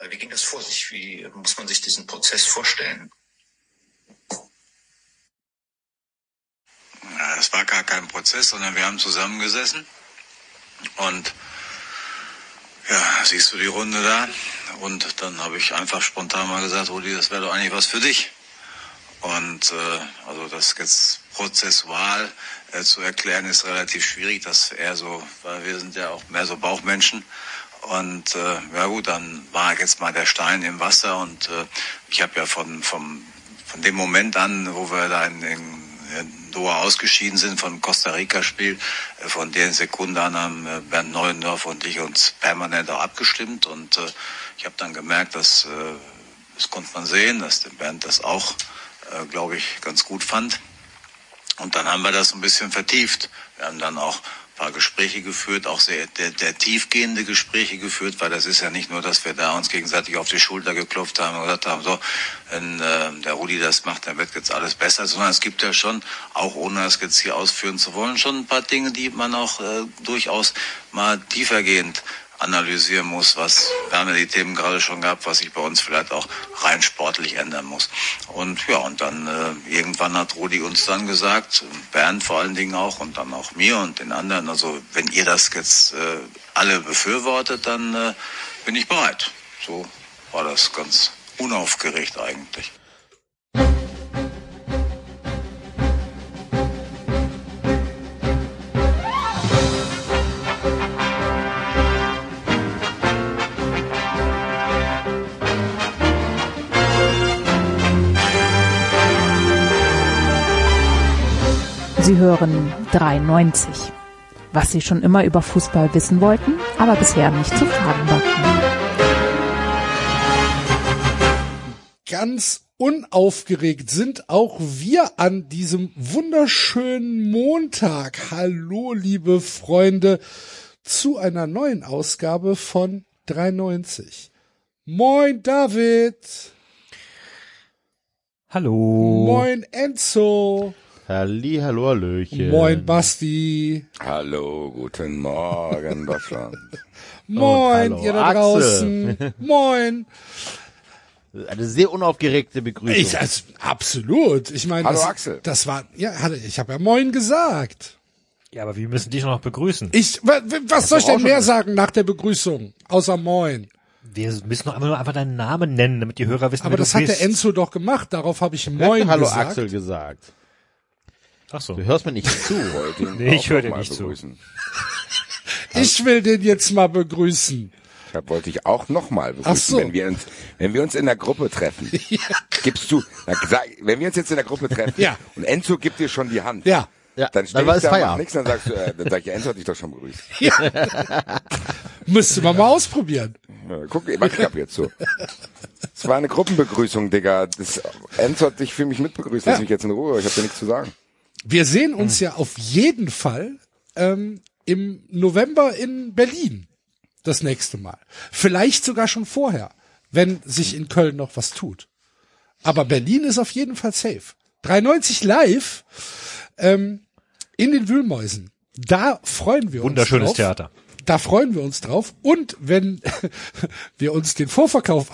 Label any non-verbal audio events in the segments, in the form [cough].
Wie ging das vor sich? Wie muss man sich diesen Prozess vorstellen? Ja, es war gar kein Prozess, sondern wir haben zusammengesessen und ja, siehst du die Runde da? Und dann habe ich einfach spontan mal gesagt, Rudi, das wäre doch eigentlich was für dich. Und äh, also das jetzt prozessual äh, zu erklären ist relativ schwierig, dass er so, weil wir sind ja auch mehr so Bauchmenschen. Und äh, ja gut, dann war jetzt mal der Stein im Wasser und äh, ich habe ja von vom von dem Moment an, wo wir da in, in Doha ausgeschieden sind vom Costa Rica Spiel, äh, von der Sekunde an haben äh, Bernd Neuendorf und ich uns permanent auch abgestimmt und äh, ich habe dann gemerkt, dass äh, das konnte man sehen, dass der Bernd das auch äh, glaube ich, ganz gut fand. Und dann haben wir das ein bisschen vertieft. Wir haben dann auch paar Gespräche geführt, auch sehr der, der tiefgehende Gespräche geführt, weil das ist ja nicht nur, dass wir da uns gegenseitig auf die Schulter geklopft haben und gesagt haben, so, wenn äh, der Rudi das macht, dann wird jetzt alles besser, sondern es gibt ja schon, auch ohne das jetzt hier ausführen zu wollen, schon ein paar Dinge, die man auch äh, durchaus mal tiefergehend analysieren muss, was, wir haben ja die Themen gerade schon gehabt, was sich bei uns vielleicht auch rein sportlich ändern muss. Und ja, und dann äh, irgendwann hat Rudi uns dann gesagt, Bernd vor allen Dingen auch und dann auch mir und den anderen, also wenn ihr das jetzt äh, alle befürwortet, dann äh, bin ich bereit. So war das ganz unaufgeregt eigentlich. Sie hören 93. Was Sie schon immer über Fußball wissen wollten, aber bisher nicht zu fragen war. Ganz unaufgeregt sind auch wir an diesem wunderschönen Montag. Hallo, liebe Freunde, zu einer neuen Ausgabe von 93. Moin, David. Hallo. Moin, Enzo. Halli, hallo, Hallöchen. Moin, Basti. Hallo, guten Morgen, Deutschland. [laughs] Moin, hallo, ihr da Axel. draußen. [laughs] Moin. Eine sehr unaufgeregte Begrüßung. Ich, also, absolut. Ich meine, Hallo, das, Axel. das war, ja, ich habe ja Moin gesagt. Ja, aber wir müssen dich noch begrüßen. Ich, wa- wa- was soll ich doch denn mehr sagen nach der Begrüßung? Außer Moin. Wir müssen noch einmal nur einfach deinen Namen nennen, damit die Hörer wissen, Aber wer das hat bist. der Enzo doch gemacht. Darauf habe ich Ich Moin Hallo gesagt. Axel gesagt. Ach so. Du hörst mir nicht zu. [laughs] Nee, ich höre dir mal nicht zu. begrüßen. [laughs] Ich will den jetzt mal begrüßen. Ich wollte ich auch nochmal begrüßen, Ach so. wenn wir uns, wenn wir uns in der Gruppe treffen. [laughs] Gibst du, na, sag, wenn wir uns jetzt in der Gruppe treffen Ja. und Enzo gibt dir schon die Hand. Ja. Ja, Dann ich es da Feierabend. nichts, dann sagst du, äh, dann sag ich, Enzo hat dich doch schon begrüßt. Müsste man mal ausprobieren. Ja, guck, mach ich ab jetzt so. Es war eine Gruppenbegrüßung, Digga. Das, Enzo hat dich für mich mitbegrüßt. Lass Ja. mich jetzt in Ruhe. Ich habe dir nichts zu sagen. Wir sehen uns ja auf jeden Fall ähm, im November in Berlin. Das nächste Mal. Vielleicht sogar schon vorher, wenn sich in Köln noch was tut. Aber Berlin ist auf jeden Fall safe. 93 live ähm, in den Wühlmäusen. Da freuen wir Wunderschönes uns drauf. Theater. Da freuen wir uns drauf. Und wenn [laughs] wir uns den Vorverkauf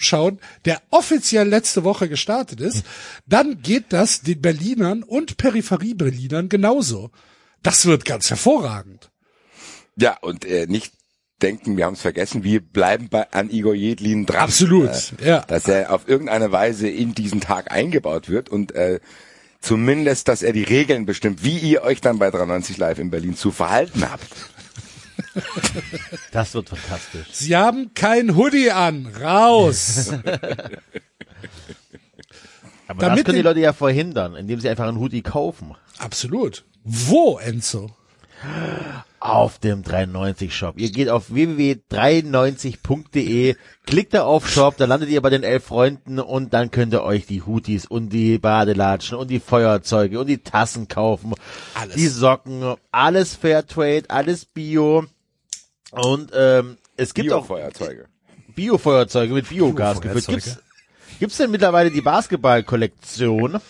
anschauen, der offiziell letzte Woche gestartet ist, dann geht das den Berlinern und Peripherie-Berlinern genauso. Das wird ganz hervorragend. Ja, und äh, nicht denken, wir haben es vergessen, wir bleiben bei, an Igor Jedlin dran. Absolut, Äh, ja. Dass er auf irgendeine Weise in diesen Tag eingebaut wird und äh, zumindest, dass er die Regeln bestimmt, wie ihr euch dann bei 93 Live in Berlin zu verhalten habt. [laughs] Das wird fantastisch. Sie haben kein Hoodie an. Raus. Aber Damit das können die Leute ja verhindern, indem sie einfach einen Hoodie kaufen. Absolut. Wo, Enzo? Auf dem 93 Shop. Ihr geht auf www.93.de, klickt da auf Shop, da landet ihr bei den elf Freunden und dann könnt ihr euch die Hoodies und die Badelatschen und die Feuerzeuge und die Tassen kaufen. Alles. Die Socken, alles Fairtrade, alles Bio. Und ähm, es gibt auch Biofeuerzeuge. Biofeuerzeuge mit Biogas gefüllt. Biofeuerzeuge. Gibt's, gibt's denn mittlerweile die Basketball-Kollektion?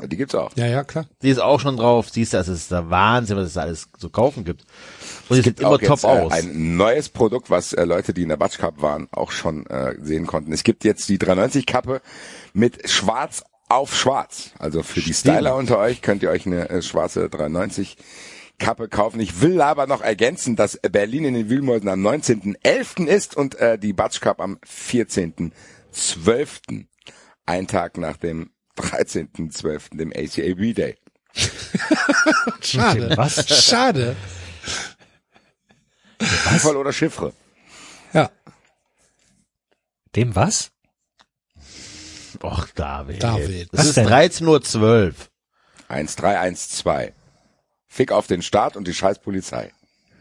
Die gibt's auch. Ja, ja, klar. Die ist auch schon drauf. Siehst du, das ist der Wahnsinn, was es da alles zu kaufen gibt. Und es sieht immer top jetzt, aus. Äh, ein neues Produkt, was äh, Leute, die in der Batsch Cup waren, auch schon äh, sehen konnten. Es gibt jetzt die 390 Kappe mit Schwarz auf Schwarz. Also für die Styler unter euch könnt ihr euch eine äh, schwarze 390 Kappe kaufen. Ich will aber noch ergänzen, dass Berlin in den Wühlmäusen am 19.11. ist und äh, die Batsch Cup am 14.12. Ein Tag nach dem 13.12., dem ACAB Day. [laughs] Schade. Was? Schade. Voll oder Chiffre. Ja, Dem was? Och, David. David. Es Was ist denn? 13.12 Uhr. 1312. Fick auf den Staat und die scheiß Polizei.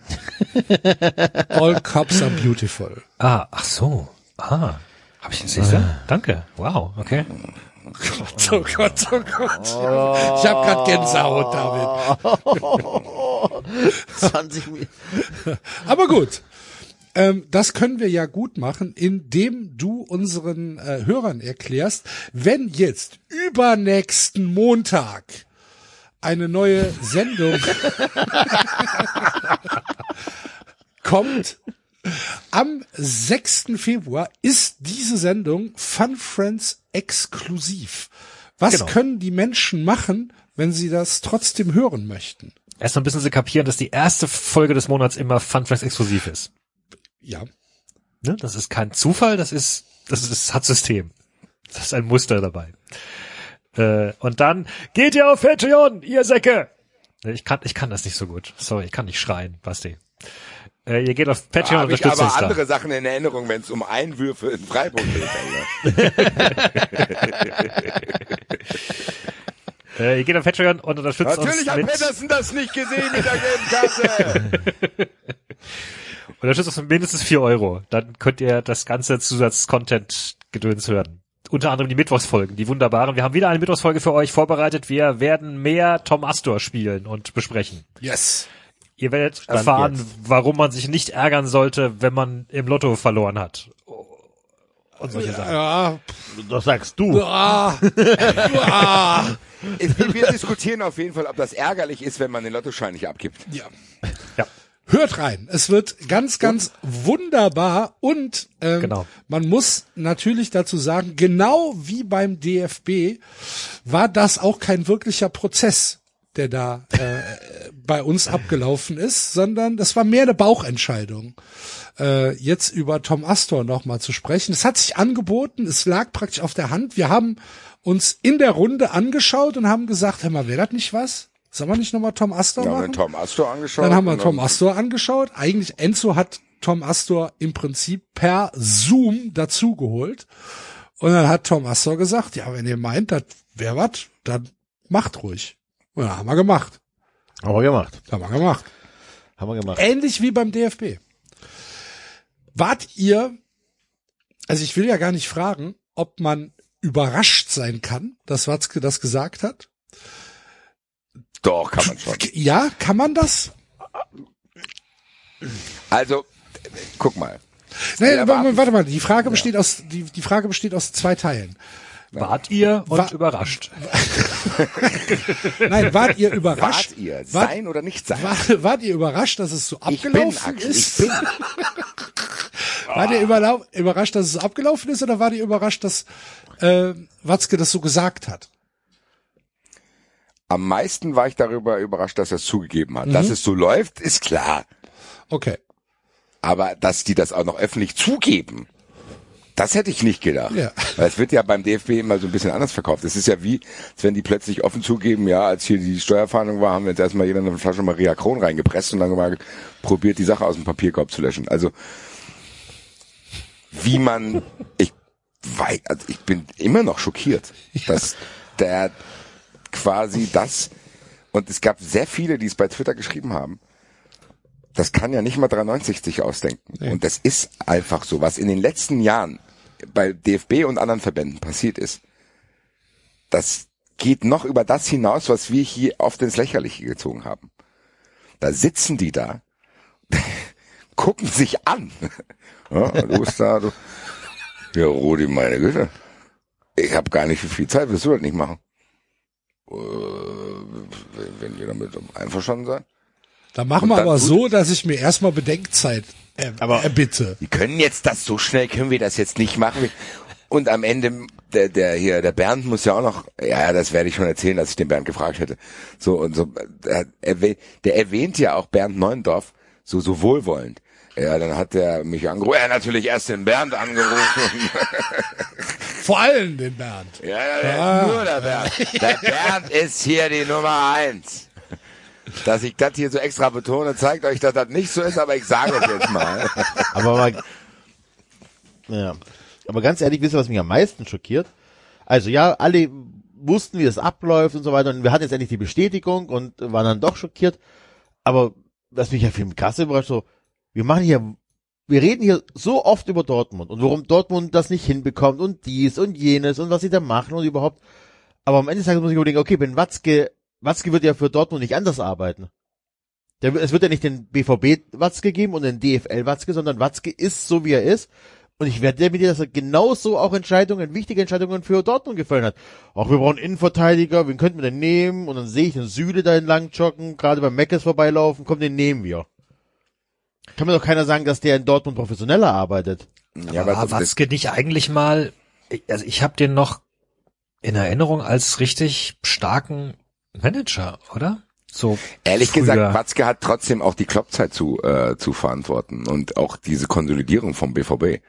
[laughs] all cops are beautiful. Ah, ach so. Ah. Hab ich siehst du? Danke. Wow, okay. [laughs] Oh Gott, oh Gott. Ich habe gerade Gänsehaut, David. [laughs] 20 Mi- [laughs] Aber gut. Ähm, das können wir ja gut machen, indem du unseren äh, Hörern erklärst, wenn jetzt übernächsten Montag eine neue Sendung kommt, am 6. Februar ist diese Sendung Fun Friends exklusiv. Was Genau. können die Menschen machen, wenn sie das trotzdem hören möchten? Erstmal müssen sie kapieren, dass die erste Folge des Monats immer Funflex exklusiv ist. Ja. Ne? Das ist kein Zufall, das ist, das ist, das hat System. Das ist ein Muster dabei. Äh, und dann geht ihr auf Patreon, ihr Säcke! Ich kann, ich kann das nicht so gut. Sorry, ich kann nicht schreien, Basti. Äh, ihr geht auf Da Patreon und habe ich unterstützt aber uns da. andere Sachen in Erinnerung, wenn es um Einwürfe in Freiburg geht. [laughs] Äh, ihr geht auf Patreon und unterstützt Natürlich uns hat mit, Pedersen das nicht gesehen mit der gelben Karte. [laughs] unterstützt uns mit mindestens vier Euro. Dann könnt ihr das ganze Zusatz-Content-Gedöns hören. Unter anderem die Mittwochsfolgen, die wunderbaren. Wir haben wieder eine Mittwochsfolge für euch vorbereitet. Wir werden mehr Tom Astor spielen und besprechen. Yes. Ihr werdet Stand erfahren, jetzt. warum man sich nicht ärgern sollte, wenn man im Lotto verloren hat. Und solche Sachen. Ja. Das sagst du. [laughs] Wir, wir diskutieren auf jeden Fall, ob das ärgerlich ist, wenn man den Lottoschein nicht abgibt. Ja. Ja. Hört rein. Es wird ganz, ganz wunderbar und ähm, Genau. man muss natürlich dazu sagen, genau wie beim DFB war das auch kein wirklicher Prozess, der da äh, bei uns abgelaufen ist, sondern das war mehr eine Bauchentscheidung. Äh, jetzt über Tom Astor nochmal zu sprechen. Es hat sich angeboten, es lag praktisch auf der Hand. Wir haben uns in der Runde angeschaut und haben gesagt, hör mal, wäre das nicht was? Sollen wir nicht nochmal Tom Astor haben machen? Tom Astor angeschaut. Dann haben wir Tom Astor angeschaut. Eigentlich Enzo hat Tom Astor im Prinzip per Zoom dazugeholt. Und dann hat Tom Astor gesagt, ja, wenn ihr meint, das wäre was, dann macht ruhig. Und dann haben wir gemacht. Haben wir gemacht. Haben wir gemacht. Haben wir gemacht. Ähnlich wie beim DFB. Wart ihr, also ich will ja gar nicht fragen, ob man überrascht sein kann, dass Watzke das gesagt hat. Doch, kann man schon. Ja, kann man das? Also, guck mal. Nein, Ja, warte, aber- warte mal, die Frage besteht aus, die, die Frage besteht aus zwei Teilen. Wart ihr und Wa- überrascht. Nein, wart ihr überrascht? Wart ihr? Wart, Sein oder nicht sein? wart, wart ihr überrascht, dass es so ich bin, abgelaufen ist? ich bin. [laughs] Wart ihr überrascht, dass es abgelaufen ist oder wart ihr überrascht, dass äh, Watzke das so gesagt hat? Am meisten war ich darüber überrascht, dass er es zugegeben hat. Mhm. Dass es so läuft, ist klar. Okay. Aber dass die das auch noch öffentlich zugeben, das hätte ich nicht gedacht. Ja. Weil es wird ja beim DFB immer so ein bisschen anders verkauft. Es ist ja wie, als wenn die plötzlich offen zugeben, ja, als hier die Steuerfahndung war, haben wir jetzt erstmal jeder eine Flasche Maria Kron reingepresst und dann mal probiert, die Sache aus dem Papierkorb zu löschen. Also, wie man, [laughs] ich, wei- also ich bin immer noch schockiert, dass der quasi das, und es gab sehr viele, die es bei Twitter geschrieben haben, das kann ja nicht mal 93 sich ausdenken. Und das ist einfach so, was in den letzten Jahren bei DFB und anderen Verbänden passiert ist. Das geht noch über das hinaus, was wir hier oft ins Lächerliche gezogen haben. Da sitzen die da, [laughs] gucken sich an. [laughs] Ja, du bist da, du. Ja, Rudi, meine Güte. Ich habe gar nicht viel Zeit, willst du das nicht machen? äh, wenn ihr damit einverstanden seid. Da machen wir dann aber so, dass ich mir erstmal Bedenkzeit äh, Aber- erbitte. Wir können jetzt das so schnell können wir das jetzt nicht machen. Und am Ende der der hier der Bernd muss ja auch noch ja das werde ich schon erzählen, dass ich den Bernd gefragt hätte. So und so der, erwähnt- der erwähnt ja auch Bernd Neuendorf so so wohlwollend. Ja, dann hat er mich angerufen. Er hat natürlich erst den Bernd angerufen. [laughs] Vor allem den Bernd. ja, ja, ja, nur der Bernd. Der Bernd ist hier die Nummer eins. Dass ich das hier so extra betone, zeigt euch, dass das nicht so ist, aber ich sage es jetzt mal. [laughs] Aber mal, ja. Aber ganz ehrlich, wisst ihr, was mich am meisten schockiert? Also ja, alle wussten, wie das abläuft und so weiter. Und wir hatten jetzt endlich die Bestätigung und waren dann doch schockiert. Aber was mich ja viel krass überrascht, so, wir machen hier, wir reden hier so oft über Dortmund und warum Dortmund das nicht hinbekommt und dies und jenes und was sie da machen und überhaupt. Aber am Ende des Tages muss ich überlegen, okay, wenn Watzke, Watzke wird ja für Dortmund nicht anders arbeiten. Der, es wird ja nicht den BVB Watzke geben und den DFL Watzke, sondern Watzke ist so, wie er ist. Und ich werde mit dir, dass er genauso auch Entscheidungen, wichtige Entscheidungen für Dortmund gefallen hat. Auch wir brauchen Innenverteidiger, wen könnten wir denn nehmen? Und dann sehe ich den Süle da entlang joggen, gerade beim Meckes vorbeilaufen, komm, den nehmen wir. Kann mir doch keiner sagen, dass der in Dortmund professioneller arbeitet. Ja, aber war das, Watzke nicht eigentlich mal, also ich habe den noch in Erinnerung als richtig starken Manager, oder? So Ehrlich früher. gesagt, Watzke hat trotzdem auch die Kloppzeit zu, äh, zu verantworten und auch diese Konsolidierung vom BVB.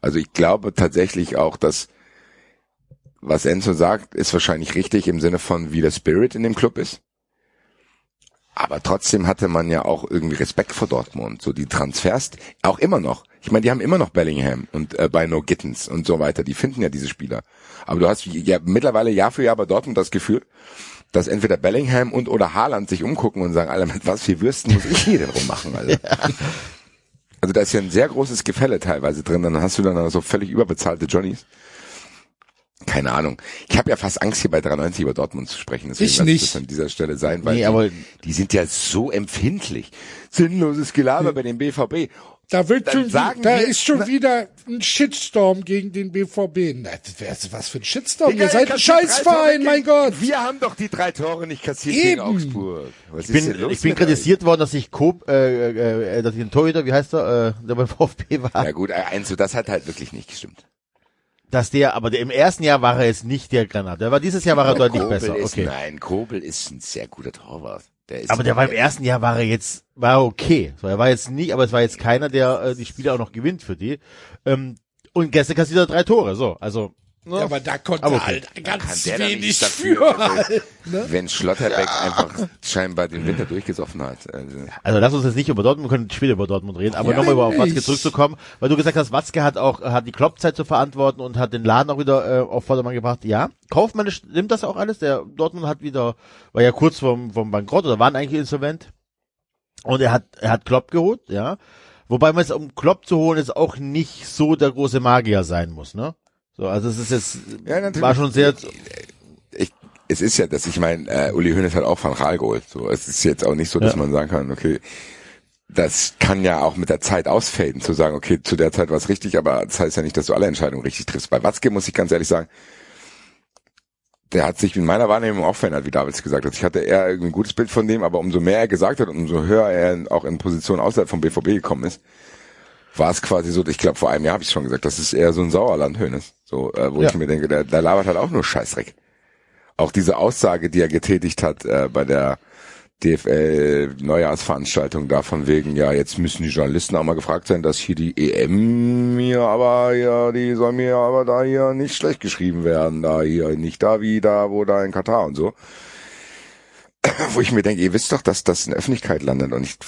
Also ich glaube tatsächlich auch, dass was Enzo sagt, ist wahrscheinlich richtig im Sinne von, wie der Spirit in dem Club ist. Aber trotzdem hatte man ja auch irgendwie Respekt vor Dortmund. So die Transfers, auch immer noch. Ich meine, die haben immer noch Bellingham und äh, bei No Gittens und so weiter. Die finden ja diese Spieler. Aber du hast ja mittlerweile Jahr für Jahr bei Dortmund das Gefühl, dass entweder Bellingham und oder Haaland sich umgucken und sagen, Alter, mit was für Würsten muss ich hier denn rummachen, Alter? [laughs] Also da ist ja ein sehr großes Gefälle teilweise drin. Dann hast du dann so völlig überbezahlte Johnnies. Keine Ahnung. Ich habe ja fast Angst, hier bei 93 über Dortmund zu sprechen. Deswegen Ich nicht. das an dieser Stelle sein, weil Nee, aber- die, die sind ja so empfindlich. Sinnloses Gelaber bei dem BVB. Da wird schon, sagen da wir- ist schon wieder ein Shitstorm gegen den BVB. Na, das wär- was für ein Shitstorm? Digga, Ihr seid ein Scheißverein, mein Gott. Wir haben doch die drei Tore nicht kassiert Eben. gegen Augsburg. Was Ich bin, ist denn los ich bin kritisiert worden, dass ich Coop, äh, äh, äh, dass ich ein Torhüter, wie heißt er, äh, der beim [laughs] VfB war, euch? Ja gut, Enzo, das hat halt wirklich nicht gestimmt. dass der, aber der, im ersten Jahr war er jetzt nicht der Granat. Der war dieses Jahr war er deutlich Kobel besser. ist, Okay. Nein, Kobel ist ein sehr guter Torwart. Der Aber der war im ersten Jahr war er jetzt, war okay. So, er war jetzt nicht, aber es war jetzt keiner, der äh, die Spiele auch noch gewinnt für die. Ähm, und gestern kassiert er drei Tore, so. Also, ne? Ja, aber da konnte Aber okay. halt ganz kann der da wenig nichts für. dafür, halt, ne? wenn Schlotterbeck einfach scheinbar den Winter durchgesoffen hat. Also, Also lass uns jetzt nicht über Dortmund, wir können später über Dortmund reden, aber nochmal über auf Watzke zurückzukommen, weil du gesagt hast, Watzke hat auch, hat die Kloppzeit zu verantworten und hat den Laden auch wieder äh, auf Vordermann gebracht. Ja, kaufmännisch stimmt das auch alles. Der Dortmund hat wieder, war ja kurz vom, vom Bankrott oder waren eigentlich insolvent. Und er hat, er hat Klopp geholt, ja. Wobei man es, um Klopp zu holen, jetzt auch nicht so der große Magier sein muss, ne? So, also es ist jetzt, Ja, natürlich. war schon sehr, ich, es ist ja, dass ich meine, äh, Uli Hoeneß hat auch Van Gaal geholt. So, es ist jetzt auch nicht so, dass Ja. man sagen kann, okay, das kann ja auch mit der Zeit ausfaden, zu sagen, okay, zu der Zeit war es richtig, aber das heißt ja nicht, dass du alle Entscheidungen richtig triffst. Bei Watzke muss ich ganz ehrlich sagen, der hat sich in meiner Wahrnehmung auch verändert, wie Davids gesagt hat. Ich hatte eher irgendwie ein gutes Bild von dem, aber umso mehr er gesagt hat, umso höher er auch in Position außerhalb vom BVB gekommen ist, war es quasi so, ich glaube vor einem Jahr habe ich schon gesagt, das ist eher so ein Sauerland Hönes, so äh, wo Ja. ich mir denke, der, der labert halt auch nur Scheißdreck. Auch diese Aussage, die er getätigt hat äh, bei der DFL Neujahrsveranstaltung da von wegen, ja, jetzt müssen die Journalisten auch mal gefragt sein, dass hier die EM mir aber ja, die soll mir aber da hier nicht schlecht geschrieben werden, da hier nicht da wie da, wo da in Katar und so. [coughs] Wo ich mir denke, ihr wisst doch, dass das in der Öffentlichkeit landet und ich,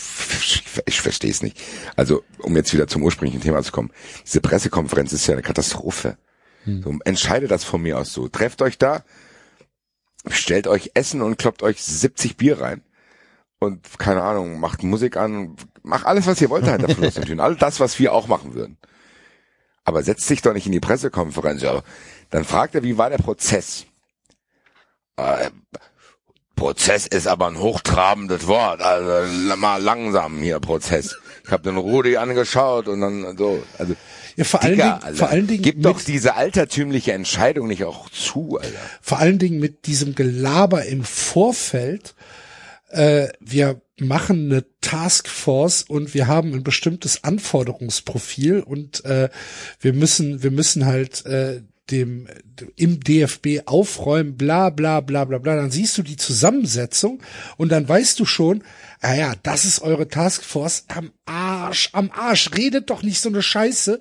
ich verstehe es nicht. Also, um jetzt wieder zum ursprünglichen Thema zu kommen, diese Pressekonferenz ist ja eine Katastrophe. So, entscheidet das von mir aus so. Trefft euch da, stellt euch Essen und kloppt euch 70 Bier rein. Und keine Ahnung, macht Musik an, macht alles, was ihr wollt da hinter [laughs] Fluss und. All das, was wir auch machen würden. Aber setzt sich doch nicht in die Pressekonferenz. Ja, dann fragt er, wie war der Prozess? Äh, Prozess ist aber ein hochtrabendes Wort. Also mal langsam hier Prozess. ich habe den Rudi angeschaut und dann so. Also Ja, vor allen Digga, Dingen, Alter, vor allen Dingen gib mit, doch diese altertümliche Entscheidung nicht auch zu, Alter. vor allen Dingen mit diesem Gelaber im Vorfeld. Äh, wir machen eine Taskforce und wir haben ein bestimmtes Anforderungsprofil und äh, wir müssen, wir müssen halt äh, dem im DFB aufräumen, bla bla bla bla bla. Dann siehst du die Zusammensetzung und dann weißt du schon, ah ja, das ist eure Taskforce am Arsch, am Arsch. Redet doch nicht so eine Scheiße.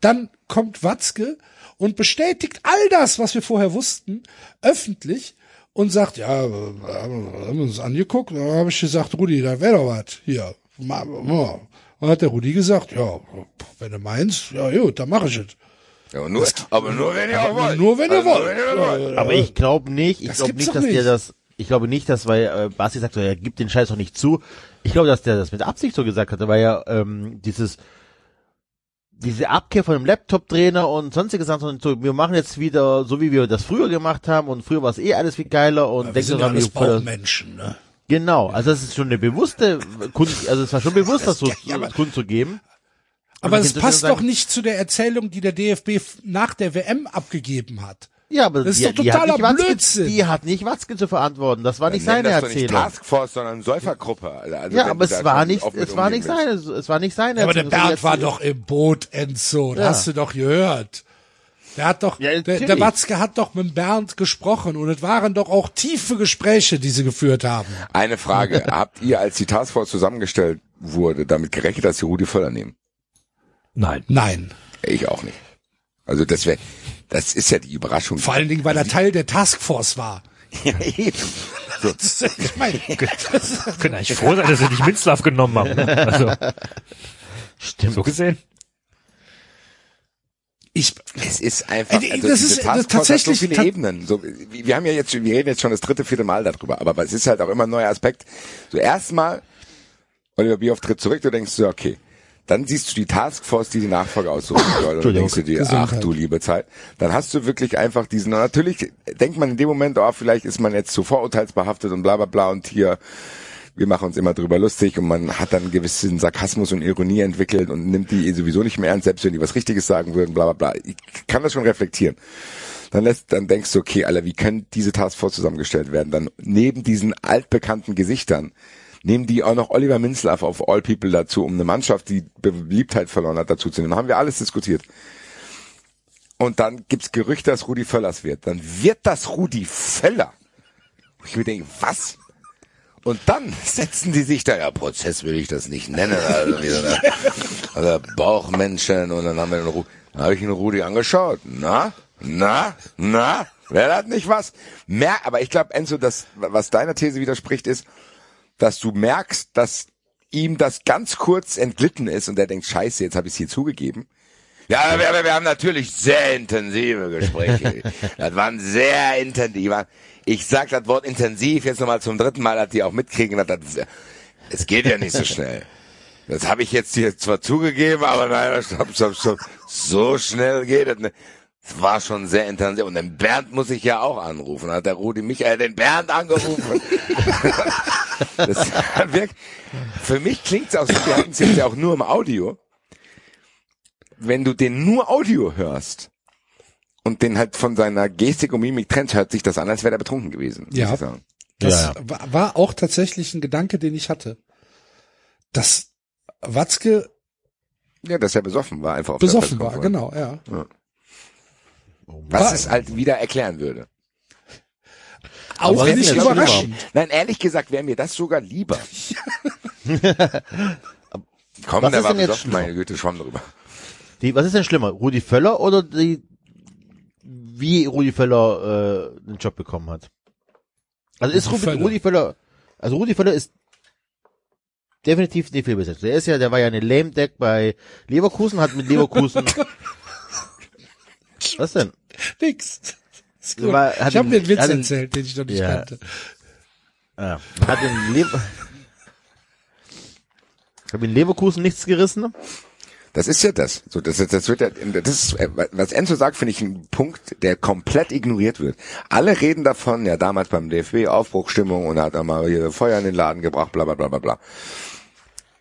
Dann kommt Watzke und bestätigt all das, was wir vorher wussten, öffentlich und sagt, ja, wir haben wir uns angeguckt, da habe ich gesagt, Rudi, da wäre doch was hier. Und hat der Rudi gesagt, ja, wenn du meinst, ja gut, dann mache ich es. Ja, nur, aber nur wenn ihr auch wollt. Nur wenn ihr Also, wollt. Aber ich glaube nicht, ich Das glaube nicht, dass der nicht. das, ich glaube nicht, dass, weil äh, Basti sagt, so, er gibt den Scheiß doch nicht zu. Ich glaube, dass der das mit Absicht so gesagt hatte, weil ja ähm, dieses diese Abkehr von dem Laptop-Trainer und sonstige Sachen, und so, wir machen jetzt wieder so, wie wir das früher gemacht haben und früher war es eh alles viel geiler und Wir denkt sind ja daran, alles wie voll das- Bauchmenschen, ne? Genau, also das ist schon eine bewusste Kund, also es war schon bewusst, das so ja, aber- kundzugeben. Aber es passt sagen- doch nicht zu der Erzählung, die der DFB nach der WM abgegeben hat. Ja, aber Das ist die, doch die hat totaler nicht Watzke, Blödsinn. Die hat nicht Watzke zu verantworten. Das war nicht seine das doch nicht Erzählung. Taskforce, sondern Säufergruppe. Also ja, aber es war nicht, es war nicht seine, es war nicht seine Aber der Erzählung. Bernd war Die doch im Boot, Enzo. Das Ja. hast du doch gehört. Der hat doch, Ja, der, der Watzke hat doch mit Bernd gesprochen und es waren doch auch tiefe Gespräche, die sie geführt haben. Eine Frage. [laughs] Habt ihr, als die Taskforce zusammengestellt wurde, damit gerechnet, dass sie Rudi Völler nehmen? Nein. Nein. Ich auch nicht. Also das wäre, das ist ja die Überraschung. Vor allen Dingen, weil er Teil der Taskforce war. [laughs] Ja, eben. So. Ich meine, [laughs] Können eigentlich froh sein, dass sie nicht Minzlaff genommen haben. Ne? Also, Stimmt. so gesehen. ich, Es ist einfach, Äh, also das ist- das Taskforce tatsächlich- hat so viele ta- Ebenen. So, wir haben ja jetzt, wir reden jetzt schon das dritte, vierte Mal darüber, aber es ist halt auch immer ein neuer Aspekt. So erstmal, Oliver Bierhoff tritt zurück, du denkst so, okay. Dann siehst du die Taskforce, die die Nachfolge aussuchen [coughs] soll. Und dann denkst du dir, ach du liebe Zeit. Dann hast du wirklich einfach diesen, natürlich denkt man in dem Moment, oh, vielleicht ist man jetzt zu vorurteilsbehaftet und bla bla bla und hier, wir machen uns immer drüber lustig und man hat dann einen gewissen Sarkasmus und Ironie entwickelt und nimmt die sowieso nicht mehr ernst, selbst wenn die was Richtiges sagen würden, bla bla bla. Ich kann das schon reflektieren. Dann lässt, dann denkst du, okay, Alter, wie können diese Taskforce zusammengestellt werden? Dann neben diesen altbekannten Gesichtern nehmen die auch noch Oliver Minzlaff auf All People dazu, um eine Mannschaft, die Beliebtheit verloren hat, dazu zu nehmen. Haben wir alles diskutiert. Und dann gibt's Gerüchte, dass Rudi Völlers wird. Dann wird das Rudi Völler. Und ich mir denke, was? Und dann setzen die sich da, ja, Prozess will ich das nicht nennen, also, wie so eine, also Bauchmenschen, und dann haben wir den Ru dann habe ich den Rudi angeschaut. Na, na, na, wer hat nicht was? Mer aber ich glaube, Enzo, das, was deiner These widerspricht, ist, dass du merkst, dass ihm das ganz kurz entglitten ist und er denkt, scheiße, jetzt habe ich es hier zugegeben. Ja, wir, wir, haben natürlich sehr intensive Gespräche. [laughs] das waren sehr intensiv. Ich sag das Wort intensiv jetzt nochmal zum dritten Mal, dass die auch mitkriegen, dass das, es geht ja nicht so schnell. Das habe ich jetzt hier zwar zugegeben, aber nein, stopp, stopp, stopp. So schnell geht es nicht. Es war schon sehr intensiv. Und den Bernd muss ich ja auch anrufen. Hat der Rudi Michael den Bernd angerufen. [laughs] das wirkt, für mich klingt's auch so, wir hatten es jetzt ja auch nur im Audio. Wenn du den nur Audio hörst und den halt von seiner Gestik und Mimik trennst, hört sich das an, als wäre er betrunken gewesen. muss Ja. ich sagen. das Ja, War, war auch tatsächlich ein Gedanke, den ich hatte. Dass Watzke Ja, dass er besoffen war, einfach auf besoffen der war, genau, ja. Was es halt wieder erklären würde. Auch nicht denn jetzt überraschend. Nein, ehrlich gesagt wäre mir das sogar lieber. [laughs] Komm, Was ist war denn jetzt besoffen, schlimmer? meine Güte, schwamm drüber. Die, was ist denn schlimmer? Rudi Völler oder die, wie Rudi Völler äh, den Job bekommen hat? Also ist Rudi. Rudi Völler, also Rudi Völler ist definitiv nicht viel besetzt. Der ist ja, der war ja eine Lame Deck bei Leverkusen, hat mit Leverkusen. [laughs] was denn? [laughs] Nix. [laughs] War- ich habe mir einen Witz ihn- erzählt, den ich noch nicht Ja. kannte. Ja, hat in, Le [laughs] hat in Leverkusen nichts gerissen. Das ist ja das. So, das, das wird ja, das ist, äh, was Enzo sagt, finde ich ein Punkt, der komplett ignoriert wird. Alle reden davon, ja, damals beim DFB Aufbruchstimmung und hat er mal hier Feuer in den Laden gebracht, bla, bla, bla, bla, bla.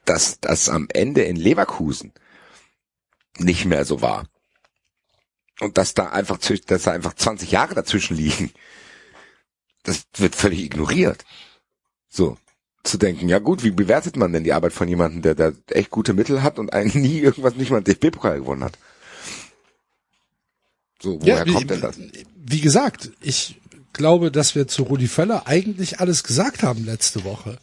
dass das am Ende in Leverkusen nicht mehr so war. Und dass da einfach, dass da einfach 20 Jahre dazwischen liegen. Das wird völlig ignoriert. So. Zu denken, ja gut, wie bewertet man denn die Arbeit von jemandem, der da echt gute Mittel hat und einen nie irgendwas, nicht mal einen DFB-Pokal gewonnen hat? So, woher wie, kommt denn das? Wie gesagt, ich glaube, dass wir zu Rudi Völler eigentlich alles gesagt haben letzte Woche.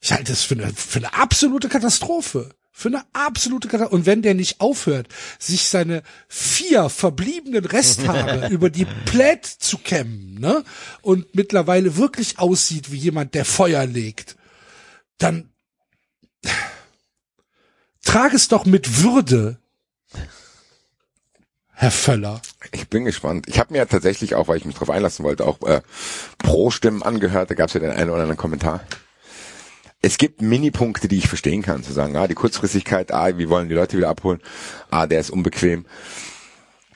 Ich halte es für eine, für eine absolute Katastrophe. Für eine absolute Katastrophe. Und wenn der nicht aufhört, sich seine vier verbliebenen Resthaare [laughs] über die Plät zu kämmen, ne? Und mittlerweile wirklich aussieht wie jemand, der Feuer legt, dann trag es doch mit Würde, Herr Völler. Ich bin gespannt. Ich habe mir ja tatsächlich auch, weil ich mich drauf einlassen wollte, auch äh, Pro-Stimmen angehört. Da gab es ja den einen oder anderen Kommentar. Es gibt Minipunkte, die ich verstehen kann, zu sagen, ah, die Kurzfristigkeit, ah, wir wollen die Leute wieder abholen, ah, der ist unbequem.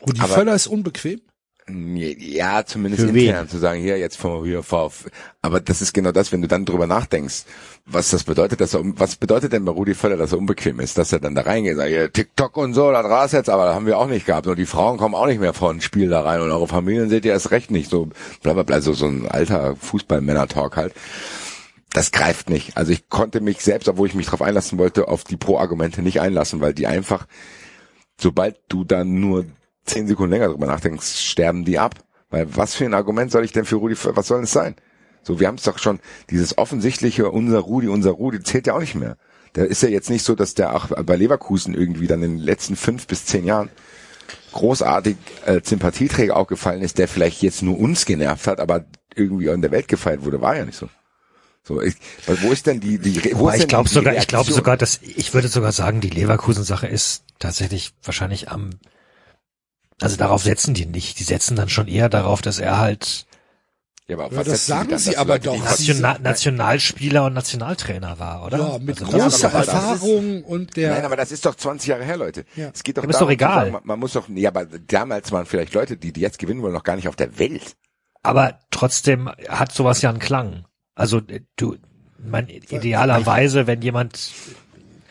Rudi Aber- Völler ist unbequem. Ja, zumindest Für intern wen? zu sagen, hier jetzt vor hier vor. Aber das ist genau das, wenn du dann drüber nachdenkst, was das bedeutet, dass er was bedeutet denn bei Rudi Völler, dass er unbequem ist, dass er dann da reingeht, sagt, ja, TikTok und so, das war's jetzt, aber das haben wir auch nicht gehabt. Und die Frauen kommen auch nicht mehr vor ein Spiel da rein und eure Familien seht ihr erst recht nicht. So bla bla bla, so, so ein alter Fußball-Männer-Talk halt. Das greift nicht. Also ich konnte mich selbst, obwohl ich mich darauf einlassen wollte, auf die Pro-Argumente nicht einlassen, weil die einfach, sobald du dann nur zehn Sekunden länger drüber nachdenkst, sterben die ab. Weil was für ein Argument soll ich denn für Rudi, was soll es sein? So, wir haben es doch schon, dieses offensichtliche, unser Rudi, unser Rudi, zählt ja auch nicht mehr. Da ist ja jetzt nicht so, dass der auch bei Leverkusen irgendwie dann in den letzten fünf bis zehn Jahren großartig äh, Sympathieträger aufgefallen ist, der vielleicht jetzt nur uns genervt hat, aber irgendwie in der Welt gefeiert wurde, war ja nicht so. So, ich, wo ist denn die, die, wo ich glaube sogar, ich glaube Reaktion? sogar, dass ich würde sogar sagen, die Leverkusen-Sache ist tatsächlich wahrscheinlich am, also darauf setzen die nicht. Die setzen dann schon eher darauf, dass er halt ja, aber auf Ja, was das sagen dann, sie aber die doch. was- Nationa Nationalspieler und Nationaltrainer war, oder? Ja, mit Also großer das ist- Erfahrung und der. Nein, aber das ist doch 20 Jahre her, Leute. Ja. Es geht doch ist darum, doch egal. man, man muss doch, ja, aber damals waren vielleicht Leute, die, die jetzt gewinnen wollen, noch gar nicht auf der Welt. aber trotzdem hat sowas ja einen Klang. Also äh, du, man idealerweise, wenn jemand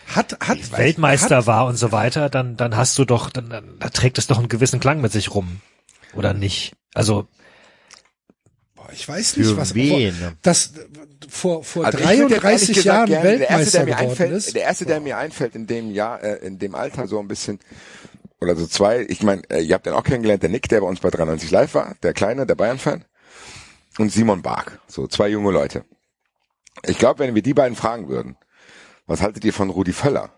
hat, hat, Weltmeister hat, war und so weiter, dann dann hast du doch, dann, dann da trägt es doch einen gewissen Klang mit sich rum, oder nicht? Also boah, ich weiß nicht, was, wen? das, vor, vor Also ich würde jetzt 33 ehrlich gesagt Jahren gerne- der erste, Weltmeister der mir geworden einfällt, ist. Der erste, der mir einfällt in dem Jahr, äh, in dem Alter so ein bisschen, oder so zwei, ich meine, äh, ihr habt den auch kennengelernt, der Nick, der bei uns bei 93 Live war, der Kleine, der Bayern-Fan, und Simon Bark, so zwei junge Leute. Ich glaube, wenn wir die beiden fragen würden, was haltet ihr von Rudi Völler?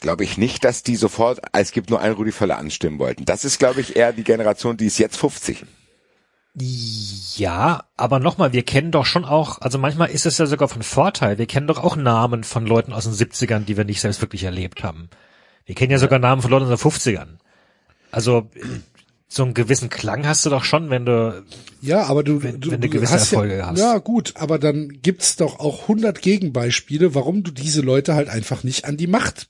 Glaube ich nicht, dass die sofort, es gibt nur einen Rudi Völler anstimmen wollten. Das ist, glaube ich, eher die Generation, die ist jetzt 50. Ja, aber nochmal, wir kennen doch schon auch, also manchmal ist es ja sogar von Vorteil, wir kennen doch auch Namen von Leuten aus den 70ern, die wir nicht selbst wirklich erlebt haben. Wir kennen ja sogar Namen von Leuten aus den 50ern. Also so einen gewissen Klang hast du doch schon, wenn du Ja, aber du, Wenn- du, wenn du gewisse hast Erfolge ja, hast. Ja, gut, aber dann gibt's doch auch 100 Gegenbeispiele, warum du diese Leute halt einfach nicht an die Macht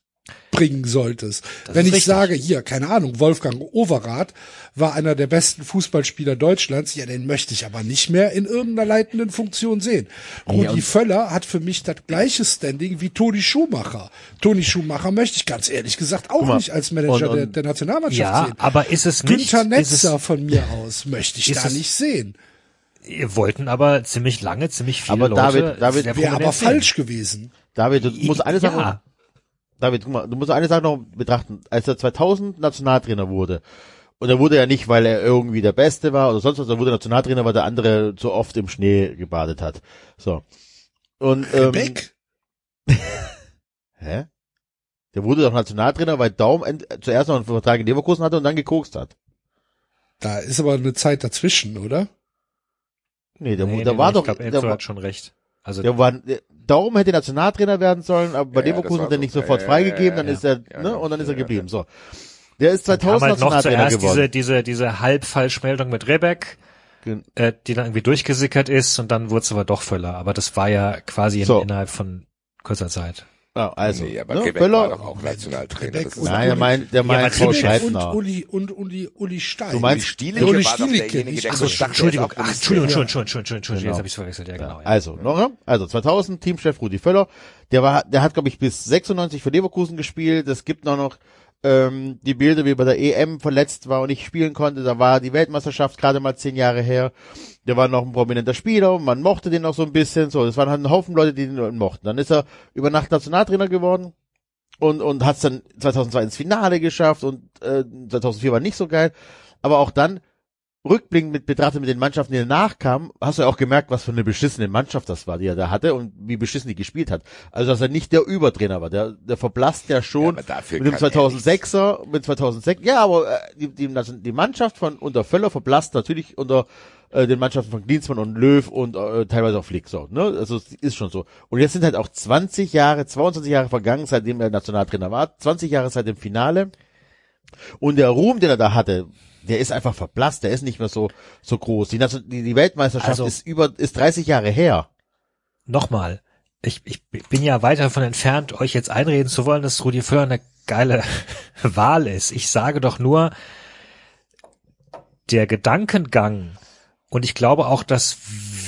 bringen solltest. Wenn ist ich richtig. sage, hier, keine Ahnung, Wolfgang Overath war einer der besten Fußballspieler Deutschlands, ja, den möchte ich aber nicht mehr in irgendeiner leitenden Funktion sehen. Rudi Völler hat für mich das gleiche Standing wie Toni Schumacher. Toni Schumacher möchte ich ganz ehrlich gesagt auch mal, nicht als Manager und- der, und- der Nationalmannschaft ja, sehen. aber ist es nicht, Günther ist es, Netzer von mir aus möchte ich da es- nicht sehen. wir wollten aber ziemlich lange, ziemlich viele Aber Leute. David- David- Wäre aber falsch gewesen. David, du musst eine Sache, Ja, David, guck mal, du musst eine Sache noch betrachten. Als er 2000 Nationaltrainer wurde, und er wurde ja nicht, weil er irgendwie der Beste war oder sonst was, er wurde Nationaltrainer, weil der andere zu oft im Schnee gebadet hat. So. Und, ähm, Beck? [laughs] hä? Der wurde doch Nationaltrainer, weil Daum zuerst noch einen Vertrag in Leverkusen hatte und dann gekokst hat. Da ist aber eine Zeit dazwischen, oder? Nee, der, nee, der nee, war nee, doch, ich glaub, der, Enzo war- hat schon recht. Also der war, der, Daum hätte Nationaltrainer werden sollen, aber bei Ja, Leverkusen hat er so. nicht sofort Ja, freigegeben, dann ist er, ne, und dann ist er geblieben, so. Der ist Wir haben 2000 halt noch Nationaltrainer zuerst geworden. diese, diese, diese Halbfalschmeldung mit Rebeck, Gen- äh, die dann irgendwie durchgesickert ist und dann wurde es aber doch Völler. Aber das war ja quasi in, So. innerhalb von kurzer Zeit. Ja, also, nee, aber ne, Quebec Völler, war doch auch Nationaltrainer. Quebec Das ist nein, der meint, der meint Frau Quebec und. Uli und Uli Uli Stein. Du meinst Stielicke Uli war doch Stielicke, derjenige, nicht der Ach so Entschuldigung, auch Entschuldigung. Entschuldigung, Entschuldigung, Entschuldigung, Genau. jetzt habe ich verwechselt, ja genau. Ja. Also, noch, also 2000 Teamchef Rudi Völler, der war, der hat glaube ich bis 96 für Leverkusen gespielt. Es gibt noch noch ähm, die Bilder, wie bei der EM verletzt war und nicht spielen konnte. Da war die Weltmeisterschaft gerade mal zehn Jahre her. Der war noch ein prominenter Spieler, man mochte den noch so ein bisschen. So, das waren halt ein Haufen Leute, die den mochten. Dann ist er über Nacht Nationaltrainer geworden und und hat es dann 2002 ins Finale geschafft und äh, 2004 war nicht so geil. Aber auch dann rückblickend mit betrachtet mit den Mannschaften, die danach kamen, hast du ja auch gemerkt, was für eine beschissene Mannschaft das war, die er da hatte und wie beschissen die gespielt hat. Also dass er nicht der Übertrainer war, der, der verblasst ja Ja, schon dafür mit dem kann er 2006er, mit 2006, ja, aber äh, die, die, die Mannschaft von unter Völler verblasst natürlich unter äh, den Mannschaften von Klinsmann und Löw und äh, teilweise auch Flick so, ne? Also es ist schon so. Und jetzt sind halt auch 20 Jahre, 22 Jahre vergangen, seitdem er Nationaltrainer war, 20 Jahre seit dem Finale. Und der Ruhm, den er da hatte, der ist einfach verblasst, der ist nicht mehr so so groß. Die, die, die Weltmeisterschaft Also- ist über ist 30 Jahre her. Nochmal, ich, ich bin ja weit davon entfernt, euch jetzt einreden zu wollen, dass Rudi Völler eine geile [laughs] Wahl ist. Ich sage doch nur, der Gedankengang, und ich glaube auch, dass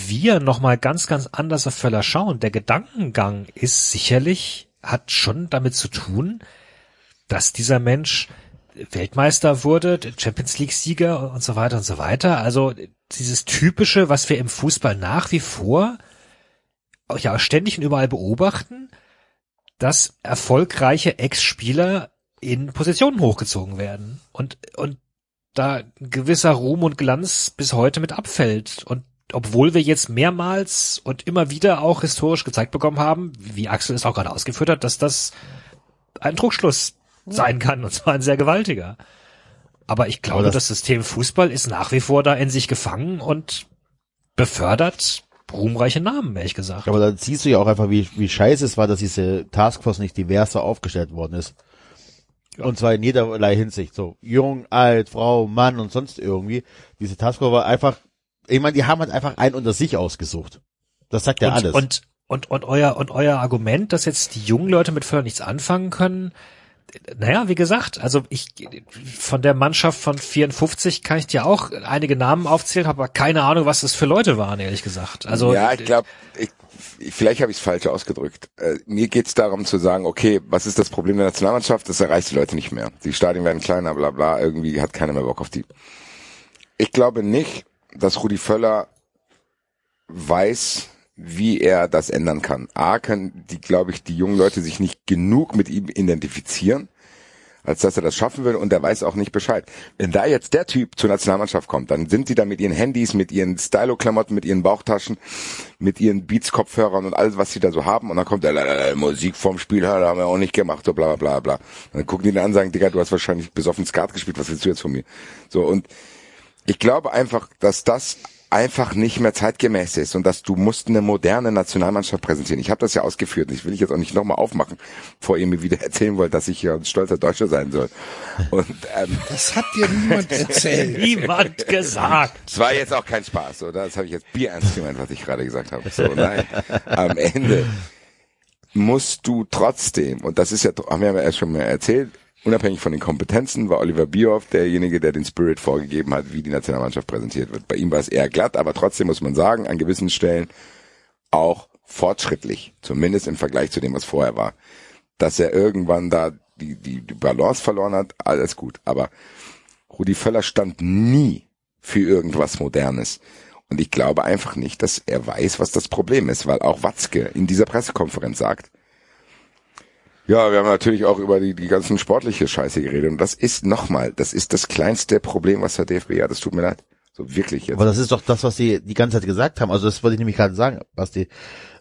wir nochmal ganz, ganz anders auf Völler schauen. Der Gedankengang ist sicherlich, hat schon damit zu tun, dass dieser Mensch Weltmeister wurde, Champions League Sieger und so weiter und so weiter. Also dieses typische, was wir im Fußball nach wie vor ja ständig und überall beobachten, dass erfolgreiche Ex-Spieler in Positionen hochgezogen werden und und da gewisser Ruhm und Glanz bis heute mit abfällt und obwohl wir jetzt mehrmals und immer wieder auch historisch gezeigt bekommen haben, wie Axel es auch gerade ausgeführt hat, dass das ein Druckschluss sein kann und zwar ein sehr gewaltiger. Aber ich glaube, Aber das, das- System Fußball ist nach wie vor da in sich gefangen und befördert ruhmreiche Namen, ehrlich gesagt. Aber dann siehst du ja auch einfach, wie, wie scheiße es war, dass diese Taskforce nicht diverser aufgestellt worden ist. Und zwar in jederlei Hinsicht. So jung, alt, Frau, Mann und sonst irgendwie. Diese Taskforce war einfach, ich meine, die haben halt einfach einen unter sich ausgesucht. Das sagt ja und, alles. Und, und, und euer, und euer Argument, dass jetzt die jungen Leute mit Förder nichts anfangen können, naja, wie gesagt, also ich, von der Mannschaft von 54 kann ich dir auch einige Namen aufzählen, aber keine Ahnung, was das für Leute waren, ehrlich gesagt. Also, ja, ich glaube, ich, ich- vielleicht habe ich es falsch ausgedrückt. Äh, mir geht es darum zu sagen, okay, was ist das Problem der Nationalmannschaft? Das erreicht die Leute nicht mehr. Die Stadien werden kleiner, bla bla, irgendwie hat keiner mehr Bock auf die. Ich glaube nicht, dass Rudi Völler weiß, wie er das ändern kann. A, können die, glaube ich, die jungen Leute sich nicht genug mit ihm identifizieren, als dass er das schaffen würde und er weiß auch nicht Bescheid. Wenn da jetzt der Typ zur Nationalmannschaft kommt, dann sind die da mit ihren Handys, mit ihren Stylo-Klamotten, mit ihren Bauchtaschen, mit ihren Beats-Kopfhörern und alles, was sie da so haben und dann kommt der äh, Musik vorm Spiel, da haben wir auch nicht gemacht, so bla bla bla dann gucken die ihn an und sagen, Digga, du hast wahrscheinlich besoffen Skat gespielt, was willst du jetzt von mir? So und ich glaube einfach, dass das einfach nicht mehr zeitgemäß ist und dass du musst eine moderne Nationalmannschaft präsentieren. Ich habe das ja ausgeführt. Ich will ich jetzt auch nicht nochmal aufmachen, bevor ihr mir wieder [laughs] erzählen wollt, dass ich hier ein stolzer Deutscher sein soll. Und ähm, [laughs] Das hat dir niemand erzählt. [laughs] niemand gesagt. es war jetzt auch kein Spaß, oder? Das habe ich jetzt bierernst gemeint, was ich gerade gesagt habe. So, nein. Am Ende musst du trotzdem, und das ist ja, haben wir ja erst schon mal erzählt, unabhängig von den Kompetenzen war Oliver Bierhoff derjenige, der den Spirit vorgegeben hat, wie die Nationalmannschaft präsentiert wird. Bei ihm war es eher glatt, aber trotzdem muss man sagen, an gewissen Stellen auch fortschrittlich, zumindest im Vergleich zu dem, was vorher war. Dass er irgendwann da die, die, die Balance verloren hat, alles gut. Aber Rudi Völler stand nie für irgendwas Modernes. Und ich glaube einfach nicht, dass er weiß, was das Problem ist, weil auch Watzke in dieser Pressekonferenz sagt, ja, wir haben natürlich auch über die, die ganzen sportliche Scheiße geredet. Und das ist nochmal, das ist das kleinste Problem, was der DFB hat. Das tut mir leid. So wirklich jetzt. Aber das ist doch das, was sie die ganze Zeit gesagt haben. Also das wollte ich nämlich gerade sagen, Basti.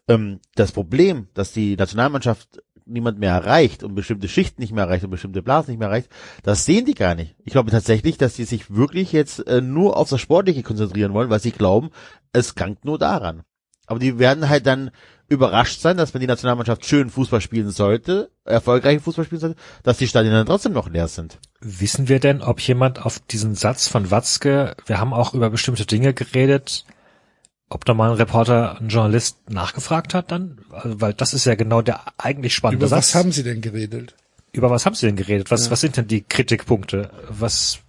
Ähm, das Problem, dass die Nationalmannschaft niemand mehr erreicht und bestimmte Schichten nicht mehr erreicht und bestimmte Blasen nicht mehr erreicht, das sehen die gar nicht. Ich glaube tatsächlich, dass die sich wirklich jetzt äh, nur auf das Sportliche konzentrieren wollen, weil sie glauben, es krankt nur daran. Aber die werden halt dann überrascht sein, dass wenn die Nationalmannschaft schön Fußball spielen sollte, erfolgreichen Fußball spielen sollte, dass die Stadien dann trotzdem noch leer sind. Wissen wir denn, ob jemand auf diesen Satz von Watzke, wir haben auch über bestimmte Dinge geredet, ob da mal ein Reporter, ein Journalist nachgefragt hat dann? Also, weil das ist ja genau der eigentlich spannende Über was Satz. haben Sie denn geredet? Über was haben Sie denn geredet? Was, was sind denn die Kritikpunkte? Was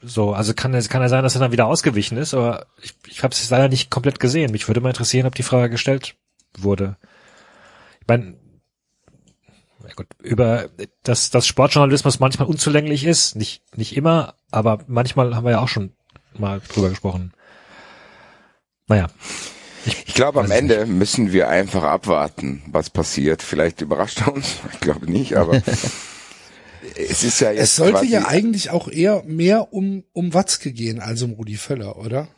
so, also kann es kann ja sein, dass er dann wieder ausgewichen ist, aber ich, ich habe es leider nicht komplett gesehen. Mich würde mal interessieren, ob die Frage gestellt wurde. Ich meine, ja gut, über dass dass Sportjournalismus manchmal unzulänglich ist, nicht nicht immer, aber manchmal haben wir ja auch schon mal drüber gesprochen. Naja, Ich glaube, am ich Ende müssen wir einfach abwarten, was passiert. Vielleicht überrascht er uns. [laughs] Ich glaube nicht, aber [laughs] es ist ja jetzt Es sollte quasi, ja eigentlich auch eher mehr um, um Watzke gehen als um Rudi Völler, oder?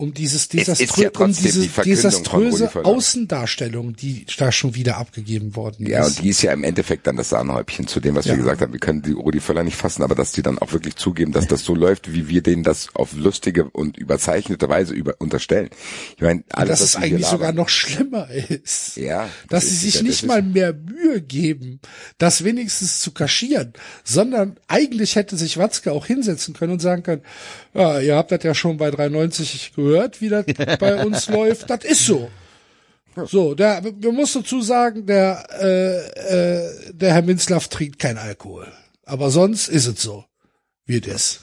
Um dieses ist ja desaströ um diese die desaströse. Außendarstellung, die da schon wieder abgegeben worden Ja, ist. und die ist ja im Endeffekt dann das Sahnehäubchen zu dem, was Ja. wir gesagt haben. Wir können die Rudi Völler nicht fassen, aber dass die dann auch wirklich zugeben, dass das so läuft, wie wir denen das auf lustige und überzeichnete Weise über unterstellen. Ich meine, Und alles, dass es eigentlich sogar noch schlimmer ist. Ja, dass das sie ist sich ja- nicht mal mehr Mühe geben, das wenigstens zu kaschieren, sondern eigentlich hätte sich Watzke auch hinsetzen können und sagen können, ja, ihr habt das ja schon bei 93 gehört, wie das [laughs] bei uns läuft. Das ist so. So, der, wir muss dazu sagen, der, äh, äh, der Herr Minzlaff trinkt kein Alkohol. Aber sonst ist es so, wie es ist.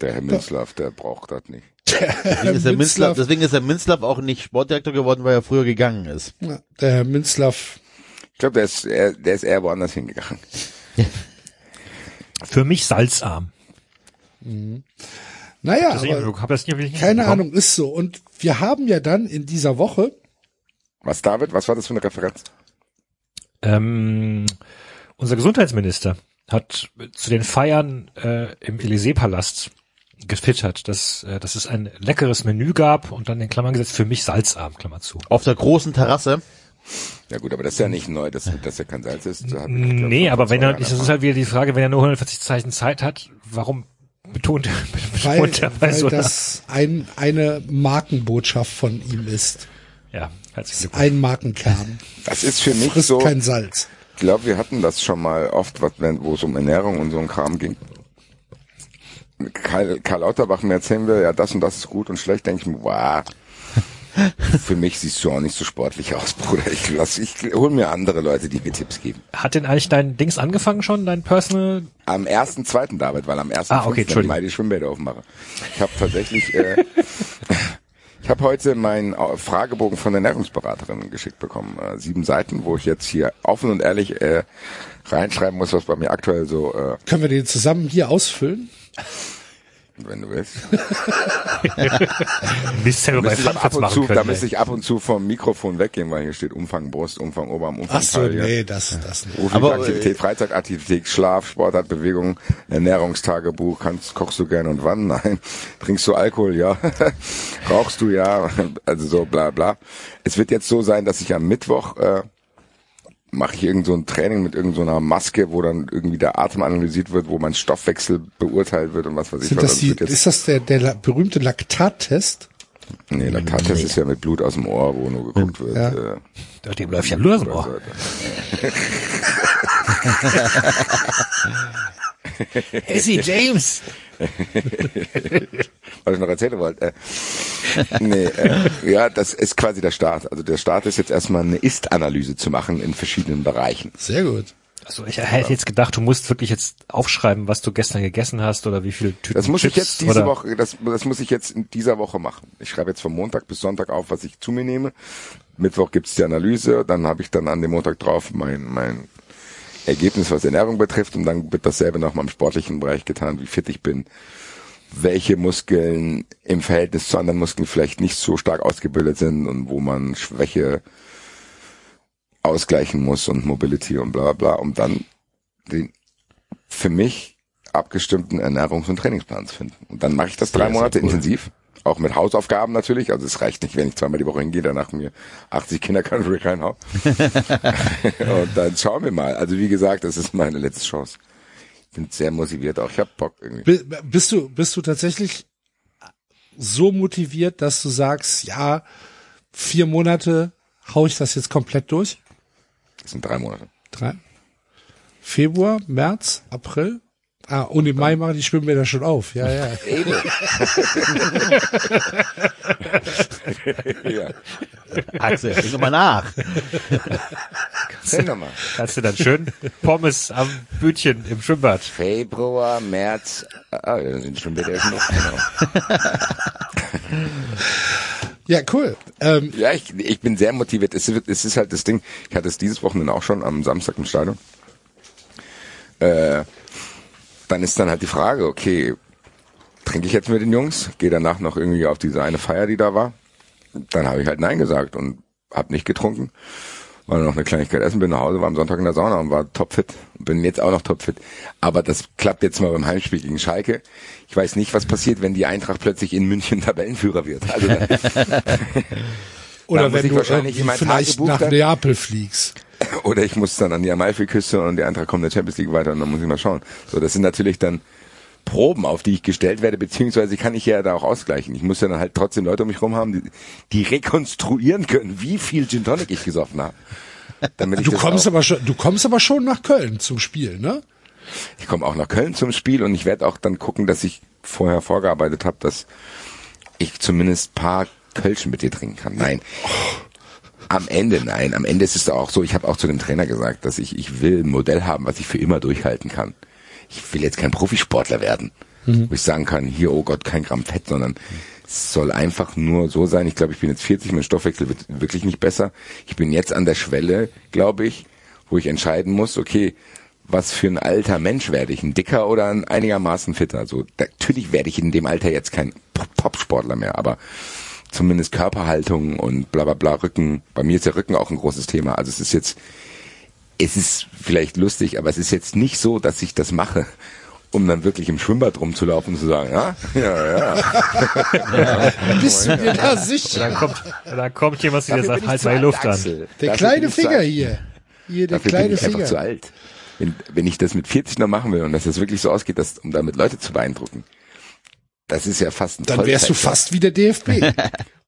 Der Herr Münzlaff, der braucht das nicht. [laughs] Deswegen ist, der Minzlaff, deswegen ist der Minzlaff auch nicht Sportdirektor geworden, weil er früher gegangen ist. Ja, der Herr Minzlaff, Ich glaube, der ist, eher, der ist eher woanders hingegangen. [laughs] für mich salzarm. Naja, aber habe das nicht wirklich keine. Ahnung, ist so. Und wir haben ja dann in dieser Woche Was, David? Was war das für eine Referenz? Ähm, unser Gesundheitsminister hat zu den Feiern äh, im Élysée-Palast getwittert, dass, äh, dass es ein leckeres Menü gab und dann in Klammern gesetzt für mich salzarm, Klammer zu. Auf der großen Terrasse. Ja gut, aber das ist ja nicht neu, dass, dass er kein Salz ist. Hab glaub, Nee, aber wenn er, das ist halt wieder die Frage, wenn er nur 140 Zeichen Zeit hat, warum betont, [laughs] weil, betont er bei weil so das ein, eine Markenbotschaft von ihm ist. ja, herzlichen Glückwunsch. Ein Markenkern. Das ist für mich Frisst so, kein Salz. ich glaube, wir hatten das schon mal oft, was, wo es um Ernährung und so ein Kram ging. Karl, Karl Lauterbach mir erzählen will, ja, das und das ist gut und schlecht, denke ich mir, wow. Für mich siehst du auch nicht so sportlich aus, Bruder. Ich lass, ich hol mir andere Leute, die mir Tipps geben. Hat denn eigentlich dein Dings angefangen schon, dein Personal? Am ersten, zweiten David, weil am ersten, Ah, okay, mal die Schwimmbäder aufmache. Ich habe tatsächlich, äh, [laughs] ich habe heute meinen äh, Fragebogen von der Ernährungsberaterin geschickt bekommen. Äh, sieben Seiten, wo ich jetzt hier offen und ehrlich äh, reinschreiben muss, was bei mir aktuell so, äh, Können wir den zusammen hier ausfüllen? Wenn du willst. [laughs] Bist ja bei Funfacts und machen zu, können. da müsste ich ab und zu vom Mikrofon weggehen, weil hier steht Umfang Brust, Umfang Oberarm, Umfang Ach so, Taille. nee, das, das nicht. Berufliche Aber, Aktivität, äh, Freizeitaktivität, Schlaf, Sportart, Bewegung, Ernährungstagebuch, kannst, kochst du gern und wann? [laughs] Nein. Trinkst du Alkohol? Ja. [laughs] Rauchst du? Ja. Also so bla bla. Es wird jetzt so sein, dass ich am Mittwoch äh, mache ich irgend so ein Training mit irgendeiner so einer Maske, wo dann irgendwie der Atem analysiert wird, wo mein Stoffwechsel beurteilt wird und was weiß ich Sind was. das Also die, ist das der, der berühmte Laktattest? nee, Laktattest ist ja mit Blut aus dem Ohr, wo nur geguckt wird. Ja. Äh, Dem läuft ja Blut aus dem Ohr. [laughs] [laughs] [laughs] [laughs] Essie James! [laughs] was ich noch erzählen wollte. Äh, nee, äh, ja, das ist quasi der Start. Also der Start ist jetzt erstmal eine Ist-Analyse zu machen in verschiedenen Bereichen. Sehr gut. Also ich hätte jetzt gedacht, du musst wirklich jetzt aufschreiben, was du gestern gegessen hast oder wie viele Tüten Das muss ich Chips jetzt diese oder Woche, das, das muss ich jetzt in dieser Woche machen. Ich schreibe jetzt von Montag bis Sonntag auf, was ich zu mir nehme. Mittwoch gibt's die Analyse, dann habe ich dann an dem Montag drauf mein, mein Ergebnis, was Ernährung betrifft, und dann wird dasselbe noch mal im sportlichen Bereich getan, wie fit ich bin, welche Muskeln im Verhältnis zu anderen Muskeln vielleicht nicht so stark ausgebildet sind und wo man Schwäche ausgleichen muss und Mobility und bla bla, um dann den für mich abgestimmten Ernährungs- und Trainingsplan zu finden. Und dann mache ich das drei sehr Monate cool. intensiv, auch mit Hausaufgaben natürlich. Also es reicht nicht, wenn ich zweimal die Woche hingehe, danach mir 80 Kinderkanäle reinhau. [laughs] und dann schauen wir mal. Also wie gesagt, das ist meine letzte Chance. Ich bin sehr motiviert auch. Ich hab Bock irgendwie. Bi- Bist du, bist du tatsächlich so motiviert, dass du sagst, ja, vier Monate hau ich das jetzt komplett durch? Das sind drei Monate. Drei? Februar, März, April, Ah, und im Mai machen die Schwimmbäder schon auf. Ja, ja. [laughs] Eben. ja. Axel, denk mal nach. Erzähl nochmal. Kannst du dann schön Pommes am Bütchen im Schwimmbad. Februar, März, ah, ja, sind schon wieder noch, genau. Ja, cool. Ähm, Ja, ich, ich bin sehr motiviert. Es, wird- es ist halt das Ding, ich hatte es dieses Wochenende auch schon am Samstag im Stadion. Äh, dann ist dann halt die Frage, okay, trinke ich jetzt mit den Jungs, gehe danach noch irgendwie auf diese eine Feier, die da war. Dann habe ich halt Nein gesagt und habe nicht getrunken. War dann noch eine Kleinigkeit essen, bin nach Hause, war am Sonntag in der Sauna und war topfit. Bin jetzt auch noch topfit. Aber das klappt jetzt mal beim Heimspiel gegen Schalke. Ich weiß nicht, was passiert, wenn die Eintracht plötzlich in München Tabellenführer wird. Also dann, [laughs] [laughs] oder muss wenn ich du wahrscheinlich irgendwie in mein vielleicht nach dann- Neapel fliegst. [laughs] Oder ich muss dann an die Amalfi-Küste und die Eintracht kommt in der Champions League weiter und dann muss ich mal schauen. So, das sind natürlich dann Proben, auf die ich gestellt werde, beziehungsweise kann ich ja da auch ausgleichen. Ich muss ja dann halt trotzdem Leute um mich rum haben, die, die rekonstruieren können, wie viel Gin Tonic ich gesoffen habe. Du kommst auch, aber schon, du kommst aber schon nach Köln zum Spiel, ne? ich komme auch nach Köln zum Spiel und ich werde auch dann gucken, dass ich vorher vorgearbeitet habe, dass ich zumindest paar Kölsch mit dir trinken kann. Nein. Am Ende nein. Am Ende ist es auch so, ich habe auch zu dem Trainer gesagt, dass ich, ich will ein Modell haben, was ich für immer durchhalten kann. Ich will jetzt kein Profisportler werden, wo ich sagen kann, hier, oh Gott, kein Gramm Fett, sondern es soll einfach nur so sein. Ich glaube, ich bin jetzt 40, mein Stoffwechsel wird wirklich nicht besser. Ich bin jetzt an der Schwelle, glaube ich, wo ich entscheiden muss, okay, was für ein alter Mensch werde ich? Ein dicker oder ein einigermaßen fitter? Also natürlich werde ich in dem Alter jetzt kein Popsportler mehr, aber zumindest Körperhaltung und bla bla bla Rücken. Bei mir ist der Rücken auch ein großes Thema. Also es ist jetzt, es ist vielleicht lustig, aber es ist jetzt nicht so, dass ich das mache, um dann wirklich im Schwimmbad rumzulaufen und zu sagen, ja, ja, ja. [laughs] Bist du dir da sicher? dann kommt, dann kommt jemand, der sagt, halt zu mal die alt, Luft an. Der Dafür kleine Finger hier. Hier, der Dafür kleine bin ich einfach Finger. zu alt. Wenn, wenn ich das mit 40 noch machen will und dass das wirklich so ausgeht, dass, um damit Leute zu beeindrucken, das ist ja fast ein Dann wärst du fast wie der DFB. [laughs]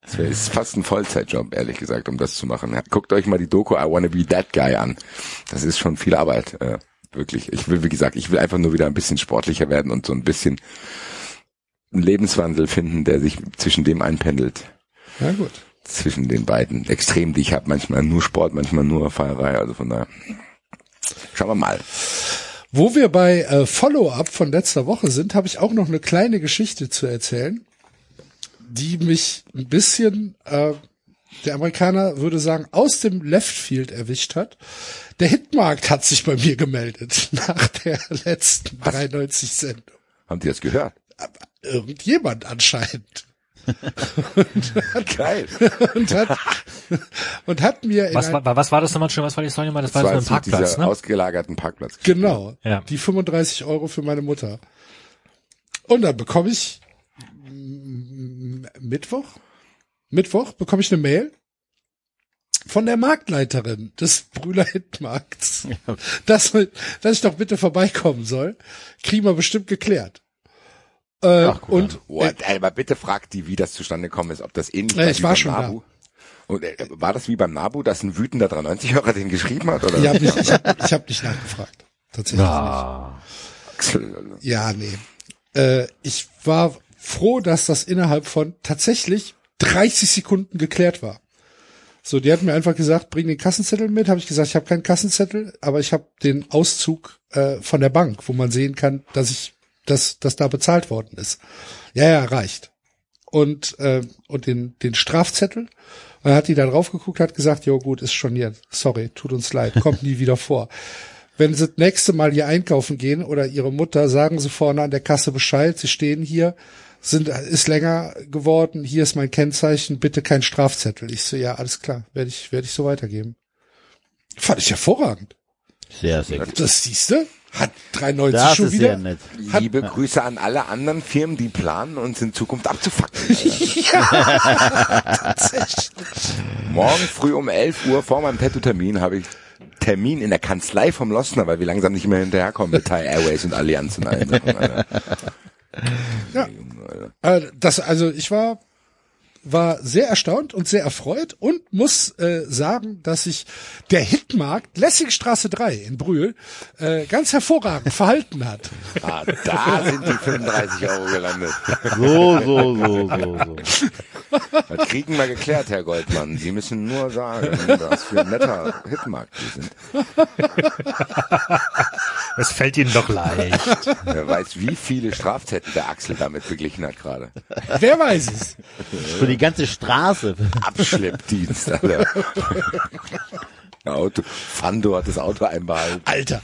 Das wär- ist fast ein Vollzeitjob, ehrlich gesagt, um das zu machen. Ja, Guckt euch mal die Doku I Wanna Be That Guy an. Das ist schon viel Arbeit, äh, wirklich. Ich will, wie gesagt, ich will einfach nur wieder ein bisschen sportlicher werden und so ein bisschen einen Lebenswandel finden, der sich zwischen dem einpendelt. Na gut. Zwischen den beiden Extremen, die ich habe. Manchmal nur Sport, manchmal nur Feierei. Also von daher. Schauen wir mal. Wo wir bei äh, Follow-up von letzter Woche sind, habe ich auch noch eine kleine Geschichte zu erzählen, die mich ein bisschen, äh, der Amerikaner würde sagen, aus dem Left Field erwischt hat. Der Hitmarkt hat sich bei mir gemeldet [laughs] nach der letzten 93 Sendung. Haben die das gehört? Irgendjemand anscheinend. Geil. Und hat, und hat mir in Was, ein, war, was war das nochmal schön? Was war die Story nochmal? Das war so ein Parkplatz, ne? ausgelagerten Parkplatz. Genau. Ja. Die 35 Euro für meine Mutter. Und dann bekomme ich Mittwoch, Mittwoch bekomme ich eine Mail von der Marktleiterin des Brühler Hitmarkts, dass, dass ich doch bitte vorbeikommen soll. Kriegen wir bestimmt geklärt. Äh, und What? Ey, aber bitte fragt die, wie das zustande gekommen ist, ob das ähnlich war ich war schon da. Nabu. Und äh, war das wie beim Nabu, dass ein wütender 93-Hörer den geschrieben hat? Oder? ich habe nicht, [laughs] ich hab, ich hab nicht nachgefragt. Tatsächlich Ah. nicht. Ja, nee. Äh, ich war froh, dass das innerhalb von tatsächlich 30 Sekunden geklärt war. So, die hat mir einfach gesagt, bring den Kassenzettel mit. Habe ich gesagt, ich habe keinen Kassenzettel, aber ich habe den Auszug äh, von der Bank, wo man sehen kann, dass ich, dass, dass da bezahlt worden ist. Ja, ja, reicht. Und äh, und den den Strafzettel. Und hat die da drauf geguckt, hat gesagt, jo gut, ist schon hier. Sorry, tut uns leid, kommt nie wieder vor. Wenn sie das nächste Mal hier einkaufen gehen oder ihre Mutter, sagen sie vorne an der Kasse Bescheid, sie stehen hier, sind, ist länger geworden, hier ist mein Kennzeichen, bitte kein Strafzettel. Ich so, ja, alles klar, werde ich, werde ich so weitergeben. Fand ich hervorragend. Sehr, sehr gut. Das siehste, hat 93 Das schon ist wieder. sehr nett. Liebe Grüße an alle anderen Firmen, die planen, uns in Zukunft abzufacken. [laughs] Morgen früh um 11 Uhr vor meinem Tattoo-Termin habe ich Termin in der Kanzlei vom Lossner, weil wir langsam nicht mehr hinterherkommen mit Thai Airways und Allianz und allem. Ja. Äh, Das, also ich war war sehr erstaunt und sehr erfreut und muss äh, sagen, dass sich der Hitmarkt Lessingstraße 3 in Brühl äh, ganz hervorragend verhalten hat. Ah, da sind die 35 Euro gelandet. So, so, so, so, so. Das kriegen wir geklärt, Herr Goldmann. Sie müssen nur sagen, was für ein netter Hitmarkt wir sind. Es fällt Ihnen doch leicht. Wer weiß, wie viele Strafzettel der Axel damit beglichen hat gerade. Wer weiß es? Für die ganze Straße. Abschleppdienst, Alter. Auto. Fando hat das Auto einbehalten. Alter,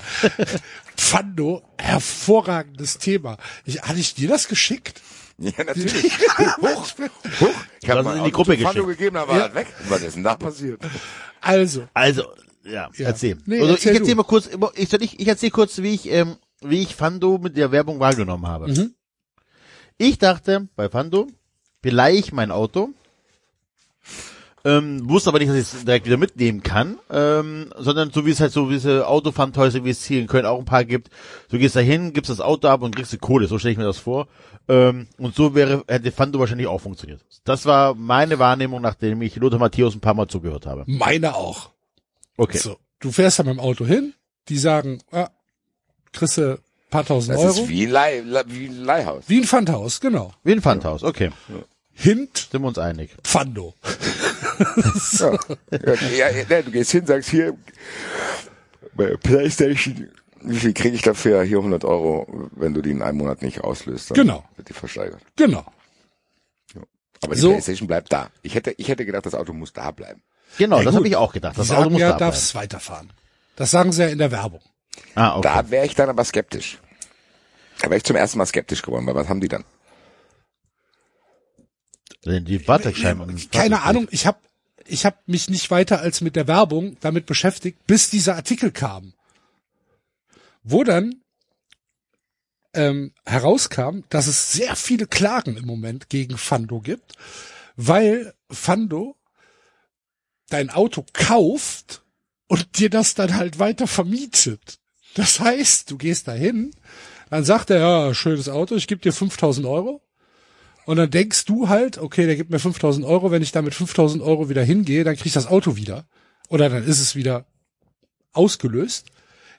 Pfando, hervorragendes Thema. Ich, hatte ich dir das geschickt? Ja, natürlich. [laughs] Hoch, hoch. Ich habe mal in die Gruppe Fando geschickt. gegeben, da war Ja. weg. Was ist denn da passiert? Also, Also, ja, Ja. erzähl. Nee, also erzähl ich erzähl du. mal kurz, ich, ich, ich erzähl kurz, wie ich, ähm, wie ich Fando mit der Werbung wahrgenommen habe. Mhm. Ich dachte bei Fando, beleihe ich mein Auto, ähm, wusste aber nicht, dass ich es direkt wieder mitnehmen kann, ähm, sondern so wie es halt so diese Autopfandhäuser, wie es hier in Köln auch ein paar gibt, du gehst da hin, gibst das Auto ab und kriegst die Kohle, so stelle ich mir das vor. Ähm, und so wäre, hätte Fando wahrscheinlich auch funktioniert. Das war meine Wahrnehmung, nachdem ich Lothar Matthäus ein paar Mal zugehört habe. meine auch. Okay. So, du fährst da mit dem Auto hin, die sagen, ah, kriegst du ein paar tausend Das Euro. ist wie ein, Leih, Le- wie ein Leihhaus. Wie ein Pfandhaus, genau. Wie ein Pfandhaus, okay. Hint, Sind wir uns einig. Pfando. Ja. [laughs] Ja, ja, ja, du gehst hin, sagst hier, bei Playstation, wie viel kriege ich dafür? Hier 100 Euro, wenn du die in einem Monat nicht auslöst. Dann Genau. Wird die versteigert. Genau. Aber die So. Playstation bleibt da. Ich hätte, ich hätte gedacht, das Auto muss da bleiben. Genau, Ja, das habe ich auch gedacht. Die Das Auto sagen muss ja, da darfst weiterfahren. Das sagen sie ja in der Werbung. bleiben. Ah, okay. Da wäre ich dann aber skeptisch. Da wäre ich zum ersten Mal skeptisch geworden, weil was haben die dann? Die Fahrzeugscheiben. Keine Ahnung, ich habe ich hab mich nicht weiter als mit der Werbung damit beschäftigt, bis dieser Artikel kam. Wo dann ähm, herauskam, dass es sehr viele Klagen im Moment gegen Fando gibt, weil Fando dein Auto kauft und dir das dann halt weiter vermietet. Das heißt, du gehst dahin, dann sagt er, ja, schönes Auto, ich gebe dir 5000 Euro. Und dann denkst du halt, okay, der gibt mir 5000 Euro, wenn ich da mit 5000 Euro wieder hingehe, dann krieg ich das Auto wieder. Oder dann ist es wieder ausgelöst.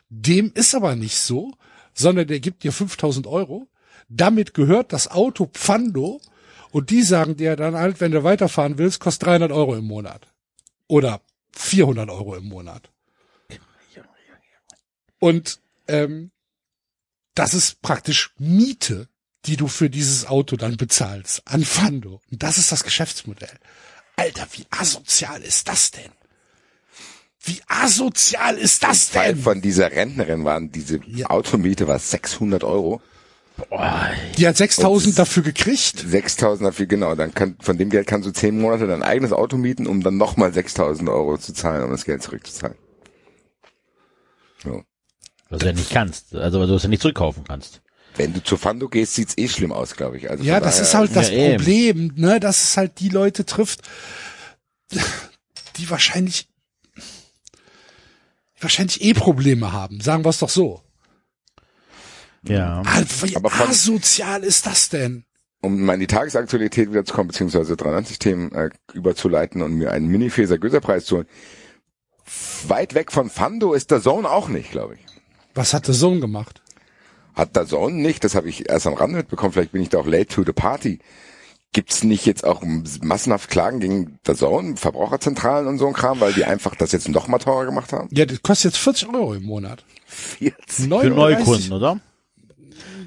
Dem ist aber nicht so, sondern der gibt dir 5000 Euro. Damit gehört das Auto Pfando und die sagen dir dann halt, wenn du weiterfahren willst, kostet 300 Euro im Monat. Oder 400 Euro im Monat. Und ähm, das ist praktisch Miete, die du für dieses Auto dann bezahlst an Fando. Und das ist das Geschäftsmodell. Alter, wie asozial ist das denn? Wie asozial ist das Weil denn? von dieser Rentnerin waren diese Ja. Automiete war 600 Euro. Die hat 6000 dafür gekriegt. 6000 dafür, genau. Dann kann, von dem Geld kannst du zehn Monate dein eigenes Auto mieten, um dann nochmal 6000 Euro zu zahlen, um das Geld zurückzuzahlen. So. Was du ja nicht kannst. Also, weil du es ja nicht zurückkaufen kannst. Wenn du zu Fando gehst, sieht's eh schlimm aus, glaube ich. Also Ja, das ist halt das Ja, eben. Problem, ne, dass es halt die Leute trifft, die wahrscheinlich, wahrscheinlich eh Probleme haben. Sagen wir es doch so. Ja. Alter, wie Aber von- asozial ist das denn? um mal in die Tagesaktualität wiederzukommen, beziehungsweise 93-Themen äh, überzuleiten und mir einen Mini-Feser-Göser-Preis zu holen. Weit weg von Fando ist der Zone auch nicht, glaube ich. Was hat der Sohn gemacht? Hat der Zone nicht, das habe ich erst am Rande mitbekommen, vielleicht bin ich da auch late to the party. Gibt's nicht jetzt auch massenhaft Klagen gegen der Zone, Verbraucherzentralen und so ein Kram, weil die einfach das jetzt noch mal teurer gemacht haben? Ja, das kostet jetzt 40 Euro im Monat. 40. Für 39. Neukunden, oder?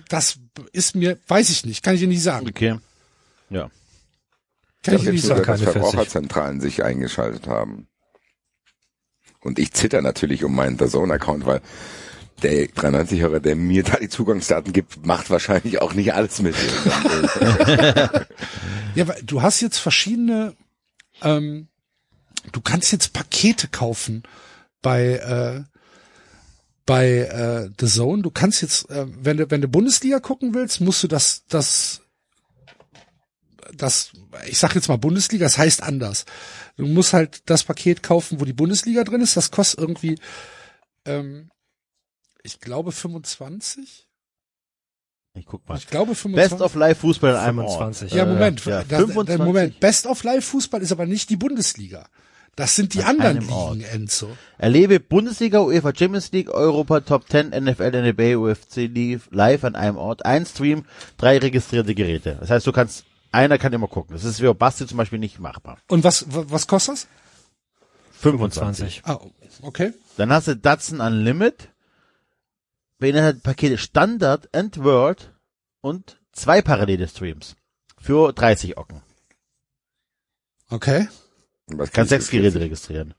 Das ist mir, weiß ich nicht, kann ich dir nicht sagen. Okay. Ja. Kann ich Ich dir nicht jetzt sagen. dass keine 40. Verbraucherzentralen sich eingeschaltet haben. Und ich zitter natürlich um meinen DAZN-Account, weil der 93-Hörer, der mir da die Zugangsdaten gibt, macht wahrscheinlich auch nicht alles mit. Ja, du hast jetzt verschiedene, ähm, du kannst jetzt Pakete kaufen bei äh, bei äh, The Zone. Du kannst jetzt, äh, wenn du wenn du Bundesliga gucken willst, musst du das das das ich sag jetzt mal Bundesliga, das heißt anders. Du musst halt das Paket kaufen, wo die Bundesliga drin ist. Das kostet irgendwie, ähm, ich glaube 25 Ich guck mal. Ich glaube 25. Best of Live Fußball in einem 25. ja, Moment. ja, das, 25. Moment. Best of Live Fußball ist aber nicht die Bundesliga. Das sind die anderen einem Ort. Ligen, Enzo. Erlebe Bundesliga, UEFA Champions League, Europa Top 10, NFL, NBA, UFC Live, live an einem Ort. Ein Stream, drei registrierte Geräte. Das heißt, du kannst, einer kann immer gucken. Das ist für Basti zum Beispiel nicht machbar. Und was, wa- was kostet das? 25. 25. Ah, okay. Dann hast du Datsun Unlimited, beinhaltet Pakete Standard and World und zwei parallele Streams für 30 Ocken. Okay. Was Kannst kriegst sechs? Geräte registrieren.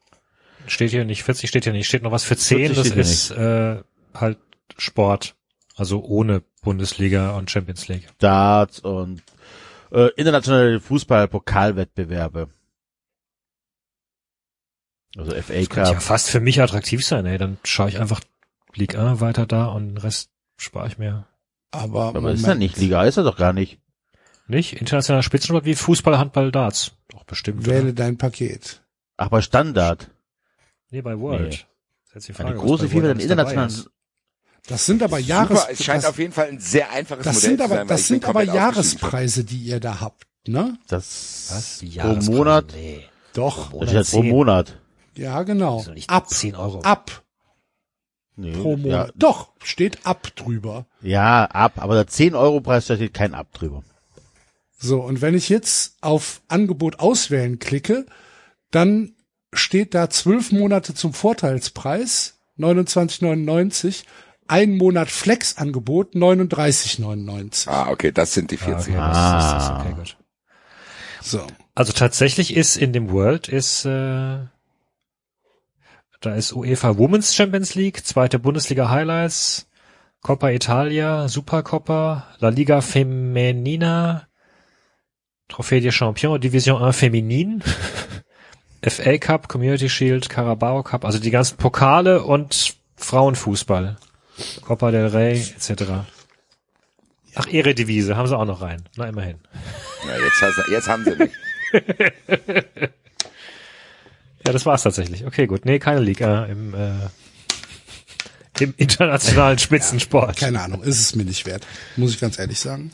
Steht hier nicht, 40 steht hier nicht, steht noch was für 10, 40 das ist äh, halt Sport. Also ohne Bundesliga und Champions League. Darts und äh, internationale Fußball-Pokalwettbewerbe. Also FA Das könnte ja Cup. fast für mich attraktiv sein, ey. Dann schaue ich einfach Ligue 1 weiter da und den Rest spare ich mir. Aber, Aber ist ja nicht, Liga ist er doch gar nicht. Nicht? Internationaler Spitzensport wie Fußball, Handball, Darts. Doch bestimmt. Wähle Oder? dein Paket. Ach, bei Standard. Nee, bei World. Nee. Eine Frage, was große Vielfalt an internationalen. Das sind aber Jahres, Super, es scheint das, auf jeden Fall ein sehr einfaches das Modell sind zu aber, sein. weil das sind aber. Jahrespreise, die ihr da habt, ne? Das Was? Wie pro Jahrespreise? Monat. Nee. Doch. Das ist ja pro 10. Monat. Ja, genau. Ab. 10 Euro. Ab Nee, pro Monat. Ja, Doch, steht ab drüber. ja, ab, aber der 10 Euro Preis, da steht kein Ab drüber. So, und wenn ich jetzt auf Angebot auswählen klicke, dann steht da zwölf Monate zum Vorteilspreis, 29,99, ein Monat Flex-Angebot, 39,99. Ah, okay, das sind die Ah, 40. okay, das ist das. Okay, gut. So. Also tatsächlich ist in dem World ist äh, da ist UEFA Women's Champions League, zweite Bundesliga Highlights, Coppa Italia, Supercoppa, La Liga Femenina, Trophée des Champions, Division 1 Feminin, [laughs] FA Cup, Community Shield, Carabao Cup, also die ganzen Pokale und Frauenfußball, Copa del Rey etc. Ach, Eredivise haben sie auch noch rein. Na, immerhin. Ja, jetzt, jetzt haben sie mich. [laughs] Ja, das war's tatsächlich. Okay, gut. Nee, keine Liga im, äh, im internationalen [laughs] Spitzensport. Keine Ahnung, ist es mir nicht wert. Muss ich ganz ehrlich sagen.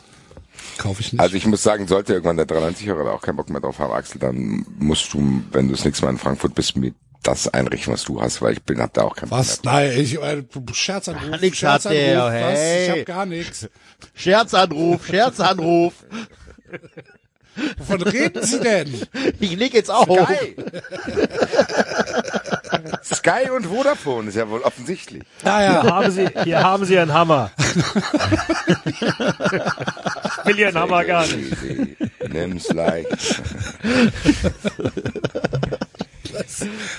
Kaufe ich nicht. Also ich muss sagen, sollte irgendwann der 93-Jährige auch keinen Bock mehr drauf haben, Axel, dann musst du, wenn du das nächste Mal in Frankfurt bist, mir das einrichten, was du hast, weil ich bin, hab da auch keinen Bock was? mehr. Nein, ich, äh, Scherzanruf, Nix hat Scherzanruf, der, was? hey. Ich hab gar nichts. Scherzanruf, Scherzanruf. [laughs] Wovon reden Sie denn? Ich leg jetzt auf. Sky! Sky und Vodafone ist ja wohl offensichtlich. Ah, Hier ja. haben Sie, hier haben Sie einen Hammer. ich will Ihren Hammer gar nicht. Nimm's leicht.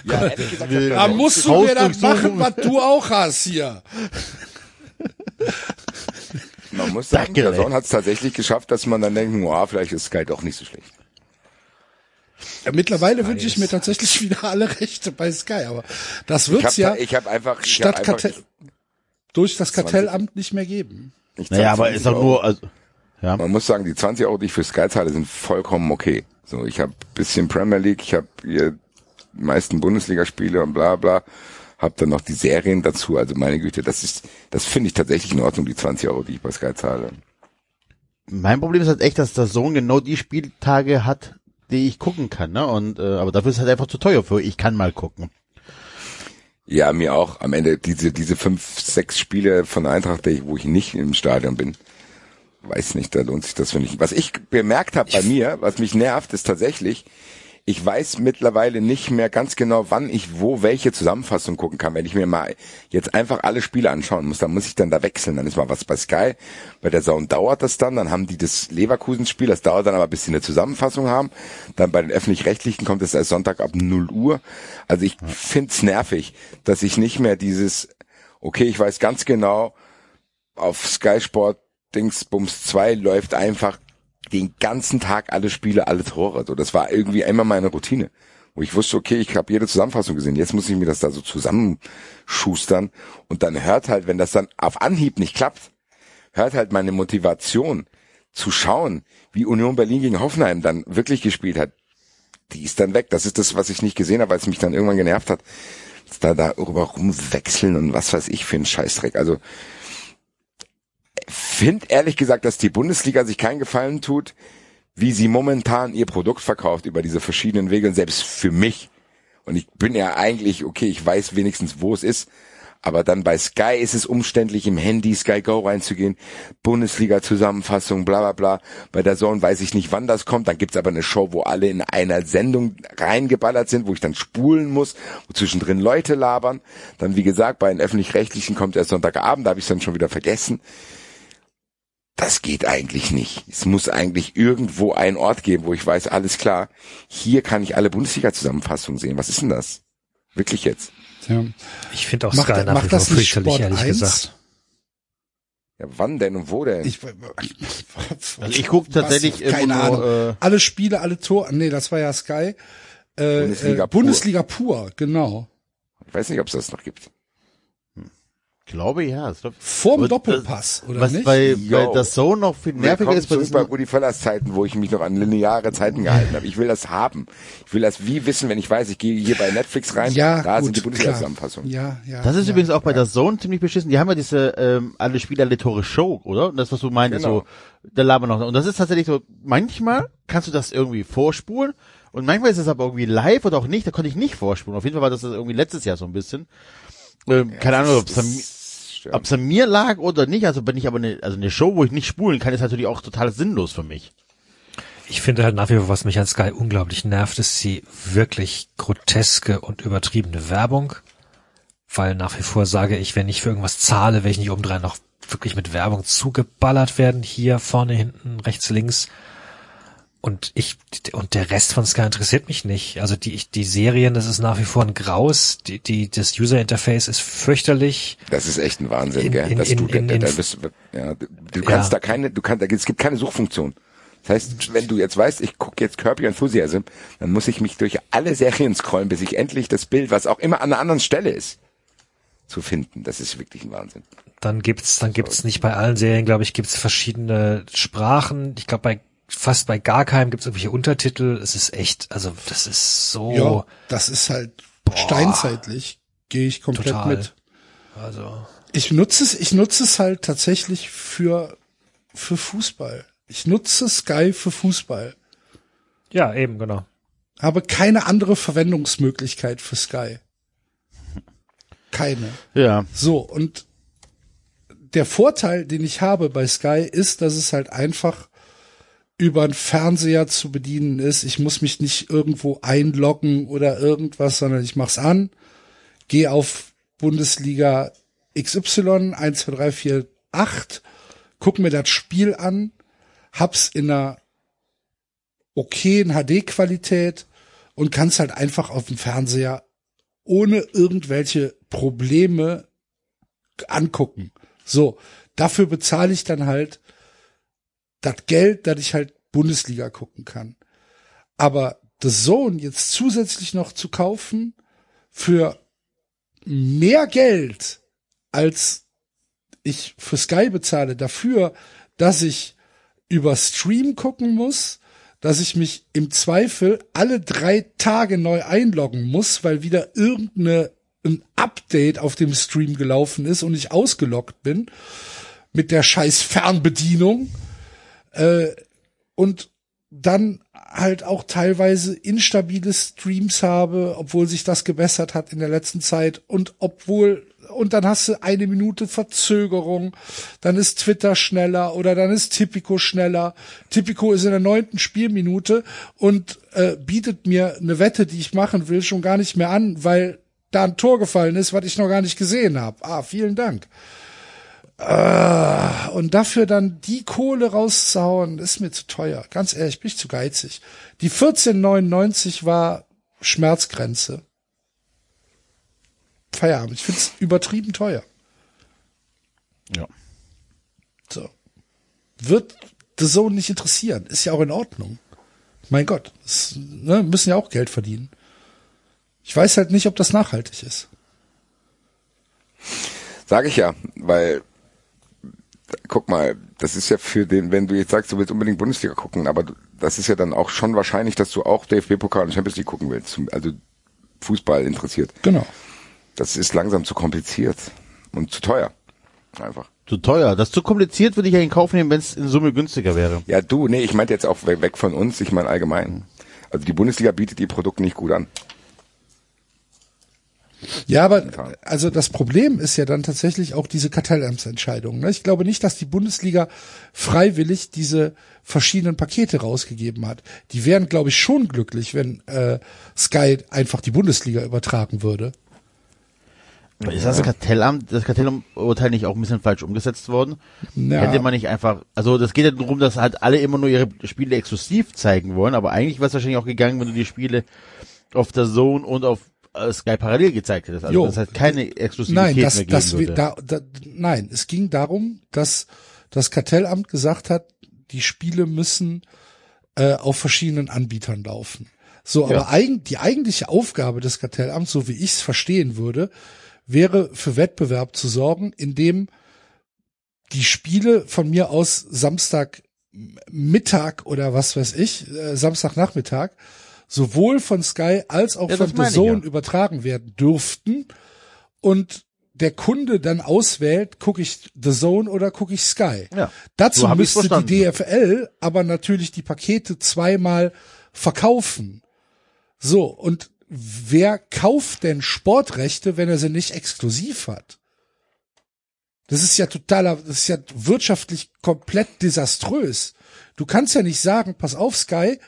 ja, ehrlich gesagt, Da musst du mir das Hausdurchsuchung. machen, was du auch hast hier. Man muss sagen, Danke. Sohn hat es tatsächlich geschafft, dass man dann denkt, oh, vielleicht ist Sky doch nicht so schlecht. Ja, mittlerweile wünsche ich mir tatsächlich [laughs] wieder alle Rechte bei Sky, aber das Ich wird's ja ich hab einfach, ich statt hab einfach, durch das Kartellamt nicht mehr geben. ich Naja, aber 20 ist doch nur, also, ja. Man muss sagen, die 20 Euro, die ich für Sky zahle, sind vollkommen okay. So, ich habe bisschen Premier League, ich habe hier die meisten Bundesligaspiele und bla bla, habe dann noch die Serien dazu. Also meine Güte, das ist, das finde ich tatsächlich in Ordnung, die 20 Euro, die ich bei Sky zahle. Mein Problem ist halt echt, dass der Sohn genau die Spieltage hat, die ich gucken kann, ne? Und äh, aber dafür ist es halt einfach zu teuer für. Ich kann mal gucken. Ja, mir auch. Am Ende diese diese fünf, sechs Spiele von Eintracht, wo ich nicht im Stadion bin, weiß nicht, da lohnt sich das für nicht. Was ich bemerkt habe bei mir, was mich nervt, ist tatsächlich, ich weiß mittlerweile nicht mehr ganz genau, wann ich wo welche Zusammenfassung gucken kann. Wenn ich mir mal jetzt einfach alle Spiele anschauen muss, dann muss ich dann da wechseln. Dann ist mal was bei Sky. Bei der Zone dauert das dann. Dann haben die das Leverkusen-Spiel. Das dauert dann aber, bis sie eine Zusammenfassung haben. Dann bei den Öffentlich-Rechtlichen kommt es erst Sonntag ab 0 Uhr. Also ich find's nervig, dass ich nicht mehr dieses, okay, ich weiß ganz genau, auf Sky Sport Dingsbums 2 läuft einfach den ganzen Tag alle Spiele, alle Tore. So, das war irgendwie immer meine Routine, wo ich wusste, okay, ich habe jede Zusammenfassung gesehen. Jetzt muss ich mir das da so zusammenschustern und dann hört halt, wenn das dann auf Anhieb nicht klappt, hört halt meine Motivation zu schauen, wie Union Berlin gegen Hoffenheim dann wirklich gespielt hat. Die ist dann weg. Das ist das, was ich nicht gesehen habe, weil es mich dann irgendwann genervt hat. Da darüber rumwechseln und was weiß ich für ein Scheißdreck. Also finde ehrlich gesagt, dass die Bundesliga sich keinen Gefallen tut, wie sie momentan ihr Produkt verkauft über diese verschiedenen Wege, und selbst für mich. Und ich bin ja eigentlich, okay, ich weiß wenigstens, wo es ist, aber dann bei Sky ist es umständlich, im Handy Sky Go reinzugehen, Bundesliga-Zusammenfassung, bla bla bla. Bei der Zone weiß ich nicht, wann das kommt. Dann gibt's aber eine Show, wo alle in einer Sendung reingeballert sind, wo ich dann spulen muss, wo zwischendrin Leute labern. Dann, wie gesagt, bei den Öffentlich-Rechtlichen kommt erst Sonntagabend, da habe ich dann schon wieder vergessen. Das geht eigentlich nicht. Es muss eigentlich irgendwo einen Ort geben, wo ich weiß, alles klar, hier kann ich alle Bundesliga-Zusammenfassungen sehen. Was ist denn das? Wirklich jetzt? Ja. Ich finde auch Macht, Sky nach macht wie vor fürchterlich, Sport ehrlich 1? gesagt. Ja, wann denn und wo denn? Ich, Also ich gucke tatsächlich Was? keine immer Ahnung. nur, äh, alle Spiele, alle Tore. Nee, das war ja Sky. Äh, Bundesliga äh, pur. Bundesliga pur, genau. ich weiß nicht, ob es das noch gibt. Glaube ja. Ich glaub, Vorm aber Doppelpass, das, oder was nicht? bei, Yo. bei das Zone noch viel nerviger ist, zurück bei Rudi Völlers Zeiten, wo ich mich noch an lineare Zeiten [laughs] gehalten habe. Ich will das haben. Ich will das wie wissen, wenn ich weiß, ich gehe hier bei Netflix rein, ja, da gut, sind die. Bundesliga-Zusammenfassungen. Ja, ja. das ist ja. übrigens auch bei der Zone ziemlich beschissen. Die haben ja diese ähm, alle Spieler alle Tore Show, oder? Und das was du meintest, Genau. so da labern noch. Und das ist tatsächlich so. Manchmal kannst du das irgendwie vorspulen und manchmal ist es aber irgendwie live oder auch nicht. Da konnte ich nicht vorspulen. Auf jeden Fall war das irgendwie letztes Jahr so ein bisschen. Ähm, keine Ahnung, ob es an, ob's an mir lag oder nicht. Also wenn ich aber eine, also eine Show, wo ich nicht spulen kann, ist natürlich auch total sinnlos für mich. Ich finde halt nach wie vor, was mich an Sky unglaublich nervt, ist die wirklich groteske und übertriebene Werbung. Weil nach wie vor sage ich, wenn ich für irgendwas zahle, will ich nicht obendrein noch wirklich mit Werbung zugeballert werden. Hier, vorne, hinten, rechts, links. Und ich, und der Rest von Sky interessiert mich nicht. Also die, ich- die Serien, das ist nach wie vor ein Graus. Die, die, das User Interface ist fürchterlich. Das ist echt ein Wahnsinn, In- gell? in- Dass in- du, in- da, da bist, ja, du, du kannst Ja. da keine, du kannst, da, es gibt keine Suchfunktion. Das heißt, wenn du jetzt weißt, ich gucke jetzt Kirby Enthusiasm, dann muss ich mich durch alle Serien scrollen, bis ich endlich das Bild, was auch immer an einer anderen Stelle ist, zu finden. Das ist wirklich ein Wahnsinn. Dann gibt's, dann gibt's nicht bei allen Serien, glaube ich, gibt's verschiedene Sprachen. Ich glaube, bei fast bei gar keinem gibt's irgendwelche Untertitel. Es ist echt, also das ist so, Ja, das ist halt steinzeitlich. Gehe ich komplett Total. mit. also Ich nutze es, ich nutze es halt tatsächlich für, für Fußball. Ich nutze Sky für Fußball. ja, eben genau. Habe keine andere Verwendungsmöglichkeit für Sky. Keine. Ja. So, und der Vorteil, den ich habe bei Sky, ist, dass es halt einfach über einen Fernseher zu bedienen ist. Ich muss mich nicht irgendwo einloggen oder irgendwas, sondern ich mach's an, gehe auf Bundesliga XY 1, 2, 3, 4, 8, guck mir das Spiel an, hab's in einer okayen HD-Qualität und kann's halt einfach auf dem Fernseher ohne irgendwelche Probleme angucken. So, dafür bezahle ich dann halt das Geld, dass ich halt Bundesliga gucken kann. Aber The Zone jetzt zusätzlich noch zu kaufen für mehr Geld, als ich für Sky bezahle, dafür, dass ich über Stream gucken muss, dass ich mich im Zweifel alle drei Tage neu einloggen muss, weil wieder irgendeine ein Update auf dem Stream gelaufen ist und ich ausgeloggt bin mit der scheiß Fernbedienung äh, und dann halt auch teilweise instabile Streams habe, obwohl sich das gebessert hat in der letzten Zeit und obwohl und dann hast du eine Minute Verzögerung, dann ist Twitter schneller oder dann ist Tipico schneller. Tipico ist in der neunten Spielminute und äh, bietet mir eine Wette, die ich machen will, schon gar nicht mehr an, weil da ein Tor gefallen ist, was ich noch gar nicht gesehen habe. Ah, vielen Dank. Äh, und dafür dann die Kohle rauszuhauen, ist mir zu teuer. Ganz ehrlich, bin ich zu geizig. Die 14,99 war Schmerzgrenze. Feierabend. Ich find's übertrieben teuer. Ja. So. Wird The Zone nicht interessieren. Ist ja auch in Ordnung. Mein Gott. Das, ne, müssen ja auch Geld verdienen. Ich weiß halt nicht, ob das nachhaltig ist. Sag ich ja, weil guck mal, das ist ja für den, wenn du jetzt sagst, du willst unbedingt Bundesliga gucken, aber das ist ja dann auch schon wahrscheinlich, dass du auch DFB-Pokal und Champions League gucken willst, also Fußball interessiert. Genau. Das ist langsam zu kompliziert und zu teuer. Einfach. Zu teuer. Das zu kompliziert würde ich ja in Kauf nehmen, wenn es in Summe günstiger wäre. Ja, du, nee, ich meinte jetzt auch weg weg von uns, ich meine allgemein. Also die Bundesliga bietet die Produkte nicht gut an. Ja, aber also das Problem ist ja dann tatsächlich auch diese Kartellamtsentscheidung. Ne? Ich glaube nicht, dass die Bundesliga freiwillig diese verschiedenen Pakete rausgegeben hat. Die wären, glaube ich, schon glücklich, wenn äh, Sky einfach die Bundesliga übertragen würde. Ist das Kartellamt, das Kartellurteil nicht auch ein bisschen falsch umgesetzt worden? Ja. Hätte man nicht einfach, also das geht ja darum, dass halt alle immer nur ihre Spiele exklusiv zeigen wollen, aber eigentlich wäre es wahrscheinlich auch gegangen, wenn du die Spiele auf der Zone und auf Sky parallel gezeigt hättest. Also Jo. das heißt keine Exklusivität Nein, mehr das, geben das, würde. da, da, nein, es ging darum, dass das Kartellamt gesagt hat, die Spiele müssen äh, auf verschiedenen Anbietern laufen. So, Ja. aber eigen, die eigentliche Aufgabe des Kartellamts, so wie ich es verstehen würde, wäre für Wettbewerb zu sorgen, indem die Spiele von mir aus Samstag Mittag oder was weiß ich, äh, Samstagnachmittag, sowohl von Sky als auch Ja, von The Zone ja. übertragen werden dürften und der Kunde dann auswählt, gucke ich The Zone oder gucke ich Sky. Ja, Dazu so müsste die. DFL aber natürlich die Pakete zweimal verkaufen. So, und wer kauft denn Sportrechte, wenn er sie nicht exklusiv hat? Das ist ja totaler, das ist ja wirtschaftlich komplett desaströs. Du kannst ja nicht sagen, pass auf, Sky,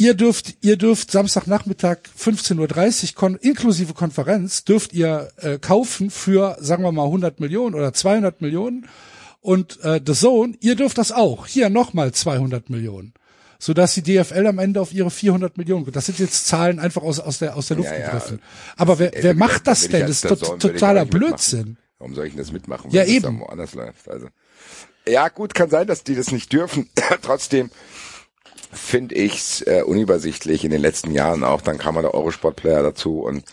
ihr dürft, ihr dürft Samstagnachmittag 15.30 Uhr kon inklusive Konferenz dürft ihr äh, kaufen für, sagen wir mal, 100 Millionen oder 200 Millionen und äh, The Zone, ihr dürft das auch. Hier nochmal 200 Millionen. Sodass die DFL am Ende auf ihre 400 Millionen kommt. Das sind jetzt Zahlen einfach aus, aus der, aus der Luft Ja, ja. gegriffen. Aber wer, wer macht das denn? Das ist will ich totaler. Blödsinn. Warum soll ich denn das mitmachen, Ja, eben. dann woanders läuft? Also, ja, gut, kann sein, dass die das nicht dürfen. [clears throat] Trotzdem finde ich's äh, unübersichtlich in den letzten Jahren auch. Dann kam mal der Eurosport-Player dazu und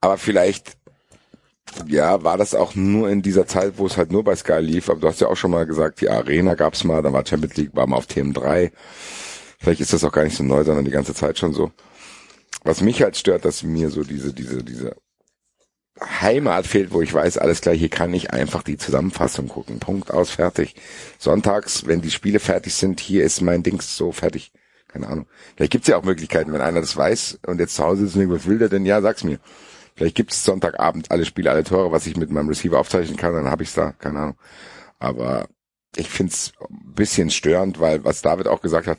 aber vielleicht ja, war das auch nur in dieser Zeit, wo es halt nur bei Sky lief. Aber du hast ja auch schon mal gesagt, die Arena gab's mal, dann war Champions League, war mal auf TM3. Vielleicht ist das auch gar nicht so neu, sondern die ganze Zeit schon so. Was mich halt stört, dass mir so diese, diese, diese Heimat fehlt, wo ich weiß, alles klar, hier kann ich einfach die Zusammenfassung gucken. Punkt aus, fertig. Sonntags, wenn die Spiele fertig sind, hier ist mein Dings so fertig. Keine Ahnung. Vielleicht gibt's ja auch Möglichkeiten, wenn einer das weiß und jetzt zu Hause ist und denkt, was will der denn? Ja, sag's mir. Vielleicht gibt's Sonntagabend alle Spiele, alle Tore, was ich mit meinem Receiver aufzeichnen kann, dann habe ich's da. Keine Ahnung. Aber ich find's ein bisschen störend, weil was David auch gesagt hat,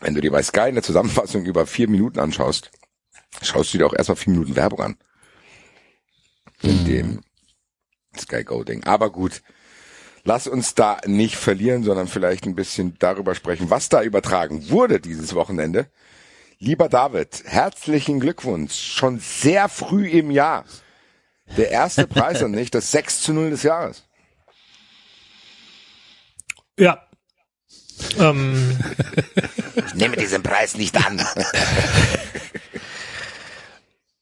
wenn du dir bei Sky eine Zusammenfassung über vier Minuten anschaust, schaust du dir auch erstmal vier Minuten Werbung an. In dem Sky Go Ding. Aber gut. Lass uns da nicht verlieren, sondern vielleicht ein bisschen darüber sprechen, was da übertragen wurde dieses Wochenende. Lieber David, herzlichen Glückwunsch. Schon sehr früh im Jahr. Der erste [laughs] Preis und nicht das 6 zu 0 des Jahres. Ja. Ähm, [laughs] Ich nehme diesen Preis nicht an.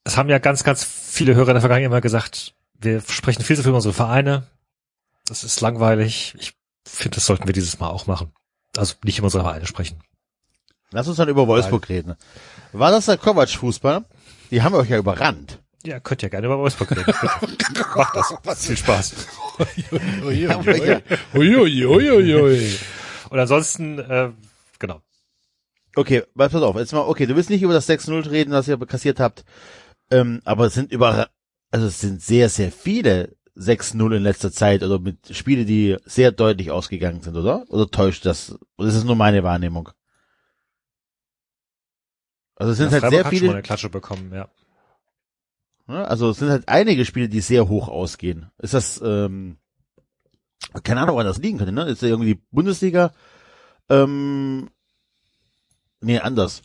es haben ja ganz, ganz viele Hörer in der Vergangenheit immer gesagt, wir sprechen viel zu viel über unsere Vereine. Das ist langweilig. Ich finde, das sollten wir dieses Mal auch machen. Also nicht über unsere Vereine sprechen. Lass uns dann über Wolfsburg reden. War das der Kovac-Fußball? Die haben euch ja überrannt. Ja, könnt ihr gerne über Wolfsburg reden. [laughs] Macht das. Viel Spaß. Und ansonsten, äh, genau. Okay, pass auf, jetzt mal, okay, du willst nicht über das 6-0 reden, was ihr kassiert habt, ähm, aber es sind über, also es sind sehr, sehr viele 6-0 in letzter Zeit oder mit Spiele, die sehr deutlich ausgegangen sind, oder? Oder täuscht das? Oder ist es nur meine Wahrnehmung? Also es sind Ja, halt Freiburg sehr hat schon viele, eine Klatsche bekommen, ja. also es sind halt einige Spiele, die sehr hoch ausgehen. Ist das, ähm, keine Ahnung, woran das liegen könnte, ne? Ist ja irgendwie Bundesliga, ähm, nee, anders.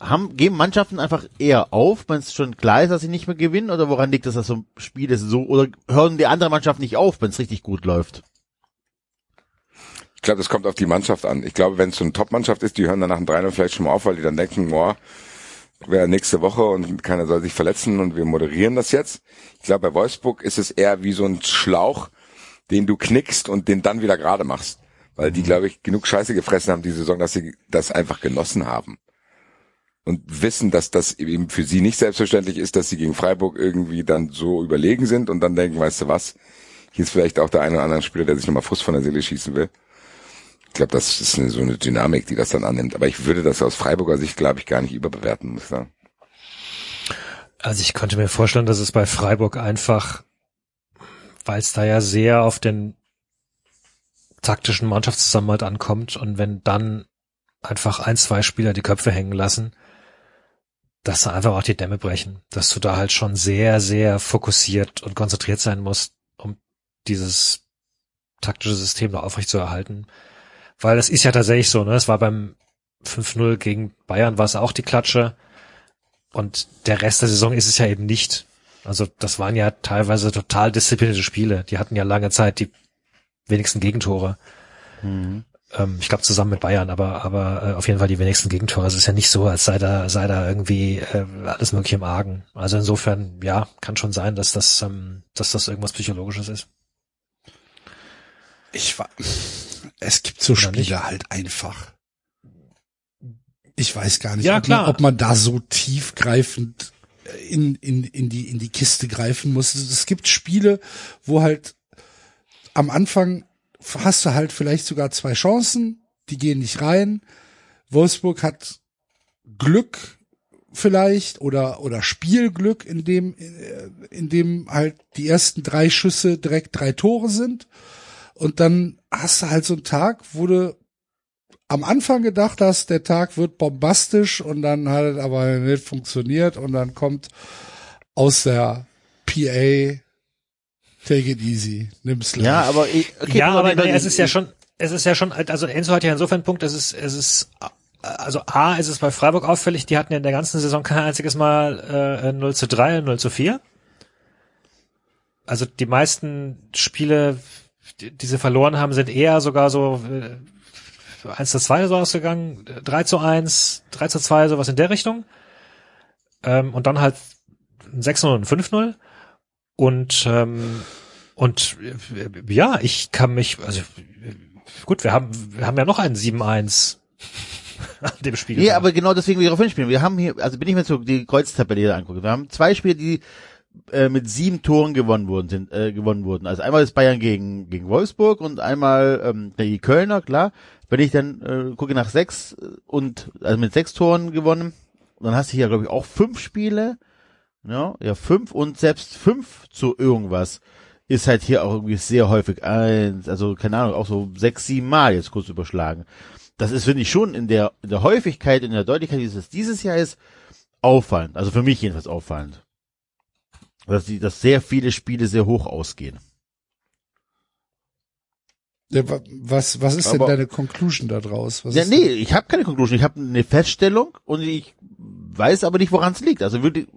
Haben, geben Mannschaften einfach eher auf, wenn es schon klar ist, dass sie nicht mehr gewinnen, oder woran liegt es, dass so Spiele so, oder hören die andere Mannschaft nicht auf, wenn es richtig gut läuft? Ich glaube, das kommt auf die Mannschaft an. Ich glaube, wenn es so eine Top-Mannschaft ist, die hören dann nach dem 3 vielleicht schon mal auf, weil die dann denken, boah, wäre nächste Woche und keiner soll sich verletzen und wir moderieren das jetzt. Ich glaube, bei Wolfsburg ist es eher wie so ein Schlauch, den du knickst und den dann wieder gerade machst. Weil die, glaube ich, genug Scheiße gefressen haben die Saison, dass sie das einfach genossen haben. Und wissen, dass das eben für sie nicht selbstverständlich ist, dass sie gegen Freiburg irgendwie dann so überlegen sind und dann denken, weißt du was, hier ist vielleicht auch der eine oder andere Spieler, der sich nochmal Frust von der Seele schießen will. Ich glaube, das ist eine, so eine Dynamik, die das dann annimmt. Aber ich würde das aus Freiburger Sicht, glaube ich, gar nicht überbewerten, muss ich sagen. Also ich könnte mir vorstellen, dass es bei Freiburg einfach, weil es da ja sehr auf den taktischen Mannschaftszusammenhalt ankommt und wenn dann einfach ein, zwei Spieler die Köpfe hängen lassen, dass da einfach auch die Dämme brechen, dass du da halt schon sehr, sehr fokussiert und konzentriert sein musst, um dieses taktische System da aufrechtzuerhalten. Weil das ist ja tatsächlich so, ne? Es war beim 5-0 gegen Bayern war es auch die Klatsche. Und der Rest der Saison ist es ja eben nicht. Also das waren ja teilweise total disziplinierte Spiele. Die hatten ja lange Zeit die wenigsten Gegentore. Mhm. Ähm, ich glaube zusammen mit Bayern, aber aber äh, auf jeden Fall die wenigsten Gegentore. Also es ist ja nicht so, als sei da sei da irgendwie äh, alles mögliche im Argen. Also insofern ja, kann schon sein, dass das ähm, dass das irgendwas psychologisches ist. Ich war, es gibt so Oder Spiele nicht? halt einfach. Ich weiß gar nicht, Ja, ob. Man, ob man da so tiefgreifend in, in, in die, in die Kiste greifen muss. Es gibt Spiele, wo halt am Anfang hast du halt vielleicht sogar zwei Chancen, die gehen nicht rein. Wolfsburg hat Glück vielleicht oder oder Spielglück, in dem äh, in dem halt die ersten drei Schüsse direkt drei Tore sind und dann hast du halt so einen Tag, wo du am Anfang gedacht hast, der Tag wird bombastisch und dann hat es aber nicht funktioniert und dann kommt aus der PA Take it easy, nimm's leicht. Ja, aber ich, okay, ja, aber naja, es ist ja schon, es ist ja schon, also Enzo hat ja insofern einen Punkt, es ist, es ist, also A, ist es bei Freiburg auffällig, die hatten ja in der ganzen Saison kein einziges Mal äh, 0 zu 3, 0 zu 4. Also die meisten Spiele, die, die sie verloren haben, sind eher sogar so äh, 1 zu 2 so ausgegangen, 3 zu 1, 3 zu 2, sowas in der Richtung. Ähm, und dann halt ein 6-0 und ein 5-0. Und ähm, und äh, ja, ich kann mich, also gut, wir haben, wir haben ja noch einen 7-1 [laughs] an dem Spiel. Nee, aber genau deswegen will ich darauf hinspielen. Wir haben hier, also bin ich mir so die Kreuztabelle hier angucke. Wir haben zwei Spiele, die äh, mit sieben Toren gewonnen wurden, sind, äh, gewonnen wurden. Also einmal ist Bayern gegen, gegen Wolfsburg und einmal ähm, die Kölner, klar. Wenn ich dann äh, gucke nach sechs und also mit sechs Toren gewonnen, dann hast du hier, glaube ich, auch fünf Spiele. Ja, ja, fünf und selbst fünf zu irgendwas ist halt hier auch irgendwie sehr häufig eins, also keine Ahnung, auch so sechs, sieben Mal jetzt kurz überschlagen. Das ist, finde ich, schon in der, in der Häufigkeit, in der Deutlichkeit, wie es dieses Jahr ist, auffallend. Also für mich jedenfalls auffallend. Dass, die, dass sehr viele Spiele sehr hoch ausgehen. Ja, wa- was, was ist denn Aber- deine Conclusion da draus? Was Ja, nee, ich habe keine Conclusion. Ich habe eine Feststellung und ich weiß aber nicht, woran es liegt. Also wirklich,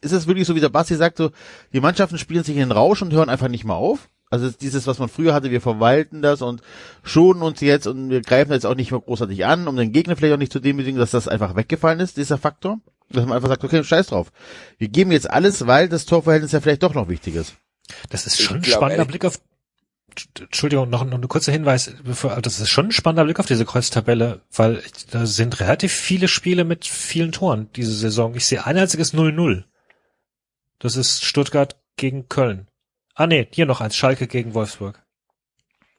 ist es wirklich so, wie der Basti sagt, so, die Mannschaften spielen sich in den Rausch und hören einfach nicht mehr auf. Also dieses, was man früher hatte, wir verwalten das und schonen uns jetzt und wir greifen jetzt auch nicht mehr großartig an, um den Gegner vielleicht auch nicht zu demütigen, dass das einfach weggefallen ist, dieser Faktor. Dass man einfach sagt, okay, scheiß drauf. Wir geben jetzt alles, weil das Torverhältnis ja vielleicht doch noch wichtig ist. Das ist schon ein spannender Blick auf. Entschuldigung, noch, noch ein kurzer Hinweis. Bevor, das ist schon ein spannender Blick auf diese Kreuztabelle, weil da sind relativ viele Spiele mit vielen Toren diese Saison. Ich sehe ein einziges 0-0. Das ist Stuttgart gegen Köln. Ah nee, hier noch eins. Schalke gegen Wolfsburg.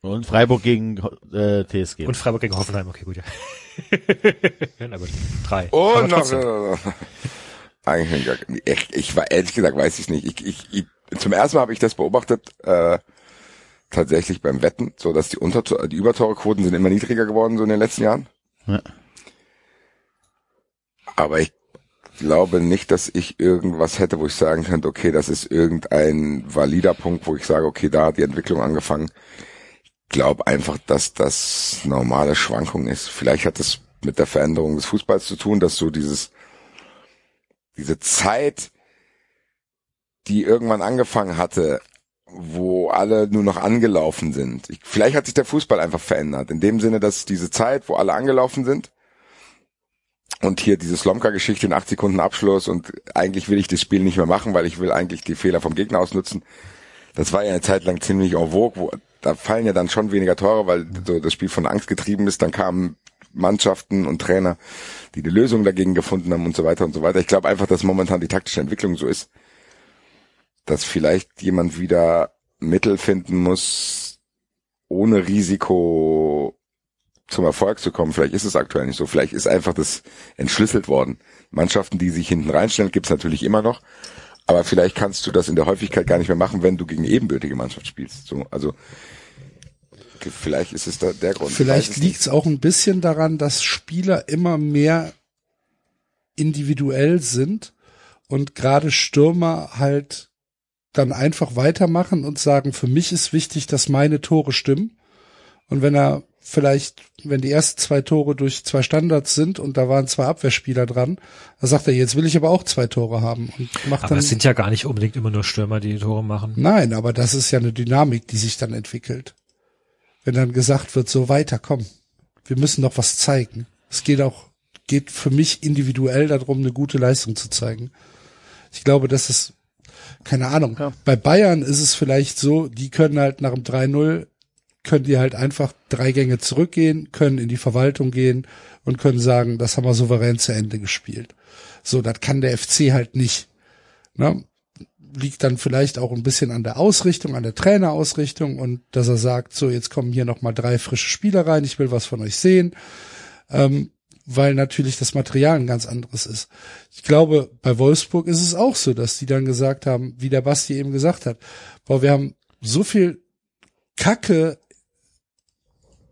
Und Freiburg gegen äh, TSG. Und Freiburg gegen Hoffenheim. Okay, gut, ja. [laughs] Na gut, drei. Und noch, [laughs] eigentlich gar, ich, ich war ehrlich gesagt, weiß ich nicht. Ich, ich, ich, zum ersten Mal habe ich das beobachtet, äh, tatsächlich beim Wetten, so dass die Unter die Übertorequoten sind immer niedriger geworden so in den letzten Jahren. Ja. Aber ich glaube nicht, dass ich irgendwas hätte, wo ich sagen könnte, okay, das ist irgendein valider Punkt, wo ich sage, okay, da hat die Entwicklung angefangen. Ich glaube einfach, dass das normale Schwankung ist. Vielleicht hat es mit der Veränderung des Fußballs zu tun, dass so dieses, diese Zeit, die irgendwann angefangen hatte, wo alle nur noch angelaufen sind. Ich, vielleicht hat sich der Fußball einfach verändert. In dem Sinne, dass diese Zeit, wo alle angelaufen sind, und hier diese Slomka-Geschichte in acht Sekunden Abschluss und eigentlich will ich das Spiel nicht mehr machen, weil ich will eigentlich die Fehler vom Gegner ausnutzen. Das war ja eine Zeit lang ziemlich en vogue, wo, da fallen ja dann schon weniger Tore, weil so das Spiel von Angst getrieben ist. Dann kamen Mannschaften und Trainer, die die Lösung dagegen gefunden haben und so weiter und so weiter. Ich glaube einfach, dass momentan die taktische Entwicklung so ist, dass vielleicht jemand wieder Mittel finden muss, ohne Risiko zum Erfolg zu kommen. Vielleicht ist es aktuell nicht so. Vielleicht ist einfach das entschlüsselt worden. Mannschaften, die sich hinten reinstellen, gibt's natürlich immer noch. Aber vielleicht kannst du das in der Häufigkeit gar nicht mehr machen, wenn du gegen ebenbürtige Mannschaft spielst. So, also vielleicht ist es da der Grund. Vielleicht liegt es auch ein bisschen daran, dass Spieler immer mehr individuell sind und gerade Stürmer halt dann einfach weitermachen und sagen, für mich ist wichtig, dass meine Tore stimmen. Und wenn er vielleicht, wenn die ersten zwei Tore durch zwei Standards sind und da waren zwei Abwehrspieler dran, dann sagt er, jetzt will ich aber auch zwei Tore haben und macht Aber dann es sind ja gar nicht unbedingt immer nur Stürmer, die Tore machen. Nein, aber das ist ja eine Dynamik, die sich dann entwickelt. Wenn dann gesagt wird, so weiter, komm, wir müssen noch was zeigen. Es geht auch, geht für mich individuell darum, eine gute Leistung zu zeigen. Ich glaube, das ist, keine Ahnung, bei Bayern ist es vielleicht so, die können halt nach dem 3-0, können die halt einfach drei Gänge zurückgehen, können in die Verwaltung gehen und können sagen, das haben wir souverän zu Ende gespielt. So, das kann der FC halt nicht. Ne? liegt dann vielleicht auch ein bisschen an der Ausrichtung, an der Trainerausrichtung und dass er sagt, so jetzt kommen hier noch mal drei frische Spieler rein, ich will was von euch sehen, ähm, weil natürlich das Material ein ganz anderes ist. Ich glaube, bei Wolfsburg ist es auch so, dass die dann gesagt haben, wie der Basti eben gesagt hat, boah, wir haben so viel Kacke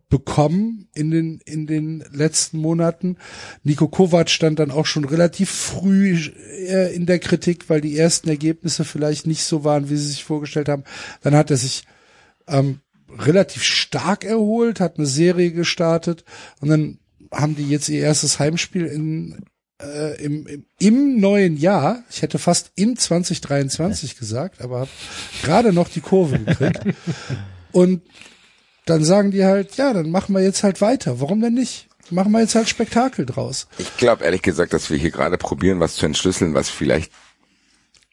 bekommen in den, in den letzten Monaten. Nico Kovac stand dann auch schon relativ früh äh, in der Kritik, weil die ersten Ergebnisse vielleicht nicht so waren, wie sie sich vorgestellt haben. Dann hat er sich ähm, relativ stark erholt, hat eine Serie gestartet und dann haben die jetzt ihr erstes Heimspiel in, äh, im, im, im neuen Jahr. Ich hätte fast in 2023 gesagt, aber habe gerade noch die Kurve gekriegt. [laughs] und dann sagen die halt, ja, dann machen wir jetzt halt weiter. Warum denn nicht? Machen wir jetzt halt Spektakel draus. Ich glaube ehrlich gesagt, dass wir hier gerade probieren, was zu entschlüsseln, was vielleicht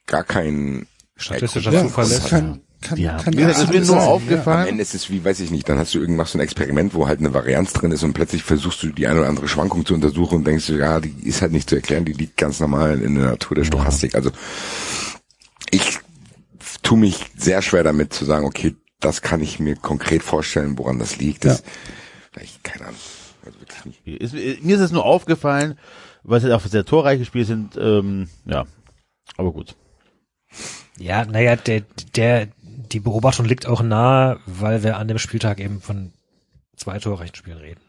gar kein Statistischer Ja, Zufall das ist. kann, kann, Ja. kann gesagt, es ist mir nur sein, aufgefallen. Am Ende ist es wie, weiß ich nicht, dann hast du irgendwas so ein Experiment, wo halt eine Varianz drin ist und plötzlich versuchst du die eine oder andere Schwankung zu untersuchen und denkst du, ja, die ist halt nicht zu erklären, die liegt ganz normal in der Natur der Stochastik. Also ich tue mich sehr schwer damit zu sagen, okay, das kann ich mir konkret vorstellen, woran das liegt. Das, vielleicht, keine Ahnung. Also wirklich nicht. Ist, mir ist es nur aufgefallen, weil es halt auch sehr torreiche Spiele sind, ähm, ja. Aber gut. Ja, naja, der, der, die Beobachtung liegt auch nahe, weil wir an dem Spieltag eben von zwei torreichen Spielen reden.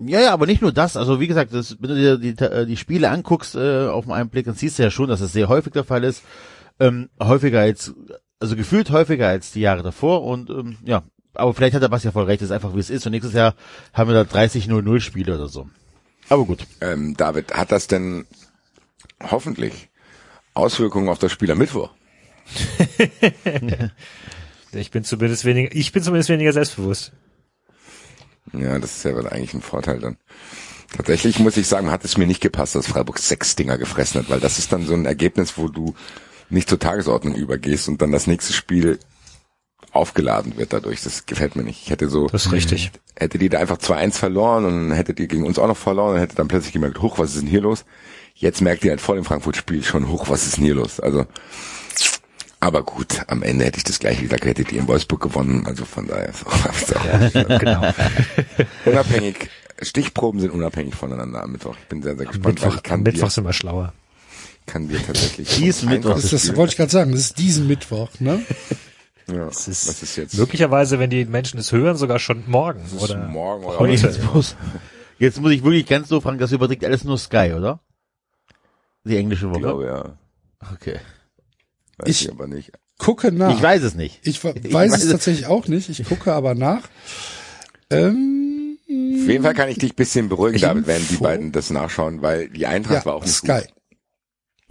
Ja, ja, aber nicht nur das. Also wie gesagt, das, wenn du dir die, äh, die Spiele anguckst äh, auf einen Blick, dann siehst du ja schon, dass das sehr häufig der Fall ist. Ähm, häufiger als, also gefühlt häufiger als die Jahre davor. Und ähm, ja, aber vielleicht hat der Basti ja voll recht, das ist einfach wie es ist. Und nächstes Jahr haben wir da 30-0-0 Spiele oder so. Aber gut. Ähm, David, hat das denn hoffentlich Auswirkungen auf das Spiel am Mittwoch? [laughs] Ich bin zumindest weniger, ich bin zumindest weniger selbstbewusst. Ja, das ist ja wohl eigentlich ein Vorteil dann. Tatsächlich muss ich sagen, hat es mir nicht gepasst, dass Freiburg sechs Dinger gefressen hat, weil das ist dann so ein Ergebnis, wo du nicht zur Tagesordnung übergehst und dann das nächste Spiel aufgeladen wird dadurch. Das gefällt mir nicht. Ich hätte so, Das ist richtig. hätte die da einfach 2-1 verloren und hättet ihr gegen uns auch noch verloren und hätte dann plötzlich gemerkt, hoch, was ist denn hier los? Jetzt merkt ihr halt vor dem Frankfurt-Spiel schon, hoch, was ist denn hier los? Also, aber gut, am Ende hätte ich das gleiche gesagt, hättet ihr in Wolfsburg gewonnen, also von daher, so, [laughs] Genau. [laughs] unabhängig, Stichproben sind unabhängig voneinander am Mittwoch. Ich bin sehr, sehr gespannt, Mittwoch, ich kann Mittwoch sind wir schlauer. Kann dir tatsächlich Diesen Mittwoch Das, wollte ich gerade sagen, das ist diesen Mittwoch, ne? ja, Das ist, was ist jetzt? möglicherweise, wenn die Menschen es hören, sogar schon morgen. Oder morgen oder heute. jetzt muss, jetzt muss ich wirklich ganz so fragen, das überträgt alles nur Sky, oder? Die englische Ich Woche. glaube, ja. Okay. Weiß Ich- ich aber nicht. Gucke nach. Ich weiß es nicht. Ich we- Ich weiß weiß es es- tatsächlich auch nicht. Ich gucke aber nach. Ähm, Auf jeden Fall kann ich dich ein bisschen beruhigen, David, während die Info. beiden das nachschauen, weil die Eintracht war ja, auch nicht Sky. gut.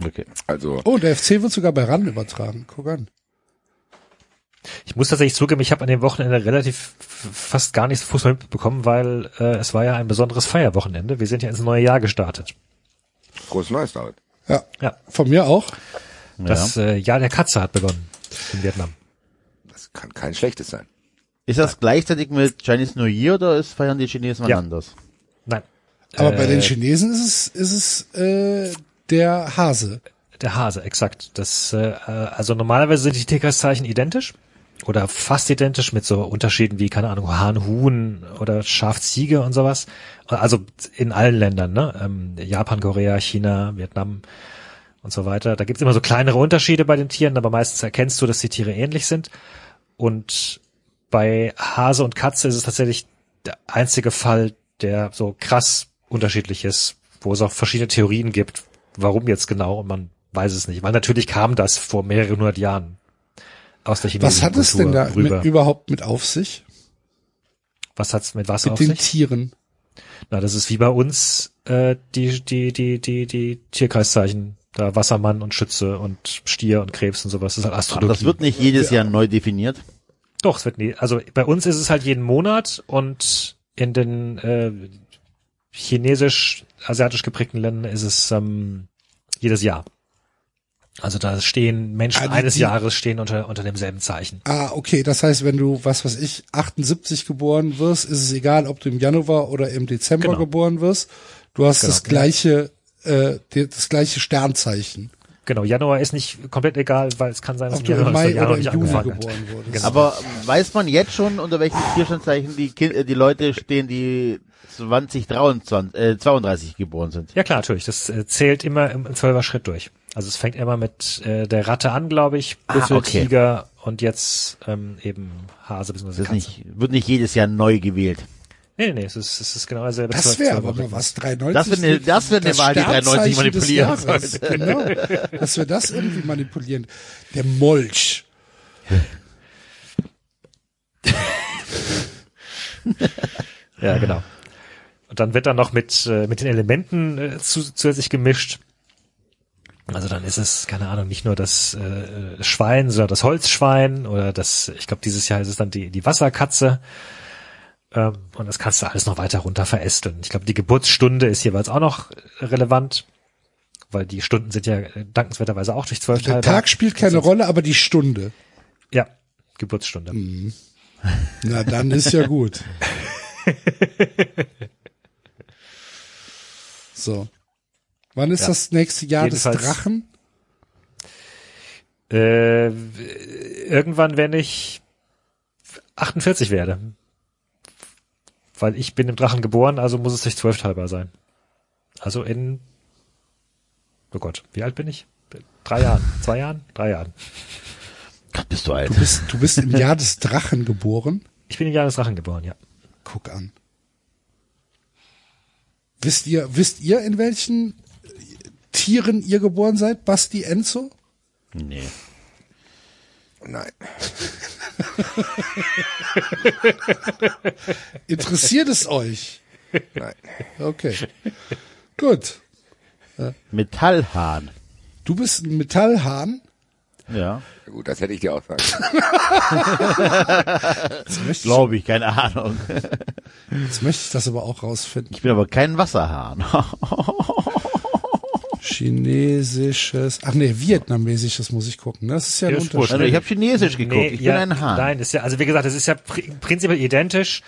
Okay. Also, Oh, der FC wird sogar bei RAN übertragen. Guck an. Ich muss tatsächlich zugeben, ich habe an dem Wochenende relativ fast gar nichts Fußball mitbekommen, weil äh, es war ja ein besonderes Feierwochenende. Wir sind ja ins neue Jahr gestartet. groß Neues, David. Ja, Ja, von mir auch. das äh, Jahr der Katze hat begonnen in Vietnam. Das kann kein schlechtes sein. Ist das gleichzeitig mit Chinese New Year oder ist feiern die Chinesen Ja. anders? Nein. Aber bei Äh, den Chinesen ist es, ist es äh, der Hase. Der Hase, exakt. Das, äh, also normalerweise sind die Tierkreiszeichen identisch oder fast identisch mit so Unterschieden wie, keine Ahnung, Hahn, Huhn oder Schaf, Ziege und sowas. Also in allen Ländern, ne? Ähm, Japan, Korea, China, Vietnam und so weiter. Da gibt's immer so kleinere Unterschiede bei den Tieren, aber meistens erkennst du, dass die Tiere ähnlich sind. Und bei Hase und Katze ist es tatsächlich der einzige Fall, der so krass unterschiedlich ist, wo es auch verschiedene Theorien gibt, warum jetzt genau, und man weiß es nicht. Weil natürlich kam das vor mehreren hundert Jahren aus der chinesischen Was hat es denn da rüber. mit, überhaupt mit auf sich? Was hat's mit was Mit auf den sich? Tieren? Na, das ist wie bei uns äh, die, die, die, die, die Tierkreiszeichen. Da Wassermann und Schütze und Stier und Krebs und sowas. Das ist halt Aber Astrologie. das wird nicht jedes Jahr neu definiert. Doch, es wird nie. Also bei uns ist es halt jeden Monat und in den äh, chinesisch-asiatisch geprägten Ländern ist es ähm, jedes Jahr. Also da stehen Menschen Also eines die- Jahres stehen unter unter demselben Zeichen. Ah, okay. Das heißt, wenn du, was weiß ich, 78 geboren wirst, ist es egal, ob du im Januar oder im Dezember Genau. geboren wirst. Du hast Genau. das gleiche, äh, die- das gleiche Sternzeichen. Genau, Januar ist nicht komplett egal, weil es kann sein, dass Ob du im Mai Januar oder im Juni geboren wurdest. Genau. Aber weiß man jetzt schon, unter welchen Tiersternzeichen die, kind, äh, die Leute stehen, die 2023, äh, 32 geboren sind? Ja klar, natürlich. Das äh, zählt immer im, Zwölfer Schritt durch. Also es fängt immer mit äh, der Ratte an, glaube ich, Büffel, Ah, okay. Tiger und jetzt ähm, eben Hase bzw. Katze. nicht, wird nicht jedes Jahr neu gewählt. Nee, nee, es ist, es ist genau dasselbe. Das wäre aber mal was. 93. Das wird eine- das wird eine Wahl, die 93 Sternzeichen des manipulieren. [laughs] Genau. Dass wir das irgendwie manipulieren. Der Molch. Ja, genau. Und dann wird dann noch mit, äh, mit den Elementen äh, zu, zusätzlich gemischt. Also dann ist es, keine Ahnung, nicht nur das äh, Schwein, sondern das Holzschwein oder das, ich glaube, dieses Jahr ist es dann die, die Wasserkatze. Ähm, und das kannst du alles noch weiter runter verästeln. Ich glaube, die Geburtsstunde ist jeweils auch noch relevant, weil die Stunden sind ja äh, dankenswerterweise auch durch zwölf Der. Tag spielt keine Rolle, aber die Stunde. Ja, Geburtsstunde. Na, dann ist ja gut. [laughs] So. Wann ist Ja. das nächste Jahr Jedenfalls- des Drachen? Äh, irgendwann, wenn ich 48 werde. Weil ich bin im Drachen geboren, also muss es durch zwölf teilbar sein. Also in, oh Gott, wie alt bin ich? Drei Jahren, zwei Jahren, drei Jahren. Gott, bist du alt. Du bist, du bist im Jahr des Drachen geboren. Ich bin im Jahr des Drachen geboren, ja. Guck an. Wisst ihr, wisst ihr, in welchen Tieren ihr geboren seid? Basti Enzo? Nee. Nein. Interessiert es euch? Nein. Okay. Gut. Metallhahn. Du bist ein Metallhahn. Ja. Ja, Gut, das hätte ich dir auch sagen. [laughs] Ich, Glaube ich, keine Ahnung. jetzt möchte ich das aber auch rausfinden. Ich bin aber kein Wasserhahn. Chinesisches, ach nee, vietnamesisches muss ich gucken. ne? Das ist ja ein Ja, Unterschied. Also ich habe Chinesisch geguckt. ich ja, bin ein Hahn. Nein, ist ja, also wie gesagt, es ist ja pri prinzipiell identisch.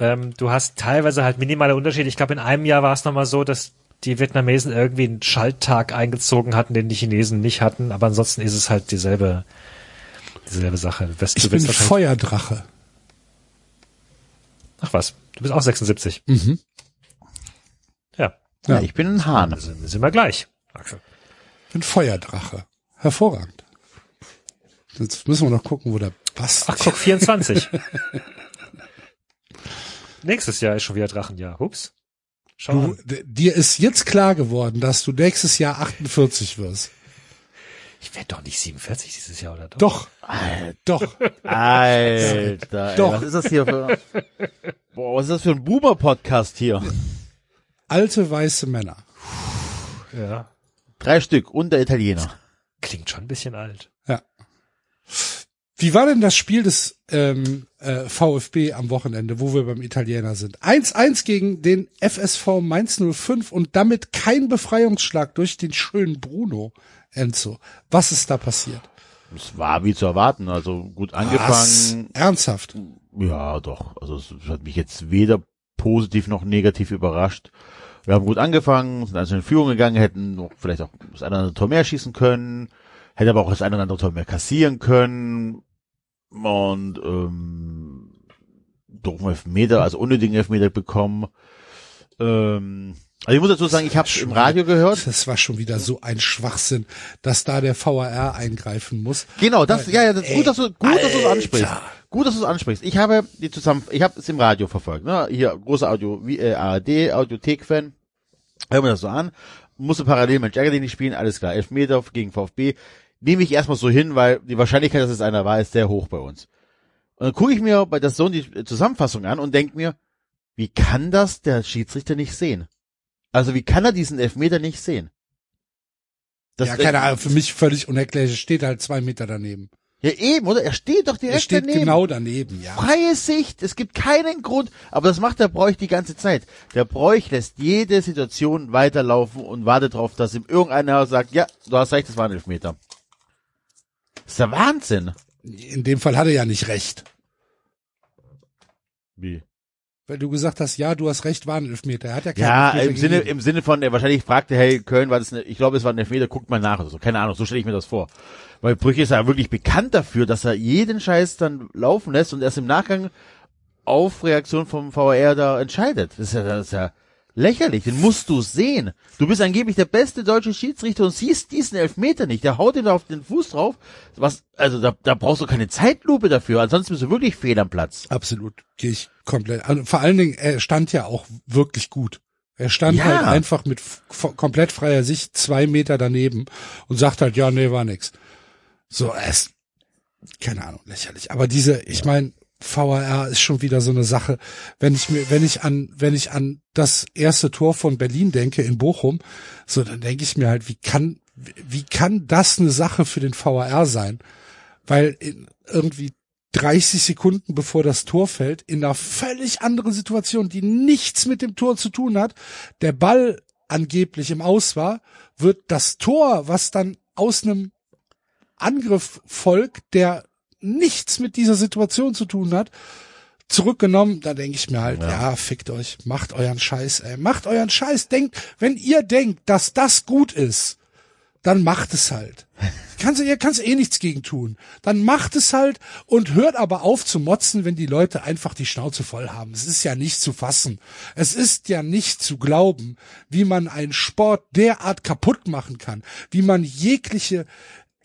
Ähm, du hast teilweise halt minimale Unterschiede. Ich glaube, in einem Jahr war es nochmal so, dass die Vietnamesen irgendwie einen Schalttag eingezogen hatten, den die Chinesen nicht hatten. Aber ansonsten ist es halt dieselbe, dieselbe Sache. Du wirst, Ich du bin Feuerdrache. Ach was, du bist auch 76. Mhm. Ja, Ja, ich bin ein Hahn. also sind wir gleich. Axel. Ich bin Feuerdrache. Hervorragend. Jetzt müssen wir noch gucken, wo der Basti. Ach guck, 24. [laughs] Nächstes Jahr ist schon wieder Drachenjahr. Hups. Schau Du, dir ist jetzt klar geworden, dass du nächstes Jahr 48 wirst. Ich werde doch nicht 47 dieses Jahr, oder doch? Doch. Doch. Alter, ey, Doch. was ist das hier für... Boah, was ist das für ein Boomer-Podcast hier? Alte weiße Männer. Ja. Drei Stück und der Italiener. Klingt schon ein bisschen alt. Ja. Wie war denn das Spiel des ähm, äh, VfB am Wochenende, wo wir beim Italiener sind? 1-1 gegen den FSV Mainz 05 und damit kein Befreiungsschlag durch den schönen Bruno Enzo. Was ist da passiert? Es war wie zu erwarten, also gut Was? angefangen. Ernsthaft? Ja, doch. Also es hat mich jetzt weder positiv noch negativ überrascht. Wir haben gut angefangen, sind also in Führung gegangen, hätten vielleicht auch das eine oder andere Tor mehr schießen können, hätte aber auch das eine oder andere Tor mehr kassieren können und ähm, doofen Elfmeter, also unnötigen Elfmeter bekommen. Ähm, also ich muss dazu sagen, ich habe im Radio gehört. Das war schon wieder so ein Schwachsinn, dass da der VAR eingreifen muss. Genau, das, ja, ja, das, Ey, gut, dass du, gut, dass du es ansprichst. Gut, dass du es ansprichst. Ich habe die zusammen, ich habe es im Radio verfolgt, ne? Hier große Audio, wie äh, ARD, Audiothek-Fan. Hör mir das so an. Musste parallel Mensch ärger nicht spielen, alles klar. Elfmeter gegen VfB. Nehme ich erstmal so hin, weil die Wahrscheinlichkeit, dass es einer war, ist sehr hoch bei uns. Und dann gucke ich mir bei der Sohn die Zusammenfassung an und denk mir, wie kann das der Schiedsrichter nicht sehen? Also wie kann er diesen Elfmeter nicht sehen? Das, ja, keine Ahnung, für mich völlig unerklärlich. Es Steht halt zwei Meter daneben. Ja, eben, oder? Er steht doch direkt Er steht daneben. genau daneben, ja. Freie Sicht, es gibt keinen Grund, aber das macht der Bräuch die ganze Zeit. Der Bräuch lässt jede Situation weiterlaufen und wartet darauf, dass ihm irgendeiner sagt, ja, du hast recht, das war ein Elfmeter. Das ist der Wahnsinn. In dem Fall hat er ja nicht recht. Wie? Weil du gesagt hast, ja, du hast recht, war ein Elfmeter. Er hat ja keinen Ja, Elfmeter im Sinne, gegeben. im Sinne von, er wahrscheinlich fragte, hey, Köln war das, eine, ich glaube, es war ein Elfmeter, guckt mal nach oder so. Keine Ahnung, so stelle ich mir das vor. Weil Brüche ist ja wirklich bekannt dafür, dass er jeden Scheiß dann laufen lässt und erst im Nachgang auf Reaktion vom VR da entscheidet. Das ist ja, das ist ja lächerlich. Den musst du sehen. Du bist angeblich der beste deutsche Schiedsrichter und siehst diesen Elfmeter nicht. Der haut da auf den Fuß drauf. Was, also da, da brauchst du keine Zeitlupe dafür. Ansonsten bist du wirklich fehl am Platz. Absolut, gehe ich komplett. Also vor allen Dingen, er stand ja auch wirklich gut. Er stand Ja. halt einfach mit komplett freier Sicht zwei Meter daneben und sagt halt, ja, nee, war nix. So, es, keine Ahnung, lächerlich. Aber diese, ich meine, VAR ist schon wieder so eine Sache. Wenn ich mir, wenn ich an, wenn ich an das erste Tor von Berlin denke in Bochum, so, dann denke ich mir halt, wie kann, wie kann das eine Sache für den VAR sein? Weil irgendwie 30 Sekunden bevor das Tor fällt, in einer völlig anderen Situation, die nichts mit dem Tor zu tun hat, der Ball angeblich im Aus war, wird das Tor, was dann aus einem Angriff folgt, der nichts mit dieser Situation zu tun hat, zurückgenommen, da denke ich mir halt, ja. fickt euch, macht euren Scheiß, ey, macht euren Scheiß, denkt, wenn ihr denkt, dass das gut ist, dann macht es halt. [laughs] Kannst ihr kannst eh nichts gegen tun. Dann macht es halt und hört aber auf zu motzen, wenn die Leute einfach die Schnauze voll haben. Es ist ja nicht zu fassen. Es ist ja nicht zu glauben, wie man einen Sport derart kaputt machen kann, wie man jegliche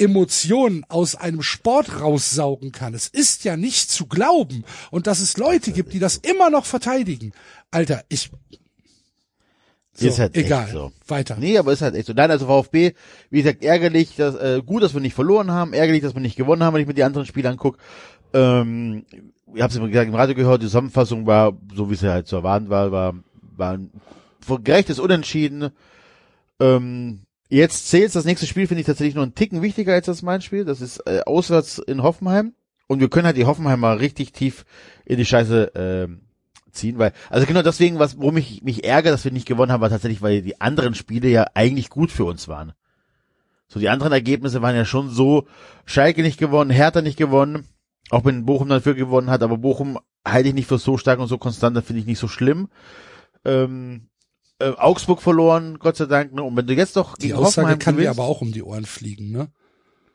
Emotionen aus einem Sport raussaugen kann. Es ist ja nicht zu glauben. Und dass es Leute gibt, die das immer noch verteidigen. Alter, ich, so, Ist halt egal. so. Weiter. Nee, aber ist halt echt so. Nein, also VfB, wie gesagt, ärgerlich, dass, äh, gut, dass wir nicht verloren haben, ärgerlich, dass wir nicht gewonnen haben, wenn ich mir die anderen Spiele angucke. Ähm, ich habe es immer gesagt, im Radio gehört, die Zusammenfassung war, so wie es halt zu erwarten war, war, war ein gerechtes Unentschieden. Ähm, jetzt zählt das nächste Spiel, finde ich tatsächlich nur einen Ticken wichtiger als das mein Spiel. Das ist äh, auswärts in Hoffenheim. Und wir können halt die Hoffenheimer richtig tief in die Scheiße ähm, ziehen, weil, also genau deswegen, was, worum ich mich ärgere, dass wir nicht gewonnen haben, war tatsächlich, weil die anderen Spiele ja eigentlich gut für uns waren. So, die anderen Ergebnisse waren ja schon so, Schalke nicht gewonnen, Hertha nicht gewonnen, auch wenn Bochum dafür gewonnen hat, aber Bochum halte ich nicht für so stark und so konstant, das finde ich nicht so schlimm. Ähm, äh, Augsburg verloren, Gott sei Dank, ne? Und wenn du jetzt doch Die gegen Aussage Hoffenheim kann gewinnst, aber auch um die Ohren fliegen, ne?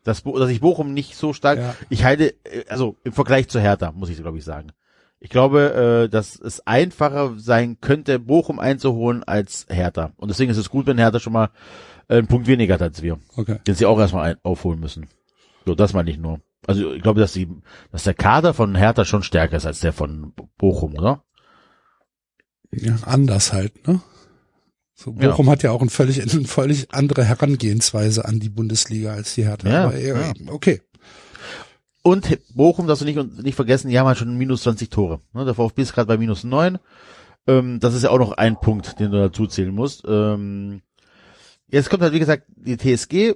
dass, dass ich Bochum nicht so stark, Ja. ich halte, äh, also im Vergleich zu Hertha, muss ich glaube ich sagen. Ich glaube, äh, dass es einfacher sein könnte, Bochum einzuholen als Hertha. Und deswegen ist es gut, wenn Hertha schon mal äh, einen Punkt weniger hat als wir. Okay. Den sie auch erstmal ein aufholen müssen. So, das meine ich nur. Also ich glaube, dass die, dass der Kader von Hertha schon stärker ist als der von Bochum, oder? Ja, anders halt, ne? So, Ja. Bochum hat ja auch ein völlig, [laughs] eine völlig andere Herangehensweise an die Bundesliga als die Hertha. Ja, Aber, äh, ja. Okay. Und Bochum, darfst du nicht, nicht vergessen, die haben halt schon minus 20 Tore. Ne, Der VfB ist gerade bei minus 9. Ähm, das ist ja auch noch ein Punkt, den du dazu zählen musst. Ähm, jetzt kommt halt, wie gesagt, die TSG.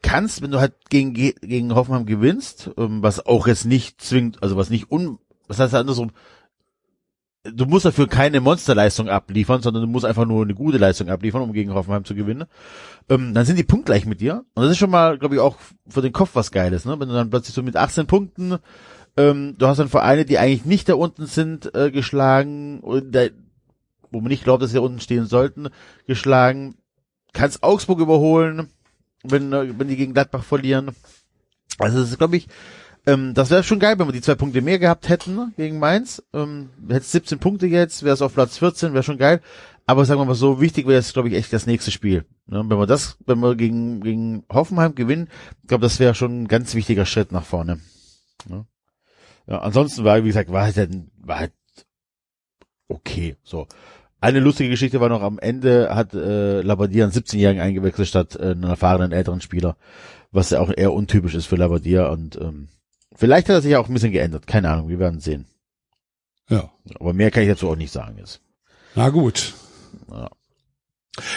Kannst, wenn du halt gegen, gegen Hoffenheim gewinnst, ähm, was auch jetzt nicht zwingt, also was nicht un, was heißt andersrum, du musst dafür keine Monsterleistung abliefern, sondern du musst einfach nur eine gute Leistung abliefern, um gegen Hoffenheim zu gewinnen. Ähm, dann sind die punktgleich mit dir. Und das ist schon mal, glaube ich, auch für den Kopf was Geiles, ne? Wenn du dann plötzlich so mit 18 Punkten Ähm, du hast dann Vereine, die eigentlich nicht da unten sind, äh, geschlagen, da, wo man nicht glaubt, dass sie da unten stehen sollten, geschlagen. Kannst Augsburg überholen, wenn, äh, wenn die gegen Gladbach verlieren. Also das ist, glaube ich, ähm, das wäre schon geil, wenn wir die zwei Punkte mehr gehabt hätten ne, gegen Mainz. Ähm, hättest 17 Punkte jetzt, wäre es auf Platz 14, wäre schon geil. Aber sagen wir mal so, wichtig wäre jetzt, glaube ich, echt das nächste Spiel. Ne, wenn wir das, wenn wir gegen, gegen Hoffenheim gewinnen, ich glaube, das wäre schon ein ganz wichtiger Schritt nach vorne. Ne? Ja, ansonsten war, wie gesagt, war halt, war halt okay. So. Eine lustige Geschichte war noch am Ende hat äh, Labadier einen 17-Jährigen eingewechselt statt äh, einen erfahrenen älteren Spieler, was ja auch eher untypisch ist für Labadier und ähm, vielleicht hat er sich auch ein bisschen geändert. Keine Ahnung, wir werden sehen. Ja. Aber mehr kann ich dazu auch nicht sagen jetzt. Na gut. Ja.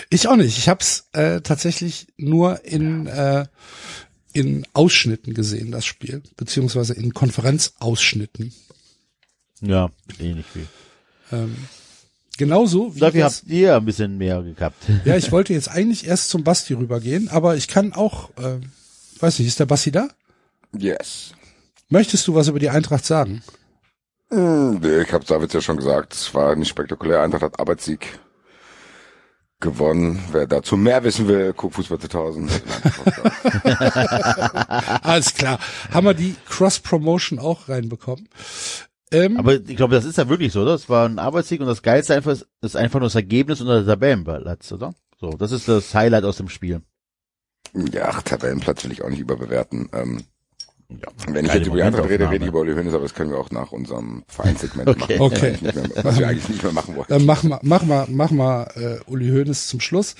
Ich auch nicht. Ich habe es äh, tatsächlich nur in äh, in Ausschnitten gesehen, das Spiel, beziehungsweise in Konferenzausschnitten. Ja, ähnlich viel. Ähm, genauso wie Dafür das, habt ihr ein bisschen mehr gehabt. [laughs] Ja, ich wollte jetzt eigentlich erst zum Basti rübergehen, aber ich kann auch, äh, weiß nicht, ist der Basti da? Yes. Möchtest du was über die Eintracht sagen? Hm, nee, Ich habe David ja schon gesagt, es war nicht spektakulär. Eintracht hat Arbeitssieg gewonnen. Wer dazu mehr wissen will, guck Fußball 2000. [laughs] Alles klar. Haben wir die Cross-Promotion auch reinbekommen? Ähm, Aber ich glaube, das ist ja wirklich so, oder? Das war ein Arbeitssieg und das Geilste einfach ist, ist einfach nur das Ergebnis unter der Tabellenplatz, oder? So, das ist das Highlight aus dem Spiel. ja, ach, Tabellenplatz will ich auch nicht überbewerten. Ähm, Ja, wenn ich jetzt über die Eintracht rede, rede ich über Uli Hoeneß, aber das können wir auch nach unserem Vereinssegment Okay. machen. Okay. Was wir eigentlich nicht mehr- Was wir eigentlich nicht mehr machen wollen. Dann mach mal, mach mal, mach mal äh, Uli Hoeneß zum Schluss.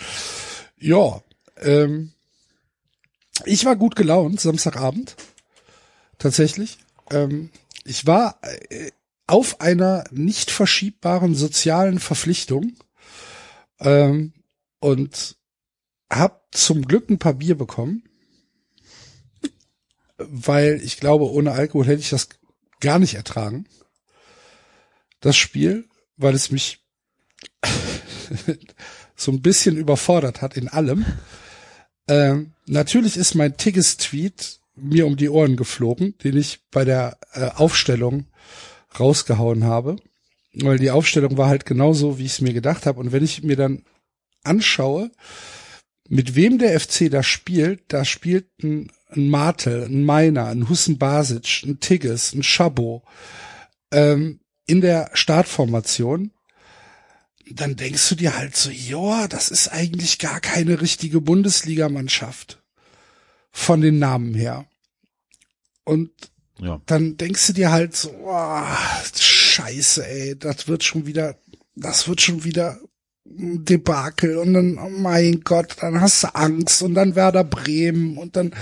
Ja, ähm, ich war gut gelaunt Samstagabend, tatsächlich. Ähm, ich war äh, auf einer nicht verschiebbaren sozialen Verpflichtung ähm, und hab zum Glück ein paar Bier bekommen, weil ich glaube, ohne Alkohol hätte ich das gar nicht ertragen. Das Spiel, weil es mich [laughs] so ein bisschen überfordert hat in allem. Ähm, natürlich ist mein Tigges-Tweet mir um die Ohren geflogen, den ich bei der äh, Aufstellung rausgehauen habe. Weil die Aufstellung war halt genauso, wie ich es mir gedacht habe. Und wenn ich mir dann anschaue, mit wem der FC da spielt, da spielt ein, ein Martel, ein Meiner, ein Hussein Basic, ein Tigges, ein Chabot ähm, in der Startformation, dann denkst du dir halt so, ja, das ist eigentlich gar keine richtige Bundesligamannschaft von den Namen her. Und Ja. dann denkst du dir halt so, oh, scheiße, ey, das wird schon wieder, das wird schon wieder Debakel und dann, oh mein Gott, dann hast du Angst und dann Werder Bremen und dann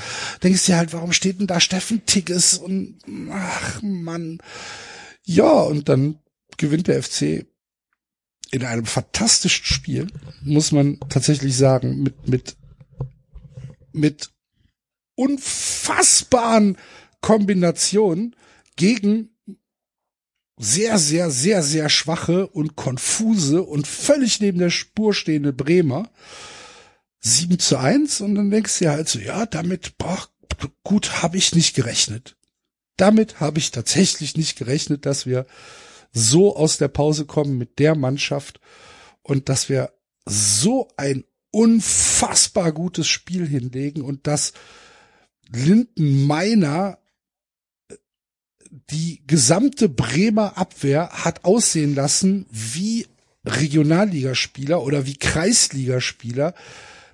denkst du dir halt, warum steht denn da Steffen Tigges und ach Mann. Ja, und dann gewinnt der FC in einem fantastischen Spiel, muss man tatsächlich sagen, mit, mit, mit unfassbaren Kombinationen gegen sehr, sehr, sehr, sehr schwache und konfuse und völlig neben der Spur stehende Bremer. 7 zu 1 und dann denkst du dir halt so, ja, damit, boah, gut, habe ich nicht gerechnet. Damit habe ich tatsächlich nicht gerechnet, dass wir so aus der Pause kommen mit der Mannschaft und dass wir so ein unfassbar gutes Spiel hinlegen und dass Linden Meiner die gesamte Bremer Abwehr hat aussehen lassen wie Regionalligaspieler oder wie Kreisligaspieler,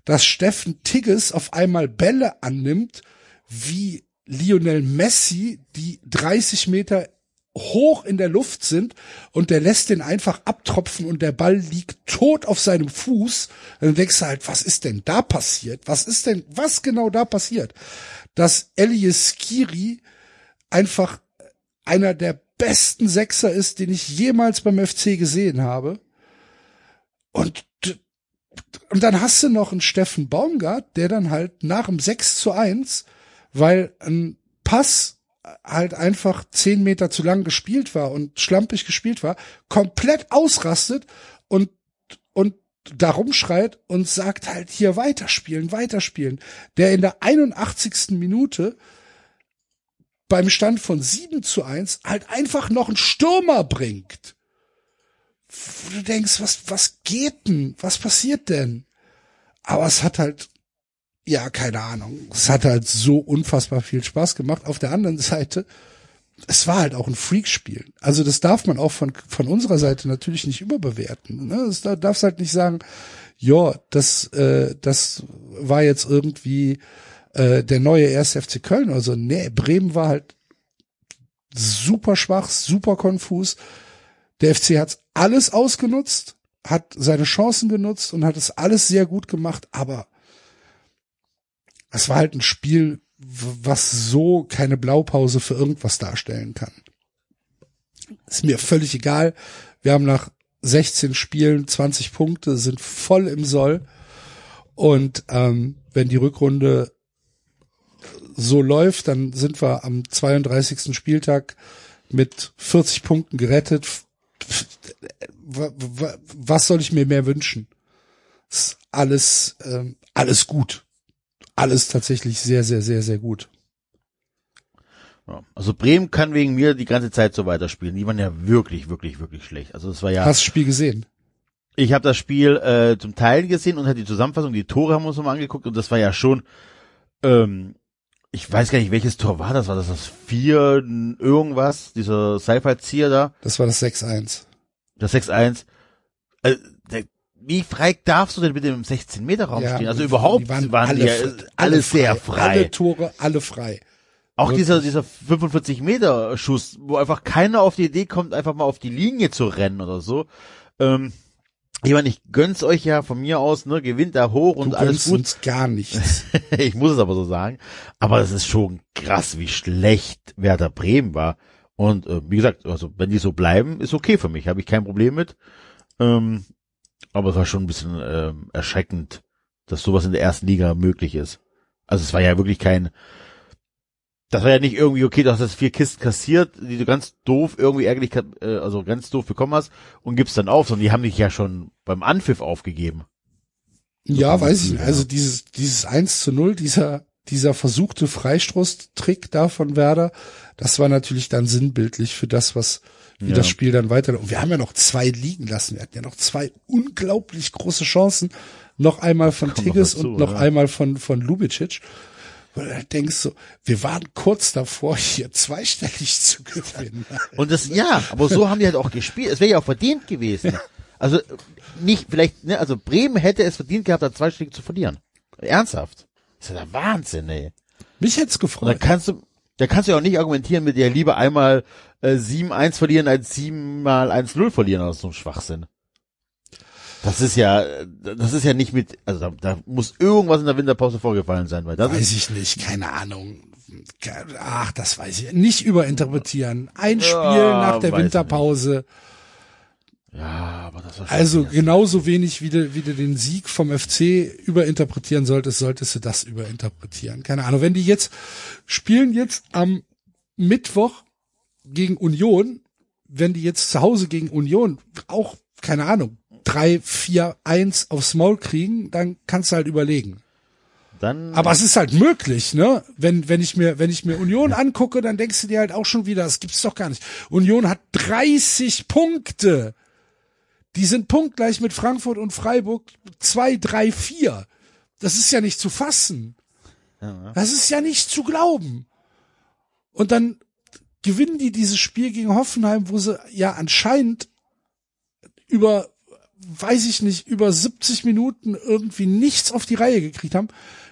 dass Steffen Tigges auf einmal Bälle annimmt wie Lionel Messi, die 30 Meter hoch in der Luft sind und der lässt den einfach abtropfen und der Ball liegt tot auf seinem Fuß. Dann denkst du halt, was ist denn da passiert? Was ist denn, was genau da passiert? Dass Elias Skiri einfach einer der besten Sechser ist, den ich jemals beim FC gesehen habe. Und, und dann hast du noch einen Steffen Baumgart, der dann halt nach dem 6 zu 1, weil ein Pass halt einfach zehn Meter zu lang gespielt war und schlampig gespielt war, komplett ausrastet und, und darum schreit und sagt halt hier weiterspielen, weiterspielen. Der in der 81. Minute beim Stand von 7 zu 1 halt einfach noch einen Stürmer bringt. Wo du denkst, was, was geht denn? Was passiert denn? Aber es hat halt, ja, keine Ahnung. Es hat halt so unfassbar viel Spaß gemacht. Auf der anderen Seite, es war halt auch ein Freakspiel. Also das darf man auch von, von unserer Seite natürlich nicht überbewerten. Ne? Das da darfst halt nicht sagen, ja, das, äh, das war jetzt irgendwie äh, der neue 1. FC Köln. Also nee, Bremen war halt super schwach, super konfus. Der FC hat alles ausgenutzt, hat seine Chancen genutzt und hat es alles sehr gut gemacht, aber es war halt ein Spiel, was so keine Blaupause für irgendwas darstellen kann. Ist mir völlig egal. Wir haben nach 16 Spielen 20 Punkte, sind voll im Soll. Und ähm, wenn die Rückrunde so läuft, dann sind wir am 32. Spieltag mit 40 Punkten gerettet. Was soll ich mir mehr wünschen? Ist alles, ähm, alles gut. Alles tatsächlich sehr, sehr, sehr, sehr gut. Also Bremen kann wegen mir die ganze Zeit so weiterspielen. Die waren ja wirklich, wirklich, wirklich schlecht. Also es war ja. Hast du das Spiel gesehen? Ich habe das Spiel äh, zum Teil gesehen und hat die Zusammenfassung, die Tore haben wir uns nochmal angeguckt und das war ja schon, ähm, ich weiß gar nicht, welches Tor war das? War das das vier irgendwas? Dieser Sci-Fi-Zieher da? Das war das 6-1. Das 6-1. Also, der, wie frei darfst du denn bitte im 16-Meter-Raum Ja, stehen? Also die überhaupt waren waren, alle die ja alle, alle sehr frei. Alle Tore, alle frei. Auch Wirklich. dieser, dieser 45 Meter Schuss, wo einfach keiner auf die Idee kommt, einfach mal auf die Linie zu rennen oder so. Ähm, ich meine, ich gönn's euch ja von mir aus, ne, gewinnt da hoch und Du alles gut. uns gar nichts. [laughs] ich muss es aber so sagen. Aber es ist schon krass, wie schlecht Werder Bremen war. Und äh, wie gesagt, also wenn die so bleiben, ist okay für mich, habe ich kein Problem mit. Ähm, aber es war schon ein bisschen ähm, erschreckend, dass sowas in der ersten Liga möglich ist. Also es war ja wirklich kein, das war ja nicht irgendwie okay, du hast jetzt vier Kisten kassiert, die du ganz doof irgendwie ärgerlich, äh, also ganz doof bekommen hast und gibst dann auf, sondern die haben dich ja schon beim Anpfiff aufgegeben. Ja, kann man weiß ich nicht. Also ja. dieses, dieses 1 zu 0, dieser, dieser versuchte Freistoß-Trick da von Werder, das war natürlich dann sinnbildlich für das, was, wie Ja. das Spiel dann weiter, und wir haben ja noch zwei liegen lassen. Wir hatten ja noch zwei unglaublich große Chancen. Noch einmal von Kommt noch Tigges dazu, und noch ja. einmal von, von Lubicic. Wo du denkst so, wir waren kurz davor, hier zweistellig zu gewinnen. Und das, ja, aber so haben die halt auch gespielt. Es wäre ja auch verdient gewesen. Also nicht, vielleicht, ne, also Bremen hätte es verdient gehabt, da zwei Stück zu verlieren. Ernsthaft. Das ist ja der Wahnsinn, ey. Mich hätt's gefreut. kannst du, da kannst du ja auch nicht argumentieren mit dir lieber einmal äh, 7-1 verlieren als 7 mal 1-0 verlieren aus so einem Schwachsinn. Das ist ja, das ist ja nicht mit, also da, da muss irgendwas in der Winterpause vorgefallen sein, weil das Weiß ich nicht, keine Ahnung. Ach, das weiß ich. Nicht überinterpretieren. Ein Spiel Ja, nach der Winterpause. ja, aber das war Also genauso wenig, wie du, wie du den Sieg vom FC überinterpretieren solltest, solltest du das überinterpretieren. Keine Ahnung. Wenn die jetzt spielen jetzt am Mittwoch gegen Union, wenn die jetzt zu Hause gegen Union auch, keine Ahnung, drei, vier, eins aufs Maul kriegen, dann kannst du halt überlegen. dann, Aber es ist halt möglich, ne? Wenn, wenn ich mir, wenn ich mir Union angucke, dann denkst du dir halt auch schon wieder, das gibt's doch gar nicht. Union hat 30 Punkte. Die sind punktgleich mit Frankfurt und Freiburg 2, 3, 4. Das ist ja nicht zu fassen. Das ist ja nicht zu glauben. Und dann gewinnen die dieses Spiel gegen Hoffenheim, wo sie ja anscheinend über, weiß ich nicht, über 70 Minuten irgendwie nichts auf die Reihe gekriegt haben,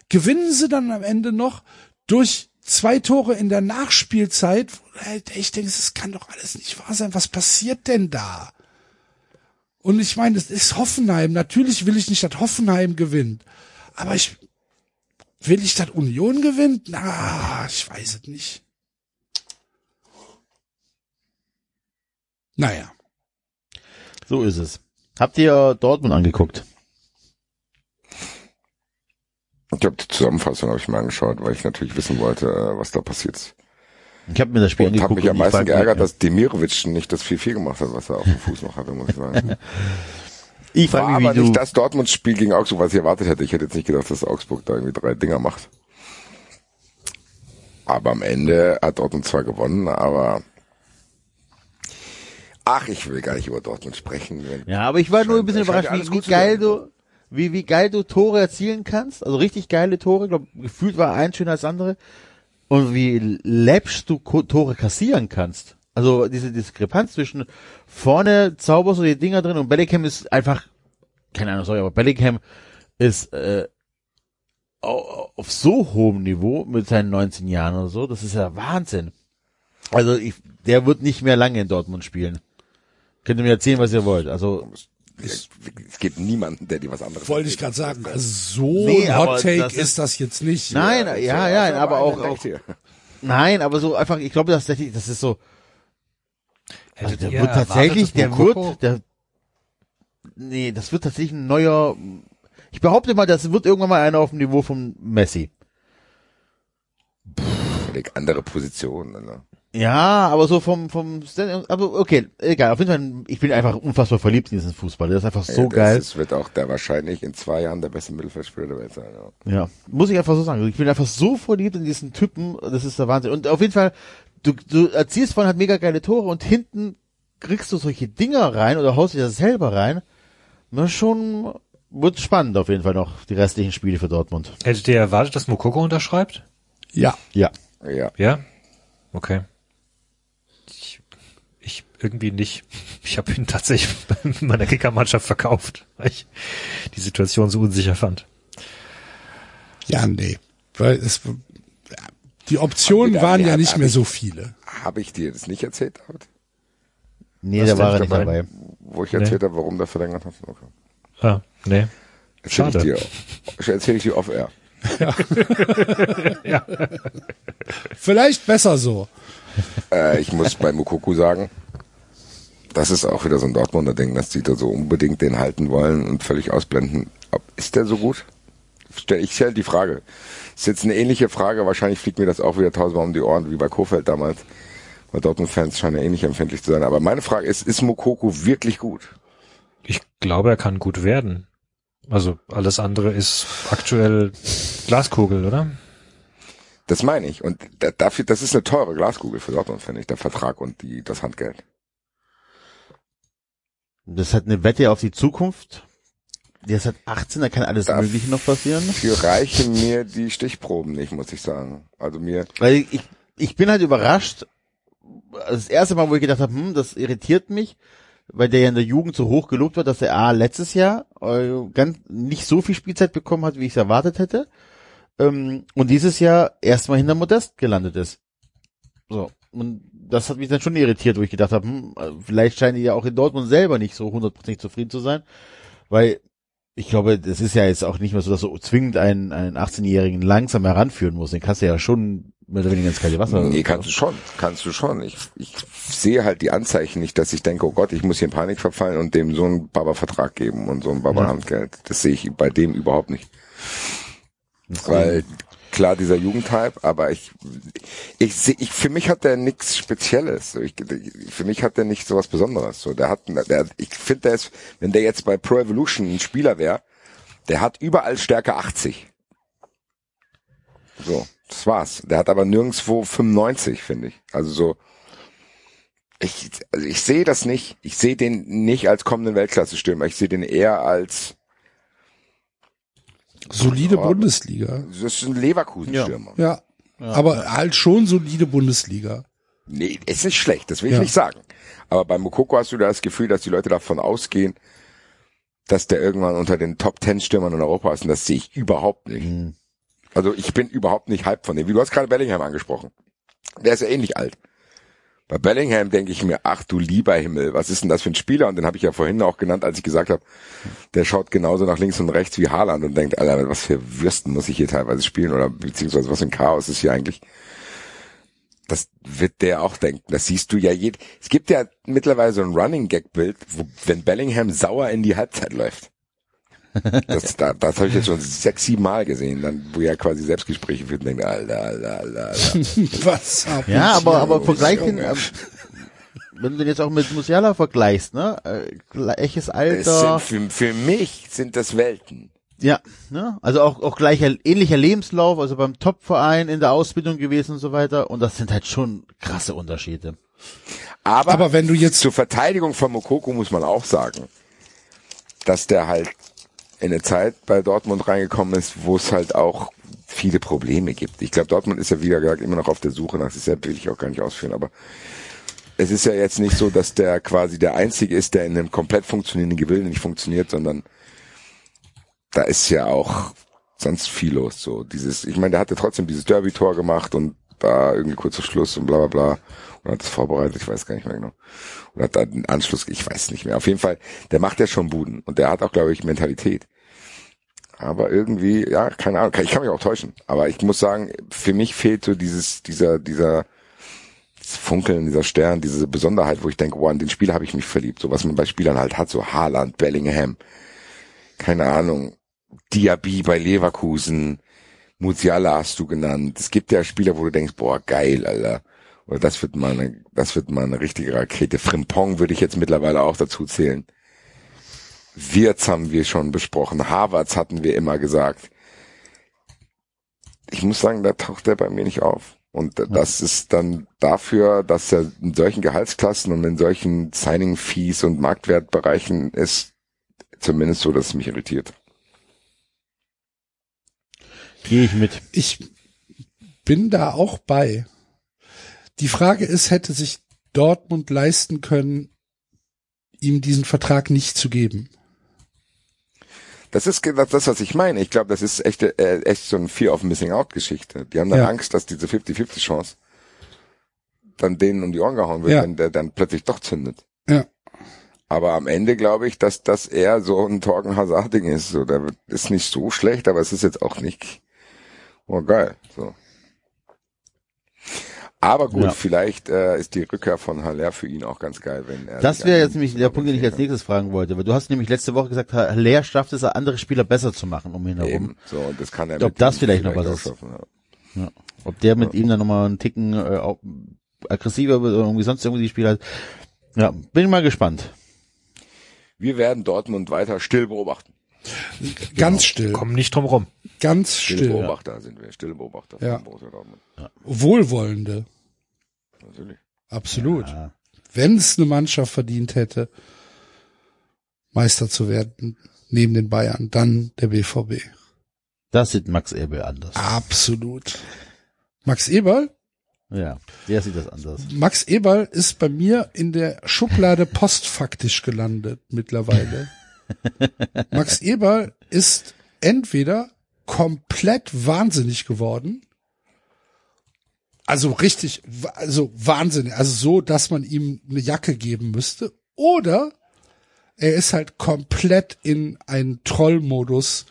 gewinnen sie dann am Ende noch durch zwei Tore in der Nachspielzeit. du halt denkst, das kann doch alles nicht wahr sein. Was passiert denn da? Und ich meine, es ist Hoffenheim. Natürlich will ich nicht, dass Hoffenheim gewinnt. Aber ich, will ich, dass Union gewinnt? Na, ich weiß es nicht. Naja. so ist es. Habt ihr Dortmund angeguckt? Ich habe die Zusammenfassung hab ich mir angeschaut, weil ich natürlich wissen wollte, äh, was da passiert ist. Ich habe mir das Spiel Und habe angeguckt. mich am und ich meisten mich- geärgert, dass Demirovic nicht das 4-4 gemacht hat, was er auf dem Fuß noch hatte, muss ich sagen. [laughs] Ich War frage mich, aber nicht das Dortmund-Spiel gegen Augsburg, was ich erwartet hätte. Ich hätte jetzt nicht gedacht, dass Augsburg da irgendwie drei Dinger macht. Aber am Ende hat Dortmund zwar gewonnen, aber ach, ich will gar nicht über Dortmund sprechen. Ja, aber ich war nur ein bisschen überrascht, wie, wie geil du, wie, wie geil du Tore erzielen kannst. Also richtig geile Tore. Ich glaub, gefühlt war ein schöner als andere. Und wie läppsch du Tore kassieren kannst. Also diese Diskrepanz zwischen vorne zauberst du die Dinger drin und Bellingham ist einfach, keine Ahnung, sorry, aber Bellingham ist äh, au- auf so hohem Niveau mit seinen 19 Jahren oder so, das ist ja Wahnsinn. Also ich, der wird nicht mehr lange in Dortmund spielen. Könnt ihr mir erzählen, was ihr wollt. Also Es, es gibt niemanden, der dir was anderes Wollte ich gerade sagen. Also so Nee, ein Hot Take das ist, ist- das jetzt nicht. Nein, ja, ja, Also, aber auch, auch nein, aber so einfach, ich glaube das tatsächlich, das ist so, also der wird tatsächlich, der wird, der, nee, das wird tatsächlich ein neuer, ich behaupte mal, das wird irgendwann mal einer auf dem Niveau von Messi. Völlig andere Position. Ne? Ja, aber so vom, vom, Stand- aber okay, egal, auf jeden Fall, ich bin einfach unfassbar verliebt in diesen Fußball, der ist einfach so Ja, geil. Das wird auch der wahrscheinlich in zwei Jahren der beste Mittelfeldspieler der Welt sein. Ja. Ja, muss ich einfach so sagen. Ich bin einfach so verliebt in diesen Typen, das ist der Wahnsinn. Und auf jeden Fall, du, du erzielst vorne halt mega geile Tore und hinten kriegst du solche Dinger rein oder haust dir das selber rein. Na schon, wird spannend auf jeden Fall noch, die restlichen Spiele für Dortmund. Hättet ihr erwartet, dass Mokoko unterschreibt? Ja. Ja. ja. Ja? Okay. Ich, ich irgendwie nicht. Ich habe ihn tatsächlich [laughs] in meiner Kickermannschaft verkauft, weil ich die Situation so unsicher fand. Ja, nee. Weil es, die Optionen waren ja nicht mehr ich- so viele. Habe ich dir das nicht erzählt, David? Nee, Was da war er nicht dabei? dabei. Wo ich erzählt habe, warum der verlängert hat? Okay. Ah, nee. Erzähl ich Schade. dir, erzähl ich dir off-air. [laughs] Vielleicht besser so. Äh, ich muss bei Mukoku sagen, das ist auch wieder so ein Dortmunder Ding, dass die da so unbedingt den halten wollen und völlig ausblenden. Ob, ist der so gut? Ich stelle die Frage. Ist jetzt eine ähnliche Frage, wahrscheinlich fliegt mir das auch wieder tausendmal um die Ohren, wie bei Kofeld damals. Weil Dortmund-Fans scheinen ja ähnlich empfindlich zu sein. Aber meine Frage ist, ist Mukoku wirklich gut? Ich glaube, er kann gut werden. Also alles andere ist aktuell Glaskugel, oder? Das meine ich. Und da, dafür, das ist eine teure Glaskugel für Dortmund, finde ich, der Vertrag und die, das Handgeld. Das ist halt eine Wette auf die Zukunft. Der ist halt 18, da kann alles Darf- Mögliche noch passieren. Dafür reichen mir die Stichproben nicht, muss ich sagen. Also mir, Weil ich, ich bin halt überrascht. Das erste Mal, wo ich gedacht habe, hm, das irritiert mich, weil der ja in der Jugend so hoch gelobt wird, dass er A letztes Jahr äh, ganz nicht so viel Spielzeit bekommen hat, wie ich es erwartet hätte. Ähm, und dieses Jahr erstmal hinter Modest gelandet ist. So. Und das hat mich dann schon irritiert, wo ich gedacht habe, hm, vielleicht scheinen die ja auch in Dortmund selber nicht so hundertprozentig zufrieden zu sein. Weil ich glaube, das ist ja jetzt auch nicht mehr so, dass du zwingend einen, einen 18-Jährigen langsam heranführen musst. Den kannst du ja schon mehr oder weniger ins kalte Wasser. nee, kannst du schon, kannst du schon. Ich, ich sehe halt die Anzeichen nicht, dass ich denke, oh Gott, ich muss hier in Panik verfallen und dem so einen Baba-Vertrag geben und so ein Baba-Handgeld. Das sehe ich bei dem überhaupt nicht. Weil klar dieser Jugendhype, aber ich ich sehe ich für mich hat der nichts Spezielles. So, Ich, für mich hat der nicht sowas Besonderes. So der hat der, ich finde der ist, wenn der jetzt bei Pro Evolution ein Spieler wäre, der hat überall Stärke 80. So, das war's. Der hat aber nirgendswo 95, finde ich. Also so ich also ich sehe das nicht. Ich sehe den nicht als kommenden Weltklasse-Stürmer. Ich sehe den eher als Solide Ja. Bundesliga. das ist ein Leverkusen-Stürmer. Ja. Aber halt schon solide Bundesliga. Nee, ist nicht schlecht, das will ich Ja. nicht sagen. Aber bei Mokoko hast du da das Gefühl, dass die Leute davon ausgehen, dass der irgendwann unter den Top Ten Stürmern in Europa ist und das sehe ich überhaupt nicht. Mhm. Also ich bin überhaupt nicht hype von dem. Wie du hast gerade Bellingham angesprochen. Der ist ja ähnlich alt. Bei Bellingham denke ich mir, ach du lieber Himmel, was ist denn das für ein Spieler? Und den habe ich ja vorhin auch genannt, als ich gesagt habe, der schaut genauso nach links und rechts wie Haaland und denkt, Alter, was für Würsten muss ich hier teilweise spielen oder beziehungsweise was für ein Chaos ist hier eigentlich. Das wird der auch denken. Das siehst du ja jed. Es gibt ja mittlerweile so ein Running Gag Bild, wo wenn Bellingham sauer in die Halbzeit läuft. Das, da, das habe ich jetzt schon sechs, sieben Mal gesehen, dann, wo er quasi Selbstgespräche führt und denkt, Alter, Alter, Alter, Alter. [laughs] Was hab Ja, ich aber, aber Junge, vergleich den, Junge. ähm, wenn du den jetzt auch mit Musiala vergleichst, ne, äh, gleiches Es Alter, sind für, für mich sind das Welten. Ja, ne? also auch, auch gleicher, ähnlicher Lebenslauf, also beim Top-Verein in der Ausbildung gewesen und so weiter. Und das sind halt schon krasse Unterschiede. Aber, Aber wenn du jetzt- zur Verteidigung von Mokoko muss man auch sagen, dass der halt in eine Zeit bei Dortmund reingekommen ist, wo es halt auch viele Probleme gibt. Ich glaube, Dortmund ist ja wieder gesagt immer noch auf der Suche nach. Ist ja, will ich auch gar nicht ausführen, aber es ist ja jetzt nicht so, dass der quasi der einzige ist, der in einem komplett funktionierenden Gebilde nicht funktioniert, sondern da ist ja auch sonst viel los. So dieses, ich meine, der hatte trotzdem dieses Derby-Tor gemacht und da irgendwie kurz vor Schluss und bla bla bla und hat das vorbereitet, ich weiß gar nicht mehr genau. Und hat dann einen Anschluss, ich weiß nicht mehr. Auf jeden Fall, der macht ja schon Buden und der hat auch, glaube ich, Mentalität. Aber irgendwie, ja, keine Ahnung, ich kann mich auch täuschen. Aber ich muss sagen, für mich fehlt so dieses, dieser, dieser Funkeln, dieser Stern, diese Besonderheit, wo ich denke, wow, an den Spieler habe ich mich verliebt. So was man bei Spielern halt hat, so Haaland, Bellingham, keine Ahnung, Diaby bei Leverkusen, Musiala hast du genannt. Es gibt ja Spieler, wo du denkst, boah, geil, Alter. Oder das wird mal eine, das wird mal eine richtige Rakete. Frimpong würde ich jetzt mittlerweile auch dazu zählen. Wirtz haben wir schon besprochen. Harvards hatten wir immer gesagt. Ich muss sagen, da taucht der bei mir nicht auf. Und das ist dann dafür, dass er in solchen Gehaltsklassen und in solchen Signing-Fees und Marktwertbereichen ist, zumindest so, dass es mich irritiert. Gehe ich mit. Ich bin da auch bei. Die Frage ist, hätte sich Dortmund leisten können, ihm diesen Vertrag nicht zu geben? Das ist genau das, was ich meine. Ich glaube, das ist echt, äh, echt so ein Fear of Missing Out Geschichte. Die haben dann Ja. Angst, dass diese 50-50 Chance dann denen um die Ohren gehauen wird, Ja. wenn der dann plötzlich doch zündet. Ja. Aber am Ende glaube ich, dass das eher so ein Torgen Hazard-Ding ist. So, der ist nicht so schlecht, aber es ist jetzt auch nicht, oh geil, so. Aber gut, Ja. vielleicht äh, ist die Rückkehr von Haller für ihn auch ganz geil, wenn er. Das wäre jetzt nämlich der Punkt, den ich als nächstes fragen wollte. Weil du hast nämlich letzte Woche gesagt, Herr Lehr schafft es, andere Spieler besser zu machen um ihn herum. Eben. So, und das kann er Ob das vielleicht noch was ist. schaffen, ja. Ob der mit ihm dann nochmal einen Ticken äh, auch aggressiver wird oder irgendwie sonst irgendwie die Spieler hat. Ja, bin mal gespannt. Wir werden Dortmund weiter still beobachten. Ganz still. Kommen nicht drum rum. Ganz Stille still. Beobachter sind wir, stille Beobachter Ja. Dortmund. Wohlwollende. Natürlich. Absolut. Ja. Wenn es eine Mannschaft verdient hätte, Meister zu werden, neben den Bayern, dann der BVB. Das sieht Max Ebel anders. Absolut. Max Eberl? Ja, der sieht das anders. Max Eberl ist bei mir in der Schublade [laughs] postfaktisch gelandet mittlerweile. [laughs] Max Eberl ist entweder komplett wahnsinnig geworden, also richtig, also wahnsinnig, also so, dass man ihm eine Jacke geben müsste, oder er ist halt komplett in einen Trollmodus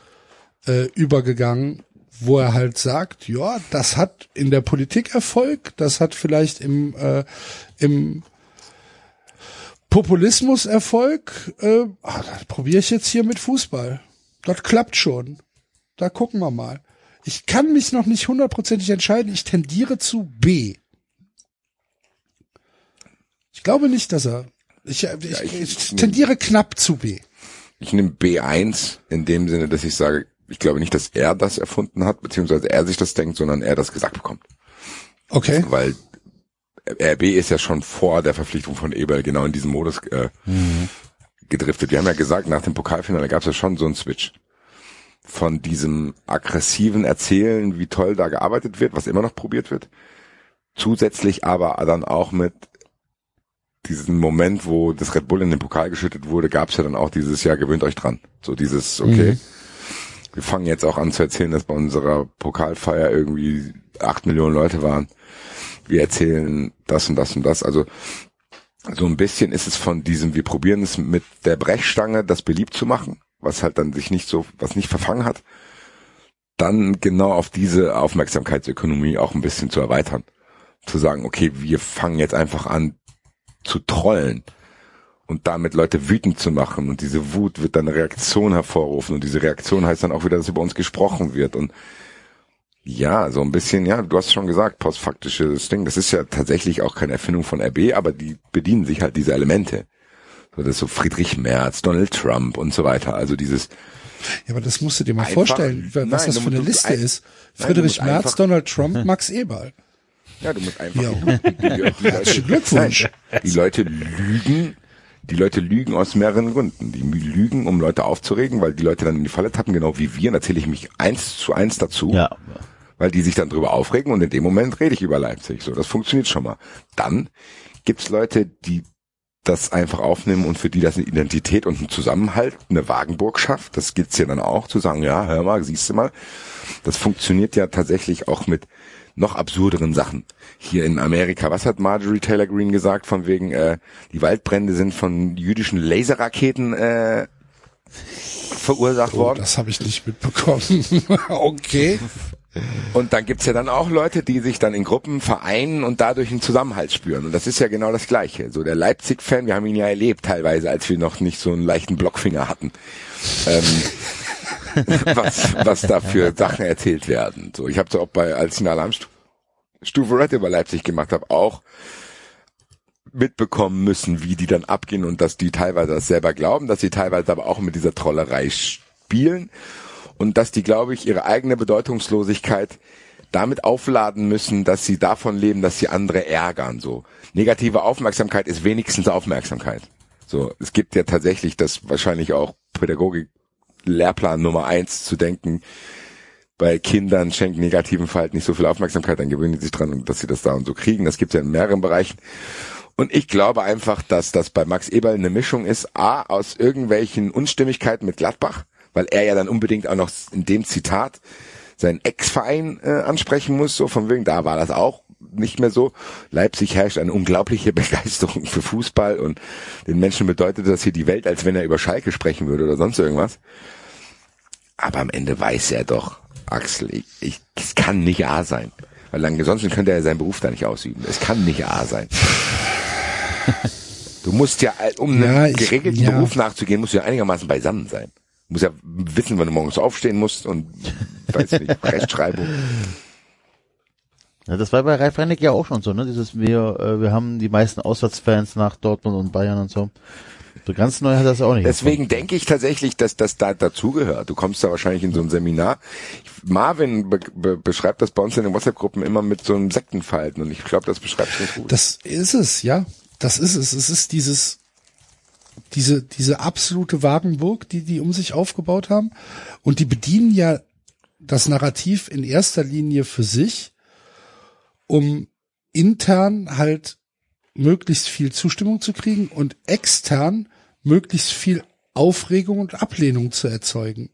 äh, übergegangen, wo er halt sagt, ja, das hat in der Politik Erfolg, das hat vielleicht im, äh, im Populismus Erfolg, äh, ah, das probiere ich jetzt hier mit Fußball. Das klappt schon. Da gucken wir mal. Ich kann mich noch nicht hundertprozentig entscheiden. Ich tendiere zu B. Ich glaube nicht, dass er. Ich, ich, ich- ich tendiere knapp zu B. Ich nehme B1 in dem Sinne, dass ich sage, ich glaube nicht, dass er das erfunden hat, beziehungsweise er sich das denkt, sondern er das gesagt bekommt. Okay. Weil RB ist ja schon vor der Verpflichtung von Eberl genau in diesem Modus äh, gedriftet. Wir haben ja gesagt, nach dem Pokalfinale gab es ja schon so einen Switch von diesem aggressiven Erzählen, wie toll da gearbeitet wird, was immer noch probiert wird, zusätzlich aber dann auch mit diesem Moment, wo das Red Bull in den Pokal geschüttet wurde, gab es ja dann auch dieses Jahr gewöhnt euch dran. So dieses, okay, wir fangen jetzt auch an zu erzählen, dass bei unserer Pokalfeier irgendwie acht Millionen Leute waren. Wir erzählen das und das und das. Also so ein bisschen ist es von diesem, wir probieren es mit der Brechstange, das beliebt zu machen, was halt dann sich nicht so, was nicht verfangen hat, dann genau auf diese Aufmerksamkeitsökonomie auch ein bisschen zu erweitern. Zu sagen, okay, wir fangen jetzt einfach an zu trollen und damit Leute wütend zu machen und diese Wut wird dann eine Reaktion hervorrufen und diese Reaktion heißt dann auch wieder, dass über uns gesprochen wird und ja, so ein bisschen, ja, du hast schon gesagt, postfaktisches Ding, das ist ja tatsächlich auch keine Erfindung von RB, aber die bedienen sich halt diese Elemente. So, das ist so Friedrich Merz, Donald Trump und so weiter. Also dieses, Ja, aber das musst du dir mal Einfach- vorstellen, was Nein, das für eine Liste ein- ist. Nein, Friedrich musst Merz, einfach- Donald Trump, Max Eberl. Ja, du musst einfach Ja. Herzlichen Glückwunsch. Nein, die Leute lügen, die Leute lügen aus mehreren Gründen. Die lügen, um Leute aufzuregen, weil die Leute dann in die Falle tappen, genau wie wir. Und da zähle ich mich eins zu eins dazu. Ja. weil die sich dann drüber aufregen und in dem Moment rede ich über Leipzig. So, das funktioniert schon mal. Dann gibt's Leute, die das einfach aufnehmen und für die das eine Identität und ein Zusammenhalt, eine Wagenburg schafft. Das gibt's ja dann auch, zu sagen, ja, hör mal, siehst du mal. Das funktioniert ja tatsächlich auch mit noch absurderen Sachen. Hier in Amerika, was hat Marjorie Taylor Greene gesagt, von wegen, äh, die Waldbrände sind von jüdischen Laserraketen äh, verursacht Oh, worden. das habe ich nicht mitbekommen. [laughs] okay. Und dann gibt's ja dann auch Leute, die sich dann in Gruppen vereinen und dadurch einen Zusammenhalt spüren. Und das ist ja genau das Gleiche. So der Leipzig-Fan, wir haben ihn ja erlebt teilweise, als wir noch nicht so einen leichten Blockfinger hatten. Ähm, [laughs] [laughs] was, was da für Sachen erzählt werden. So, ich habe so auch bei, als ich eine Alarmstufe Red über Leipzig gemacht habe, auch mitbekommen müssen, wie die dann abgehen und dass die teilweise das selber glauben, dass sie teilweise aber auch mit dieser Trollerei spielen und dass die, glaube ich, ihre eigene Bedeutungslosigkeit damit aufladen müssen, dass sie davon leben, dass sie andere ärgern. So negative Aufmerksamkeit ist wenigstens Aufmerksamkeit. So, es gibt ja tatsächlich das wahrscheinlich auch Pädagogik Lehrplan Nummer eins zu denken. Bei Kindern schenkt negativen Verhalten nicht so viel Aufmerksamkeit, dann gewöhnen die sich dran, dass sie das da und so kriegen. Das gibt es ja in mehreren Bereichen. Und ich glaube einfach, dass das bei Max Eberl eine Mischung ist, a, aus irgendwelchen Unstimmigkeiten mit Gladbach, weil er ja dann unbedingt auch noch in dem Zitat seinen Ex-Verein äh, ansprechen muss, so von wegen, da war das auch nicht mehr so. Leipzig herrscht eine unglaubliche [laughs] Begeisterung für Fußball und den Menschen bedeutet das hier die Welt, als wenn er über Schalke sprechen würde oder sonst irgendwas. Aber am Ende weiß er doch, Axel, ich, ich, es kann nicht A sein. Weil ansonsten könnte er seinen Beruf da nicht ausüben. Es kann nicht A sein. Du musst ja, äh, um Ja, einem ich- geregelten ja. Beruf nachzugehen, musst du ja einigermaßen beisammen sein. Du musst ja wissen, wann du morgens aufstehen musst und, weiß nicht, [laughs] Rechtschreibung. Ja, das war bei Ralf Rennig ja auch schon so, ne? Dieses wir, äh, wir haben die meisten Auswärtsfans nach Dortmund und Bayern und so. So ganz neu hat das auch nicht. Deswegen denke ich tatsächlich, dass das da dazugehört. Du kommst da wahrscheinlich in so ein Seminar. Marvin be be beschreibt das bei uns in den WhatsApp-Gruppen immer mit so einem Sektenverhalten und ich glaube, das beschreibt ganz gut. Das ist es, ja. Das ist es. Es ist dieses, diese, diese absolute Wagenburg, die die um sich aufgebaut haben. Und die bedienen ja das Narrativ in erster Linie für sich, um intern halt möglichst viel Zustimmung zu kriegen und extern möglichst viel Aufregung und Ablehnung zu erzeugen.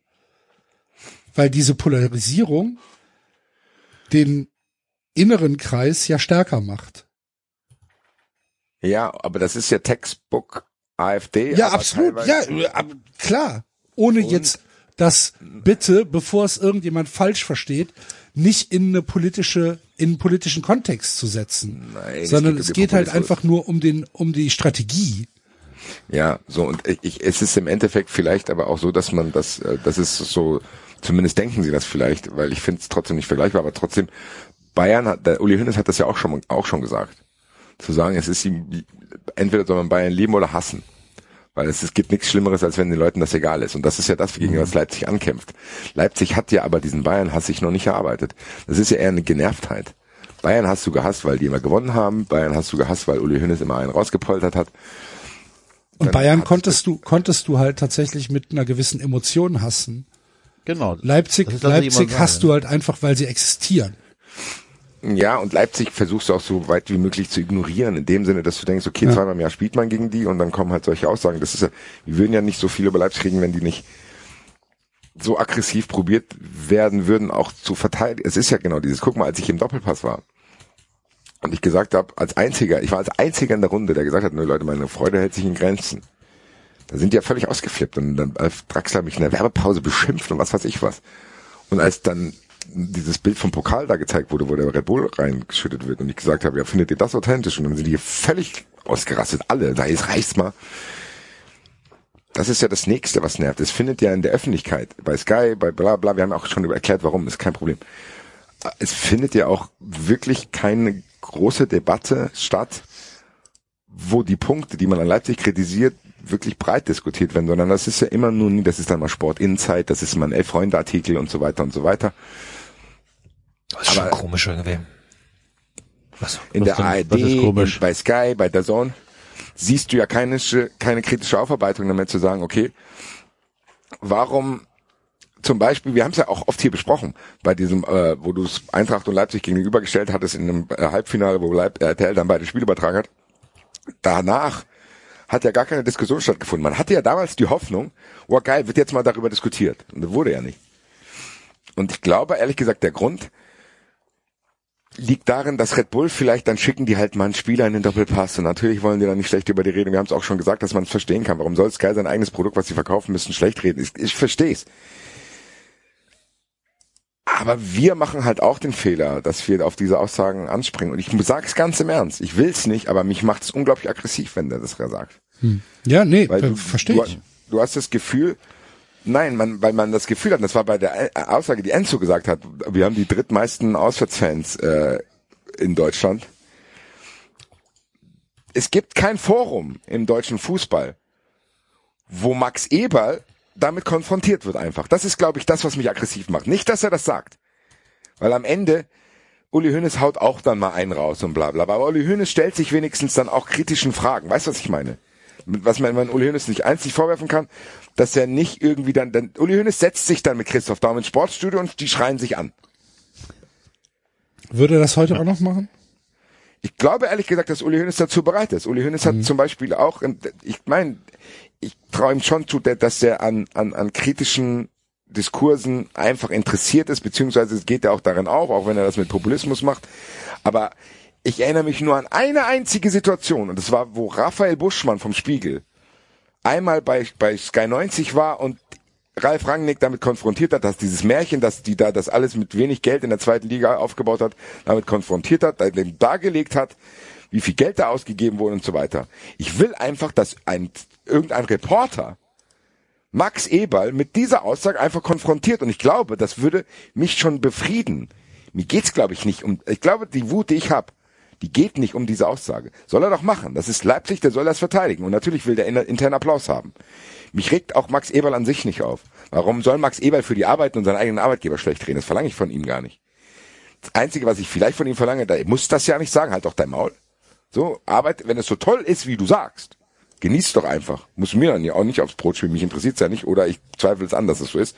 Weil diese Polarisierung den inneren Kreis ja stärker macht. Ja, aber das ist ja Textbook AfD. Ja, absolut. Ja, klar. Ohne jetzt das bitte, bevor es irgendjemand falsch versteht, nicht in eine politische, in politischen Kontext zu setzen. Nein, es sondern geht um es geht halt einfach nur um den, um die Strategie. Ja, so und ich, es ist im Endeffekt vielleicht aber auch so, dass man das, äh, das ist so, zumindest denken sie das vielleicht, weil ich finde es trotzdem nicht vergleichbar, aber trotzdem Bayern hat, der Uli Hoeneß hat das ja auch schon auch schon gesagt, zu sagen, es ist ihm entweder soll man Bayern lieben oder hassen. Weil es, es gibt nichts Schlimmeres, als wenn den Leuten das egal ist. Und das ist ja das, gegen was Leipzig ankämpft. Leipzig hat ja aber diesen Bayern-Hass sich noch nicht erarbeitet. Das ist ja eher eine Genervtheit. Bayern hast du gehasst, weil die immer gewonnen haben. Bayern hast du gehasst, weil Uli Hoeneß immer einen rausgepoltert hat. Und Dann Bayern konntest du, konntest du halt tatsächlich mit einer gewissen Emotion hassen. genau. Leipzig, Leipzig hast du halt einfach, weil sie existieren. Ja, und Leipzig versuchst du auch so weit wie möglich zu ignorieren, in dem Sinne, dass du denkst, okay, Ja. zweimal im Jahr spielt man gegen die und dann kommen halt solche Aussagen. Das ist ja, wir würden ja nicht so viel über Leipzig kriegen, wenn die nicht so aggressiv probiert werden würden, auch zu verteidigen. Es ist ja genau dieses, guck mal, als ich im Doppelpass war und ich gesagt habe, als einziger, ich war als einziger in der Runde, der gesagt hat, ne Leute, meine Freude hält sich in Grenzen. Da sind die ja völlig ausgeflippt und dann Alf Draxler mich in der Werbepause beschimpft und was weiß ich was. Und als dann dieses Bild vom Pokal da gezeigt wurde, wo der Red Bull reingeschüttet wird und ich gesagt habe, ja, findet ihr das authentisch? Und dann sind die völlig ausgerastet, alle, da ist reicht's mal. Das ist ja das Nächste, was nervt. Es findet ja in der Öffentlichkeit, bei Sky, bei bla bla, wir haben auch schon erklärt, warum, ist kein Problem. Es findet ja auch wirklich keine große Debatte statt, wo die Punkte, die man an Leipzig kritisiert, wirklich breit diskutiert werden, sondern das ist ja immer nur das ist dann mal Sport Insight, das ist mal ein Elf-Freunde-Artikel und so weiter und so weiter. Das ist schon Aber- komisch irgendwie. Also, In Was der denn? ARD, Was in, bei Sky, bei der Zone, siehst du ja keine, keine kritische Aufarbeitung damit zu sagen, okay, warum zum Beispiel, wir haben es ja auch oft hier besprochen, bei diesem, äh, wo du es Eintracht und Leipzig gegenübergestellt hattest in einem äh, Halbfinale, wo Leip äh, RTL dann beide Spiele übertragen hat. Danach hat ja gar keine Diskussion stattgefunden. Man hatte ja damals die Hoffnung, oh geil, wird jetzt mal darüber diskutiert. Und das wurde ja nicht. Und ich glaube, ehrlich gesagt, der Grund liegt darin, dass Red Bull vielleicht, dann schicken die halt mal einen Spieler in den Doppelpass und natürlich wollen die dann nicht schlecht über die reden. Wir haben es auch schon gesagt, dass man es verstehen kann. Warum soll Sky sein eigenes Produkt, was sie verkaufen müssen, schlecht reden? Ich, ich verstehe es. Aber wir machen halt auch den Fehler, dass wir auf diese Aussagen anspringen. Und ich sage es ganz im Ernst. Ich will es nicht, aber mich macht es unglaublich aggressiv, wenn der das sagt. Ja, nee, verstehe ich. du hast das Gefühl, nein, man, weil man das Gefühl hat, das war bei der äh, Aussage, die Enzo gesagt hat, wir haben die drittmeisten Auswärtsfans äh, in Deutschland. Es gibt kein Forum im deutschen Fußball, wo Max Eberl damit konfrontiert wird einfach. Das ist, glaube ich, das, was mich aggressiv macht. Nicht, dass er das sagt. Weil am Ende, Uli Hoeneß haut auch dann mal einen raus und bla bla. Aber Uli Hoeneß stellt sich wenigstens dann auch kritischen Fragen. Weißt du, was ich meine? Was man, man Uli Hoeneß nicht einzig vorwerfen kann, dass er nicht irgendwie dann, dann Uli Hoeneß setzt sich dann mit Christoph Daum ins Sportstudio und die schreien sich an. Würde er das heute auch noch machen? Ich glaube ehrlich gesagt, dass Uli Hoeneß dazu bereit ist. Uli Hoeneß hat zum Beispiel auch, ich meine, ich traue ihm schon zu, dass er an, an, an kritischen Diskursen einfach interessiert ist, beziehungsweise es geht ja auch darin auf, auch wenn er das mit Populismus macht. Aber ich erinnere mich nur an eine einzige Situation, und das war, wo Raphael Buschmann vom Spiegel einmal bei, bei Sky 90 war und Ralf Rangnick damit konfrontiert hat, dass dieses Märchen, dass die da das alles mit wenig Geld in der zweiten Liga aufgebaut hat, damit konfrontiert hat, dem dargelegt hat, wie viel Geld da ausgegeben wurde und so weiter. Ich will einfach, dass ein irgendein Reporter Max Eberl mit dieser Aussage einfach konfrontiert und ich glaube, das würde mich schon befrieden. Mir geht's glaube ich nicht um ich glaube, die Wut, die ich habe, die geht nicht um diese Aussage. Soll er doch machen. Das ist Leipzig, der soll das verteidigen und natürlich will der inter- internen Applaus haben. Mich regt auch Max Eberl an sich nicht auf. Warum soll Max Eberl für die Arbeit und seinen eigenen Arbeitgeber schlecht reden? Das verlange ich von ihm gar nicht. Das Einzige, was ich vielleicht von ihm verlange, da muss das ja nicht sagen, halt doch dein Maul. So, Arbeit, wenn es so toll ist, wie du sagst, genieß doch einfach. Muss mir dann ja auch nicht aufs Brot spielen, mich interessiert's ja nicht, oder ich zweifle es an, dass es so ist.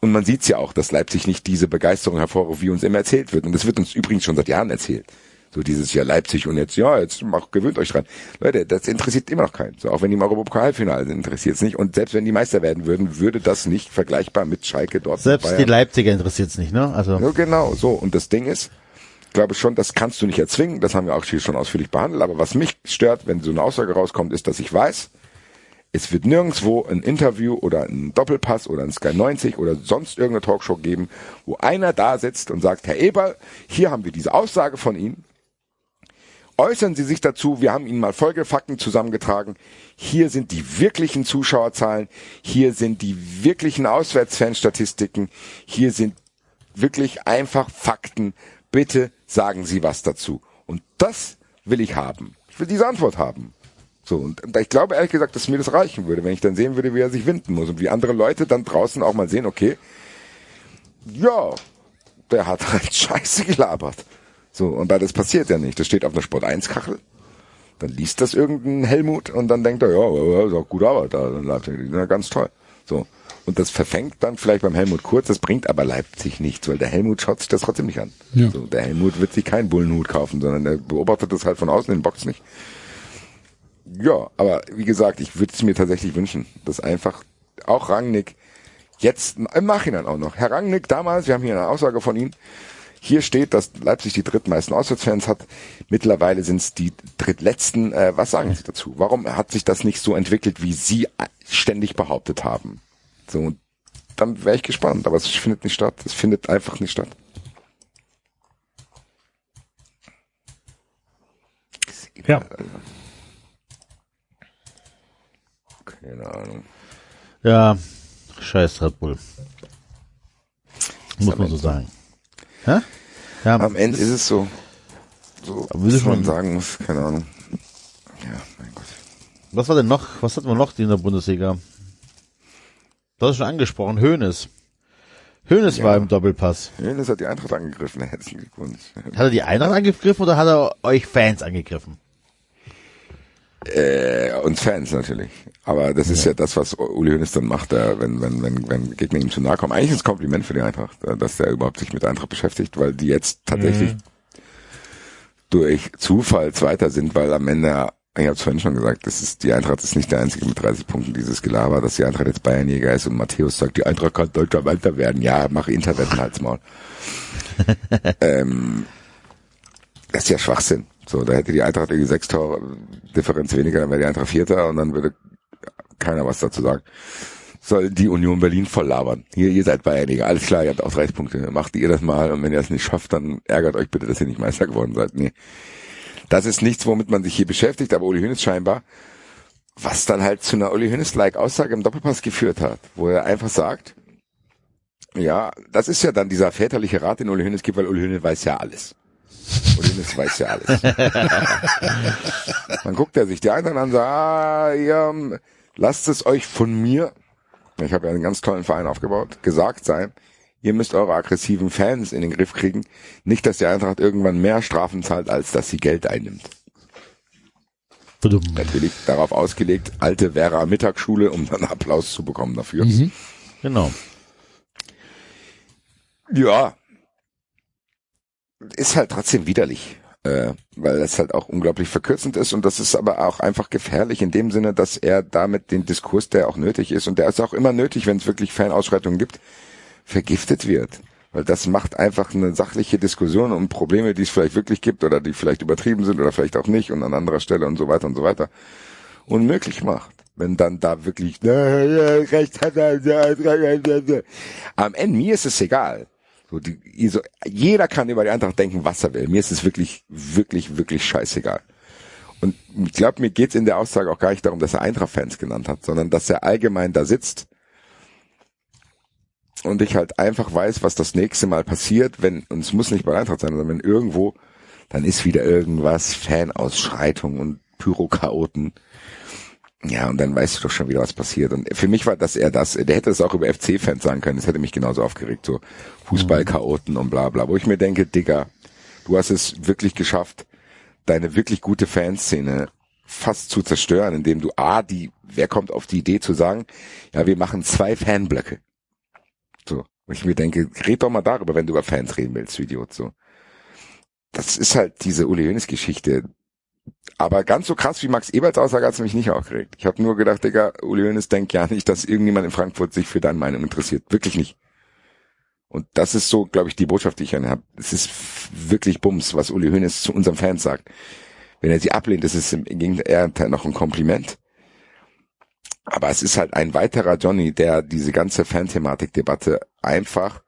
Und man sieht's ja auch, dass Leipzig nicht diese Begeisterung hervorruft, wie uns immer erzählt wird. Und das wird uns übrigens schon seit Jahren erzählt. So dieses Jahr Leipzig und jetzt, ja, jetzt mach, gewöhnt euch dran. Leute, das interessiert immer noch keinen. So, auch wenn die im Europapokalfinale sind, interessiert's nicht. Und selbst wenn die Meister werden würden, würde das nicht vergleichbar mit Schalke dort. Selbst die Leipziger interessiert's nicht, ne? Also Ja, genau, so. Und das Ding ist, ich glaube schon, das kannst du nicht erzwingen. Das haben wir auch hier schon ausführlich behandelt. Aber was mich stört, wenn so eine Aussage rauskommt, ist, dass ich weiß, es wird nirgendwo ein Interview oder ein Doppelpass oder ein Sky 90 oder sonst irgendeine Talkshow geben, wo einer da sitzt und sagt, Herr Eberl, hier haben wir diese Aussage von Ihnen. Äußern Sie sich dazu, wir haben Ihnen mal Folgefakten zusammengetragen. Hier sind die wirklichen Zuschauerzahlen, hier sind die wirklichen Auswärtsfanstatistiken, hier sind wirklich einfach Fakten. Bitte sagen Sie was dazu. Und das will ich haben. Ich will diese Antwort haben. So, und ich glaube ehrlich gesagt, dass mir das reichen würde, wenn ich dann sehen würde, wie er sich winden muss und wie andere Leute dann draußen auch mal sehen, okay, ja, der hat [laughs] halt scheiße gelabert. So, und das passiert ja nicht. Das steht auf einer Sport 1 Kachel. Dann liest das irgendein Helmut und dann denkt er, ja, ja, ist auch gute Arbeit da in Leipzig. Ja ganz toll. So. Und das verfängt dann vielleicht beim Helmut Kurz, das bringt aber Leipzig nichts, weil der Helmut schaut sich das trotzdem nicht an. Ja. So, der Helmut wird sich keinen Bullenhut kaufen, sondern der beobachtet das halt von außen in den Box nicht. Ja, aber wie gesagt, ich würde es mir tatsächlich wünschen, dass einfach auch Rangnick jetzt im Nachhinein auch noch. Herr Rangnick damals, wir haben hier eine Aussage von ihm, hier steht, dass Leipzig die drittmeisten Auswärtsfans hat. Mittlerweile sind es die drittletzten. Äh, was sagen Sie dazu? Warum hat sich das nicht so entwickelt, wie Sie ständig behauptet haben? So, dann wäre ich gespannt, aber es findet nicht statt. Es findet einfach nicht statt. Ja. Keine Ahnung. ja, scheiß Red Bull. Muss man so sagen. Hä? Ja, Am Ende ist es so, so was man schon- sagen muss, keine Ahnung. Ja, mein Gott. Was war denn noch? Was hatten wir noch in der Bundesliga? Du hast es schon angesprochen, Hönes. Hönes Ja. war im Doppelpass. Hönes hat die Eintracht angegriffen. [laughs] Herzlichen Glückwunsch. Hat er die Eintracht angegriffen oder hat er euch Fans angegriffen? Äh, uns Fans natürlich. Aber das ist ja das, was Uli Hoeneß dann macht, äh, wenn, wenn, wenn, wenn Gegner ihm zu nahe kommen. Eigentlich ist ein Kompliment für die Eintracht, äh, dass der überhaupt sich mit Eintracht beschäftigt, weil die jetzt tatsächlich durch Zufall Zweiter sind, weil am Ende, ich habe es vorhin schon gesagt, das ist, die Eintracht ist nicht der einzige mit 30 Punkten, dieses Gelaber, dass die Eintracht jetzt Bayernjäger ist und Matthäus sagt, die Eintracht kann deutscher Meister werden. Ja, mach Interwetten halt's Maul. [laughs] ähm, das ist ja Schwachsinn. So, da hätte die Eintracht irgendwie sechs Tore Differenz weniger, dann wäre die Eintracht Vierter und dann würde keiner was dazu sagen. Soll die Union Berlin voll labern. Hier, ihr seid Bayernjäger, alles klar, ihr habt auch 30 Punkte. Macht ihr das mal und wenn ihr das nicht schafft, dann ärgert euch bitte, dass ihr nicht Meister geworden seid. Nee. Das ist nichts, womit man sich hier beschäftigt, aber Uli Hoeneß scheinbar, was dann halt zu einer Uli Hoeneß-like Aussage im Doppelpass geführt hat, wo er einfach sagt, ja, das ist ja dann dieser väterliche Rat, den Uli Hoeneß gibt, weil Uli Hoeneß weiß ja alles. Uli Hoeneß weiß ja alles. [laughs] Dann guckt er sich die anderen an und sagt, ah, ihr, lasst es euch von mir, ich habe ja einen ganz tollen Verein aufgebaut, gesagt sein, ihr müsst eure aggressiven Fans in den Griff kriegen. Nicht, dass die Eintracht irgendwann mehr Strafen zahlt, als dass sie Geld einnimmt. Natürlich darauf ausgelegt, alte Vera Mittagsschule, um dann Applaus zu bekommen dafür. Genau. Ja. Ist halt trotzdem widerlich, äh, weil das halt auch unglaublich verkürzend ist und das ist aber auch einfach gefährlich in dem Sinne, dass er damit den Diskurs, der auch nötig ist und der ist auch immer nötig, wenn es wirklich Fanausschreitungen gibt, vergiftet wird. Weil das macht einfach eine sachliche Diskussion um Probleme, die es vielleicht wirklich gibt oder die vielleicht übertrieben sind oder vielleicht auch nicht und an anderer Stelle und so weiter und so weiter unmöglich macht. Wenn dann da wirklich recht hat am Ende mir ist es egal. So, die, so, jeder kann über die Eintracht denken, was er will. Mir ist es wirklich, wirklich, wirklich scheißegal. Und ich glaube, mir geht's in der Aussage auch gar nicht darum, dass er Eintracht-Fans genannt hat, sondern dass er allgemein da sitzt und ich halt einfach weiß, was das nächste Mal passiert, wenn, und es muss nicht bei Eintracht sein, sondern wenn irgendwo, dann ist wieder irgendwas, Fanausschreitung und Pyrochaoten. Ja, und dann weißt du doch schon wieder, was passiert. Und für mich war das eher das, der hätte es auch über FC-Fans sagen können, das hätte mich genauso aufgeregt, so Fußballchaoten und bla bla. Wo ich mir denke, Digga, du hast es wirklich geschafft, deine wirklich gute Fanszene fast zu zerstören, indem du A, die, wer kommt auf die Idee zu sagen, ja, wir machen zwei Fanblöcke. So. Wo ich mir denke, red doch mal darüber, wenn du über Fans reden willst, du Idiot, so. Das ist halt diese Uli Hoeneß Geschichte. Aber ganz so krass wie Max Eberts Aussage hat's mich nicht aufgeregt. Ich habe nur gedacht, Digga, Uli Hoeneß denkt ja nicht, dass irgendjemand in Frankfurt sich für deine Meinung interessiert. Wirklich nicht. Und das ist so, glaube ich, die Botschaft, die ich an habe. Es ist wirklich Bums, was Uli Hoeneß zu unseren Fans sagt. Wenn er sie ablehnt, ist es im Gegenteil noch ein Kompliment. Aber es ist halt ein weiterer Johnny, der diese ganze Fanthematik-Debatte einfach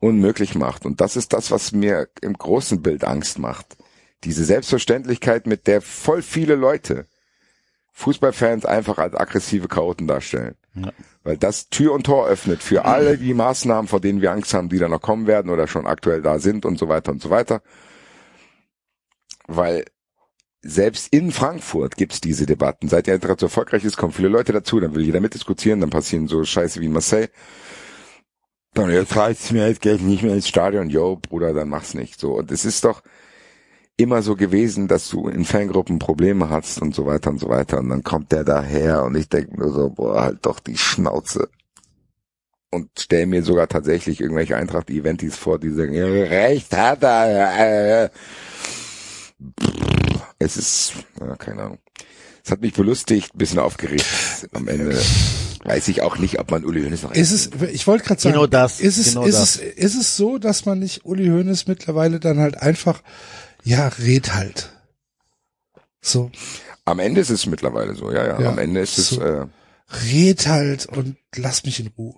unmöglich macht. Und das ist das, was mir im großen Bild Angst macht. Diese Selbstverständlichkeit, mit der voll viele Leute Fußballfans einfach als aggressive Chaoten darstellen. Ja. Weil das Tür und Tor öffnet für alle die Maßnahmen, vor denen wir Angst haben, die da noch kommen werden oder schon aktuell da sind und so weiter und so weiter. Weil selbst in Frankfurt gibt's diese Debatten. Seit die Eintracht so erfolgreich ist, kommen viele Leute dazu, dann will jeder mitdiskutieren, dann passieren so Scheiße wie in Marseille. Dann jetzt reicht's mir, jetzt gehe ich nicht mehr ins Stadion. Yo, Bruder, dann mach's nicht. So, und es ist doch immer so gewesen, dass du in Fangruppen Probleme hast und so weiter und so weiter. Und dann kommt der daher und ich denke nur so, boah, halt doch die Schnauze. Und stell mir sogar tatsächlich irgendwelche Eintracht-Eventis vor, die sagen, ja, recht hat er. Äh, es ist, ja, keine Ahnung. Es hat mich belustigt, ein bisschen aufgeregt. Am Ende weiß ich auch nicht, ob man Uli Hoeneß noch Ist es, ich wollte gerade sagen, Genau das, ist es, genau ist das. es, ist es so, dass man nicht Uli Hoeneß mittlerweile dann halt einfach, ja, red halt. So, Am Ende ist es mittlerweile so, ja, ja. Ja, Am Ende ist es, so. äh, red halt und lass mich in Ruhe.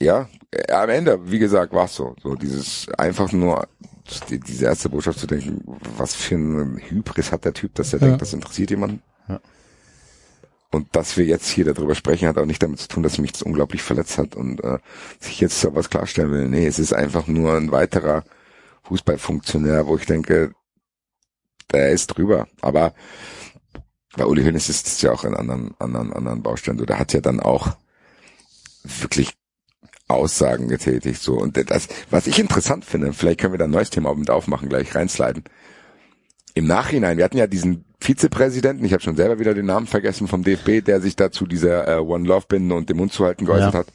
ja, äh, am Ende, wie gesagt, war es so. So dieses einfach nur die, diese erste Botschaft zu denken, was für ein Hybris hat der Typ, dass er Ja. denkt, das interessiert jemanden. Ja. Und dass wir jetzt hier darüber sprechen, hat auch nicht damit zu tun, dass mich das unglaublich verletzt hat und äh, sich jetzt so was klarstellen will. Nee, es ist einfach nur ein weiterer Fußballfunktionär, wo ich denke, der ist drüber. Aber Bei Uli Hoeneß ist es ja auch in anderen, anderen, anderen Baustellen so. Der hat ja dann auch wirklich Aussagen getätigt, so. Und das, was ich interessant finde, vielleicht können wir da ein neues Thema mit aufmachen, gleich reinsliden. Im Nachhinein, wir hatten ja diesen Vizepräsidenten, ich habe schon selber wieder den Namen vergessen vom DFB, der sich dazu dieser äh, One Love Binde und dem Mund zu halten geäußert Ja. hat.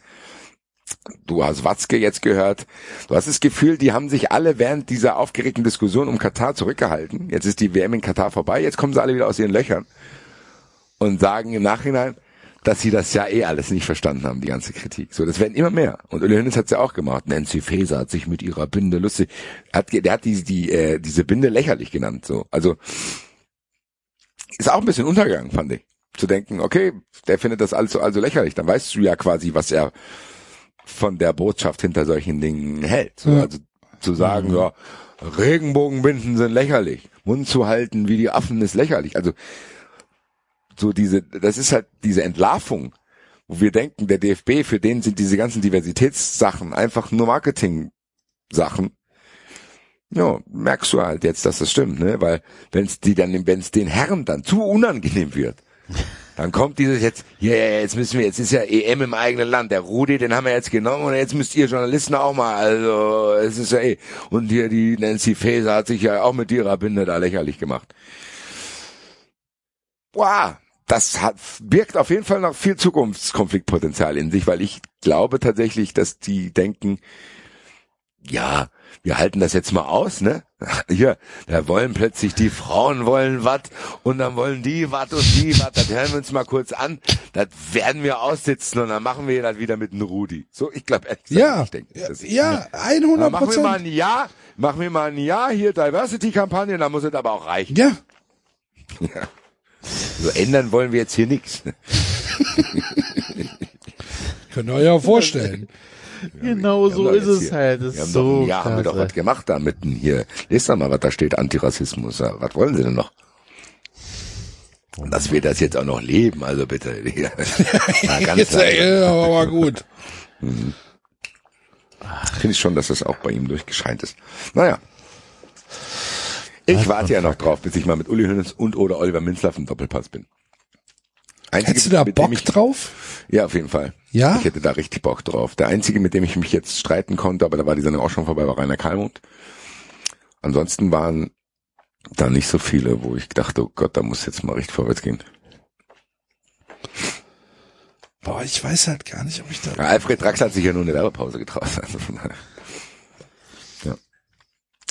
Du hast Watzke jetzt gehört. Du hast das Gefühl, die haben sich alle während dieser aufgeregten Diskussion um Katar zurückgehalten. Jetzt ist die WM in Katar vorbei, jetzt kommen sie alle wieder aus ihren Löchern und sagen im Nachhinein, dass sie das ja eh alles nicht verstanden haben, die ganze Kritik. So, das werden immer mehr. Und Uli Hoeneß hat's ja auch gemacht. Nancy Faeser hat sich mit ihrer Binde lustig, hat, der hat die, die, äh, diese Binde lächerlich genannt. So, also ist auch ein bisschen untergegangen, fand ich. Zu denken, okay, der findet das also also lächerlich. Dann weißt du ja quasi, was er von der Botschaft hinter solchen Dingen hält. So, Ja. Also zu sagen, ja, Regenbogenbinden sind lächerlich. Mund zu halten wie die Affen ist lächerlich. Also so diese, das ist halt diese Entlarvung, wo wir denken, der DFB, für den sind diese ganzen Diversitätssachen einfach nur Marketing-Sachen. Ja, merkst du halt jetzt, dass das stimmt, ne? Weil wenn es die dann, wenn es den Herren dann zu unangenehm wird, [laughs] dann kommt dieses jetzt, ja, ja, jetzt müssen wir, jetzt ist ja EM im eigenen Land, der Rudi, den haben wir jetzt genommen und jetzt müsst ihr Journalisten auch mal, also es ist ja eh. Und hier die Nancy Faeser hat sich ja auch mit ihrer Binde da lächerlich gemacht. Wow, das hat, birgt auf jeden Fall noch viel Zukunftskonfliktpotenzial in sich, weil ich glaube tatsächlich, dass die denken, ja, wir halten das jetzt mal aus, ne? [laughs] Hier, da wollen plötzlich die Frauen wollen was und dann wollen die was und die was, das hören wir uns mal kurz an, das werden wir aussitzen und dann machen wir das wieder mit einem Rudi. So, ich glaube, Ja, ich denke, das ist- ja, dann 100 machen wir mal Prozent. ein Jahr, machen wir mal ein Jahr hier Diversity-Kampagne, dann muss es aber auch reichen. Ja, So ändern wollen wir jetzt hier nichts. [laughs] könnt ihr euch ja vorstellen. [laughs] Genau so ist doch es hier- halt. Das Wir haben doch so ein Jahr haben wir doch was gemacht da mitten hier. Lest doch mal, was da steht, Antirassismus. Ja, Was wollen Sie denn noch? Und dass wir das jetzt auch noch leben, also bitte. [laughs] Ja, [laughs] ganz Jetzt, aber mal gut. finde ich schon, dass das auch bei ihm durchgescheint ist. Naja. Ich warte ja noch drauf, bis ich mal mit Uli Hoeneß und oder Oliver Minzlaff im Doppelpass bin. Einzige, Hättest du da Bock ich, drauf? Ja, auf jeden Fall. Ja? Ich hätte da richtig Bock drauf. Der einzige, mit dem ich mich jetzt streiten konnte, aber da war die Sendung auch schon vorbei, war Rainer Kalmund. Ansonsten waren da nicht so viele, wo ich dachte, oh Gott, da muss jetzt mal richtig vorwärts gehen. Boah, ich weiß halt gar nicht, ob ich da. Ja, Alfred Draxler hat sich ja nur eine Werbepause getraut. Also von daher. ja.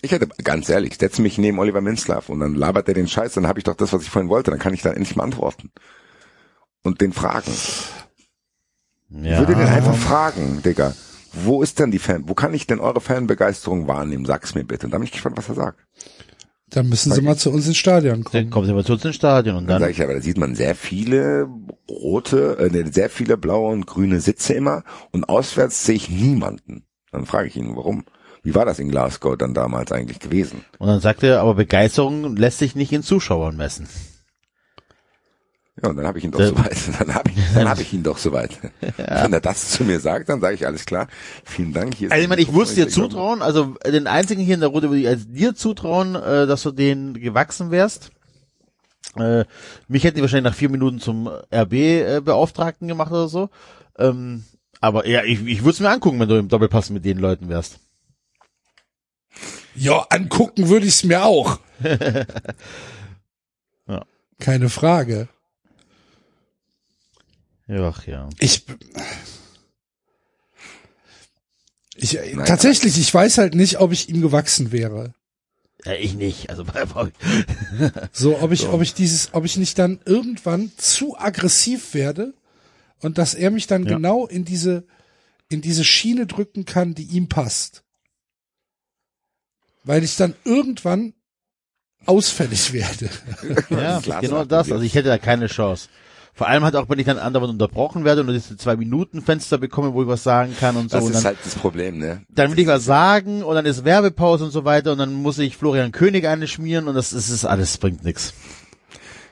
Ich hätte, ganz ehrlich, setze mich neben Oliver Minzlaff und dann labert er den Scheiß, dann habe ich doch das, was ich vorhin wollte, dann kann ich da endlich mal antworten. Und den fragen. Ich Ja. würde den einfach fragen, Digga. Wo ist denn die Fan? Wo kann ich denn eure Fanbegeisterung wahrnehmen? Sag's mir bitte. Und dann bin ich gespannt, was er sagt. Dann müssen sie mal zu uns ins Stadion Dann kommen. kommt aber zu uns ins Stadion und Dann dann, sage ich aber, da sieht man sehr viele rote, äh, sehr viele blaue und grüne Sitze immer und auswärts sehe ich niemanden. Dann frage ich ihn, warum? Wie war das in Glasgow dann damals eigentlich gewesen? und dann sagt er, aber Begeisterung lässt sich nicht in Zuschauern messen. Ja, und dann habe ich ihn doch Äh, soweit. Dann [laughs] habe ich, dann hab ich ihn doch soweit. [laughs] [laughs] Wenn er das zu mir sagt, dann sage ich alles klar. Vielen Dank. Hier ist Also ich meine, ich muss dir zutrauen, also den einzigen hier in der Runde würde ich als dir zutrauen, äh, dass du den gewachsen wärst. Äh, mich hätten die wahrscheinlich nach vier Minuten zum RB-Beauftragten gemacht oder so. Ähm, aber ja, ich, ich würde es mir angucken, wenn du im Doppelpass mit den Leuten wärst. Ja, angucken würde ich es mir auch. Ja. Keine Frage. Ach ja. Ich, ich tatsächlich, ich weiß halt nicht, ob ich ihm gewachsen wäre. ja ich nicht. Also [laughs] So, ob ich, ob ich dieses, ob ich nicht dann irgendwann zu aggressiv werde und dass er mich dann Ja. genau in diese, in diese Schiene drücken kann, die ihm passt. Weil ich dann irgendwann ausfällig [laughs] werde. ja, genau das. Also ich hätte da keine Chance. Vor allem halt auch, wenn ich dann andauernd unterbrochen werde und diese zwei Minuten Fenster bekomme, wo ich was sagen kann und so. Das ist dann, halt das Problem, ne? dann will ich was sagen und dann ist Werbepause und so weiter und dann muss ich Florian König eine schmieren und das ist, ist alles bringt nix.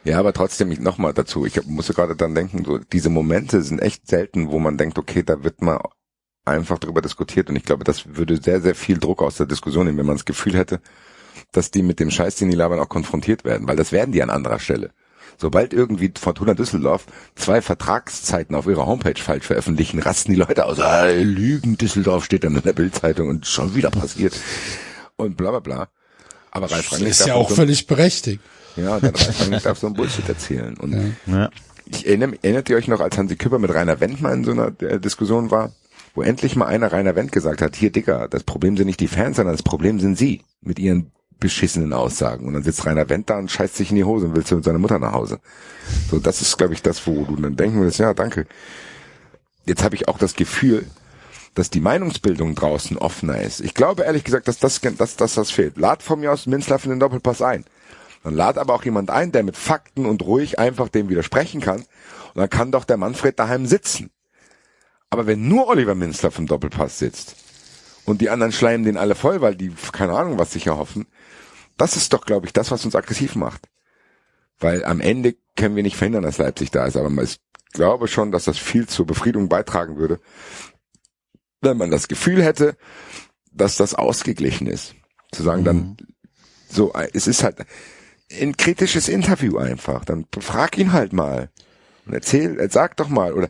Ja, aber trotzdem nochmal dazu. Ich musste gerade dann denken, so diese Momente sind echt selten, wo man denkt, okay, da wird mal einfach drüber diskutiert. Und ich glaube, das würde sehr, sehr viel Druck aus der Diskussion nehmen, wenn man das Gefühl hätte, dass die mit dem Scheiß, den die labern, auch konfrontiert werden. Weil das werden die an anderer Stelle. Sobald irgendwie Fortuna Düsseldorf zwei Vertragszeiten auf ihrer Homepage falsch veröffentlichen, rasten die Leute aus. Ah, Lügen, Düsseldorf steht dann in der Bildzeitung und schon wieder passiert. Und bla bla bla. Aber Ralf Das Rangnick ist ja auch auch so, völlig berechtigt. ja, dann Ralf Rangnick darf so ein Bullshit erzählen. Und Ja. ich erinnere, erinnert ihr euch noch, als Hansi Küpper mit Rainer Wendt mal in so einer äh, Diskussion war, wo endlich mal einer Rainer Wendt gesagt hat, hier Dicker, das Problem sind nicht die Fans, sondern das Problem sind sie mit ihren beschissenen Aussagen. Und dann sitzt Rainer Wendt da und scheißt sich in die Hose und will zu seiner Mutter nach Hause. So, das ist, glaube ich, das, wo du dann denken würdest, ja, danke. Jetzt habe ich auch das Gefühl, dass die Meinungsbildung draußen offener ist. Ich glaube ehrlich gesagt, dass das, dass, dass das fehlt. Lad von mir aus Minzlaff in den Doppelpass ein. Dann lad aber auch jemand ein, der mit Fakten und ruhig einfach dem widersprechen kann. Und dann kann doch der Manfred daheim sitzen. Aber wenn nur Oliver Minzlaff im Doppelpass sitzt und die anderen schleimen den alle voll, weil die keine Ahnung was sich erhoffen, das ist doch, glaube ich, das, was uns aggressiv macht. Weil am Ende können wir nicht verhindern, dass Leipzig da ist, aber ich glaube schon, dass das viel zur Befriedung beitragen würde, wenn man das Gefühl hätte, dass das ausgeglichen ist. Zu sagen dann, so, es ist halt ein kritisches Interview einfach. Dann frag ihn halt mal. Und erzähl, sag doch mal, oder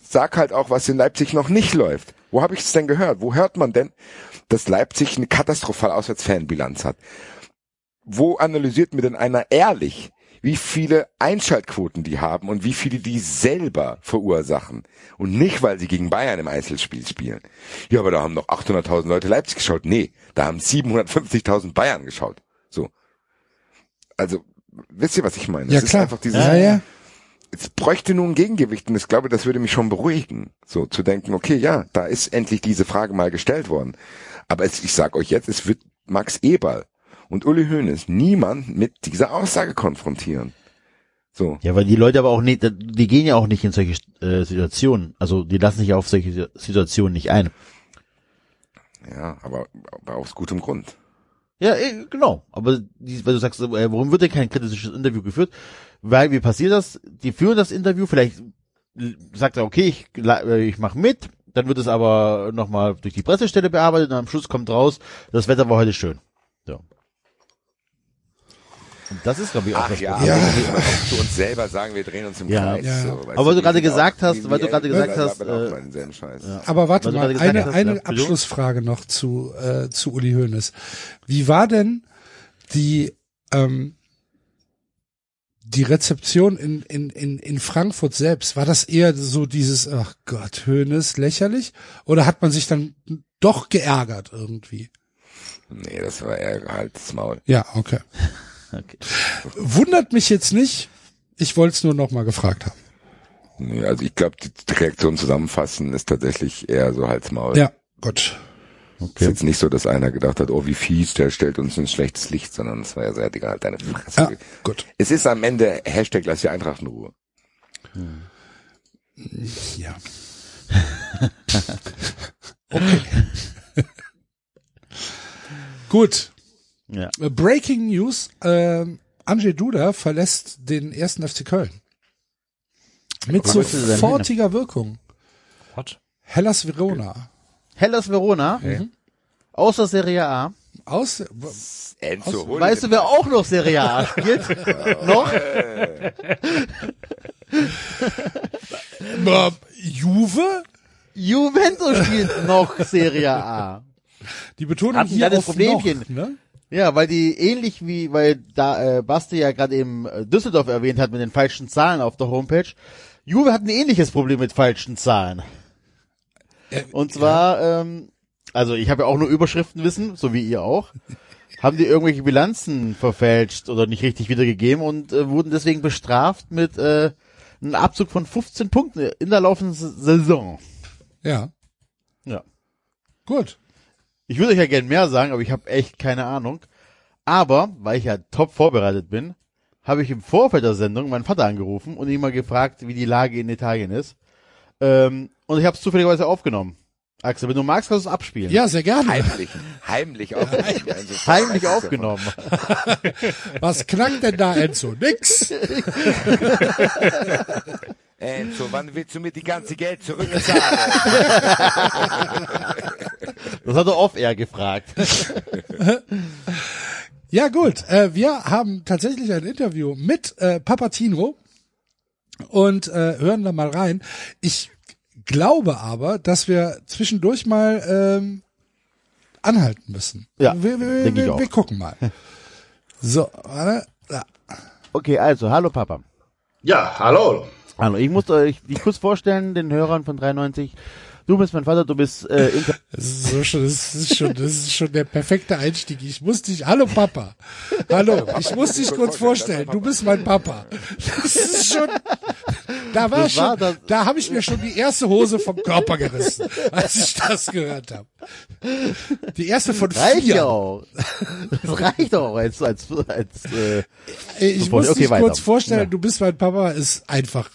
sag halt auch, was in Leipzig noch nicht läuft. Wo habe ich es denn gehört? Wo hört man denn, dass Leipzig eine katastrophale Auswärtsfanbilanz hat? Wo analysiert mir denn einer ehrlich, wie viele Einschaltquoten die haben und wie viele die selber verursachen? Und nicht, weil sie gegen Bayern im Einzelspiel spielen. Ja, aber da haben doch 800.000 Leute Leipzig geschaut. Nee, da haben 750.000 Bayern geschaut. So. Also, wisst ihr, was ich meine? Ja, Es ist klar. einfach dieses, Ja, ja. es bräuchte nun ein Gegengewicht und ich glaube, das würde mich schon beruhigen, so zu denken, okay, ja, da ist endlich diese Frage mal gestellt worden. Aber es, ich sag euch jetzt, es wird Max Eberl und Uli Hoeneß niemand mit dieser Aussage konfrontieren. So. Ja, weil die Leute aber auch nicht, die gehen ja auch nicht in solche äh, Situationen. Also die lassen sich auf solche Situationen nicht ein. Ja, aber, aber aus gutem Grund. Ja, eh, genau. Aber die, weil du sagst, äh, warum wird denn kein kritisches Interview geführt? Weil wie passiert das? Die führen das Interview, vielleicht sagt er, okay, ich, äh, ich mache mit, dann wird es aber nochmal durch die Pressestelle bearbeitet und am Schluss kommt raus, das Wetter war heute schön. So. Und das ist, glaube ich, auch Ach das ja, Problem. auch zu uns selber sagen, wir drehen uns im Ja. Kreis. Ja. So, Aber weil du gerade gesagt hast- weil du gerade gesagt hast, äh, Scheiß. Aber warte mal, eine, hast, eine ja. Abschlussfrage noch zu, äh, zu Uli Hoeneß. Wie war denn die, ähm, die Rezeption in, in, in, in Frankfurt selbst? War das eher so dieses, ach Gott, Hoeneß, lächerlich? Oder hat man sich dann doch geärgert irgendwie? Nee, das war eher gehalt's Maul. Ja, okay. Okay. Wundert mich jetzt nicht. Ich wollte es nur noch mal gefragt haben. Nee, also ich glaube, die Reaktion zusammenfassen ist tatsächlich eher so Hals Maul. Ja, gut. Ist jetzt nicht so, dass einer gedacht hat, oh wie fies, der stellt uns ein schlechtes Licht, sondern es war ja sehr, Digga, halt deine Fresse. Ja, gut. Es ist am Ende Hashtag lass die Eintracht in Ruhe. Ja. [laughs] okay. [laughs] Gut. Ja. Äh, Breaking News. Ähm, Andrzej Duda verlässt den ersten FC Köln. Mit er sofortiger Wirkung. What? Hellas Verona. Hellas Verona, aus der Serie A. Aus, Enzo, hol Weißt du, wer auch noch Serie A [laughs] spielt? noch? äh, Juve? Juventus spielt noch Serie A. Die Betonung Hatten hier auf Problemchen. noch, ne? Ja, weil die ähnlich wie, weil da äh, Basti ja gerade eben äh, Düsseldorf erwähnt hat mit den falschen Zahlen auf der Homepage. Juve hat ein ähnliches Problem mit falschen Zahlen. Äh, Und zwar, ähm, also ich habe ja auch nur Überschriftenwissen, so wie ihr auch. Haben die irgendwelche Bilanzen verfälscht oder nicht richtig wiedergegeben und äh, wurden deswegen bestraft mit äh, einem Abzug von 15 Punkten in der laufenden Saison. Ja. Ja. Gut. Ich würde euch ja gern mehr sagen, aber ich habe echt keine Ahnung. Aber, weil ich ja top vorbereitet bin, habe ich im Vorfeld der Sendung meinen Vater angerufen und ihn mal gefragt, wie die Lage in Italien ist. Ähm, und ich habe es zufälligerweise aufgenommen. Axel, wenn du magst, kannst du es abspielen. Ja, sehr gerne. Heimlich, heimlich [laughs] aufgenommen. [laughs] Heimlich aufgenommen. Was knackt denn da, Enzo? Nix. [laughs] Enzo, wann willst du mir die ganze Geld zurückzahlen? [laughs] Das hat er off-air gefragt. [laughs] Ja gut, äh, wir haben tatsächlich ein Interview mit äh, Papatino und äh, hören da mal rein. Ich glaube aber, dass wir zwischendurch mal ähm, anhalten müssen. Ja, wir, wir, denke ich wir, auch. wir gucken mal. [laughs] So, warte. Ja. Okay, also, hallo Papa. Ja, hallo. Hallo, ich muss euch dich kurz vorstellen, den Hörern von 93. Du bist mein Vater, du bist äh, [laughs] Inter Das ist so schon, das ist schon, das ist schon der perfekte Einstieg. Ich muss dich, hallo Papa. Hallo, ich muss dich kurz vorstellen. Du bist mein Papa. Das ist schon, da war Das war schon, das- da habe ich mir schon die erste Hose vom Körper gerissen, als ich das gehört habe. Die erste von reicht ja vier. auch. Das reicht auch als als als äh, Ich muss okay, dich weiter. kurz vorstellen, Ja. du bist mein Papa, ist einfach,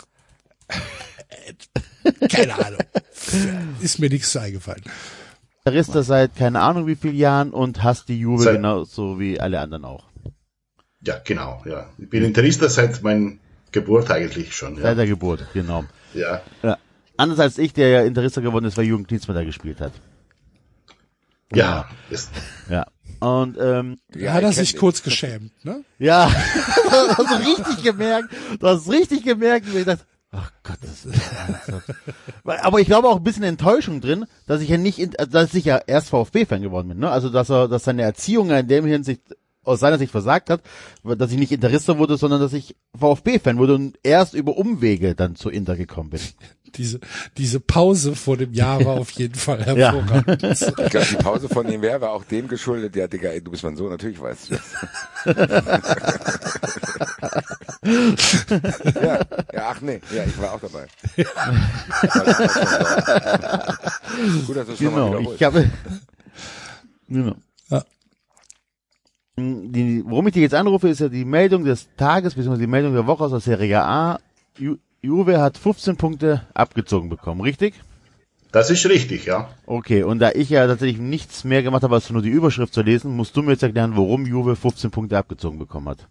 [laughs] keine Ahnung. Ist mir nichts zu eingefallen. Interista seit keine Ahnung wie vielen Jahren und hast die Juve Seit- genauso wie alle anderen auch. Ja, genau, ja. Ich bin Interista seit meiner Geburt eigentlich schon. Ja. Seit der Geburt, genau. ja. Ja. Anders als ich, der ja Interista geworden ist, weil Jürgen Klinsmann da gespielt hat. Ja, ist, Ja. Und ähm, Da hat er sich kurz geschämt, ne? ja, [laughs] du hast richtig gemerkt, du hast richtig gemerkt, wie ich dachte, ach Gott, das ist [laughs] Aber ich glaube auch ein bisschen Enttäuschung drin, dass ich ja nicht, in- dass ich ja erst VfB-Fan geworden bin, ne? Also dass er, dass seine Erziehung in dem Hinsicht aus seiner Sicht versagt hat, dass ich nicht Interista wurde, sondern dass ich VfB-Fan wurde und erst über Umwege dann zu Inter gekommen bin. [laughs] Diese, diese Pause vor dem Jahr war auf jeden Fall [laughs] hervorragend. [laughs] Ich glaube, die Pause von ihm wäre war auch dem geschuldet, ja, Digga, ey, du bist mein Sohn, natürlich weißt du das. ja, ja, ach nee, ja, ich war auch dabei. Gut, dass du es nochmal Genau, wiederholst. ich habe. Genau. Die, worum ich dich jetzt anrufe, ist ja die Meldung des Tages, beziehungsweise die Meldung der Woche aus der Serie A. Ju Juve hat 15 Punkte abgezogen bekommen, richtig? das ist richtig, ja. Okay, und da ich ja tatsächlich nichts mehr gemacht habe, als nur die Überschrift zu lesen, musst du mir jetzt erklären, warum Juve 15 Punkte abgezogen bekommen hat.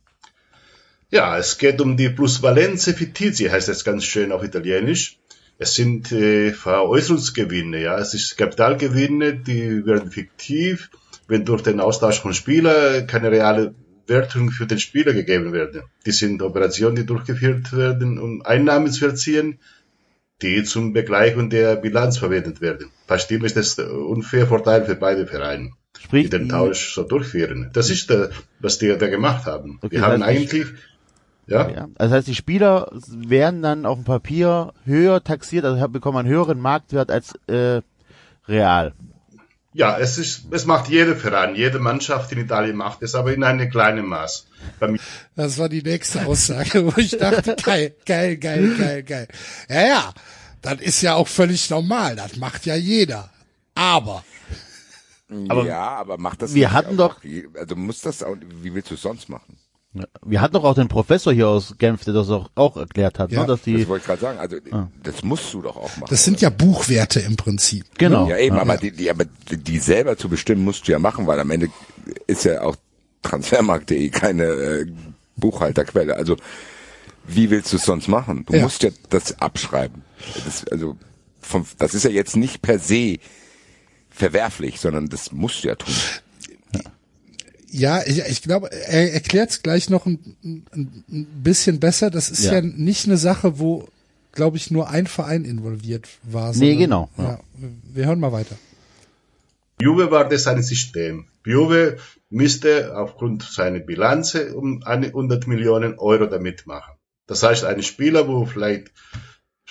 Ja, es geht um die Plusvalenze Fittizi, heißt es ganz schön auf Italienisch. Es sind äh, Veräußerungsgewinne, ja. Es ist Kapitalgewinne, die werden fiktiv, wenn durch den Austausch von Spielern keine reale Wertung für den Spieler gegeben werden. Die sind Operationen, die durchgeführt werden, um Einnahmen zu erzielen, die zum Begleichen der Bilanz verwendet werden. Bei Stil ist das unfair Vorteil für beide Vereine die Sprich, den Tausch so durchführen. Das ist der, was die da gemacht haben. Okay, die haben eigentlich, ja, ja, das heißt, die Spieler werden dann auf dem Papier höher taxiert, also bekommen einen höheren Marktwert als äh, real. Ja, es ist, es macht jeder Verein, jede Mannschaft in Italien macht es, aber in einem kleinen Maß. Das war die nächste Aussage, [laughs] wo ich dachte, geil, geil, geil, geil, geil. Ja, ja, das ist ja auch völlig normal. Das macht ja jeder. Aber, Aber ja, aber mach das wir hatten doch- Also muss das auch, wie willst du es sonst machen? Wir hatten doch auch den Professor hier aus Genf, der das auch, auch erklärt hat, Ja, ne, dass die, Das wollte ich gerade sagen. Also Ah. das musst du doch auch machen. das sind ja Buchwerte im Prinzip. genau. Ja, eben, aber die, die, aber die selber zu bestimmen musst du ja machen, weil am Ende ist ja auch Transfermarkt.de keine äh, Buchhalterquelle. Also wie willst du es sonst machen? Du Ja. musst ja das abschreiben. Das, also vom, das ist ja jetzt nicht per se verwerflich, sondern das musst du ja tun. Ja, ich, ich glaube, er erklärt es gleich noch ein, ein, ein bisschen besser. Das ist ja. Ja. nicht eine Sache, wo, glaube ich, nur ein Verein involviert war. Nee, sondern- genau, ja. Ja, wir hören mal weiter. Juve war das ein System. Juve müsste aufgrund seiner Bilanz um 100 Millionen Euro damit machen. Das heißt, ein Spieler, wo vielleicht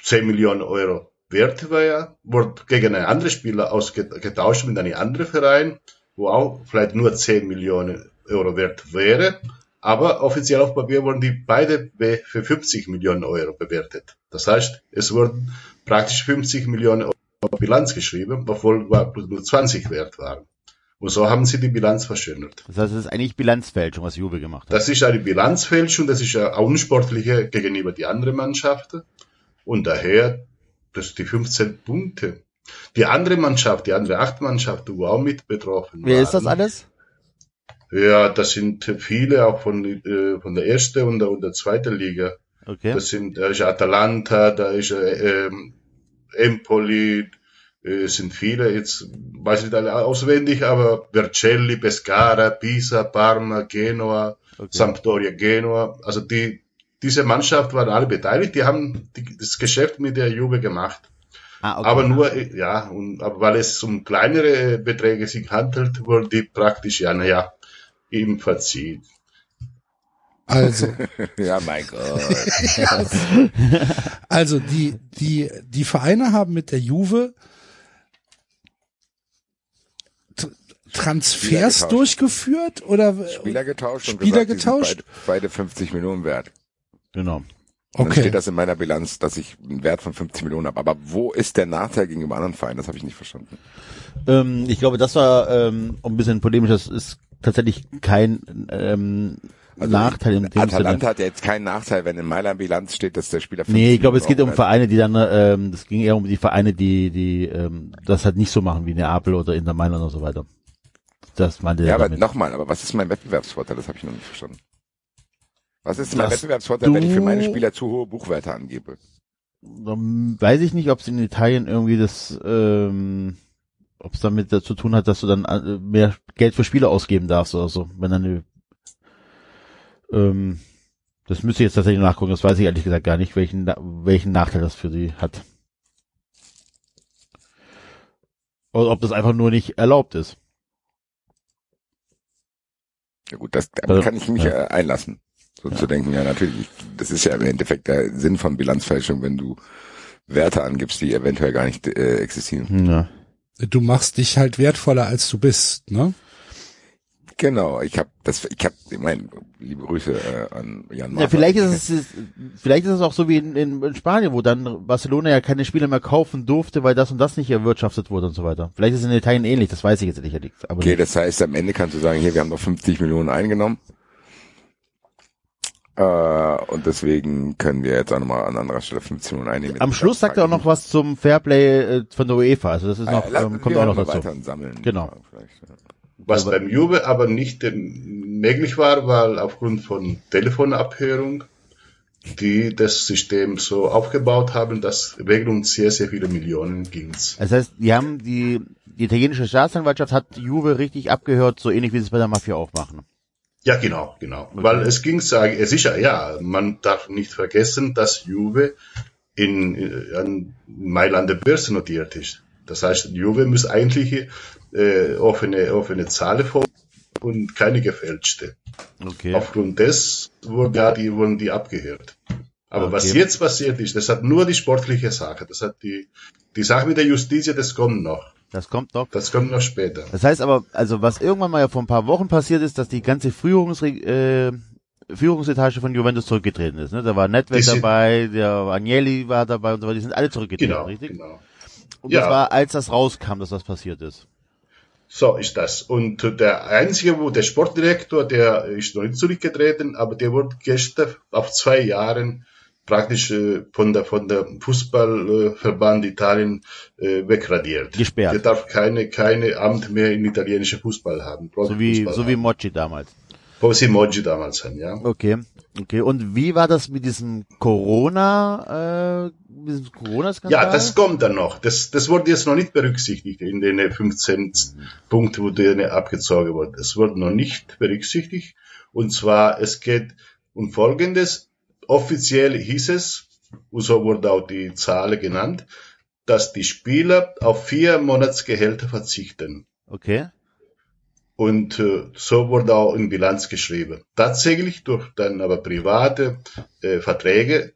10 Millionen Euro wert war, wurde gegen einen anderen Spieler ausgetauscht mit einem anderen Verein, wo auch vielleicht nur 10 Millionen Euro wert wäre. Aber offiziell auf Papier wurden die beide be- für 50 Millionen Euro bewertet. Das heißt, es wurden praktisch 50 Millionen Euro Bilanz geschrieben, obwohl nur 20 wert waren. Und so haben sie die Bilanz verschönert. Das heißt, es ist eigentlich Bilanzfälschung, was Juve gemacht hat. Das ist eine Bilanzfälschung, das ist eine unsportliche gegenüber die anderen Mannschaften. Und daher, das die 15 Punkte. Die andere Mannschaft, die andere acht Mannschaften, wo auch mit betroffen Wer waren. ist das alles? Ja, das sind viele auch von, äh, von der ersten und der, und der zweiten Liga. Okay. Das sind, da ist Atalanta, da ist äh, ähm, Empoli, äh, sind viele, jetzt weiß ich nicht alle auswendig, aber Vercelli, Pescara, Pisa, Parma, Genua, Sampdoria, Genua, also die, diese Mannschaft waren alle beteiligt, die haben die, das Geschäft mit der Juve gemacht. Ah, okay. Aber nur, ja, und, aber weil es um kleinere Beträge sich handelt, wurden die praktisch, ja, naja, ihm verziehen. Also, [laughs] Ja, mein Gott. [laughs] also die, die, die Vereine haben mit der Juve Transfers durchgeführt oder Spieler getauscht und Spieler gesagt, die sind getauscht? Beide, beide 50 Millionen wert. Genau. Und Dann Okay. steht das in meiner Bilanz, dass ich einen Wert von 50 Millionen habe. Aber wo ist der Nachteil gegenüber anderen Vereinen? Das habe ich nicht verstanden. Ähm, ich glaube, das war ähm, ein bisschen polemisch. Das ist tatsächlich kein ähm, Nachteil im Atalanta Sinne. hat ja jetzt keinen Nachteil, wenn in meiner Bilanz steht, dass der Spieler 50 Nee, ich glaube, es geht um Vereine, die dann, ähm, das ging eher um die Vereine, die, die ähm, das halt nicht so machen wie Neapel oder Inter Mailand und so weiter. Das meinte Ja, er aber damit. nochmal, aber was ist mein Wettbewerbsvorteil? Das habe ich noch nicht verstanden. Was ist mein Wettbewerbsvorteil, wenn ich für meine Spieler zu hohe Buchwerte angebe? Dann weiß ich nicht, ob es in Italien irgendwie das, ähm, ob es damit zu tun hat, dass du dann äh, mehr Geld für Spieler ausgeben darfst oder so. Wenn dann ähm, das müsste ich jetzt tatsächlich nachgucken. Das weiß ich ehrlich gesagt gar nicht, welchen welchen Nachteil das für sie hat. Oder ob das einfach nur nicht erlaubt ist. Ja gut, das da Also, kann ich mich ja. äh, einlassen. So zu denken, ja natürlich, das ist ja im Endeffekt der Sinn von Bilanzfälschung, wenn du Werte angibst, die eventuell gar nicht äh, existieren. Ja. du machst dich halt wertvoller als du bist, ne? Genau, ich habe das, ich habe, ich meine, liebe Grüße äh, an Jan Ja, vielleicht ist es, vielleicht ist es auch so wie in, in, Spanien, wo dann Barcelona ja keine Spieler mehr kaufen durfte, weil das und das nicht erwirtschaftet wurde und so weiter. Vielleicht ist es in Italien ähnlich, das weiß ich jetzt nicht. Aber Okay, das heißt, am Ende kannst du sagen, hier, wir haben noch 50 Millionen eingenommen. Äh, und deswegen können wir jetzt auch nochmal an anderer Stelle 50 Millionen einnehmen. am Schluss sagt er auch noch was zum Fairplay äh, von der UEFA, also das ist noch, Äh, ähm, kommt auch noch dazu. sammeln. Genau. Ja. Was beim Juve aber nicht ähm, möglich war, weil aufgrund von Telefonabhörung, die das System so aufgebaut haben, dass wegen uns sehr, sehr viele Millionen ging's. Das heißt, die haben die, die italienische Staatsanwaltschaft hat Juve richtig abgehört, so ähnlich wie sie es bei der Mafia auch machen. Ja, genau, genau. Weil es ging, sage ich, sicher, ja, man darf nicht vergessen, dass Juve in, in an Mailand der Börse notiert ist. Das heißt, Juve muss eigentlich äh, offene, offene Zahlen vor und keine gefälschte. Okay. Aufgrund des wurden, ja, die, wurden die abgehört. Aber was Okay. jetzt passiert ist, das hat nur die sportliche Sache. Das hat die, die Sache mit der Justiz, das kommt noch. Das kommt noch. Das kommt noch später. Das heißt aber, also was irgendwann mal ja vor ein paar Wochen passiert ist, dass die ganze Führungsre äh, Führungsetage von Juventus zurückgetreten ist. Ne? Da war Nedved dabei, der Agnelli war dabei und so weiter. Die sind alle zurückgetreten, Genau, richtig? genau. Und Ja. das war, als das rauskam, dass das passiert ist. So ist das. Und der einzige, wo der Sportdirektor, der ist noch nicht zurückgetreten, aber der wurde gestern auf zwei Jahren praktisch äh, von der von der Fußballverband Italien äh, wegradiert. Gesperrt. Der darf keine keine Amt mehr in italienischer Fußball haben. So wie, Profifußball so wie haben. Mochi damals. Wo sie Moji damals haben, ja. Okay. Okay. Und wie war das mit diesem Corona, äh, mit diesem Corona-Skandal? Ja, das kommt dann noch. Das, das wurde jetzt noch nicht berücksichtigt in den 15 Punkten, wo denen abgezogen wurde. Das wurde noch nicht berücksichtigt. Und zwar, es geht um Folgendes. Offiziell hieß es, und so wurde auch die Zahl genannt, dass die Spieler auf vier Monatsgehälter verzichten. Okay. Und äh, so wurde auch in Bilanz geschrieben. Tatsächlich durch dann aber private äh, Verträge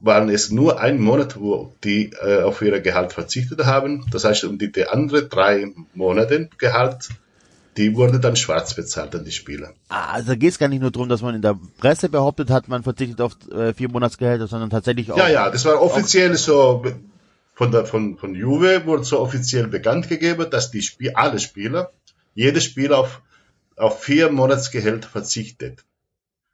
waren es nur ein Monat, wo die äh, auf ihr Gehalt verzichtet haben. Das heißt, um die, die andere drei Monate Gehalt, die wurde dann schwarz bezahlt an die Spieler. Ah, also da geht es gar nicht nur darum, dass man in der Presse behauptet hat, man verzichtet auf äh, vier Monatsgehälter, sondern tatsächlich auch. Ja, ja, das war offiziell so von der von von Juve wurde so offiziell bekannt gegeben, dass die Spiel alle Spieler, jeder Spieler auf auf vier Monatsgehälter verzichtet.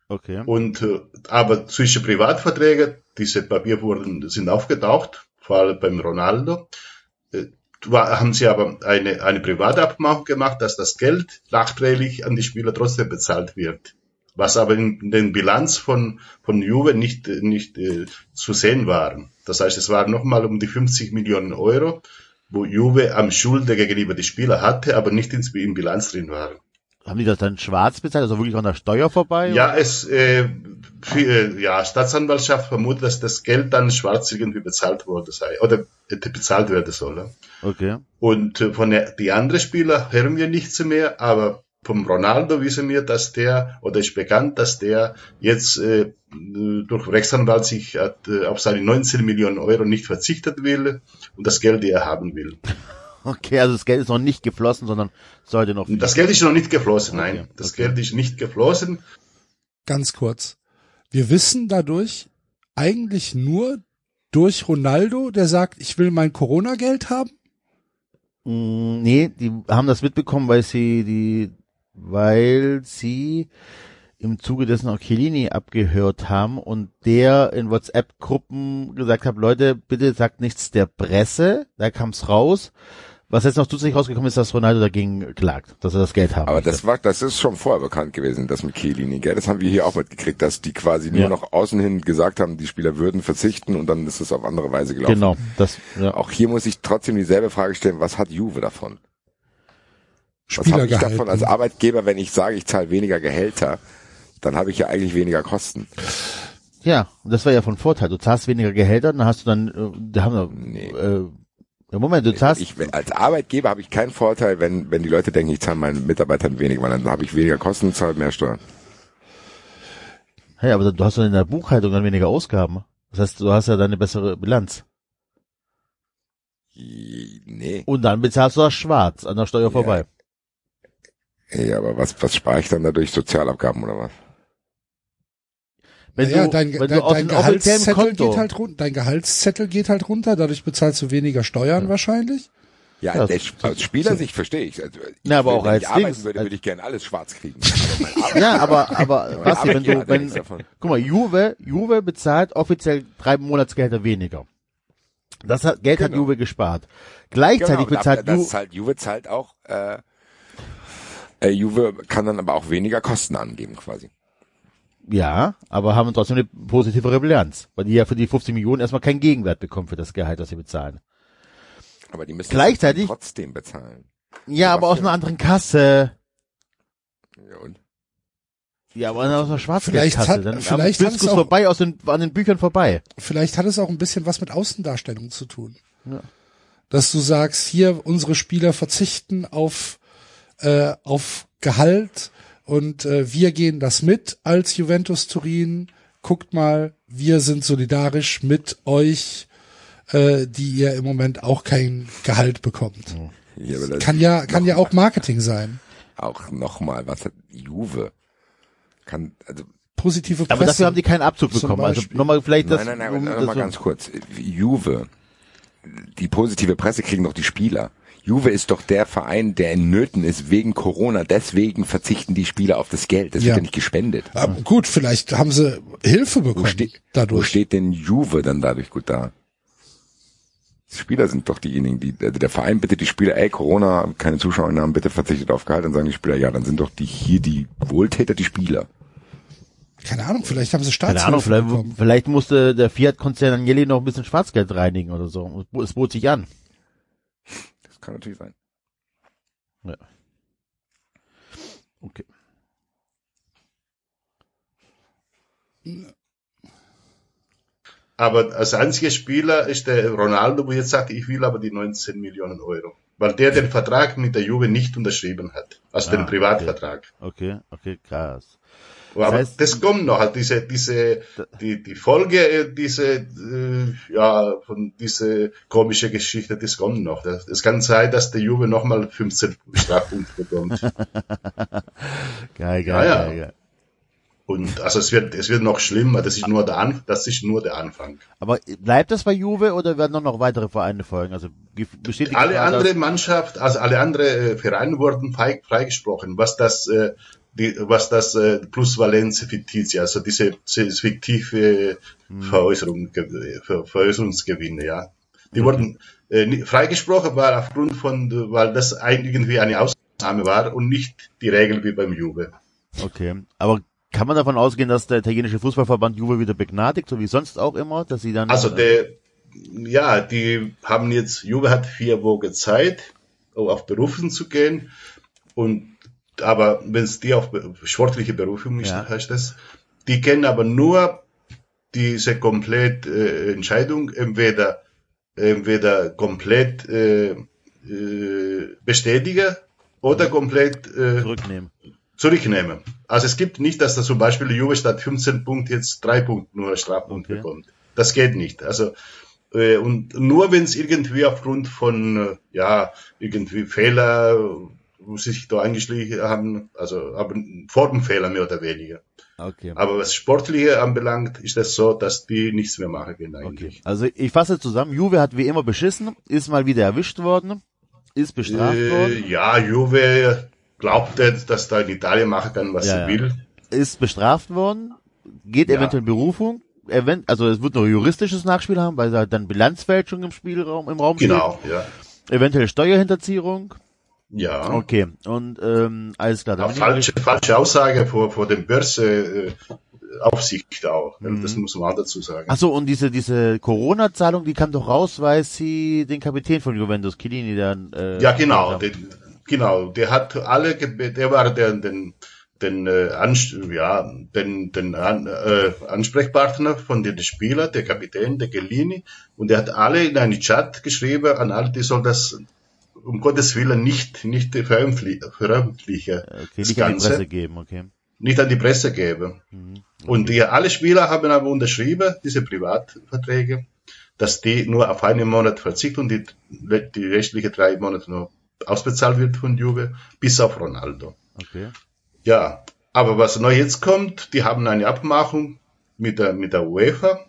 Okay. Und äh, aber zwischen Privatverträgen, diese Papier wurden sind aufgetaucht, vor allem beim Ronaldo. War, haben sie aber eine eine private Abmachung gemacht, dass das Geld nachträglich an die Spieler trotzdem bezahlt wird. Was aber in den Bilanz von von Juve nicht nicht äh, zu sehen waren. Das heißt, es waren nochmal um die 50 Millionen Euro, wo Juve am Schulde gegenüber die Spieler hatte, aber nicht ins, in Bilanz drin waren. Haben die das dann schwarz bezahlt, also wirklich an der Steuer vorbei? Ja, es, äh, für, ja, Staatsanwaltschaft vermutet, dass das Geld dann schwarz irgendwie bezahlt wurde sei, oder hätte bezahlt werden soll. Okay. Und äh, von der, die anderen Spieler hören wir nichts mehr, aber vom Ronaldo wissen wir, dass der, oder ist bekannt, dass der jetzt äh, durch Rechtsanwalt sich hat, äh, auf seine 19 Millionen Euro nicht verzichtet will und das Geld, die er haben will. Okay, also das Geld ist noch nicht geflossen, sondern sollte noch. Das Geld ist noch nicht geflossen, nein. Okay, Das okay. Geld ist nicht geflossen. Ganz kurz. Wir wissen dadurch eigentlich nur durch Ronaldo, der sagt, ich will mein Corona-Geld haben. Mm, Nee, die haben das mitbekommen, weil sie die, weil sie im Zuge dessen auch Chiellini abgehört haben und der in WhatsApp-Gruppen gesagt hat, Leute, bitte sagt nichts der Presse, da kam's raus. Was jetzt noch zusätzlich rausgekommen ist, dass Ronaldo dagegen klagt, dass er das Geld haben Aber möchte. das war, das ist schon vorher bekannt gewesen, das mit Chiellini, gell? Das haben wir hier auch mitgekriegt, dass die quasi nur Ja. noch außen hin gesagt haben, die Spieler würden verzichten und dann ist es auf andere Weise gelaufen. Genau, das, ja. Auch hier muss ich trotzdem dieselbe Frage stellen, was hat Juve davon? Was habe ich davon als Arbeitgeber, wenn ich sage, ich zahle weniger Gehälter? Dann habe ich ja eigentlich weniger Kosten. Ja, und das war ja von Vorteil. Du zahlst weniger Gehälter, dann hast du dann, äh, da haben wir, Nee. äh, ja, Moment, du zahlst, Ich, als Arbeitgeber habe ich keinen Vorteil, wenn, wenn die Leute denken, ich zahle meinen Mitarbeitern weniger, weil dann habe ich weniger Kosten zahle mehr Steuern. hey, aber du hast dann in der Buchhaltung dann weniger Ausgaben. Das heißt, du hast ja dann eine bessere Bilanz. Nee. Und dann bezahlst du das schwarz an der Steuer vorbei. Ja, aber was, was spare ich dann dadurch? Sozialabgaben oder was? Wenn naja, du, dein, wenn dein, du aus dein Gehaltszettel Konto, geht halt runter, dein Gehaltszettel geht halt runter, dadurch bezahlst du weniger Steuern wahrscheinlich. Ja, Ja, der, aus Spielersicht verstehe ich. Also ich Na, aber auch wenn als ich arbeiten Dings, würde, als- würde ich gerne alles schwarz kriegen. [laughs] Ja, aber, aber, Basti, wenn du, hat ja wenn, guck mal, Juve, Juve bezahlt offiziell drei Monatsgehälter weniger. Das hat, Geld hat Genau. Juve gespart. Gleichzeitig Genau, bezahlt das Juve, zahlt Juve zahlt auch, äh, äh, Juve kann dann aber auch weniger Kosten angeben quasi. Ja, aber haben trotzdem eine positivere Bilanz, weil die ja für die 50 Millionen erstmal keinen Gegenwert bekommen für das Gehalt, das sie bezahlen. Aber die müssen Gleichzeitig- trotzdem bezahlen. Ja, aber aus einer anderen Kasse. Ja, und? Ja, aber aus einer Vielleicht Schwarzgeldkasse. hat- Dann vielleicht am hat es Fiskus auch- vorbei, aus den, an den Büchern vorbei. Vielleicht hat es auch ein bisschen was mit Außendarstellung zu tun. Ja. Dass du sagst, hier unsere Spieler verzichten auf äh, auf Gehalt und äh, wir gehen das mit als Juventus Turin. Guckt mal, wir sind solidarisch mit euch, äh, die ihr im Moment auch kein Gehalt bekommt. Ja, Kann ja kann ja auch Marketing sein. auch nochmal, was hat Juve? Kann, also, Positive Presse. Aber dafür haben die keinen Abzug bekommen. Also Beispiel. nochmal vielleicht das. nein, nein, um nein, das mal so- ganz kurz. Juve, die positive Presse kriegen doch die Spieler. Juve ist doch der Verein, der in Nöten ist wegen Corona. Deswegen verzichten die Spieler auf das Geld. Das Ja. wird ja nicht gespendet. Aber gut, vielleicht haben sie Hilfe Wo, bekommen wo dadurch. steht denn Juve dann dadurch gut da? Die Spieler sind doch diejenigen, die, also der Verein bittet die Spieler, ey, Corona, keine Zuschauernahmen, bitte verzichtet auf Gehalt. Dann sagen die Spieler, ja, dann sind doch die hier die Wohltäter, die Spieler. Keine Ahnung, vielleicht haben sie Keine Staatshilfe Ahnung, vielleicht, vielleicht musste der Fiat-Konzern Agnelli noch ein bisschen Schwarzgeld reinigen oder so. Es bot sich an. Das kann natürlich sein. Okay. Aber als einziger Spieler ist der Ronaldo, wo jetzt sagt, ich will aber die 19 Millionen Euro. Weil der den Vertrag mit der Juve nicht unterschrieben hat. Also Ah, den Privatvertrag. Okay, okay, krass. Aber heißt- das kommt noch, halt diese, diese, die, die Folge, äh, diese, äh, ja, von diese komische Geschichte, das kommt noch. Das, es kann sein, dass der Juve nochmal 15 Strafpunkte bekommt. [laughs] Geil, geil, Ja, ja. geil, geil. Und also es wird, es wird noch schlimmer. Das ist nur der An, das ist nur der Anfang. Aber bleibt das bei Juve oder werden noch, noch weitere Vereine folgen? Also besteht die Alle Gefahr, andere Mannschaft, also alle andere äh, Vereine wurden frei, freigesprochen, was das, äh, die, was das äh, Plusvalenz Fittizia, also diese, diese fiktive Veräußerung, ge- Ver, Veräußerungsgewinne, ja. Die wurden äh, freigesprochen, weil aufgrund von, weil das irgendwie eine Ausnahme war und nicht die Regel wie beim Juve. Okay, aber kann man davon ausgehen, dass der italienische Fußballverband Juve wieder begnadigt, so wie sonst auch immer, dass sie dann Also der, ja, die haben jetzt, Juve hat vier Wochen Zeit, um auf Berufen zu gehen. Und aber wenn es die auf sportliche Berufung ist, Ja. heißt das, die kennen aber nur diese komplett äh, Entscheidung entweder entweder komplett äh, äh, bestätigen oder komplett äh, Zurücknehmen. zurücknehmen. Also es gibt nicht, dass da zum Beispiel Juve statt 15 Punkte jetzt drei Punkte nur Strafpunkt Okay. bekommt. Das geht nicht. Also äh, und nur wenn es irgendwie aufgrund von äh, ja irgendwie Fehler, sich da eingeschlichen haben, also aber Formfehler mehr oder weniger. Okay. Aber was Sportliche anbelangt, ist das so, dass die nichts mehr machen können Okay. eigentlich. Also ich fasse zusammen, Juve hat wie immer beschissen, ist mal wieder erwischt worden, ist bestraft Äh, worden, ja, Juve glaubte, dass da in Italien machen kann, was Ja, sie ja. will. ist bestraft worden, geht Ja. eventuell in Berufung, event also es wird noch juristisches Nachspiel haben, weil da dann Bilanzfälschung im Spielraum, im Raum Genau, ja. steht, eventuell Steuerhinterziehung, Ja. okay, und ähm, alles klar. Dann falsche, falsche Aussage vor, vor dem Börse äh, Aufsicht auch. Mhm. Das muss man auch dazu sagen. Ach so, und diese diese Corona-Zahlung, die kam doch raus, weil sie den Kapitän von Juventus, Chiellini, dann äh, ja, genau. Den, genau. Der hat alle, der war der, den, den, äh, Ans ja, den, den An äh, Ansprechpartner von den Spieler, der Kapitän, der Gellini, und der hat alle in einen Chat geschrieben, an alle, die soll das um Gottes Willen nicht, nicht veröffentlichen. veröffentlichen Okay, das nicht an die Ganze. Presse geben, okay. nicht an die Presse geben. Und die, alle Spieler haben aber unterschrieben, diese Privatverträge, dass die nur auf einen Monat verzichten und die, die restlichen drei Monate noch ausbezahlt wird von Juve, bis auf Ronaldo. Okay. Ja, aber was neu jetzt kommt, die haben eine Abmachung mit der, mit der UEFA.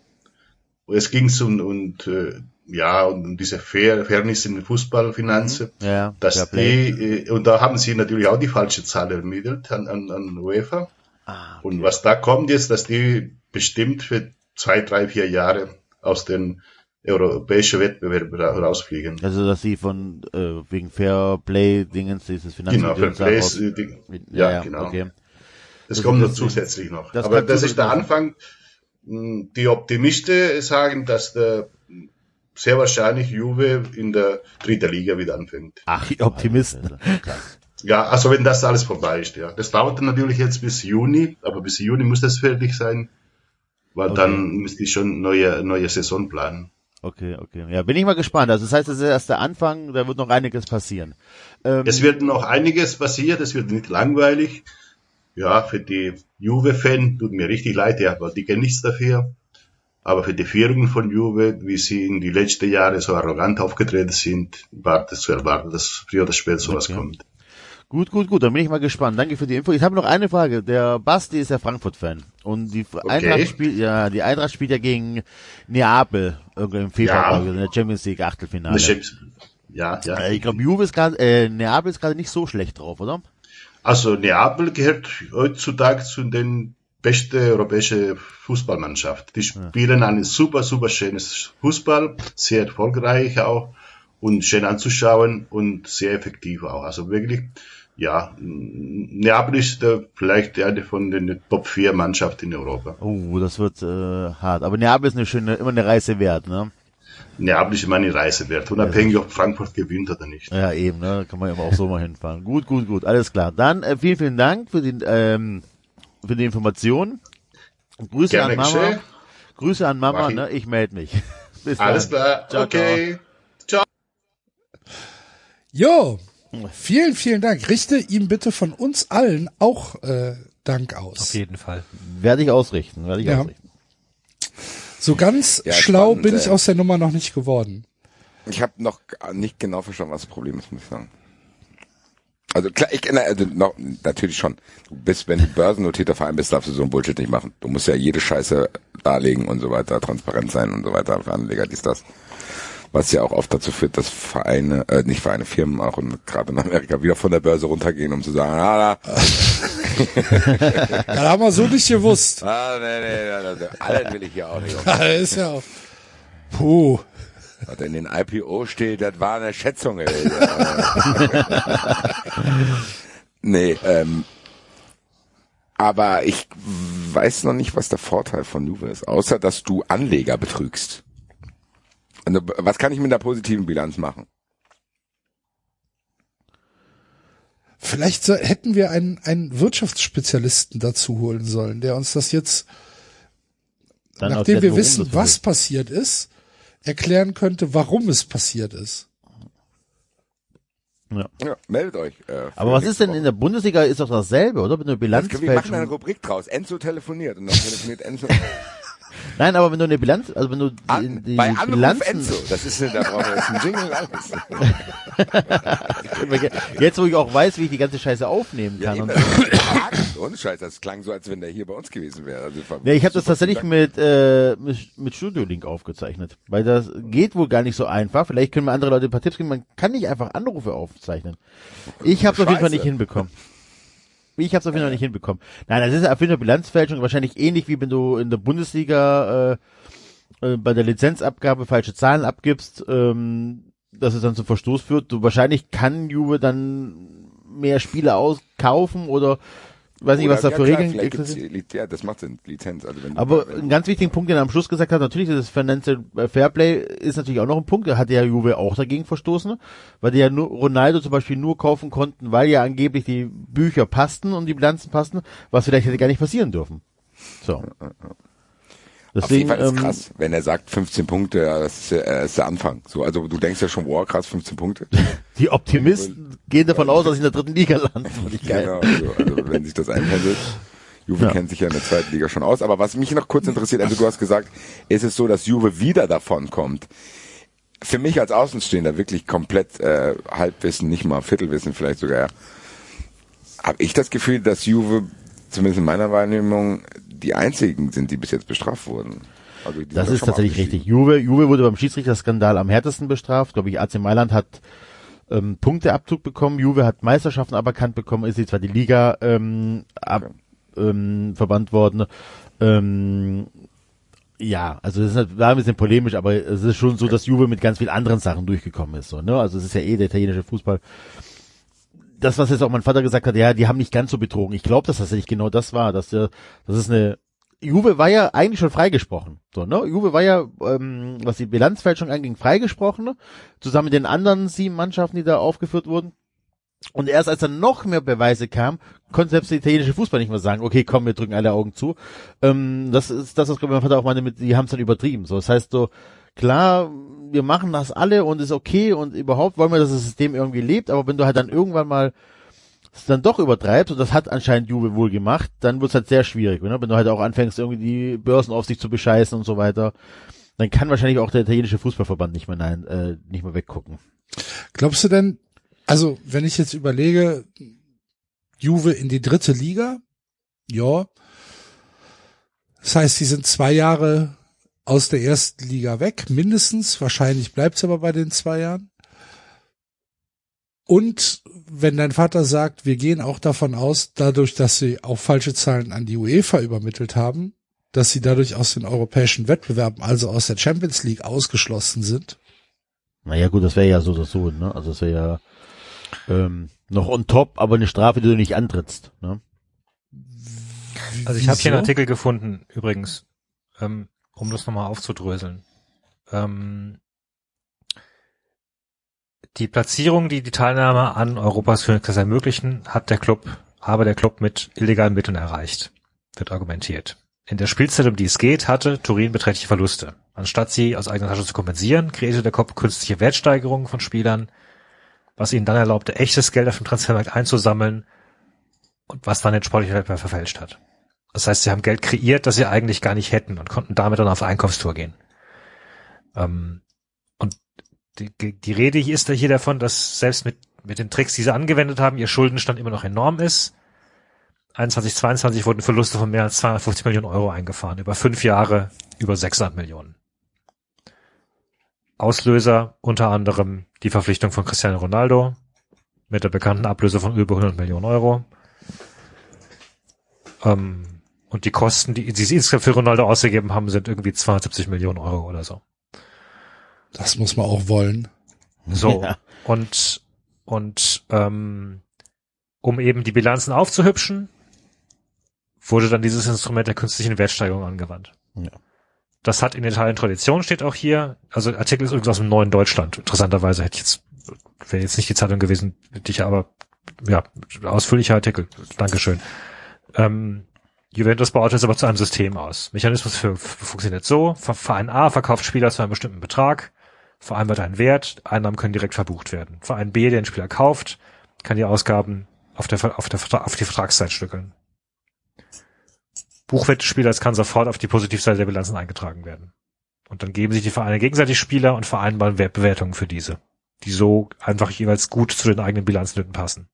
Es ging um, und, äh, ja, um diese Fair, Fairness in den Fußballfinanzen Ja, dass die, äh, und da haben sie natürlich auch die falsche Zahl ermittelt an, an, an UEFA. Ah, Und was da kommt jetzt, dass die bestimmt für zwei, drei, vier Jahre aus den europäischen Wettbewerb ra- rausfliegen. Also dass sie von äh, wegen Fairplay Dingens dieses Genau, Finanzmittel für Plays, äh, die, ja, genau. Okay. Das Das kommt ist noch zusätzlich noch. das Aber kommt das ist der. Anfang. Mh, Die Optimisten sagen, dass der sehr wahrscheinlich Juve in der dritten Liga wieder anfängt. Ach, die Optimisten. Ja, also wenn das alles vorbei ist, ja. Das dauert dann natürlich jetzt bis Juni, aber bis Juni muss das fertig sein, weil Okay. dann müsste ich schon neue, neue Saison planen. Okay, okay. Ja, bin ich mal gespannt. Also das heißt, das ist erst der Anfang, da wird noch einiges passieren. Ähm, Es wird noch einiges passieren, es wird nicht langweilig. Ja, für die Juve-Fan tut mir richtig leid, ja, weil die kennen nichts dafür. Aber für die Führung von Juve, wie sie in die letzten Jahre so arrogant aufgetreten sind, war das zu erwarten, dass früher oder später sowas Okay. kommt. Gut, gut, gut, dann bin ich mal gespannt. Danke für die Info. Ich habe noch eine Frage. Der Basti ist ja Frankfurt-Fan. Und die Eintracht spielt, ja, die Eintracht spielt ja gegen Neapel, im Februar, Ja. in der Champions League Achtelfinale. Ja, ja. Äh, Ich glaube, Juve ist gerade, äh, Neapel ist gerade nicht so schlecht drauf, oder? Also Neapel gehört heutzutage zu den besten europäischen Fußballmannschaft. Die spielen einen super, super schönes Fußball, sehr erfolgreich auch und schön anzuschauen und sehr effektiv auch. Also wirklich, ja, Neapel ist äh, vielleicht eine von den Top 4 Mannschaften in Europa. Oh, das wird äh, hart. Aber Neapel ist eine schöne, immer eine Reise wert, ne? Neapel ist immer eine Reise wert, unabhängig ob Frankfurt gewinnt oder nicht. Ja, eben, ne? Kann man immer auch so mal hinfahren. Gut, gut, gut, alles klar. Dann äh, vielen, vielen Dank für die, ähm, für die Information. Grüße Gerne an Mama. geschehen. Grüße an Mama, ne? Ich melde mich. [laughs] Bis Alles dann. klar, Ciao, okay. Jo, vielen, vielen Dank. Richte ihm bitte von uns allen auch äh, Dank aus. Auf jeden Fall. Ciao. Werde ich ausrichten, werde ich Ja. ausrichten. So ganz Ja, schlau spannend, bin ich äh. aus der Nummer noch nicht geworden. Ich habe noch nicht genau verstanden, was das Problem ist, muss ich sagen. Also klar, ich also noch, natürlich schon. Du bist, wenn du börsennotierter Verein bist, darfst du so einen Bullshit nicht machen. Du musst ja jede Scheiße darlegen und so weiter, transparent sein und so weiter für Anleger, dies, das. Was ja auch oft dazu führt, dass Vereine, äh, nicht Vereine, Firmen auch in, gerade in Amerika wieder von der Börse runtergehen, um zu sagen, ah, da, [laughs] Ja, da haben wir so nicht gewusst. ah nee, nee, nee, nee, alles will ich hier auch nicht. [laughs] Ja, das ist ja auch. Puh. Was in den IPO steht, das war eine Schätzung. Ey. [laughs] nee, ähm, aber ich weiß noch nicht, was der Vorteil von Juve ist, außer dass du Anleger betrügst. Also, was kann ich mit einer positiven Bilanz machen? Vielleicht so, hätten wir einen, einen Wirtschaftsspezialisten dazu holen sollen, der uns das jetzt, Dann nachdem wir wissen, was passiert. passiert ist, erklären könnte, warum es passiert ist. Ja, meldet euch. Äh, Aber was ist denn in der Bundesliga ist doch dasselbe, oder? Wenn du eine Das können wir machen eine. Rubrik draus. Enzo telefoniert und dann telefoniert Enzo. [laughs] Nein, aber wenn du eine Bilanz, also wenn du die, An, die bei Anruf Bilanzen, Enzo. Das ist, da brauchen wir jetzt einen Jingle [laughs] alles. jetzt wo ich auch weiß, wie ich die ganze Scheiße aufnehmen Ja, kann. eben, und, überragend. Ohne Scheiß, das klang so, als wenn der hier bei uns gewesen wäre. Also, ja, ich habe das tatsächlich mit, äh, mit, mit Studio Link aufgezeichnet, weil das geht wohl gar nicht so einfach. Vielleicht können mir andere Leute ein paar Tipps geben. Man kann nicht einfach Anrufe aufzeichnen. Ich habe es auf jeden Fall nicht hinbekommen. Ich habe es auf jeden Fall nicht hinbekommen. Nein, das ist auf jeden Fall Bilanzfälschung. Wahrscheinlich ähnlich wie wenn du in der Bundesliga äh, äh, bei der Lizenzabgabe falsche Zahlen abgibst, ähm, dass es dann zum Verstoß führt. Du wahrscheinlich kann Juve dann mehr Spiele auskaufen oder weiß nicht, was da für ja, Regeln existieren. Li- Ja, das macht Sinn, Lizenz. Also wenn Aber einen ganz wichtigen Punkt, den er am Schluss gesagt hat, natürlich ist das Financial Fairplay ist natürlich auch noch ein Punkt, da hat ja Juve auch dagegen verstoßen, weil die ja nur Ronaldo zum Beispiel nur kaufen konnten, weil ja angeblich die Bücher passten und die Bilanzen passten, was vielleicht hätte gar nicht passieren dürfen. So. Auf jeden Deswegen, Fall ist ähm, krass, wenn er sagt 15 Punkte, ja, das ist, äh, ist der Anfang. So, also du denkst ja schon, wow, krass, 15 Punkte. [laughs] die Optimisten gehen davon aus, dass sie in der dritten Liga [laughs] ich geil. Genau, also, also wenn sich das einpendelt. Juve Ja. kennt sich ja in der zweiten Liga schon aus. Aber was mich noch kurz interessiert, also du hast gesagt, ist es so, dass Juve wieder davon kommt. Für mich als Außenstehender wirklich komplett äh, Halbwissen, nicht mal Viertelwissen vielleicht sogar, habe ich das Gefühl, dass Juve, zumindest in meiner Wahrnehmung, die einzigen sind, die bis jetzt bestraft wurden. Also die Das ist tatsächlich richtig. Juve, Juve wurde beim Schiedsrichterskandal am härtesten bestraft. Glaube ich, AC Mailand hat ähm, Punkteabzug bekommen. Juve hat Meisterschaften aberkannt bekommen. Ist jetzt zwar die Liga ähm, ab, ähm, verbannt worden. Ähm, ja, also das ist halt- war ein bisschen polemisch, aber es ist schon so, dass Juve mit ganz vielen anderen Sachen durchgekommen ist. So, ne? Also es ist ja eh der italienische Fußball. Das, was jetzt auch mein Vater gesagt hat, ja, die haben nicht ganz so betrogen. Ich glaube, dass das tatsächlich genau das war, dass der, das ist eine Juve war ja eigentlich schon freigesprochen. So, ne? Juve war ja, ähm, was die Bilanzfälschung anging, freigesprochen, ne? zusammen mit den anderen sieben Mannschaften, die da aufgeführt wurden. Und erst als dann noch mehr Beweise kamen, konnte selbst der italienische Fußball nicht mehr sagen, okay, komm, wir drücken alle Augen zu. Ähm, das ist das, was mein Vater auch meinte, mit, die haben es dann übertrieben. So, das heißt so, klar, wir machen das alle und ist okay und überhaupt wollen wir, dass das System irgendwie lebt, aber wenn du halt dann irgendwann mal es dann doch übertreibst, und das hat anscheinend Juve wohl gemacht, dann wird's halt sehr schwierig. Ne? Wenn du halt auch anfängst, irgendwie die Börsenaufsicht zu bescheißen und so weiter, dann kann wahrscheinlich auch der italienische Fußballverband nicht mehr nein, äh, nicht mehr weggucken. Glaubst du denn, also wenn ich jetzt überlege, Juve in die dritte Liga, ja. Das heißt, sie sind zwei Jahre aus der ersten Liga weg, mindestens. Wahrscheinlich bleibt's aber bei den zwei Jahren. Und wenn dein Vater sagt, wir gehen auch davon aus, dadurch, dass sie auch falsche Zahlen an die UEFA übermittelt haben, dass sie dadurch aus den europäischen Wettbewerben, also aus der Champions League ausgeschlossen sind. Naja gut, das wäre ja so oder so, ne? Also das wäre ja ähm, noch on top, aber eine Strafe, die du nicht antrittst. Ne? Also ich habe hier einen? Artikel gefunden, übrigens, ähm, um das nochmal aufzudröseln. Ähm, die Platzierung, die die Teilnahme an Europas Königsklasse ermöglichen, hat der Club, habe der Club mit illegalen Mitteln erreicht, wird argumentiert. In der Spielzeit, um die es geht, hatte Turin beträchtliche Verluste. Anstatt sie aus eigener Tasche zu kompensieren, kreierte der Club künstliche Wertsteigerungen von Spielern, was ihnen dann erlaubte, echtes Geld auf dem Transfermarkt einzusammeln und was dann den sportlichen Wettbewerb verfälscht hat. Das heißt, sie haben Geld kreiert, das sie eigentlich gar nicht hätten und konnten damit dann auf Einkaufstour gehen. Ähm, und die, die Rede hier ist hier davon, dass selbst mit, mit den Tricks, die sie angewendet haben, ihr Schuldenstand immer noch enorm ist. 21, 22 wurden Verluste von mehr als 250 Millionen Euro eingefahren. Über fünf Jahre über 600 Millionen. Auslöser unter anderem die Verpflichtung von Cristiano Ronaldo mit der bekannten Ablöse von über 100 Millionen Euro. Ähm, und die Kosten, die, die sie insgesamt für Ronaldo ausgegeben haben, sind irgendwie 270 Millionen Euro oder so. Das muss man auch wollen. So. Ja. Und, und ähm, um eben die Bilanzen aufzuhübschen, wurde dann dieses Instrument der künstlichen Wertsteigerung angewandt. Ja. Das hat in Italien Tradition, steht auch hier. Also der Artikel ist übrigens aus dem Neuen Deutschland. Interessanterweise hätte ich jetzt, wäre jetzt nicht die Zeitung gewesen, hätte ich aber, ja, ausführlicher Artikel. Dankeschön. Ähm, Juventus baut es aber zu einem System aus. Mechanismus für, für funktioniert so. Verein A verkauft Spieler zu einem bestimmten Betrag. Verein wird ein Wert. Einnahmen können direkt verbucht werden. Verein B, der den Spieler kauft, kann die Ausgaben auf, der, auf, der, auf die Vertragszeit stückeln. Buchwert des Spielers kann sofort auf die Positivseite der Bilanzen eingetragen werden. Und dann geben sich die Vereine gegenseitig Spieler und vereinbaren Wertbewertungen für diese, die so einfach jeweils gut zu den eigenen Bilanznöten passen.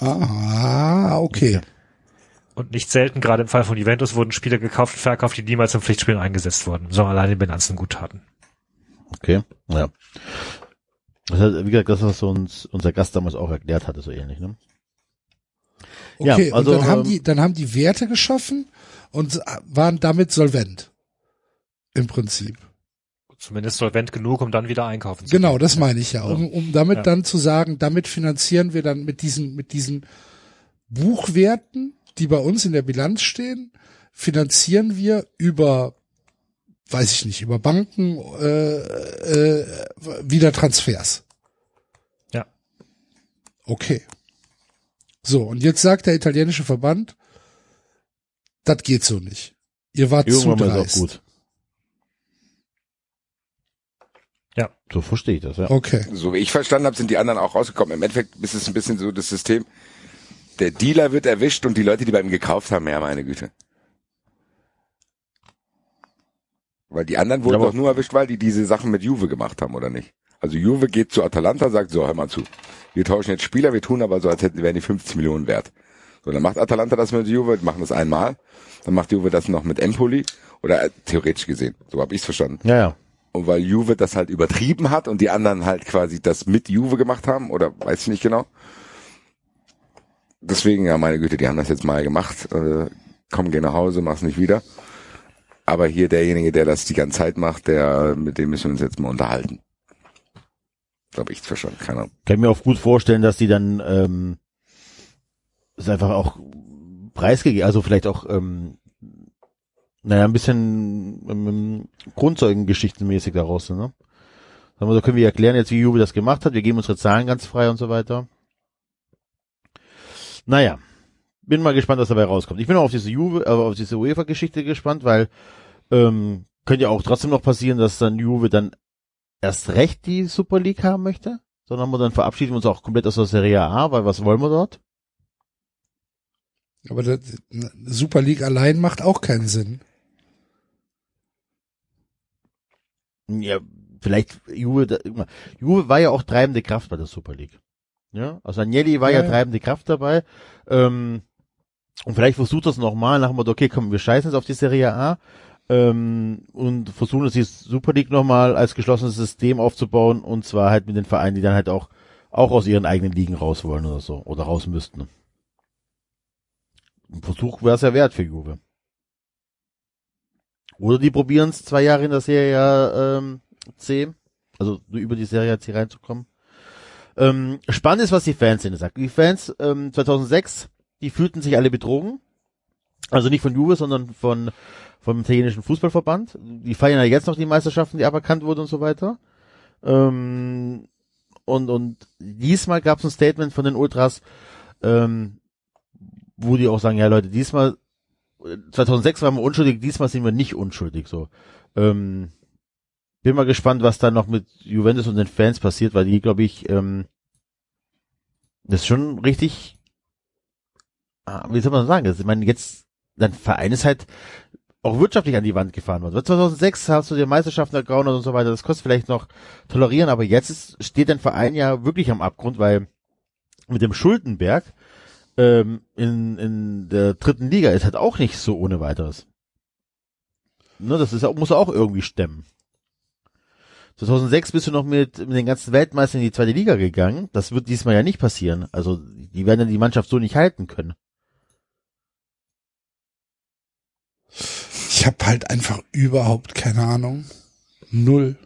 Ah, okay. Und nicht selten, gerade im Fall von Juventus, wurden Spieler gekauft und verkauft, die niemals im Pflichtspielen eingesetzt wurden, sondern alleine Bilanzen gut taten. Okay, ja. Das hat, wie gesagt, das, was uns unser Gast damals auch erklärt hatte, so ähnlich, ne? Okay, Ja, also, und dann haben ähm, die, dann haben die Werte geschaffen und waren damit solvent. Im Prinzip. Zumindest solvent genug, um dann wieder einkaufen zu Genau, können. das meine ich ja. Um, um damit Ja. dann zu sagen, damit finanzieren wir dann mit diesen, mit diesen Buchwerten, die bei uns in der Bilanz stehen, finanzieren wir über, weiß ich nicht, über Banken äh, äh, wieder Transfers. Ja. Okay. So, und jetzt sagt der italienische Verband, das geht so nicht. Ihr wart zu Irgendwann mal ist dreist. auch gut. Ja. So verstehe ich das, ja. Okay. So wie ich verstanden habe, sind die anderen auch rausgekommen. Im Endeffekt ist es ein bisschen so das System, der Dealer wird erwischt und die Leute, die bei ihm gekauft haben, ja meine Güte. Weil die anderen wurden Ja, doch nur erwischt, weil die diese Sachen mit Juve gemacht haben, oder nicht? Also Juve geht zu Atalanta, sagt so, hör mal zu. Wir tauschen jetzt Spieler, wir tun aber so, als hätten wären die 50 Millionen wert. So, dann macht Atalanta das mit Juve, machen das einmal. Dann macht Juve das noch mit Empoli. Oder äh, theoretisch gesehen. So habe ich's verstanden. Ja, ja. Und weil Juve das halt übertrieben hat und die anderen halt quasi das mit Juve gemacht haben, oder weiß ich nicht genau. Deswegen, ja, meine Güte, die haben das jetzt mal gemacht. Äh, komm, geh nach Hause, mach's nicht wieder. Aber hier derjenige, der das die ganze Zeit macht, der, mit dem müssen wir uns jetzt mal unterhalten. So habe ich's verstanden, keine Ahnung. Kann mir auch gut vorstellen, dass die dann ähm, es einfach auch preisgegeben, also vielleicht auch ähm, naja, ein bisschen ähm, Grundzeugengeschichtenmäßig daraus, ne? Sagen wir, so können wir erklären jetzt, wie Juve das gemacht hat. Wir geben unsere Zahlen ganz frei und so weiter. Naja, bin mal gespannt, was dabei rauskommt. Ich bin auch auf diese Juve, äh, auf diese UEFA-Geschichte gespannt, weil ähm, könnte ja auch trotzdem noch passieren, dass dann Juve dann erst recht die Super League haben möchte, sondern wir dann verabschieden wir uns auch komplett aus der Serie A, weil was wollen wir dort? Aber das, Super League allein macht auch keinen Sinn. Ja, vielleicht Juve, Juve war ja auch treibende Kraft bei der Super League. Ja, also Agnelli war ja, Ja, treibende Kraft dabei. Ähm, und vielleicht versucht das nochmal nach dem Motto, okay, komm, wir scheißen jetzt auf die Serie A ähm, und versuchen es die Super League nochmal als geschlossenes System aufzubauen und zwar halt mit den Vereinen, die dann halt auch auch aus ihren eigenen Ligen raus wollen oder so oder raus müssten. Ein Versuch wäre es ja wert für Juve. Oder die probieren es zwei Jahre in der Serie ähm, C, also über die Serie C reinzukommen. Ähm, spannend ist, was die Fanszene sagt. Die Fans ähm, 2006, die fühlten sich alle betrogen. Also nicht von Juve, sondern von vom italienischen Fußballverband. Die feiern ja jetzt noch die Meisterschaften, die aberkannt wurden und so weiter. Ähm, und, und diesmal gab es ein Statement von den Ultras, ähm, wo die auch sagen, ja Leute, diesmal 2006 waren wir unschuldig, diesmal sind wir nicht unschuldig. So, ähm, bin mal gespannt, was da noch mit Juventus und den Fans passiert, weil die, glaube ich, ähm, das ist schon richtig, ah, wie soll man sagen, ich meine, jetzt, dein Verein ist halt auch wirtschaftlich an die Wand gefahren worden. 2006 hast du dir Meisterschaften ergaunert und so weiter, das kostet vielleicht noch tolerieren, aber jetzt ist, steht dein Verein ja wirklich am Abgrund, weil mit dem Schuldenberg ähm, in, in der dritten Liga ist halt auch nicht so ohne weiteres. Ne, das ist muss er auch irgendwie stemmen. 2006 bist du noch mit, mit den ganzen Weltmeistern in die zweite Liga gegangen. Das wird diesmal ja nicht passieren. Also, die werden ja die Mannschaft so nicht halten können. Ich habe halt einfach überhaupt keine Ahnung. Null.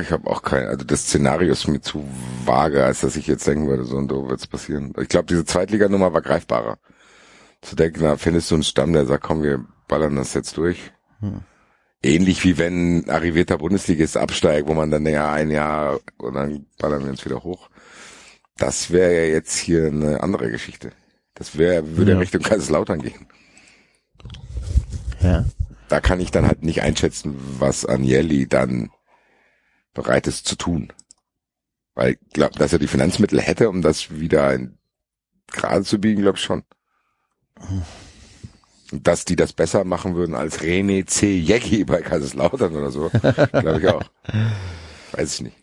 Ich habe auch kein, also das Szenario ist mir zu vage, als dass ich jetzt denken würde, so und so wird's passieren. Ich glaube, diese Zweitliganummer war greifbarer. Zu denken, da findest du einen Stamm, der sagt, komm, wir ballern das jetzt durch. Hm. Ähnlich wie wenn arrivierter Bundesligist absteigt, wo man dann ja ein Jahr und dann ballern wir uns wieder hoch. Das wäre ja jetzt hier eine andere Geschichte. Das wäre, würde Ja. Richtung Kaiserslautern gehen. Ja. Da kann ich dann halt nicht einschätzen, was Agnelli dann bereit ist zu tun. Weil ich glaube, dass er die Finanzmittel hätte, um das wieder in gerade zu biegen, glaube ich schon. Dass die das besser machen würden als René C. Jäcki bei Kaiserslautern oder so, [laughs] glaube ich auch. Weiß ich nicht.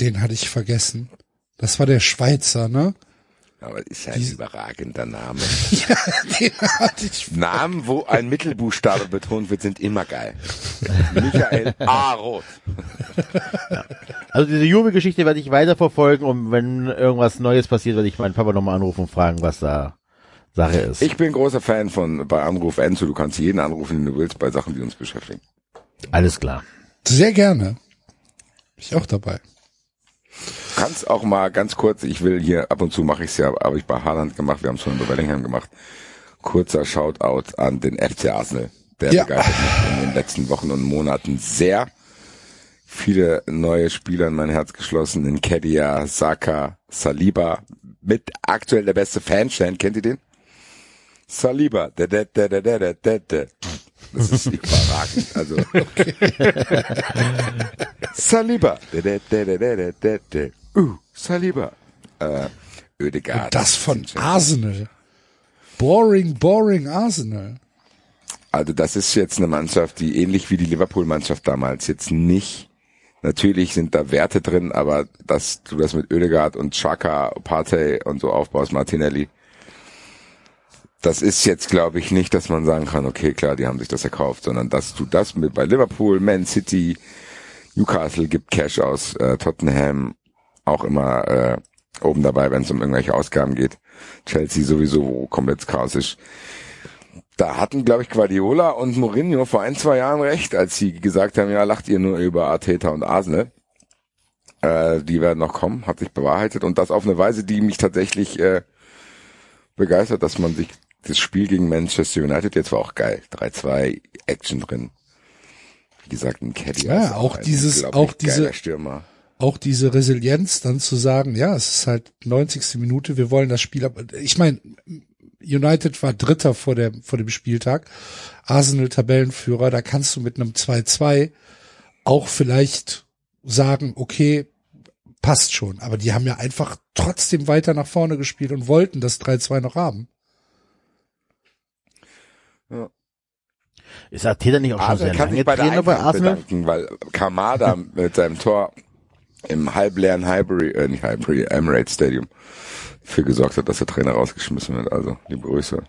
Den hatte ich vergessen. Das war der Schweizer, ne? Aber ist ja ein Die- überragender Name. [laughs] Ja, den hatte ich. Namen, wo ein Mittelbuchstabe betont wird, sind immer geil. Michael A. Roth. Also diese Juve-Geschichte werde ich weiterverfolgen und wenn irgendwas Neues passiert, werde ich meinen Papa nochmal anrufen und fragen, was da Sache ist. Ich bin großer Fan von bei Anruf Enzo. Du kannst jeden anrufen, den du willst, bei Sachen, die uns beschäftigen. Alles klar. Sehr gerne. Bin ich auch dabei. Kannst auch mal ganz kurz, ich will hier, ab und zu mache ich es ja, habe ich bei Haaland gemacht, wir haben es schon bei Bellingham gemacht. Kurzer Shoutout an den FC Arsenal. Der Ja. begeistert mich in den letzten Wochen und Monaten sehr. Viele neue Spieler in mein Herz geschlossen. In Kedia, Saka, Saliba. Mit aktuell der beste Fanstand. Kennt ihr den? Saliba. Da, da, da, da, da, da, da, da. Das ist überragend. Also. Saliba. Da, da. Uh, Saliba. Äh, Ödegaard. Das von Arsenal. Boring, boring Arsenal. Also das ist jetzt eine Mannschaft, die ähnlich wie die Liverpool-Mannschaft damals jetzt nicht, natürlich sind da Werte drin, aber dass du das mit Oedegaard und Chaka, Partey und so aufbaust, Martinelli, das ist jetzt, glaube ich, nicht, dass man sagen kann, okay, klar, die haben sich das erkauft, sondern dass du das mit bei Liverpool, Man City, Newcastle gibt Cash aus, äh, Tottenham auch immer äh, oben dabei, wenn es um irgendwelche Ausgaben geht. Chelsea sowieso komplett chaotisch da hatten, glaube ich, Guardiola und Mourinho vor ein, zwei Jahren recht, als sie gesagt haben, ja, lacht ihr nur über Arteta und Arsenal. Äh, die werden noch kommen, hat sich bewahrheitet und das auf eine Weise, die mich tatsächlich äh, begeistert, dass man sich das Spiel gegen Manchester United, jetzt war auch geil, 3-2 Action drin. Wie gesagt, ein Caddy. Ja, auch dieses- auch diese- Stürmer. Auch diese Resilienz, dann zu sagen, ja, es ist halt 90. Minute, wir wollen das Spiel ab. Ich meine, United war Dritter vor, der, vor dem Spieltag, Arsenal Tabellenführer, da kannst du mit einem 2-2 auch vielleicht sagen, okay, passt schon. Aber die haben ja einfach trotzdem weiter nach vorne gespielt und wollten das 3-2 noch haben. Ist Arteta nicht auch schon Arsenal sehr kann lange bei der Trainer bei Arsenal? bedanken, weil Kamada mit seinem Tor im halbleeren Highbury, äh, nicht Highbury, Emirates Stadium für gesorgt hat, dass der Trainer rausgeschmissen wird. Also, liebe Grüße.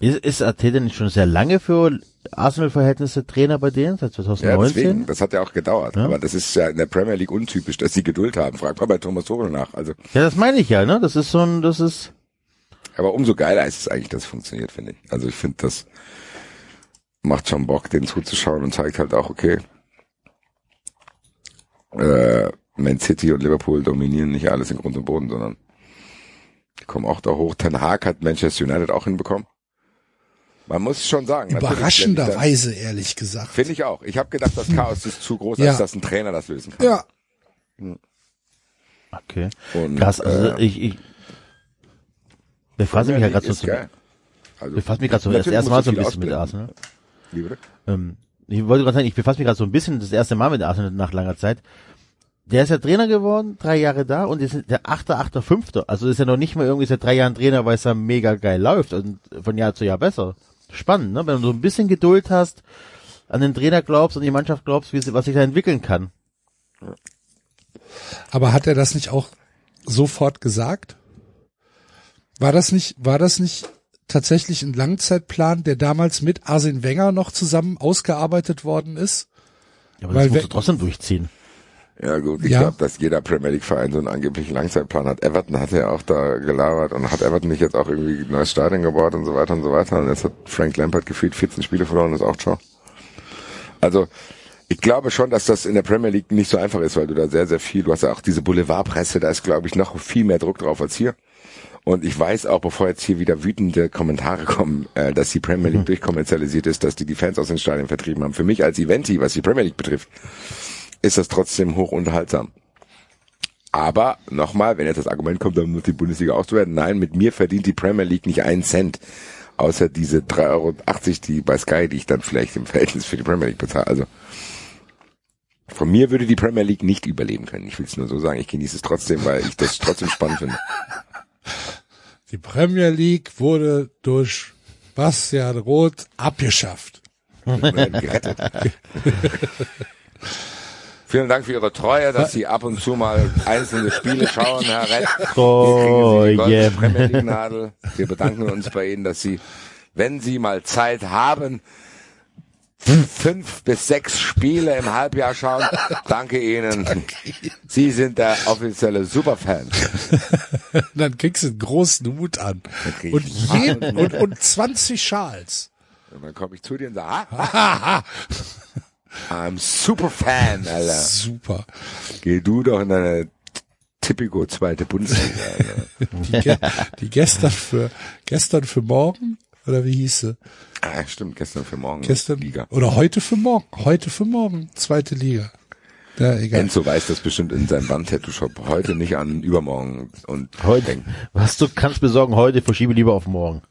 Ist, ist Arteta nicht schon sehr lange für Arsenal-Verhältnisse Trainer bei denen, seit Ja, 2019? deswegen, das hat ja auch gedauert. Ja. Aber das ist ja in der Premier League untypisch, dass sie Geduld haben. Frag mal bei Thomas Tuchel nach. Also, Ja, das meine ich ja, ne? Das ist so ein, das ist, aber umso geiler ist es eigentlich, dass es funktioniert, finde ich. Also ich finde, das macht schon Bock, denen zuzuschauen und zeigt halt auch, okay, äh, Man City und Liverpool dominieren nicht alles in Grund und Boden, sondern die kommen auch da hoch. Ten Hag hat Manchester United auch hinbekommen. Man muss schon sagen. Überraschenderweise, ehrlich gesagt. Finde ich auch. Ich habe gedacht, das Chaos ist zu groß, Ja. als dass ein Trainer das lösen kann. Ja, okay. Und, Krass, also äh, ich, ich befasse mich ja gerade so geil. Also, befasse mich gerade so das erste Mal so ein bisschen mit. Arsenal. Wie bitte? Ähm, ich wollte gerade sagen, ich befasse mich gerade so ein bisschen das erste Mal mit Arsenal nach langer Zeit. Der ist ja Trainer geworden, drei Jahre da und ist der achte, achter, fünfter. Also ist ja noch nicht mal irgendwie seit drei Jahren Trainer, weil es ja mega geil läuft und von Jahr zu Jahr besser. Spannend, ne? Wenn du so ein bisschen Geduld hast, an den Trainer glaubst, an die Mannschaft glaubst, wie sie, was sich da entwickeln kann. aber hat er das nicht auch sofort gesagt? War das nicht, war das nicht tatsächlich ein Langzeitplan, der damals mit Arsene Wenger noch zusammen ausgearbeitet worden ist? Ja, aber Weil das musst du trotzdem durchziehen. Ja gut, ich Ja. glaube, dass jeder Premier League Verein so einen angeblichen Langzeitplan hat. Everton hat ja auch da gelabert und hat Everton nicht jetzt auch irgendwie ein neues Stadion gebaut und so weiter und so weiter. Und jetzt hat Frank Lampard gefühlt 14 Spiele verloren, das ist auch schon. Also ich glaube schon, dass das in der Premier League nicht so einfach ist, weil du da sehr, sehr viel, du hast ja auch diese Boulevardpresse, da ist glaube ich noch viel mehr Druck drauf als hier. Und ich weiß auch, bevor jetzt hier wieder wütende Kommentare kommen, äh, dass die Premier League durchkommerzialisiert ist, dass die die Fans aus den Stadien vertrieben haben. Für mich als Eventi, was die Premier League betrifft, ist das trotzdem hoch unterhaltsam. Aber nochmal, wenn jetzt das Argument kommt, dann muss die Bundesliga auch so werden. Nein, mit mir verdient die Premier League nicht einen Cent. Außer diese 3,80 Euro, die bei Sky, die ich dann vielleicht im Verhältnis für die Premier League bezahle. Also von mir würde die Premier League nicht überleben können. Ich will es nur so sagen. Ich genieße es trotzdem, weil ich das trotzdem spannend finde. Die Premier League wurde durch Bastian Roth abgeschafft. Vielen Dank für Ihre Treue, dass Sie ab und zu mal einzelne Spiele schauen, Herr Rett. Kriegen Sie goldene Premier League Nadel. Wir bedanken uns bei Ihnen, dass Sie, wenn Sie mal Zeit haben, fünf bis sechs Spiele im Halbjahr schauen. Danke Ihnen. Sie sind der offizielle Superfan. [laughs] Dann kriegst du einen großen Hut an. Und, jeden, und, und 20 Schals. Und dann komme ich zu dir und sage, ah, I'm Superfan, Alter. Super. Geh du doch in deine Tipico zweite Bundesliga. Die, ge die gestern für, gestern für morgen, oder wie hieß sie? Ah, stimmt, gestern für morgen. Gestern, Liga. oder heute für morgen. Heute für morgen, zweite Liga. Ja, egal. Enzo weiß das bestimmt in seinem Wand-Tattoo-Shop. Heute nicht an, übermorgen und Heute, denken. was du kannst besorgen heute, verschiebe lieber auf morgen.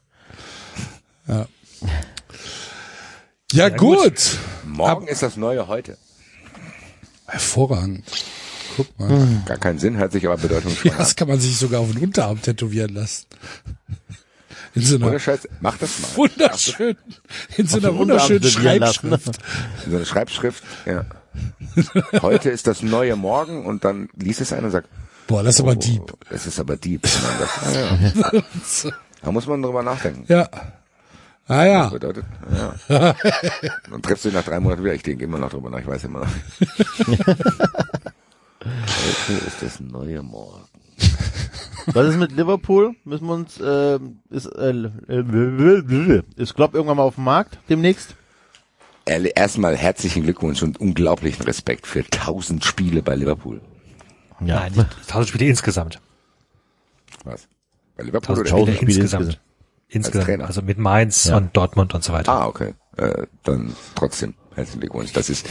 Ja, gut. Morgen ist das neue heute. Hervorragend. Guck mal. Gar keinen Sinn, hört sich aber bedeutungsvoll Ja, das kann man sich sogar auf den Unterarm tätowieren lassen. In so einer mach das mal. wunderschönen, in so einer wunderschönen lassen. Schreibschrift. So eine Schreibschrift, ja. Heute ist das neue Morgen und dann liest es einer und sagt, Boah, das ist aber oh, deep. Es ist aber deep. Sagt, ah, ja. [laughs] Da muss man drüber nachdenken. Ja. Ah ja. Das bedeutet, ja. [laughs] Dann triffst du dich nach drei Monaten wieder. Ich denke immer noch drüber nach, ich weiß immer noch. [laughs] Heute ist das neue Morgen. Was ist mit Liverpool? Müssen wir uns, äh, ist, äh, äh, ist Klopp irgendwann mal auf dem Markt demnächst? Erstmal herzlichen Glückwunsch und unglaublichen Respekt für tausend Spiele bei Liverpool. Ja. Nein, nicht 1000 Spiele insgesamt. Was? Bei Liverpool 1000 oder? Tausend Spiele insgesamt. Insgesamt. Trainer. Also mit Mainz Ja. und Dortmund und so weiter. Ah, okay. Äh, dann trotzdem herzlichen Glückwunsch. Das ist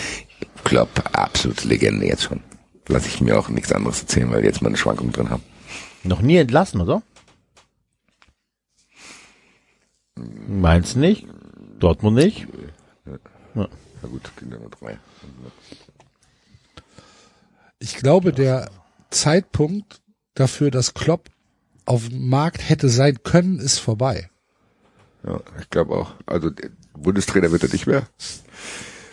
Klopp, absolute Legende jetzt schon. Lass ich mir auch nichts anderes erzählen, weil wir jetzt mal eine Schwankung drin haben. Noch nie entlassen, oder? Mainz nicht, Dortmund nicht. Na gut, sind ja nur drei. Ich glaube, der Zeitpunkt dafür, dass Klopp auf dem Markt hätte sein können, ist vorbei. Ja, ich glaube auch. Also Bundestrainer wird er nicht mehr.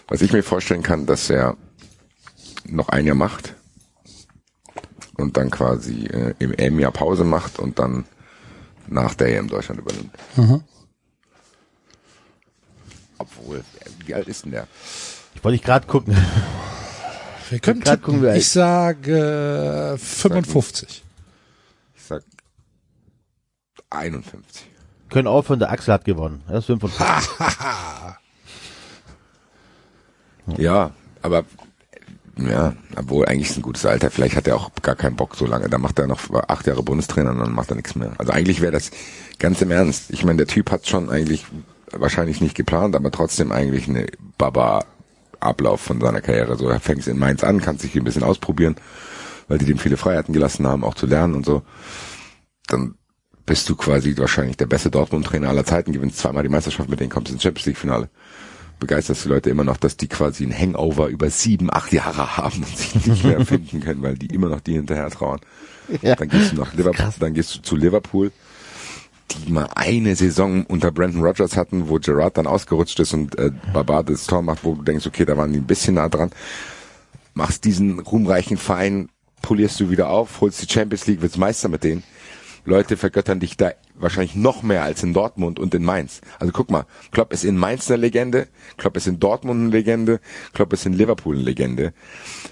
Was ich mir vorstellen kann, dass er noch ein Jahr macht und dann quasi äh, im EM-Jahr Pause macht und dann nach der EM Deutschland übernimmt. Obwohl, äh, wie alt ist denn der? Ich wollte ich gerade gucken. Wir können Grad gucken wir- Ich sage äh, 55. Ich sag 51. Können aufhören, der Axel hat gewonnen. Er ist 55. [laughs] Ja, aber ja, obwohl eigentlich ist ein gutes Alter. Vielleicht hat er auch gar keinen Bock so lange. Dann macht er noch acht Jahre Bundestrainer und dann macht er nichts mehr. Also eigentlich wäre das ganz im Ernst. Ich meine, der Typ hat schon eigentlich wahrscheinlich nicht geplant, aber trotzdem eigentlich eine Baba Ablauf von seiner Karriere. So, er fängt in Mainz an, kann sich ein bisschen ausprobieren, weil die dem viele Freiheiten gelassen haben, auch zu lernen und so. Dann bist du quasi wahrscheinlich der beste Dortmund-Trainer aller Zeiten, gewinnst zweimal die Meisterschaft mit denen, kommst ins Champions League-Finale begeisterst die Leute immer noch, dass die quasi ein Hangover über sieben, acht Jahre haben und sich nicht mehr finden können, weil die immer noch die hinterher trauern. Ja. Dann gehst du nach Liverpool, dann gehst du zu Liverpool, die mal eine Saison unter Brandon Rogers hatten, wo Gerard dann ausgerutscht ist und äh, Baba das Tor macht, wo du denkst, okay, da waren die ein bisschen nah dran. Machst diesen ruhmreichen Verein, polierst du wieder auf, holst die Champions League, wirst Meister mit denen. Leute vergöttern dich da wahrscheinlich noch mehr als in Dortmund und in Mainz. Also guck mal, Klopp ist in Mainz eine Legende, Klopp ist in Dortmund eine Legende, Klopp ist in Liverpool eine Legende.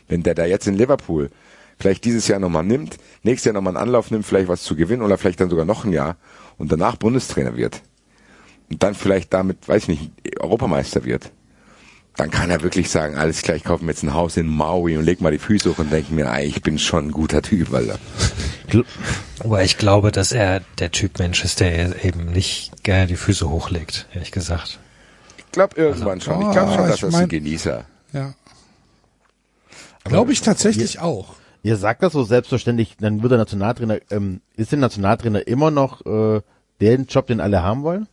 Wenn der da jetzt in Liverpool vielleicht dieses Jahr nochmal nimmt, nächstes Jahr nochmal einen Anlauf nimmt, vielleicht was zu gewinnen oder vielleicht dann sogar noch ein Jahr und danach Bundestrainer wird und dann vielleicht damit, weiß ich nicht, Europameister wird, dann kann er wirklich sagen, alles klar, ich kaufe mir jetzt ein Haus in Maui und leg mal die Füße hoch und denke mir, ey, ich bin schon ein guter Typ, Alter. Aber ich glaube, dass er der Typ Mensch ist, der eben nicht gerne die Füße hochlegt, ehrlich gesagt. Ich glaube irgendwann schon. Ich glaube schon, Ah, dass ich das mein- ein Genießer. Ja. Glaube ich tatsächlich auch. Ihr sagt das so selbstverständlich, dann wird der Nationaltrainer, ähm, ist der Nationaltrainer immer noch äh, den Job, den alle haben wollen?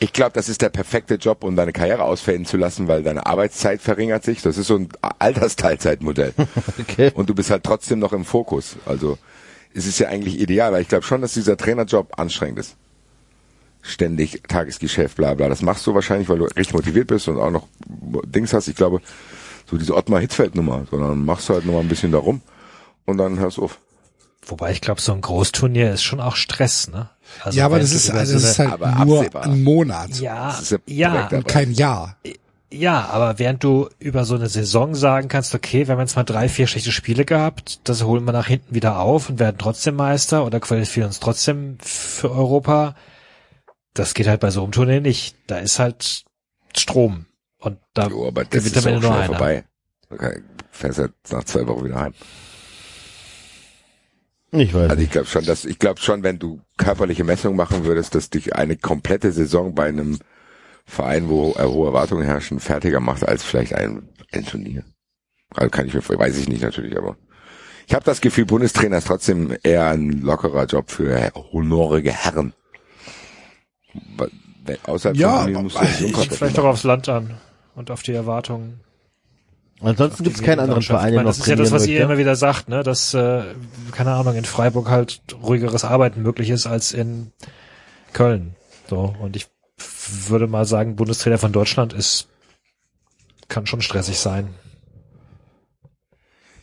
Ich glaube, das ist der perfekte Job, um deine Karriere ausfällen zu lassen, weil deine Arbeitszeit verringert sich. Das ist so ein Altersteilzeitmodell. [laughs] Okay. Und du bist halt trotzdem noch im Fokus. Also es ist ja eigentlich ideal, weil ich glaube schon, dass dieser Trainerjob anstrengend ist. Ständig Tagesgeschäft, bla bla. Das machst du wahrscheinlich, weil du richtig motiviert bist und auch noch Dings hast. Ich glaube, so diese Ottmar Hitzfeld-Nummer, sondern machst du halt noch mal ein bisschen darum und dann hörst du auf. Wobei ich glaube, so ein Großturnier ist schon auch Stress, ne? Also ja, aber das ist, also so das ist halt aber nur absehbar. ein Monat ja, Das ist ja ja, und kein Jahr. ja, aber während du über so eine Saison sagen kannst, okay, wir haben jetzt mal drei, vier schlechte Spiele gehabt, das holen wir nach hinten wieder auf und werden trotzdem Meister oder qualifizieren uns trotzdem für Europa. Das geht halt bei so einem Turnier nicht. Da ist halt Strom. Und da Jo, aber das gewinnt ist am auch Ende nur schnell einer. vorbei. Okay, fährst halt nach zwei Wochen wieder heim. Ich weiß Also ich glaube schon, dass ich glaube schon, wenn du körperliche Messungen machen würdest, dass dich eine komplette Saison bei einem Verein, wo äh, hohe Erwartungen herrschen, fertiger macht als vielleicht ein, ein Turnier. Also kann ich mir, weiß ich nicht natürlich, aber ich habe das Gefühl, Bundestrainer ist trotzdem eher ein lockerer Job für honorige Herren. Außerhalb Ja, von musst du vielleicht auch aufs Land an und auf die Erwartungen. Ansonsten gibt es keinen anderen. Verein, der noch Das ist ja das, was ihr möchte. immer wieder sagt, ne, dass, äh, keine Ahnung, in Freiburg halt ruhigeres Arbeiten möglich ist als in Köln. So, und ich würde mal sagen, Bundestrainer von Deutschland ist, kann schon stressig sein.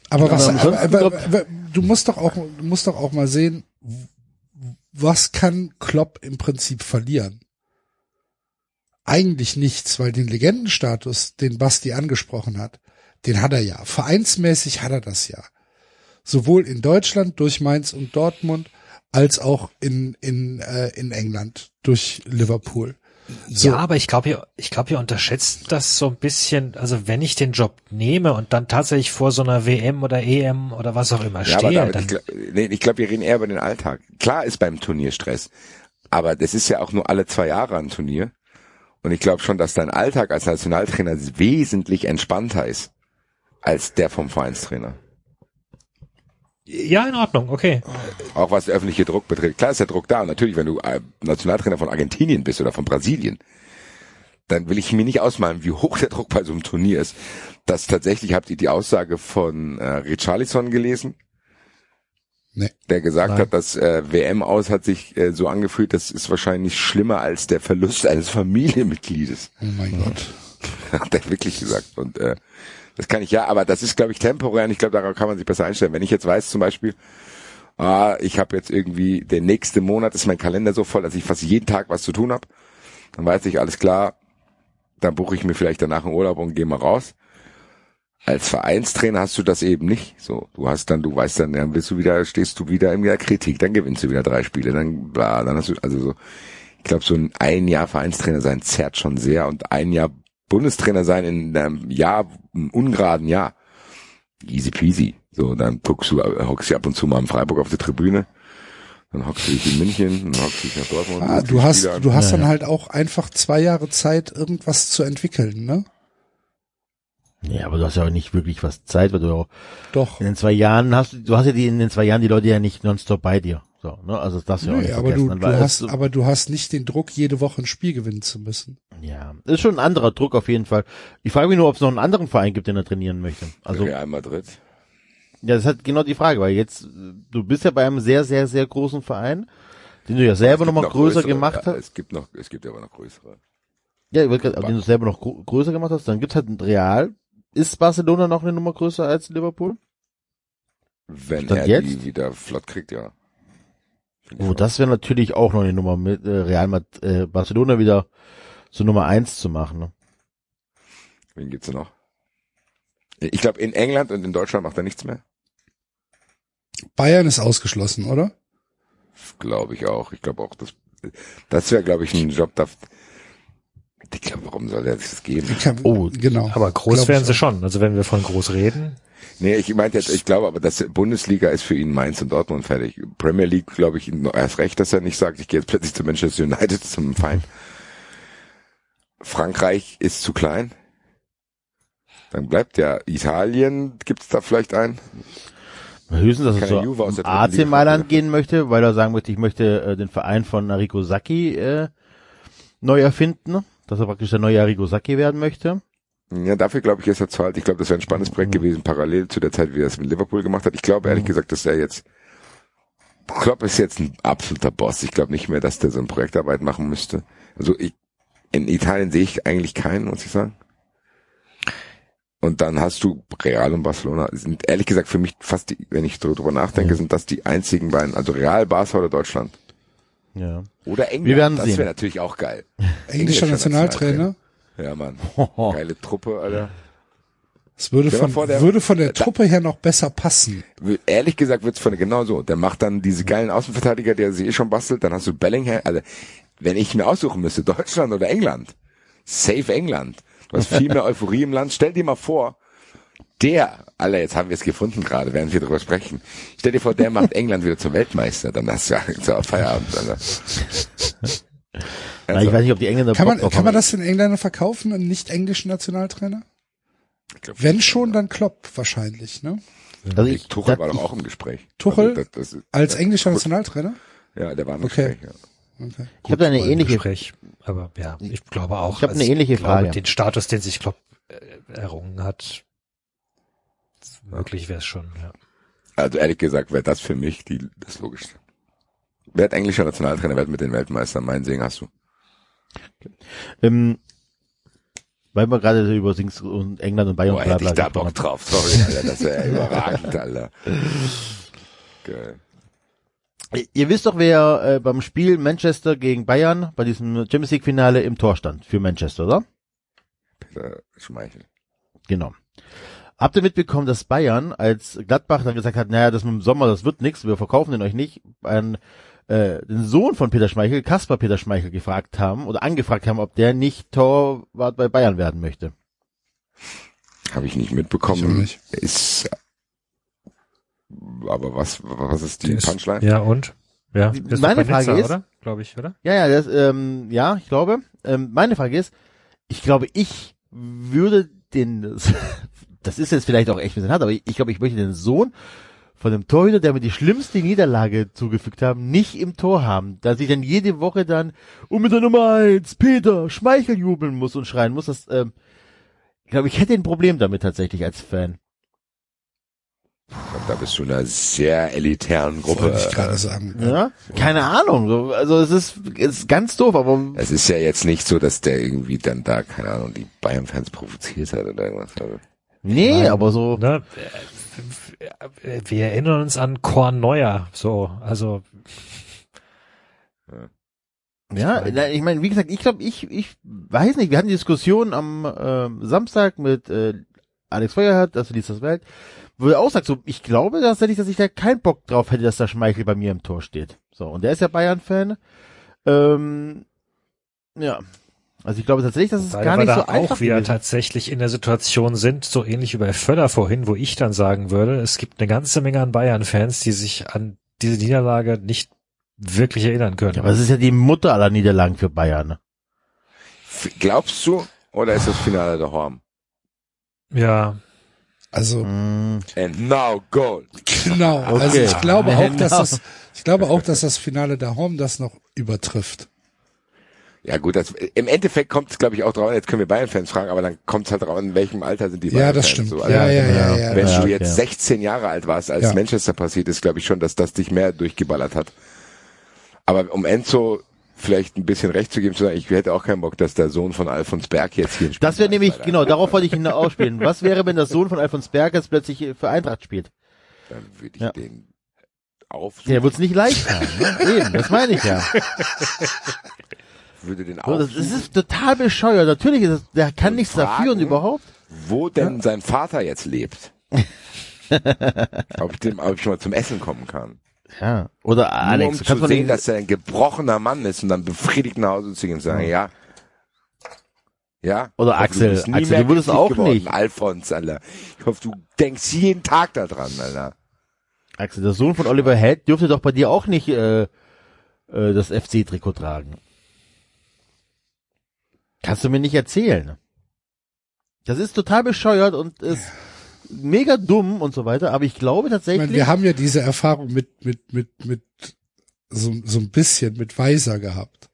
Aber was, Aber aber, aber, aber, du musst doch auch, du musst doch auch mal sehen, was kann Klopp im Prinzip verlieren? Eigentlich nichts, weil den Legendenstatus, den Basti angesprochen hat, den hat er ja. Vereinsmäßig hat er das ja. Sowohl in Deutschland durch Mainz und Dortmund, als auch in, in, äh, in England durch Liverpool. So. Ja, aber ich glaube, ihr, ich glaube, ihr unterschätzt das so ein bisschen. Also wenn ich den Job nehme und dann tatsächlich vor so einer WM oder EM oder was auch immer Ja, aber stehe, David, dann ich glaube, nee, ich glaub, wir reden eher über den Alltag. Klar ist beim Turnier Stress, aber das ist ja auch nur alle zwei Jahre ein Turnier. Und ich glaube schon, dass dein Alltag als Nationaltrainer wesentlich entspannter ist als der vom Vereinstrainer. ja, in Ordnung, okay. Auch was der öffentliche Druck betrifft. Klar ist der Druck da. Und natürlich, wenn du äh, Nationaltrainer von Argentinien bist oder von Brasilien, dann will ich mir nicht ausmalen, wie hoch der Druck bei so einem Turnier ist. Das tatsächlich habt ihr die Aussage von äh, Richarlison gelesen, Nee. der gesagt Nein. hat, dass äh, WM aus hat sich äh, so angefühlt, das ist wahrscheinlich schlimmer als der Verlust eines Familienmitgliedes. Oh mein [laughs] Gott. Hat er wirklich gesagt. Und äh, das kann ich ja, aber das ist, glaube ich, temporär und ich glaube, darauf kann man sich besser einstellen. Wenn ich jetzt weiß, zum Beispiel, ah, ich habe jetzt irgendwie, der nächste Monat ist mein Kalender so voll, dass ich fast jeden Tag was zu tun habe, dann weiß ich, alles klar, dann buche ich mir vielleicht danach einen Urlaub und gehe mal raus. Als Vereinstrainer hast du das eben nicht. So, du hast dann, du weißt dann, dann bist du wieder, stehst du wieder in der Kritik, dann gewinnst du wieder drei Spiele, dann bla, dann hast du, also so, ich glaube, so ein ein Jahr Vereinstrainer sein zerrt schon sehr und ein Jahr Bundestrainer sein in einem Jahr, einem ungeraden Jahr. Easy peasy. So, dann guckst du, äh, hockst du ab und zu mal in Freiburg auf der Tribüne, dann hockst du dich in München, dann hockst du dich nach Dortmund. Ah, du hast, an. du hast dann halt auch einfach zwei Jahre Zeit, irgendwas zu entwickeln, ne? Ja, aber du hast ja auch nicht wirklich was Zeit, weil du auch Doch. in den zwei Jahren hast, du hast ja die in den zwei Jahren die Leute ja nicht nonstop bei dir. So, ne? Also das ja Nee, nicht aber vergessen. du, du hast, es- aber du hast nicht den Druck, jede Woche ein Spiel gewinnen zu müssen. ja, ist schon ein anderer Druck auf jeden Fall. Ich frage mich nur, ob es noch einen anderen Verein gibt, den er trainieren möchte. Also Real Madrid. Ja, das ist halt genau die Frage, weil jetzt, du bist ja bei einem sehr, sehr, sehr großen Verein, den du ja selber nochmal noch größer größere, gemacht ja, hast. Es gibt noch, es gibt aber noch größere. Ja, ich wollte grad- aber den du selber noch größer gemacht hast, dann gibt's halt ein Real. Ist Barcelona noch eine Nummer größer als Liverpool? Wenn Stand er jetzt? die wieder flott kriegt, ja. Oh, das wäre natürlich auch noch eine Nummer mit äh, Real Mad äh, Barcelona wieder zur Nummer eins zu machen. Ne? Wen gibt's denn noch? Ich glaube, in England und in Deutschland macht er nichts mehr. Bayern ist ausgeschlossen, oder? Glaube ich auch. Ich glaube auch, das, das wäre, glaube ich, ein Job, da, Ich glaube, warum soll er sich das geben? Ich kann, Oh, genau. Aber groß Glaub werden ich sie schon. Also wenn wir von groß reden. Nee, ich meinte jetzt, ich glaube aber, dass Bundesliga ist für ihn Mainz und Dortmund fertig. Premier League, glaube ich, erst recht, dass er nicht sagt, ich gehe jetzt plötzlich zu Manchester United [laughs] zum Feind. Frankreich ist zu klein. Dann bleibt ja Italien, gibt's da vielleicht einen? Höchstens, dass er Keine der AC. Mailand gehen möchte, weil er sagen möchte, ich möchte äh, den Verein von Nariko Saki äh, neu erfinden, dass er praktisch der neue Arrigo Saki werden möchte. Ja, dafür glaube ich, ist er zu alt. Ich glaube, das wäre ein spannendes Projekt gewesen, parallel zu der Zeit, wie er es mit Liverpool gemacht hat. Ich glaube ehrlich gesagt, dass er jetzt, Klopp ist jetzt ein absoluter Boss. Ich glaube nicht mehr, dass der so eine Projektarbeit machen müsste. Also ich, in Italien sehe ich eigentlich keinen, muss ich sagen. Und dann hast du Real und Barcelona. Sind ehrlich gesagt für mich fast, die, wenn ich drüber nachdenke, sind das die einzigen beiden. Also Real, Barca oder Deutschland. Ja. Oder England. Wir werden das wäre natürlich auch geil. Englischer Nationaltrainer. Ja, Mann. [laughs] Geile Truppe, Alter. Es würde von, vor, der- würde von der da- Truppe her noch besser passen. Ehrlich gesagt wird's von genau so. Der macht dann diese geilen Außenverteidiger, der sie eh schon bastelt. Dann hast du Bellingham. Also wenn ich mir aussuchen müsste, [laughs] Deutschland oder England, safe England. Du hast viel mehr Euphorie im Land. Stell dir mal vor, der, Alter, jetzt haben wir es gefunden gerade, während wir darüber sprechen. Stell dir vor, der macht [laughs] England wieder zum Weltmeister. Dann hast du ja so Feierabend. Alter. Na, ich weiß nicht, ob die Engländer Kann man, kann man das den Engländern verkaufen, einen nicht englischen Nationaltrainer? Wenn schon, dann Klopp wahrscheinlich, ne? Also ich, Tuchel das- war doch auch im Gespräch. Tuchel? Also das, das ist, Als englischer Nationaltrainer? ja, der war im Okay. Gespräch. Ja. Okay. ich habe da eine ähnliche Gespräch. Aber ja, ich glaube auch. Ich hab also eine ähnliche glaube, Frage. Den Status, den sich Klopp äh, errungen hat, möglich wäre es schon. Ja. Also ehrlich gesagt wäre das für mich die, das Logischste. Wer hat englischer Nationaltrainer, hat mit den Weltmeistern? Meinen Segen hast du. ähm, weil wir gerade über Sings und England und Bayern Boah, und bla hätte bla ich da Bock haben. drauf. Sorry, Alter, das wäre [laughs] überragend, Alter. Geil. Ihr wisst doch, wer äh, beim Spiel Manchester gegen Bayern bei diesem Champions League Finale im Tor stand für Manchester, oder? Peter Schmeichel. Genau. Habt ihr mitbekommen, dass Bayern, als Gladbach dann gesagt hat, naja, das mit dem Sommer, das wird nichts, wir verkaufen den euch nicht, einen, äh, den Sohn von Peter Schmeichel, Kaspar Peter Schmeichel, gefragt haben oder angefragt haben, ob der nicht Torwart bei Bayern werden möchte. Habe ich nicht Ich mitbekommen. nicht. Ist, aber was, was ist die ist- Punchline? Ja, und? Ja, Die- ist meine Frage Nizza, ist- oder? Glaube ich, oder? Ja, ja, das, ähm, ja, ich glaube. Ähm, meine Frage ist, ich glaube, ich würde den, [laughs] das ist jetzt vielleicht auch echt ein bisschen hart, aber ich, ich glaube, ich möchte den Sohn von dem Torhüter, der mir die schlimmste Niederlage zugefügt haben, nicht im Tor haben, dass ich dann jede Woche dann um mit der Nummer eins Peter Schmeichel jubeln muss und schreien muss. Das, ähm, ich glaube, ich hätte ein Problem damit tatsächlich als Fan. Da bist du in einer sehr elitären Gruppe. Wollte ich gerade sagen. Ja? Keine Ahnung. So, Also es ist, es ist ganz doof, aber Es ist ja jetzt nicht so, dass der irgendwie dann da, keine Ahnung, die Bayern-Fans provoziert hat oder irgendwas. Nee, Nein. aber so. Ne? Äh, Wir erinnern uns an Korn Neuer, so, also Ja, ich meine, wie gesagt, ich glaube, ich, ich weiß nicht, wir hatten die Diskussion am ähm, Samstag mit äh, Alex Feuerhardt, das liest das Welt, wo er auch sagt, so, ich glaube tatsächlich, dass ich da keinen Bock drauf hätte, dass der Schmeichel bei mir im Tor steht. So, und der ist ja Bayern-Fan. Ähm, ja. Also ich glaube tatsächlich, dass es weil gar wir nicht so einfach auch wieder gewesen. tatsächlich in der Situation sind, so ähnlich wie bei Völler vorhin, wo ich dann sagen würde, es gibt eine ganze Menge an Bayern-Fans, die sich an diese Niederlage nicht wirklich erinnern können. Ja, aber es ist ja die Mutter aller Niederlagen für Bayern. Ne? glaubst du, oder ist das Finale der Horm? ja, Also, Mm, And now goal. genau. Also Okay. ich glaube auch, [laughs] dass Genau. das, ich glaube auch, dass das Finale der Home das noch übertrifft. Ja gut, das, im Endeffekt kommt es, glaube ich, auch drauf an, jetzt können wir Bayern-Fans fragen, aber dann kommt es halt drauf an, in welchem Alter sind die Ja, Bayern-Fans. das stimmt. So, Ja, also, ja, ja, ja. Wenn Ja, du jetzt 16 Jahre alt warst, als Ja. Manchester passiert ist, glaube ich schon, dass das dich mehr durchgeballert hat. Aber um Enzo vielleicht ein bisschen recht zu geben, zu sagen, ich hätte auch keinen Bock, dass der Sohn von Alfons Berg jetzt hier ein Spiel Das wäre nämlich, genau, darauf wollte ich ihn ausspielen. Was wäre, wenn der Sohn von Alfons Berg jetzt plötzlich für Eintracht spielt? Dann würde ich Ja. den auf, Der wird's nicht leicht haben. Ne? Eben, das meine ich ja. [laughs] würde den So, das, das ist total bescheuert. Natürlich ist es, der kann nichts dafür und fragen. überhaupt. wo denn sein Vater jetzt lebt. [laughs] ob, ich dem, ob ich mal zum Essen kommen kann. Ja. Oder Alex, Nur um du zu kannst mal sehen, dass er ein gebrochener Mann ist und dann befriedigt nach Hause zu gehen und sagen, ja, Ja? Oder Axel. nie Axel, du würdest glücklich auch geworden, nicht. Alfons, Alter. Ich hoffe, du denkst jeden Tag da dran, Alter. Axel, der Sohn von Oliver Held dürfte doch bei dir auch nicht äh, äh, das FC-Trikot tragen. Kannst du mir nicht erzählen. Das ist total bescheuert und ist mega dumm und so weiter, aber ich glaube Ich tatsächlich. meine, wir haben ja diese Erfahrung mit, mit, mit, mit so, so ein bisschen mit Weiser gehabt.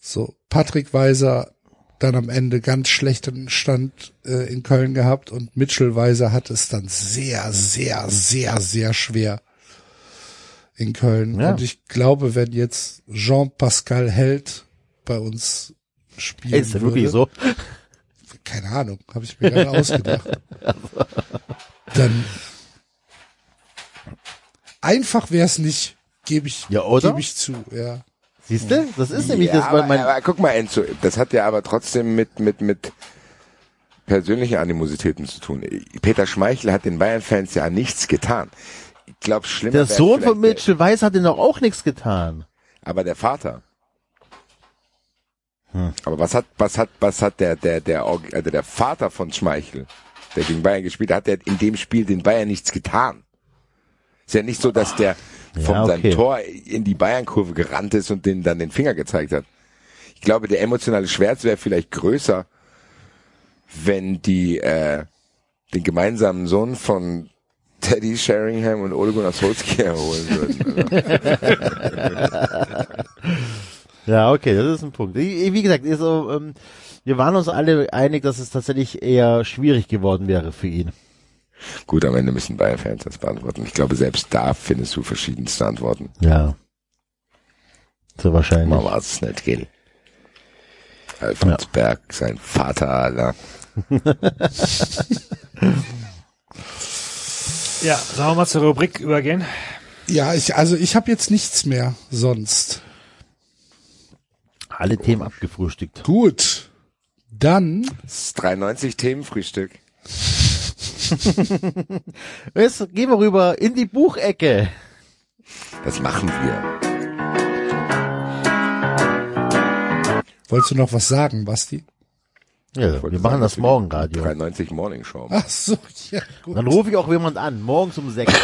So, Patrick Weiser dann am Ende ganz schlechten Stand äh, in Köln gehabt und Mitchell Weiser hat es dann sehr, sehr, sehr, sehr schwer in Köln. Ja. Und ich glaube, wenn jetzt Jean-Pascal Held bei uns spielen ist das wirklich so? [laughs] keine Ahnung, habe ich mir gerade ausgedacht. [laughs] Dann einfach wäre es nicht, gebe ich, Ja, oder? gebe ich zu, ja. Siehst du? Das ist nämlich ja, das, weil aber, mein, aber guck mal, Enzo, das hat ja aber trotzdem mit, mit, mit persönlichen Animositäten zu tun. Peter Schmeichel hat den Bayern-Fans ja nichts getan. Ich glaube, schlimmer der Sohn von Mitchell Weiss hat ihm doch auch nichts getan. Aber der Vater. Hm. Aber was hat, was hat, was hat der, der, der, also der Vater von Schmeichel, der gegen Bayern gespielt hat, hat der in dem Spiel den Bayern nichts getan. Ist ja nicht so, dass der von Ja, okay. seinem Tor in die Bayern-Kurve gerannt ist und den dann den Finger gezeigt hat. Ich glaube, der emotionale Schmerz wäre vielleicht größer, wenn die äh, den gemeinsamen Sohn von Teddy Sheringham und Ole Gunnar Solskjaer holen würden. [laughs] Ja, okay, das ist ein Punkt. Wie gesagt, so, ähm, wir waren uns alle einig, dass es tatsächlich eher schwierig geworden wäre für ihn. Gut, am Ende müssen Bayern-Fans das beantworten. Ich glaube, selbst da findest du verschiedenste Antworten. Ja. So wahrscheinlich. Mal war es nicht, gell? Alfons Berg, sein Vater, Alter. Ja, sollen wir mal zur Rubrik übergehen? Ja, ich, also ich habe jetzt nichts mehr sonst. Alle Themen abgefrühstückt. Gut. Dann, Das 93 Themenfrühstück. [laughs] Jetzt gehen wir rüber in die Buchecke. Das machen wir. wolltest du noch was sagen, Basti? Ja, wir machen sagen, das dass wir morgen, die Radio. 93 Morning Show. Ach so, ja, gut. Dann rufe ich auch jemand an, morgens um sechs. [laughs]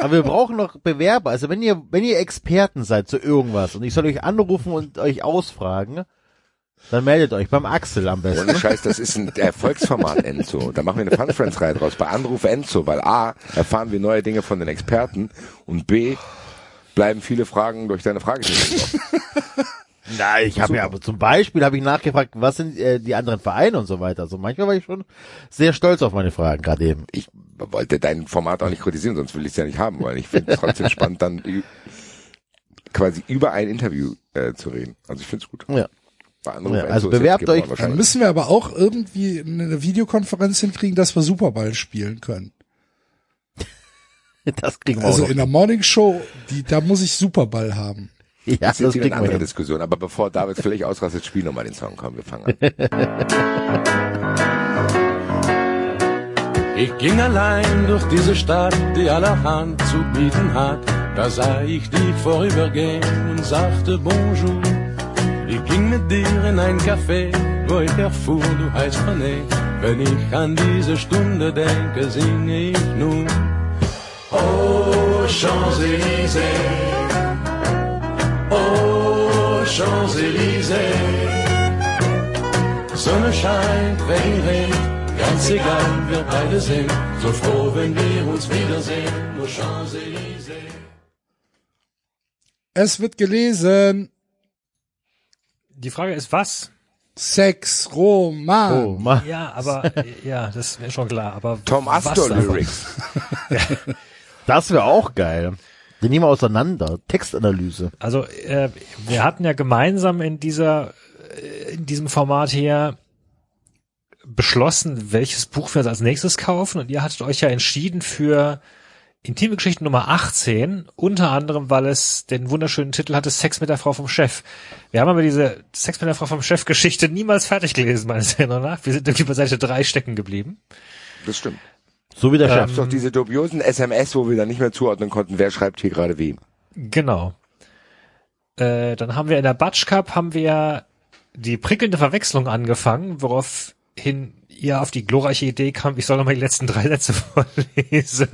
Aber wir brauchen noch Bewerber. Also wenn ihr, wenn ihr Experten seid zu irgendwas und ich soll euch anrufen und euch ausfragen, dann meldet euch beim Axel am besten. Ohne Scheiß, das ist ein Erfolgsformat, Enzo. Da machen wir eine Fun Friends Reihe draus bei Anruf Enzo, weil A, erfahren wir neue Dinge von den Experten und B, bleiben viele Fragen durch deine offen. Na, ich habe ja aber zum Beispiel habe ich nachgefragt, was sind äh, die anderen Vereine und so weiter. Also manchmal war ich schon sehr stolz auf meine Fragen gerade eben. Ich wollte dein Format auch nicht kritisieren, sonst will ich es ja nicht haben, weil ich finde es trotzdem spannend, dann quasi über ein Interview äh, zu reden. Also ich finde es gut. Ja. Bei Ja, also bewerbt euch. Dann müssen wir aber auch irgendwie eine Videokonferenz hinkriegen, dass wir Superball spielen können. Das kriegen wir Also auch in der Morning Show, die, da muss ich Superball haben. Ja, Das das ist eine andere hin. Diskussion. Aber bevor David völlig ausrastet, spiel nochmal den Song. Komm, wir fangen an. [laughs] Ich ging allein durch diese Stadt, die allerhand zu bieten hat. Da sah ich dich vorübergehen und sagte Bonjour. Ich ging mit dir in ein Café, wo ich erfuhr, du heißt René. Wenn ich an diese Stunde denke, singe ich nun. Oh, Champs-Élysées. Oh, Champs-Élysées. Sonne scheint, Regen regnet, ganz egal, wir beide sind so froh, wenn wir uns wiedersehen. Nur Champs-Élysées. Es wird gelesen. Die Frage ist, was? Sex, Roman. Oh, Mann. Ja, aber, äh, ja, das ist mir schon klar, aber. Tom Astor? Lyrics. [laughs] Das wäre auch geil. Den nehmen wir auseinander. Textanalyse. Also, äh, wir hatten ja gemeinsam in dieser, äh, in diesem Format hier beschlossen, welches Buch wir als nächstes kaufen und ihr hattet euch ja entschieden für Intime Geschichten Nummer 18, unter anderem, weil es den wunderschönen Titel hatte Sex mit der Frau vom Chef. Wir haben aber diese Sex mit der Frau vom Chef Geschichte niemals fertig gelesen, meines Erinnerung nach. Wir sind irgendwie bei Seite 3 stecken geblieben. Das stimmt. So wie der Chef. doch diese dubiosen SMS, wo wir dann nicht mehr zuordnen konnten, wer schreibt hier gerade wem. Genau. Äh, dann haben wir in der Batsch Cup haben wir die prickelnde Verwechslung angefangen, woraufhin ihr auf die glorreiche Idee kam, ich soll nochmal die letzten drei Sätze [laughs] vorlesen.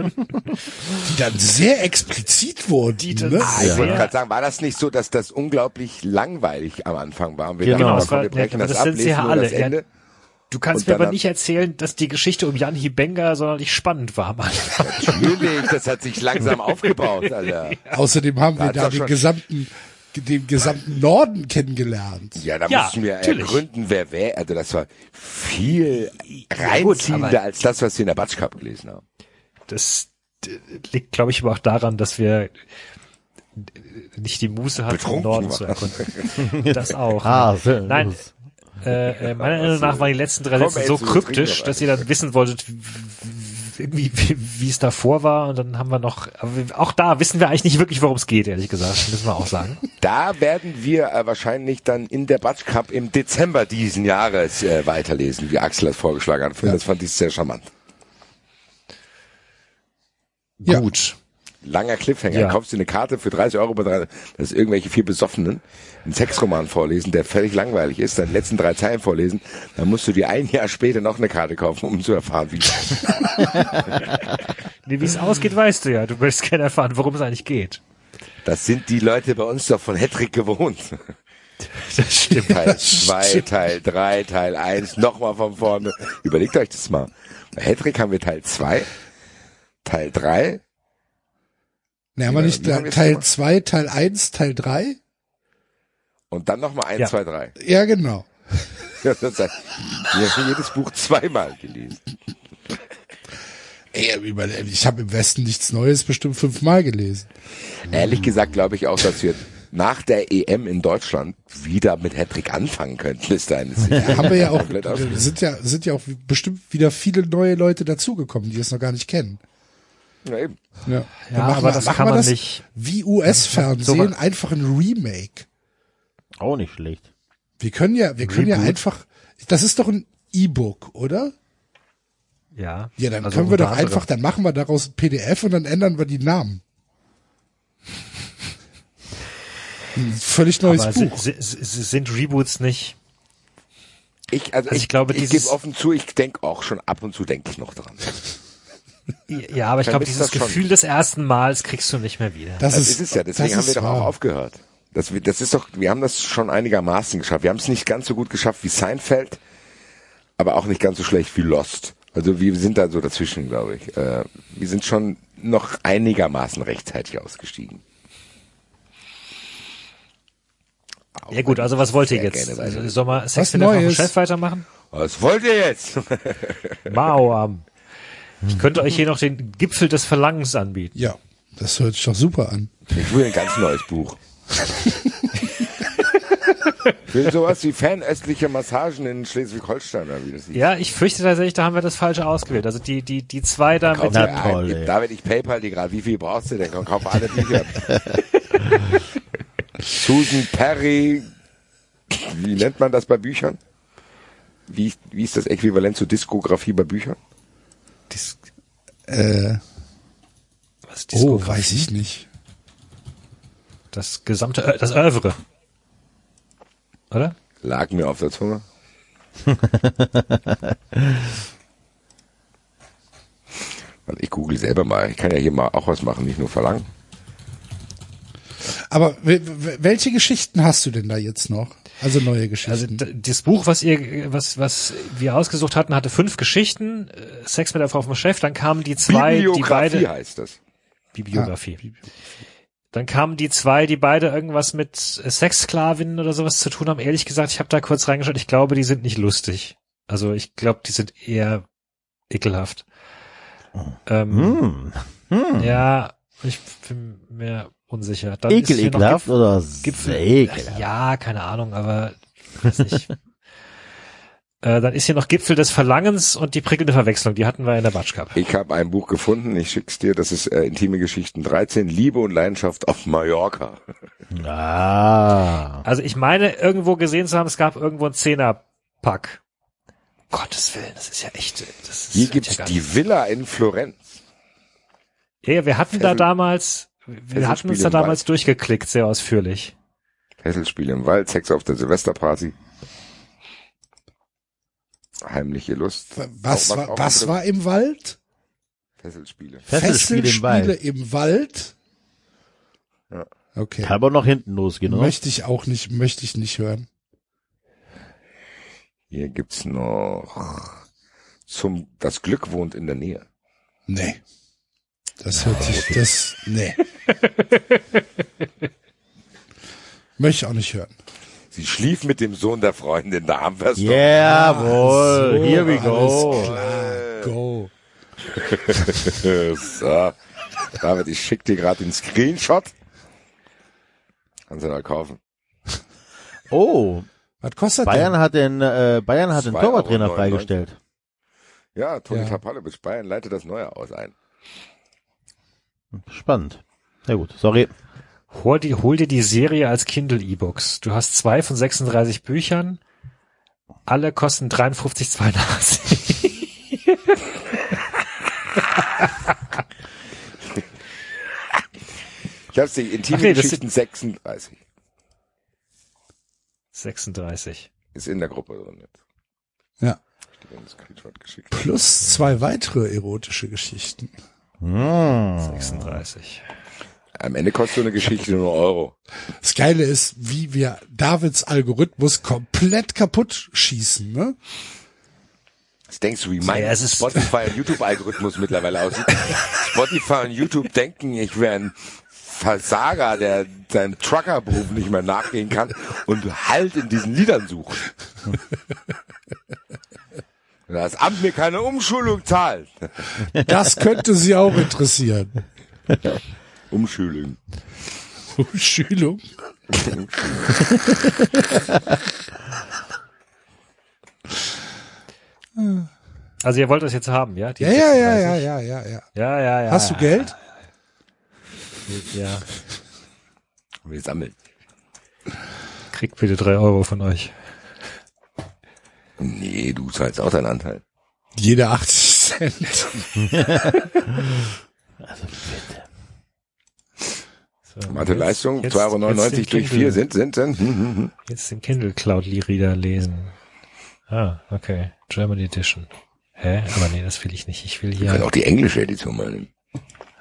Die dann sehr explizit wurden. Die dann ne? Ah, ich Ja. wollte gerade sagen, war das nicht so, dass das unglaublich langweilig am Anfang war? Und wir Genau, dachten, war- wir brechen ja, das, das ab, sind sie ja alle. das Ja. Du kannst Und mir aber nicht erzählen, dass die Geschichte um Jan Hibenga sonderlich spannend war, Mann. Natürlich, das hat sich langsam [laughs] aufgebaut, Alter. Außerdem haben wir Hat's da den gesamten, den gesamten Norden kennengelernt. Ja, da Ja, mussten wir natürlich. ergründen, wer wer. Also das war viel reinziehender aber- als das, was wir in der Batsch Cup gelesen haben. Das äh, liegt, glaube ich, aber auch daran, dass wir nicht die Muße hatten, den Norden waren. zu erkunden. [laughs] Das auch. Ah, so- Nein, äh, äh, meiner Meinung nach waren die letzten drei Sätze so kryptisch, dass ihr dann wissen wolltet, irgendwie, wie, es davor war. Und dann haben wir noch, auch da wissen wir eigentlich nicht wirklich, worum es geht, ehrlich gesagt, müssen wir auch sagen. [laughs] Da werden wir äh, wahrscheinlich dann in der Batsch Cup im Dezember diesen Jahres äh, weiterlesen, wie Axel das vorgeschlagen hat. Das fand ich sehr charmant. Ja. Gut. Langer Cliffhanger. Ja. Kaufst du eine Karte für 30 Euro bei drei, dass irgendwelche vier Besoffenen einen Sexroman vorlesen, der völlig langweilig ist, dann die letzten drei Zeilen vorlesen, dann musst du dir ein Jahr später noch eine Karte kaufen, um zu erfahren, wie [laughs] [laughs] Nee, wie es ausgeht, weißt du ja. Du möchtest gerne erfahren, worum es eigentlich geht. Das sind die Leute bei uns doch von Hedrick gewohnt. [laughs] Das stimmt. Teil 2, Teil 3, Teil 1, nochmal von vorne. Überlegt euch das mal. Bei Hedrick haben wir Teil 2, Teil 3, Ne, haben wir nicht Teil gemacht? 2, Teil 1, Teil 3? Und dann nochmal 1, Ja. 2, 3. Ja, genau. [laughs] Ja, das heißt, wir haben jedes Buch zweimal gelesen. Ey, ich habe im Westen nichts Neues bestimmt fünfmal gelesen. Ehrlich gesagt glaube ich auch, dass wir nach der EM in Deutschland wieder mit Hedrick anfangen könnten. Ist Da haben wir ja auch, sind ja, sind ja auch bestimmt wieder viele neue Leute dazugekommen, die es noch gar nicht kennen. Ja, eben. Ja, Ja, aber wir- das machen kann wir man das nicht. Wie US-Fernsehen, So- einfach ein Remake. Auch nicht schlecht. Wir können ja, wir können ja Reboot. einfach, das ist doch ein E-Book, oder? Ja. Ja, dann Also können wir doch einfach, dann machen wir daraus ein PDF und dann ändern wir die Namen. Ein völlig neues Aber Buch. si- si- si- sind Reboots nicht. Ich, also, Also ich, ich glaube, ich gebe offen zu, ich denke auch schon ab und zu denke ich noch dran. [laughs] Ja, aber ich glaube, dieses das schon. Gefühl des ersten Mals kriegst du nicht mehr wieder. Das, Das ist es ja, deswegen haben wir ist doch auch aufgehört. Das, wir- das ist doch, wir haben das schon einigermaßen geschafft. Wir haben es nicht ganz so gut geschafft wie Seinfeld, aber auch nicht ganz so schlecht wie Lost. Also wir sind da so dazwischen, glaube ich. Äh, wir sind schon noch einigermaßen rechtzeitig ausgestiegen. Ja gut, also was wollt ihr jetzt? Also, Soll man Sex mit Neues? Chef weitermachen? Was wollt ihr jetzt? [laughs] Mauam. Ich könnte euch hier noch den Gipfel des Verlangens anbieten. Ja, das hört sich doch super an. Ich will ein ganz neues Buch. Ich [laughs] will sowas wie fernöstliche Massagen in Schleswig-Holstein oder wie das hieß. Ja, ich fürchte tatsächlich, da haben wir das falsche ausgewählt. Also die, die, die zwei da mit Na ein. toll, ey. David, ich PayPal dir gerade. Wie viel brauchst du denn? Komm, kauf alle Bücher. [laughs] Susan Perry. Wie nennt man das bei Büchern? Wie, wie ist das Äquivalent zur Diskografie bei Büchern? Dis, Äh, was ist oh, Diskografie? weiß ich nicht. Das gesamte, das Övre. Oder? Lag mir auf der Zunge. [laughs] Weil Ich google selber mal. Ich kann ja hier mal auch was machen, nicht nur verlangen. Aber wel- wel- welche Geschichten hast du denn da jetzt noch? Also neue Also Geschichten. d- das Buch, was ihr, was, was wir ausgesucht hatten, hatte fünf Geschichten. Äh, Sex mit der Frau vom Chef. Dann kamen die zwei, die Bibliografie beide heißt das. Bibliografie. Dann kamen die zwei, die beide irgendwas mit äh, Sexsklavinnen oder sowas zu tun haben. Ehrlich gesagt, ich habe da kurz reingeschaut. Ich glaube, die sind nicht lustig. Also ich glaube, die sind eher ekelhaft. Ähm, Hm. Ja, ich bin mir unsicher. Dann Ekel, ekelhaft oder Gipfel. ekelhaft? Ja, keine Ahnung, aber weiß nicht. [laughs] äh, dann ist hier noch Gipfel des Verlangens und die prickelnde Verwechslung. Die hatten wir in der Batsch Cup. Ich habe ein Buch gefunden, ich schick's dir, das ist äh, Intime Geschichten 13, Liebe und Leidenschaft auf Mallorca. Ah. Also ich meine, irgendwo gesehen zu haben, es gab irgendwo ein Zehnerpack. Gottes Willen, das ist ja echt. Das ist Hier ja gibt's gar die Villa in Florenz. Ja, wir hatten da Fessel- damals, wir hatten uns da damals Wald. durchgeklickt, sehr ausführlich. Fesselspiele im Wald, Sex auf der Silvesterparty. Heimliche Lust. Was, Auch- war, was war im Wald? Fesselspiele. Fesselspiele im Wald. im Wald? Ja. Okay. Kann aber noch hinten losgehen, oder? Möchte ich auch nicht, möchte ich nicht hören. Hier gibt's noch zum, das Glück wohnt in der Nähe. Nee. Das hört sich, das, nee. [laughs] Möchte ich auch nicht hören. Sie schlief mit dem Sohn der Freundin, da haben wir's Jawohl, So, here we alles go. Klar, go. doch. [laughs] so. David, ich schick dir gerade den Screenshot. Kannst du da kaufen. Oh, Was kostet Bayern denn? hat den, äh, Bayern hat den 2,99 Torwarttrainer freigestellt. Ja, Toni Ja. Tapalovic, Bayern leitet das Neue aus ein. Spannend. Na gut, sorry. Hol, die, hol dir die Serie als Kindle-E-Books. Du hast zwei von 36 Büchern. Alle kosten 53,82. Ich hab's die intime nee, Geschichten 36. 36. Ist in der Gruppe drin jetzt. Ja. Plus zwei weitere erotische Geschichten. Hm. 36. Am Ende kostet so eine Geschichte nur Euro. Das Geile ist, wie wir Davids Algorithmus komplett kaputt schießen, ne? Was denkst du, wie mein Ja, Spotify und YouTube-Algorithmus mittlerweile aussieht? Spotify und YouTube denken, ich wäre ein Versager, der seinem Truckerberuf nicht mehr nachgehen kann und halt in diesen Liedern sucht. Das Amt mir keine Umschulung zahlt. Das könnte Sie auch interessieren. Umschulung. Umschulung. [laughs] Also ihr wollt das jetzt haben, ja? Die Ja, ja, ja, 36? ja, ja, ja, ja. Ja, ja, ja. Hast du Geld? Ja. Wir sammeln. Kriegt bitte drei Euro von euch. Nee, du zahlst auch deinen Anteil. Jede 80 Cent. [laughs] So, Mathe Leistung, jetzt- 2,99 Euro jetzt den durch Kindle- 4 sind, sind, sind. Hm, hm, hm. Jetzt den Kindle Cloud Reader lesen. Ah, okay. German Edition. Hä? Aber nee, das will ich nicht. Ich will Wir können hier. auch die englische Edition mal nehmen.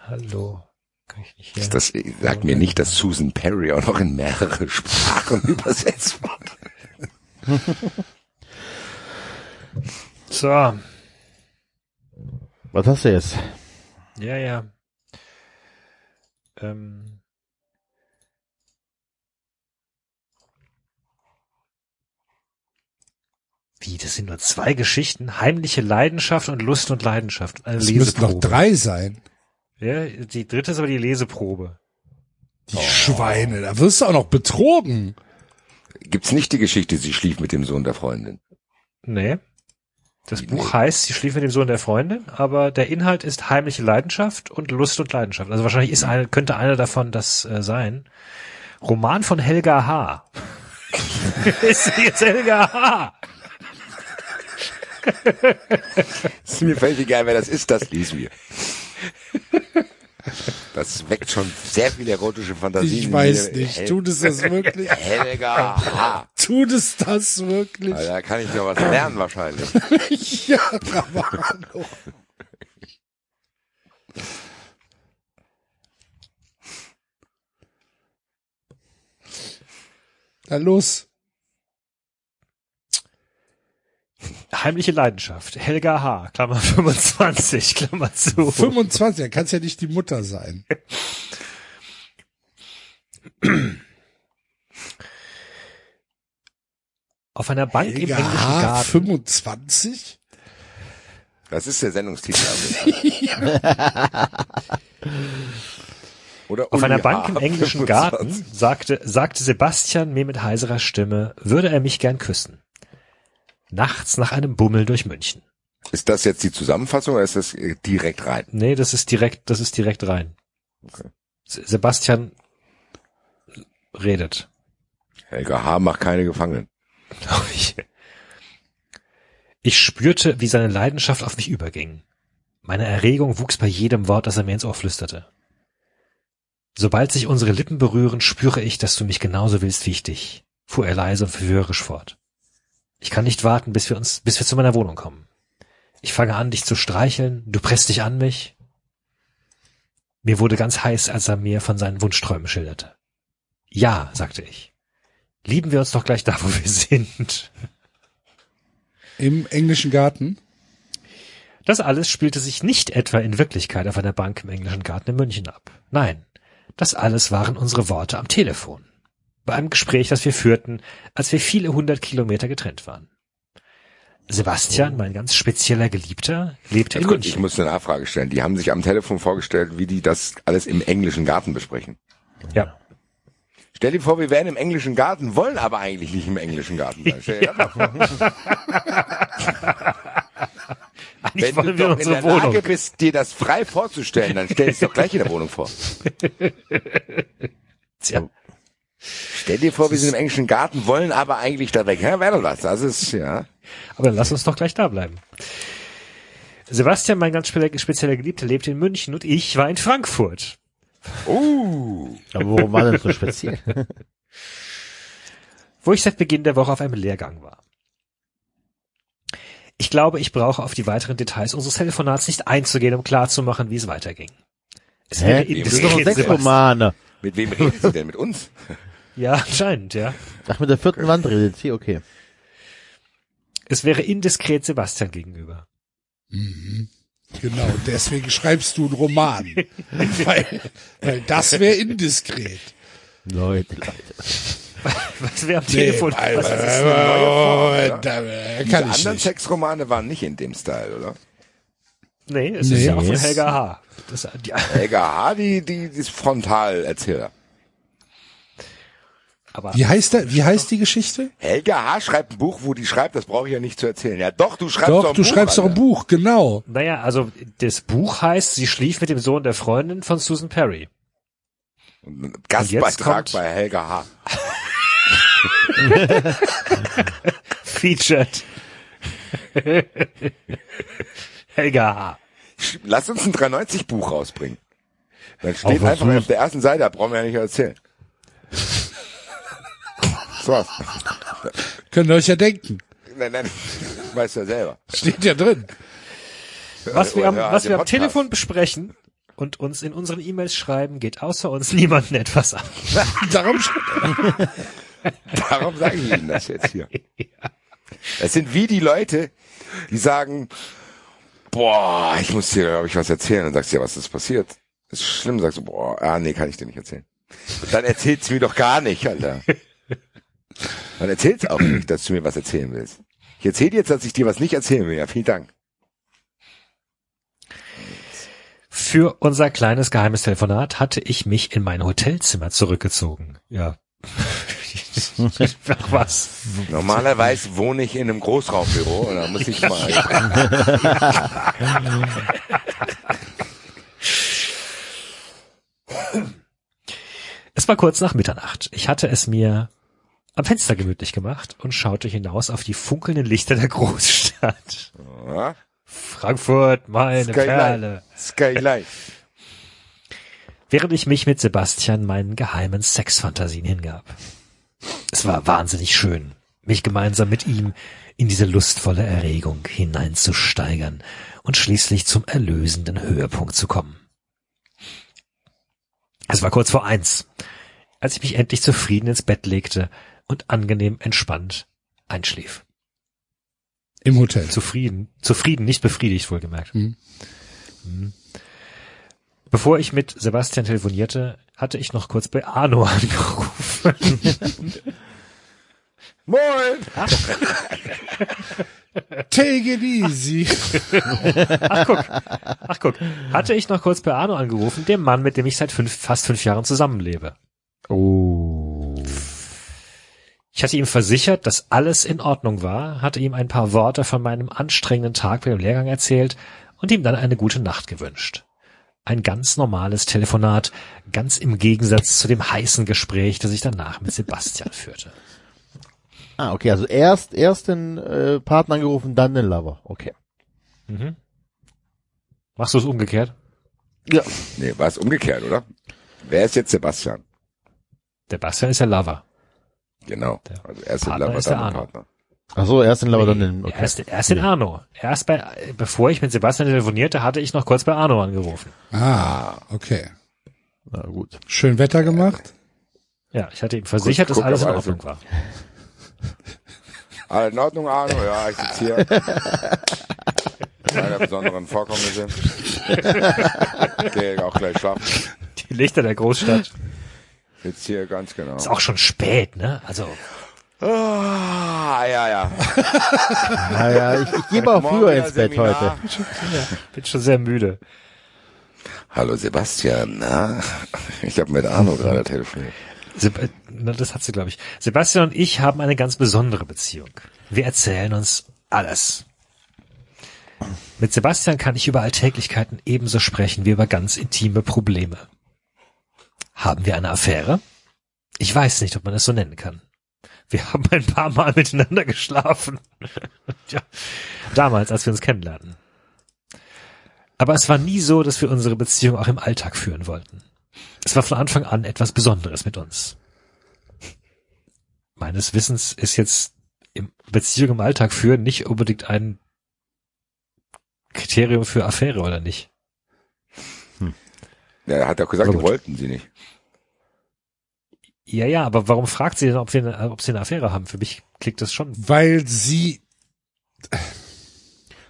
Hallo. Kann ich nicht hier. Ist das, sagt mir nicht, dass Susan Perry auch noch in mehrere Sprachen [laughs] übersetzt wird. [laughs] So. Was hast du jetzt? Ja, ja. Ähm. Wie, das sind nur zwei Geschichten? Heimliche Leidenschaft und Lust und Leidenschaft. Eine Es müssten noch Leseprobe. drei sein. Ja, die dritte ist aber die Leseprobe. Die Schweine, da wirst du auch noch betrogen. Gibt's nicht die Geschichte, sie schlief mit dem Sohn der Freundin? Nee. Das Nee. Buch heißt, sie schlief mit dem Sohn der Freundin, aber der Inhalt ist heimliche Leidenschaft und Lust und Leidenschaft. Also wahrscheinlich ist eine, könnte einer davon das äh, sein. Roman von Helga H. [laughs] ist jetzt Helga H. [laughs] Ist mir völlig egal, wer das ist, das lesen wir. Das weckt schon sehr viel erotische Fantasien. Ich weiß nicht. Hel Tut es das [laughs] wirklich? Helga H. Tut es das wirklich? Da kann ich noch was lernen wahrscheinlich. [laughs] Ja, aber hallo. Na los. Heimliche Leidenschaft. Helga H. Klammer [laughs] 25, Klammer zu. 25, er kann ja nicht die Mutter sein. Auf einer Bank im Helga englischen H. Garten. 25? Das ist der Sendungstitel. [laughs] Oder Auf einer Bank im englischen 25. Garten sagte, sagte Sebastian mir mit heiserer Stimme, würde er mich gern küssen. Nachts nach einem Bummel durch München. Ist das jetzt die Zusammenfassung oder ist das äh, direkt rein? Nee, das ist direkt, das ist direkt rein. Se- Sebastian redet. Helga H. macht keine Gefangenen. [laughs] ich. Spürte, wie seine Leidenschaft auf mich überging. Meine Erregung wuchs bei jedem Wort, das er mir ins Ohr flüsterte. Sobald sich unsere Lippen berühren, spüre ich, dass du mich genauso willst wie ich dich, fuhr er leise und verwirrisch fort. Ich kann nicht warten, bis wir uns, bis wir zu meiner Wohnung kommen. Ich fange an, dich zu streicheln, du presst dich an mich. Mir wurde ganz heiß, als er mir von seinen Wunschträumen schilderte. Ja, sagte ich. Lieben wir uns doch gleich da, wo wir sind. Im englischen Garten. Das alles spielte sich nicht etwa in Wirklichkeit auf einer Bank im englischen Garten in München ab. Nein, das alles waren unsere Worte am Telefon. Bei einem Gespräch, das wir führten, als wir viele hundert Kilometer getrennt waren. Sebastian, mein ganz spezieller Geliebter, lebte in gut, ich München. muss eine Nachfrage stellen. Die haben sich am Telefon vorgestellt, wie die das alles im englischen Garten besprechen. Ja. Stell dir vor, wir wären im englischen Garten, wollen aber eigentlich nicht im englischen Garten sein. Stell dir. [laughs] Eigentlich Wenn du doch in der Wohnung. Lage bist, dir das frei vorzustellen, dann stell es doch gleich in der Wohnung vor. [laughs] Tja. Stell dir vor, wir sind im englischen Garten, wollen aber eigentlich da weg. Ja, wäre doch was. Das ist, ja. Aber dann lass uns doch gleich da bleiben. Sebastian, mein ganz spe- spezieller Geliebter, lebte in München und ich war in Frankfurt. Uh. Aber warum war das so speziell? wo ich seit Beginn der Woche auf einem Lehrgang war. Ich glaube, ich brauche auf die weiteren Details unseres Telefonats nicht einzugehen, um klarzumachen, wie es weiterging. Es wäre Hä? Das sind doch indiskret. Mit wem redet sie denn? Mit uns? Ja, anscheinend, ja. Ach, mit der vierten Wand redet sie, okay. Es wäre indiskret Sebastian gegenüber. Genau, deswegen schreibst du einen Roman. [laughs] weil, weil das wäre indiskret. Leute, Leute. Was wäre am Telefon? weil- was, Das ist eine neue Form, da, äh, Diese kann ich anderen nicht. Sexromane waren nicht in dem Style, oder? nee, es Nee. ist ja auch von Helga H. Das, die, Helga H., die, die, die ist Frontalerzähler. Aber Wie heißt der, wie heißt die Geschichte? Helga H. schreibt ein Buch, wo die schreibt, das brauche ich ja nicht zu erzählen. Ja, doch, du schreibst doch Doch, ein du Buch, schreibst doch ein. Buch, genau. naja, also das Buch heißt, sie schlief mit dem Sohn der Freundin von Susan Perry. Ein Gastbeitrag kommt- bei Helga H. [laughs] Featured. [laughs] Helga H. Lass uns ein 390 Buch rausbringen. Dann steht einfach auf der ersten Seite, da brauchen wir ja nicht erzählen. So was. Könnt ihr euch ja denken. Nein, nein, weißt ja selber. Steht ja drin. Was wir, am, was wir am. Telefon besprechen und uns in unseren E-Mails schreiben, geht außer uns niemanden etwas an. [laughs] Darum [laughs] Darum sage ich Ihnen das jetzt hier. Das sind wie die Leute, die sagen, boah, ich muss dir, glaube ich, was erzählen. Dann sagst du, ja, was ist passiert? ist schlimm. Sagst du, boah, ah, nee, kann ich dir nicht erzählen. Dann erzähl's mir doch gar nicht, Alter. Dann erzähl's auch nicht, dass du mir was erzählen willst. Ich erzähle jetzt, dass ich dir was nicht erzählen will. Ja, vielen Dank. Für unser kleines geheimes Telefonat hatte ich mich in mein Hotelzimmer zurückgezogen. Ja. [laughs] Ach was. Normalerweise wohne ich in einem Großraumbüro und da muss ich mal. [laughs] Es war kurz nach Mitternacht. Ich hatte es mir am Fenster gemütlich gemacht und schaute hinaus auf die funkelnden Lichter der Großstadt. Ja, Frankfurt, meine Skyline. Perle. Skyline. Während ich mich mit Sebastian meinen geheimen Sexfantasien hingab. Es war wahnsinnig schön, mich gemeinsam mit ihm in diese lustvolle Erregung hineinzusteigern und schließlich zum erlösenden Höhepunkt zu kommen. Es war kurz vor eins, als ich mich endlich zufrieden ins Bett legte und angenehm entspannt einschlief. Im Hotel. Zufrieden, zufrieden, nicht befriedigt, wohlgemerkt. Hm. Mhm. Bevor ich mit Sebastian telefonierte, hatte ich noch kurz bei Arno [laughs] angerufen. [laughs] Moin! Take it easy. Ach guck, ach guck, hatte ich noch kurz bei Arno angerufen, dem Mann, mit dem ich seit fünf, fast fünf Jahren zusammenlebe. Oh. Ich hatte ihm versichert, dass alles in Ordnung war, hatte ihm ein paar Worte von meinem anstrengenden Tag bei dem Lehrgang erzählt und ihm dann eine gute Nacht gewünscht. Ein ganz normales Telefonat, ganz im Gegensatz zu dem heißen Gespräch, das ich danach mit Sebastian führte. Ah, okay, also erst, erst den äh, Partner angerufen, dann den Lover. Okay. Mhm. Machst du es umgekehrt? Ja. Nee, war es umgekehrt, oder? Wer ist jetzt Sebastian? Der Bastian ist der Lover. Genau. Der Also erst Partner ist der dann Arno. Partner. Ach so, erst in in, Okay. Erst, erst in Arno. Erst bei, bevor ich mit Sebastian telefonierte, hatte ich noch kurz bei Arno angerufen. Ah, okay. Na gut. Schön Wetter gemacht. Ja, ich hatte ihm versichert, dass guck, alles in Ordnung war. [laughs] Alles in Ordnung, Arno? Ja, ich sitze hier. [laughs] Keine besonderen Vorkommnisse. [laughs] Gehe auch gleich schlafen. Die Lichter der Großstadt. Sitz hier ganz genau. Ist auch schon spät, ne? Also, Ah, ja, ja. [laughs] Naja, ich, ich gehe mal Morgen früher wieder ins Bett Seminar. heute. bin schon sehr müde. Hallo Sebastian, na? Ich habe mit Arno gerade telefoniert. Seb na, das hat sie, glaube ich. Sebastian und ich haben eine ganz besondere Beziehung. Wir erzählen uns alles. Mit Sebastian kann ich über Alltäglichkeiten ebenso sprechen wie über ganz intime Probleme. Haben wir eine Affäre? Ich weiß nicht, ob man es so nennen kann. Wir [laughs] haben ein paar Mal miteinander geschlafen. [laughs] ja, damals, als wir uns kennenlernten. Aber es war nie so, dass wir unsere Beziehung auch im Alltag führen wollten. Es war von Anfang an etwas Besonderes mit uns. Meines Wissens ist jetzt im Beziehung im Alltag führen nicht unbedingt ein Kriterium für Affäre oder nicht. Ja, er hat auch gesagt, die wollten sie nicht. Ja, ja, aber warum fragt sie denn, ob, wir eine, ob sie eine Affäre haben? Für mich klingt das schon. Weil sie,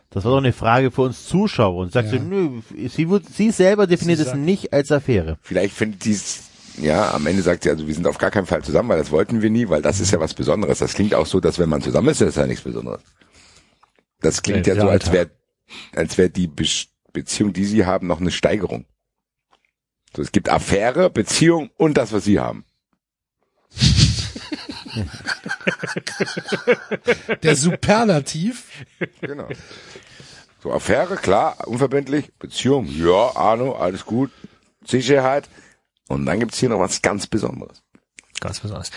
Das war doch eine Frage für uns Zuschauer und sagte, Ja. nö, sie, sie selber definiert Sie es sagt- nicht als Affäre. Vielleicht findet die es, ja, am Ende sagt sie, also wir sind auf gar keinen Fall zusammen, weil das wollten wir nie, weil das ist ja was Besonderes. Das klingt auch so, dass wenn man zusammen ist, das ist ja nichts Besonderes. Das klingt Ja, ja so, als wäre als wäre die Be Beziehung, die sie haben, noch eine Steigerung. So, es gibt Affäre, Beziehung und das, was sie haben. [laughs] der Superlativ, Genau. So, Affäre, klar, unverbindlich, Beziehung, ja, Arno, alles gut, Sicherheit. Und dann gibt's hier noch was ganz Besonderes. Ganz besonders.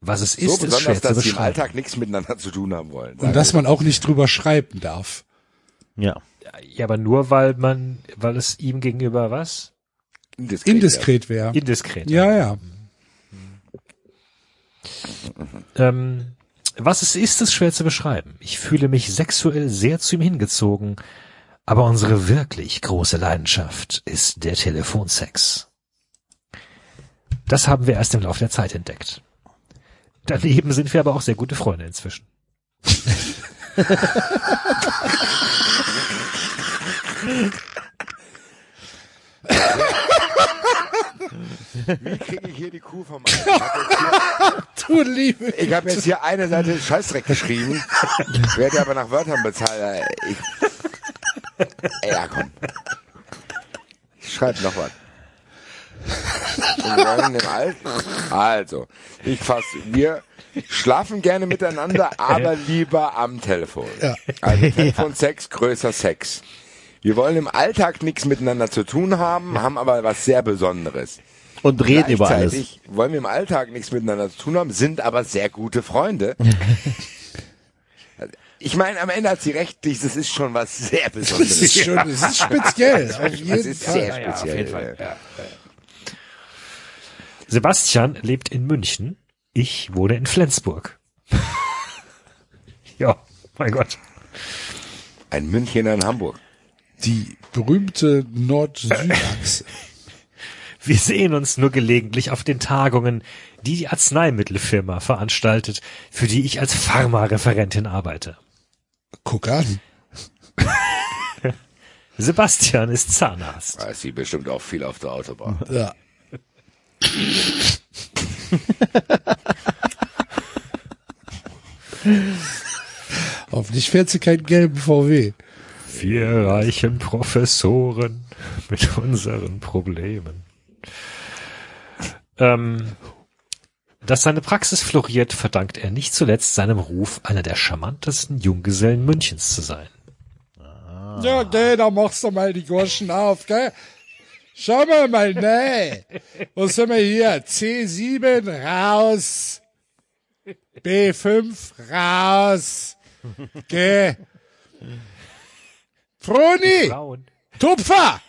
Was es So ist, ist besonders, schwer zu dass sie im. Alltag nichts miteinander zu tun haben wollen. und dass man auch nicht drüber schreiben darf. Ja. Ja, aber nur weil man, weil es ihm gegenüber was? Indiskret. Indiskret wäre. Indiskret. Ja, ja. Ähm, was es ist, ist schwer zu beschreiben. Ich fühle mich sexuell sehr zu ihm hingezogen, aber unsere wirklich große Leidenschaft ist der Telefonsex. Das haben wir erst im Laufe der Zeit entdeckt. Daneben sind wir aber auch sehr gute Freunde inzwischen. [laughs] [laughs] Wie kriege ich hier die Kuh vom Eis? Ich habe jetzt, Du liebe. hier- ich hab jetzt hier eine Seite Scheißdreck geschrieben, werde aber nach Wörtern bezahlt. Ich, ja, komm. Ich schreibe noch was. Also, ich fasse, wir schlafen gerne miteinander, aber lieber am Telefon. Ja. Also Telefonsex, [laughs] größer Sex. Wir wollen im Alltag nichts miteinander zu tun haben, haben aber was sehr Besonderes. Und reden über alles. Wollen wir im Alltag nichts miteinander zu tun haben, sind aber sehr gute Freunde. [laughs] Ich meine, am Ende hat sie recht, das ist schon was sehr Das Besonderes. ist schon, das ist speziell. [laughs] Auf Das jeden ist Fall. sehr Ja, ja, auf speziell. jeden Fall. Sebastian lebt in München. Ich wohne in Flensburg. [laughs] ja, mein Gott. Ein Münchner in Hamburg. Die berühmte Nord-Süd-Achse. [laughs] Wir sehen uns nur gelegentlich auf den Tagungen, die die Arzneimittelfirma veranstaltet, für die ich als Pharmareferentin arbeite. Guck an. [laughs] Sebastian ist Zahnarzt. Da ist sie bestimmt auch viel auf der Autobahn. [laughs] Ja. Hoffentlich fährt sie keinen gelben VW. Wir reichen Professoren mit unseren Problemen. Ähm, dass seine Praxis floriert, verdankt er nicht zuletzt seinem Ruf, einer der charmantesten Junggesellen Münchens zu sein. Ja, geh, da machst du mal die Goschen auf, gell? Schau mal mal, ne? Wo sind wir hier? C7 raus. B5 raus. Geh. Froni. Tupfer!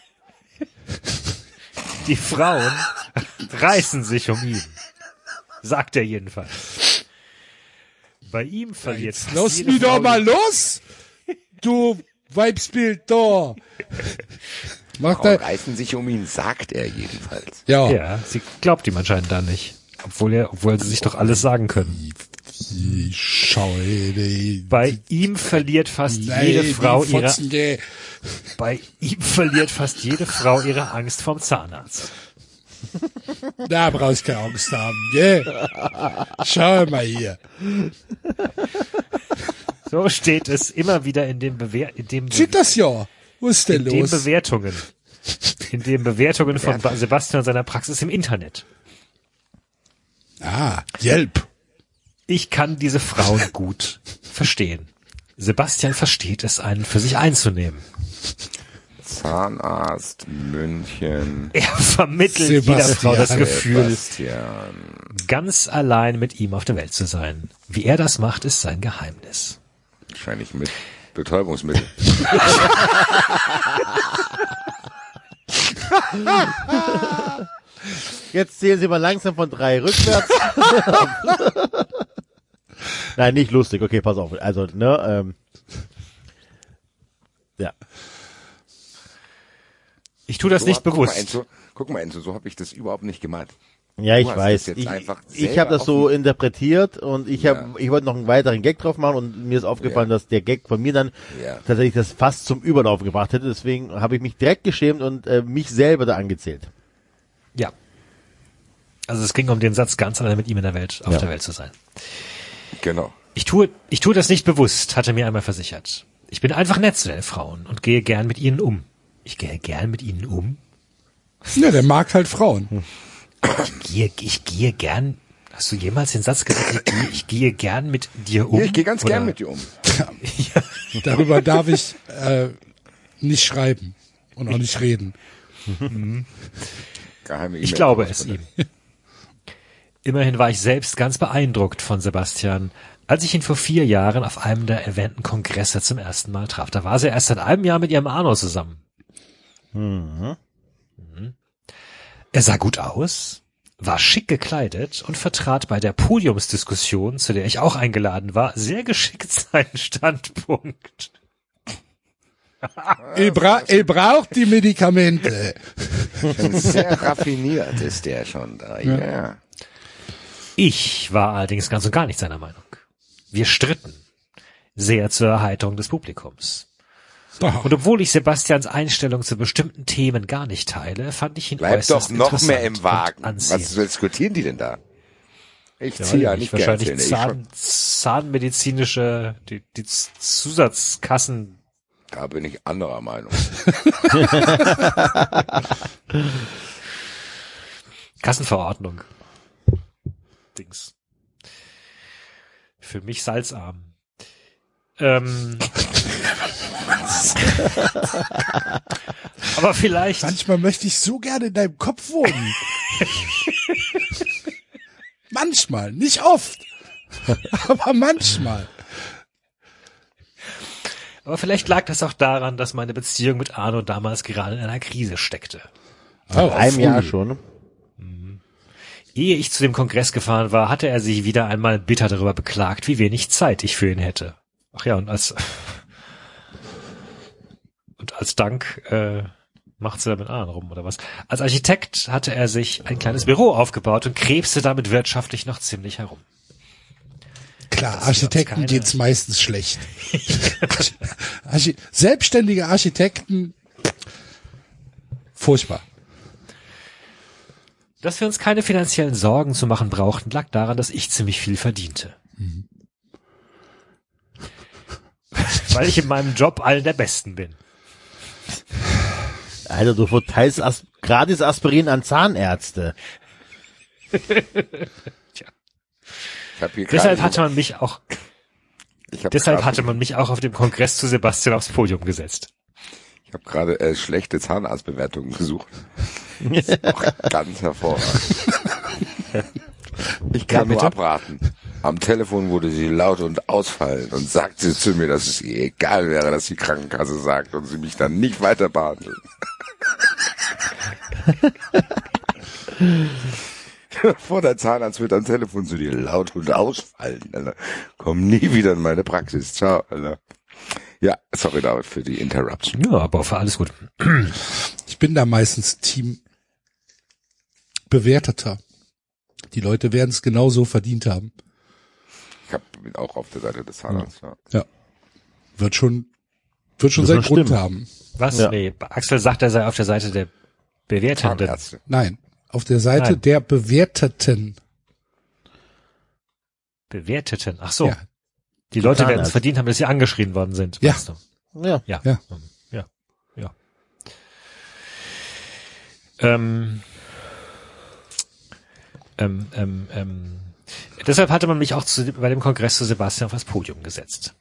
Die Frauen reißen sich um ihn. Sagt er jedenfalls. Bei ihm verliert Jetzt lass mich doch mal los! Du Weibsbild da! Mach Frauen reißen sich um ihn, sagt er jedenfalls. ja. Ja, sie glaubt ihm anscheinend da nicht. Obwohl er, obwohl sie sich doch alles sagen können. Die. Bei ihm verliert fast Nein, jede Frau ihre, bei ihm verliert fast jede Frau ihre Angst vorm Zahnarzt. Da brauchst du keine Angst haben, gell? Schau mal hier. So steht es immer wieder in dem Bewer in dem, Sieht das ja. Was ist denn in den los? Bewertungen. In den Bewertungen von Ba- Sebastian und seiner Praxis im Internet. Ah, Jelp. Ich kann diese Frauen [laughs] gut verstehen. Sebastian versteht es, einen für sich einzunehmen. Zahnarzt, München, Er vermittelt jeder Frau das Sebastian. Gefühl, Sebastian. ganz allein mit ihm auf der Welt zu sein. Wie er das macht, ist sein Geheimnis. Wahrscheinlich mit Betäubungsmittel. [laughs] Jetzt zählen Sie mal langsam von drei rückwärts. [laughs] Nein, nicht lustig. Okay, pass auf. Also, ne, ähm, ja. Ich tue das So, nicht guck Mal, bewusst. Enzo, guck mal, Enzo, so habe ich das überhaupt nicht gemeint. Ja, ich weiß. Ich, ich habe das so interpretiert und ich habe, Ja. ich wollte noch einen weiteren Gag drauf machen und mir ist aufgefallen, Ja. dass der Gag von mir dann Ja. tatsächlich das fast zum Überlaufen gebracht hätte. Deswegen habe ich mich direkt geschämt und äh, mich selber da angezählt. Ja. Also es ging um den Satz, ganz allein mit ihm in der Welt, auf Ja. der Welt zu sein. Genau. Ich tue, ich tue das nicht bewusst, hat er mir einmal versichert. Ich bin einfach nett zu den Frauen und gehe gern mit ihnen um. Ich gehe gern mit ihnen um? Ja, der mag halt Frauen. Ich gehe, ich gehe gern. Hast du jemals den Satz gesagt, ich gehe, ich gehe gern mit dir um? Ja, ich gehe ganz Oder- gern mit dir um. Darüber darf ich äh, nicht schreiben und auch nicht reden. Geheime Ich E-Mail- glaube es ihm. Immerhin war ich selbst ganz beeindruckt von Sebastian, als ich ihn vor vier Jahren auf einem der erwähnten Kongresse zum ersten Mal traf. Da war sie erst seit einem Jahr mit ihrem Arno zusammen. Mhm. Er sah gut aus, war schick gekleidet und vertrat bei der Podiumsdiskussion, zu der ich auch eingeladen war, sehr geschickt [laughs] seinen Standpunkt. [laughs] Er, bra er braucht die Medikamente. [laughs] Sehr raffiniert ist der schon da. Ja. Ich war allerdings ganz und gar nicht seiner Meinung. Wir stritten. Sehr zur Erheiterung des Publikums. Boah, Und obwohl ich Sebastians Einstellung zu bestimmten Themen gar nicht teile, fand ich ihn Bleib äußerst doch noch mehr interessant im Wagen. Was diskutieren die denn da? Ich Ja, ziehe ja nicht wahrscheinlich. Ich Zahn, zahnmedizinische, die, die Zusatzkassen. Da bin ich anderer Meinung. [laughs] Kassenverordnung. Dings. Für mich salzarm. Ähm. [laughs] Aber vielleicht. manchmal möchte ich so gerne in deinem Kopf wohnen. manchmal, nicht oft. Aber manchmal. Aber vielleicht lag das auch daran, dass meine Beziehung mit Arno damals gerade in einer Krise steckte. Oh, Einem früh. Jahr schon. Ehe ich zu dem Kongress gefahren war, hatte er sich wieder einmal bitter darüber beklagt, wie wenig Zeit ich für ihn hätte. Ach ja, und als [laughs] und als Dank äh, macht sie da mit anderen rum oder was. Als Architekt hatte er sich ein kleines Büro aufgebaut und krebste damit wirtschaftlich noch ziemlich herum. Klar, Das Architekten geht's meistens schlecht. [laughs] Archi Selbstständige Architekten, furchtbar. Dass wir uns keine finanziellen Sorgen zu machen brauchten, lag daran, dass ich ziemlich viel verdiente. [laughs] Weil ich in meinem Job allen der Besten bin. Alter, du verteilst As gratis Aspirin an Zahnärzte. [laughs] Ich hab hier Deshalb hatte man mich auch, deshalb hatte man mich auch auf dem Kongress zu Sebastian aufs Podium gesetzt. Ich habe gerade äh, schlechte Zahnarztbewertungen gesucht. [laughs] Auch ganz hervorragend. Ich kann nur bitte? abraten. Am Telefon wurde sie laut und ausfallend und sagte zu mir, dass es ihr egal wäre, dass die Krankenkasse sagt und sie mich dann nicht weiter behandelt. [laughs] Vor der Zahnarzt wird am Telefon zu dir laut und ausfallen, Alter. Komm nie wieder in meine Praxis. Ciao, Alter. Ja, sorry David für die Interruption. Ja, aber für alles gut. Ich bin da meistens Team Bewerteter. Die Leute werden es genauso verdient haben. Ich hab, bin auch auf der Seite des Zahnarztes. Ja. Ja. Wird schon, wird schon seinen Grund stimmen. haben. Was? Ja. Nee, Axel sagt, er sei auf der Seite der Bewertenden. Nein. Auf der Seite Nein. der Bewerteten. Bewerteten. Ach so. Ja. Die Leute werden es verdient haben, dass sie angeschrien worden sind. Ja. Ja. Ja. Ja. Ja. Ja. Ähm, ähm, ähm, ähm, deshalb hatte man mich auch zu, bei dem Kongress zu Sebastian auf das Podium gesetzt.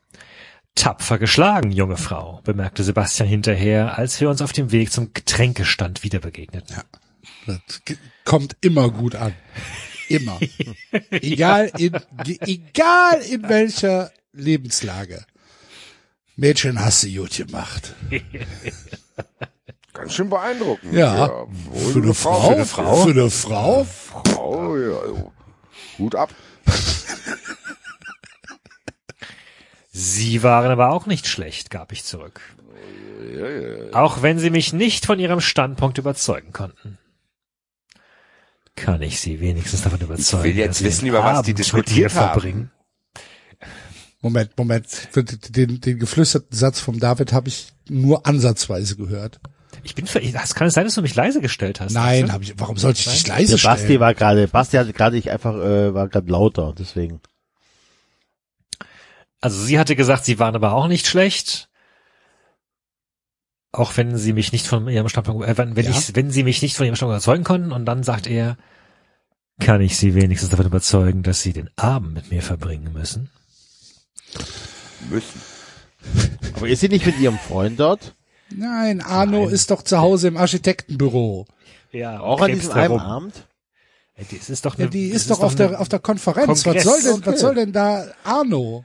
Tapfer geschlagen, junge Frau, bemerkte Sebastian hinterher, als wir uns auf dem Weg zum Getränkestand wieder begegneten. Das ge- kommt immer gut an. Immer. [laughs] egal in, egal in welcher Lebenslage. Mädchen hast du gut gemacht. [laughs] Ganz schön beeindruckend. Ja. wohl Für eine Frau. Für eine Frau. Für eine Frau. Frau, ja. Hut ab. Sie waren aber auch nicht schlecht, gab ich zurück. Auch wenn sie mich nicht von ihrem Standpunkt überzeugen konnten. Kann ich sie wenigstens davon überzeugen? will jetzt dass sie wissen, über was die diskutiert haben. verbringen? Moment, Moment. Den, den geflüsterten Satz vom David habe ich nur ansatzweise gehört. Ich bin für, das kann es sein, dass du mich leise gestellt hast. Nein, habe ich. Warum sollte ich dich leise Der Basti stellen? war gerade, Basti hatte gerade ich einfach, äh, war gerade lauter, deswegen. Also sie hatte gesagt, sie waren aber auch nicht schlecht. Auch wenn sie mich nicht von ihrem Standpunkt, äh, wenn, wenn, Ja. ich, wenn sie mich nicht von ihrem Standpunkt überzeugen konnten, und dann sagt er, kann ich sie wenigstens davon überzeugen, dass sie den Abend mit mir verbringen müssen? Müssen. Aber ist sie nicht mit ihrem Freund dort? Nein, Arno ist doch zu Hause im Architektenbüro. Ja, Auch an diesem einen Abend? Das ist doch Ja, eine, die das ist doch auf eine- der auf der Konferenz. Kongress. Was soll denn Okay. was soll denn da Arno?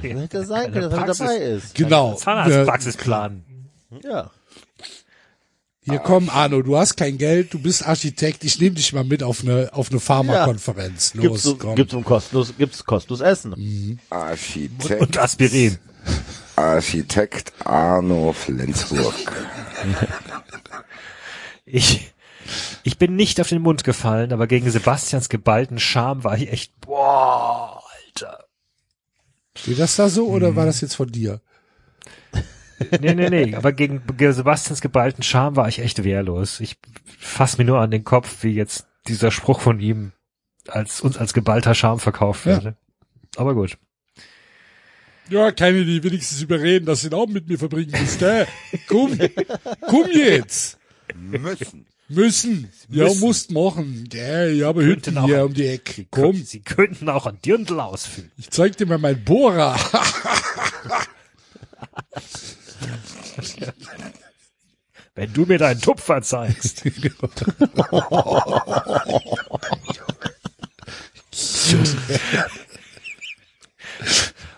Hätte sein können, dass er dabei ist. Genau. Zahnarztpraxisplan. Ja. Hier komm Arno, du hast kein Geld, du bist Architekt, ich nehme dich mal mit auf eine auf eine Pharmakonferenz. Gibt's, Los, so, komm. gibt's um kostenlos, gibt's kostenlos Essen. Architekt, Und Aspirin. Architekt Arno Flensburg. Ich, ich bin nicht auf den Mund gefallen, aber gegen Sebastians geballten Charme war ich echt, boah, Alter. Steht das da so oder war das jetzt von dir? Nee, nee, nee, aber gegen, Sebastians geballten Charme war ich echt wehrlos. Ich fass mir nur an den Kopf, wie jetzt dieser Spruch von ihm als uns als geballter Charme verkauft Ja. wurde. Aber gut. Ja, kann ich die wenigstens überreden, dass du den Abend mit mir verbringen musst, gell? Komm, komm jetzt. Müssen. Müssen. Ja, Müssen. musst machen. Gell, ich habe Hütten Könnten auch- hier um die Ecke. Komm, Sie könnten auch ein Dirndl ausfüllen. ich zeig dir mal mein Bohrer. [laughs] Wenn du mir deinen Tupfer zeigst.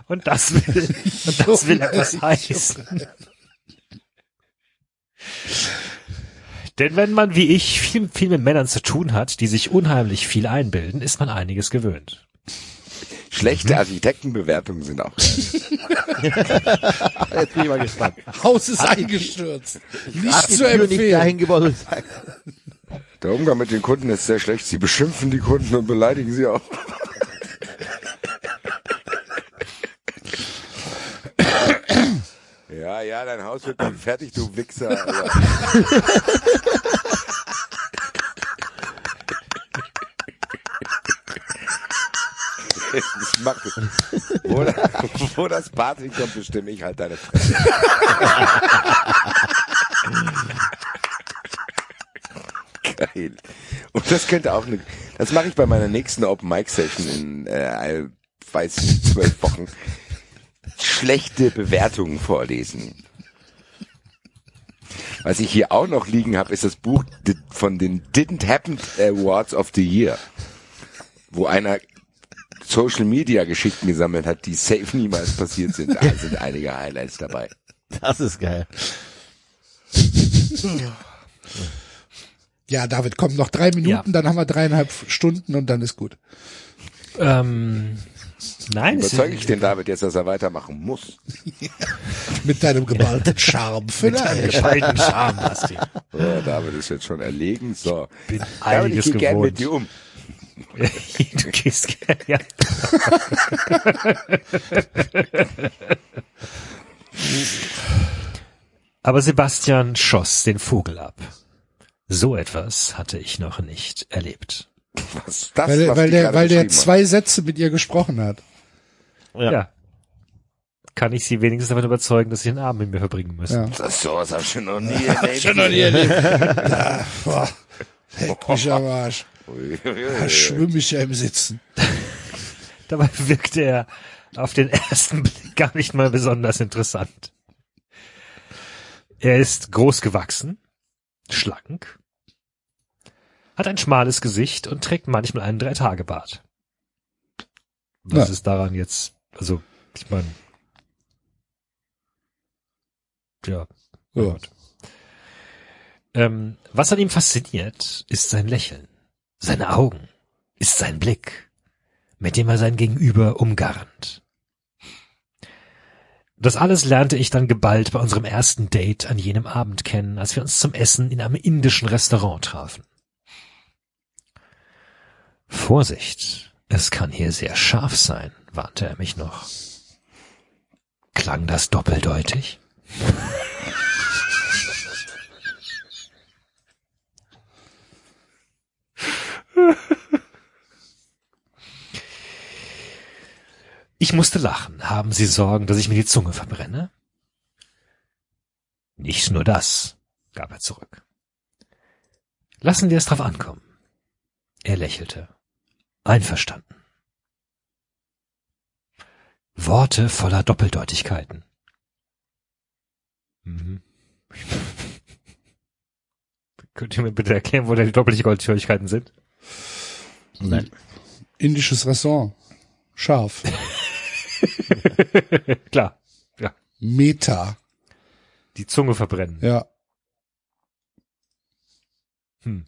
Und das will, und das will etwas heißen. Denn wenn man wie ich viel, viel mit Männern zu tun hat, die sich unheimlich viel einbilden, ist man einiges gewöhnt. Schlechte Architektenbewertungen sind auch. [laughs] Jetzt bin ich mal gespannt. Haus ist eingestürzt. Nicht zu Tür nicht empfehlen. dahin gebaut Der Umgang mit den Kunden ist sehr schlecht. Sie beschimpfen die Kunden und beleidigen sie auch. Ja, ja, dein Haus wird nie fertig, du Wichser. [laughs] Macht es. Wo, wo das Bad hinkommt, bestimme ich halt deine Fresse. Geil. Und das könnte auch eine, das mache ich bei meiner nächsten Open Mic Session in, äh, weiß nicht, zwölf Wochen. Schlechte Bewertungen vorlesen. Was ich hier auch noch liegen habe, ist das Buch von den Didn't Happen Awards of the Year, wo einer Social Media Geschichten gesammelt hat, die safe niemals passiert sind. Da sind einige Highlights dabei. das ist geil. Ja, David, komm, noch drei Minuten, Ja. dann haben wir dreieinhalb Stunden und dann ist gut. Ähm, nein, Überzeuge ich den David jetzt, dass er weitermachen muss? [laughs] Mit deinem geballten Charme vielleicht. Geballten Charme, Basti. So, David ist jetzt schon erlegen. So. Bin David, ich einiges gehe gern gewohnt. mit dir um. [laughs] du gehst gerne, ja. Aber Sebastian schoss den Vogel ab. So etwas hatte ich noch nicht erlebt. Was ist das, Weil, was weil der, weil der zwei Sätze mit ihr gesprochen hat. Ja. Kann ich sie wenigstens davon überzeugen, dass sie den Abend mit mir verbringen müssen. Ja. Das sowas habe ich schon noch nie [laughs] erlebt. Schon noch nie erlebt. [laughs] Da, boah, leck mich am Arsch. Da schwimme ich ja im Sitzen. [laughs] Dabei wirkte er auf den ersten Blick gar nicht mal besonders interessant. Er ist groß gewachsen, schlank, hat ein schmales Gesicht und trägt manchmal einen Dreitagebart. Was Ja. ist daran jetzt, also, ich meine, ja, Ja. Ähm, was an ihm fasziniert, ist sein Lächeln, seine Augen, ist sein Blick, mit dem er sein Gegenüber umgarnt. Das alles lernte ich dann geballt bei unserem ersten Date an jenem Abend kennen, als wir uns zum Essen in einem indischen Restaurant trafen. Vorsicht, es kann hier sehr scharf sein, warnte er mich noch. Klang das doppeldeutig? [laughs] [laughs] Ich musste lachen. Haben Sie Sorgen, dass ich mir die Zunge verbrenne? Nicht nur das, gab er zurück. Lassen wir es drauf ankommen. Er lächelte. Einverstanden. Worte voller Doppeldeutigkeiten. Mhm. [laughs] Könnt ihr mir bitte erklären, wo da die Doppeldeutigkeiten sind? Nein. Indisches Restaurant. Scharf. [laughs] Klar. Ja. Meta. Die Zunge verbrennen. Ja. Hm.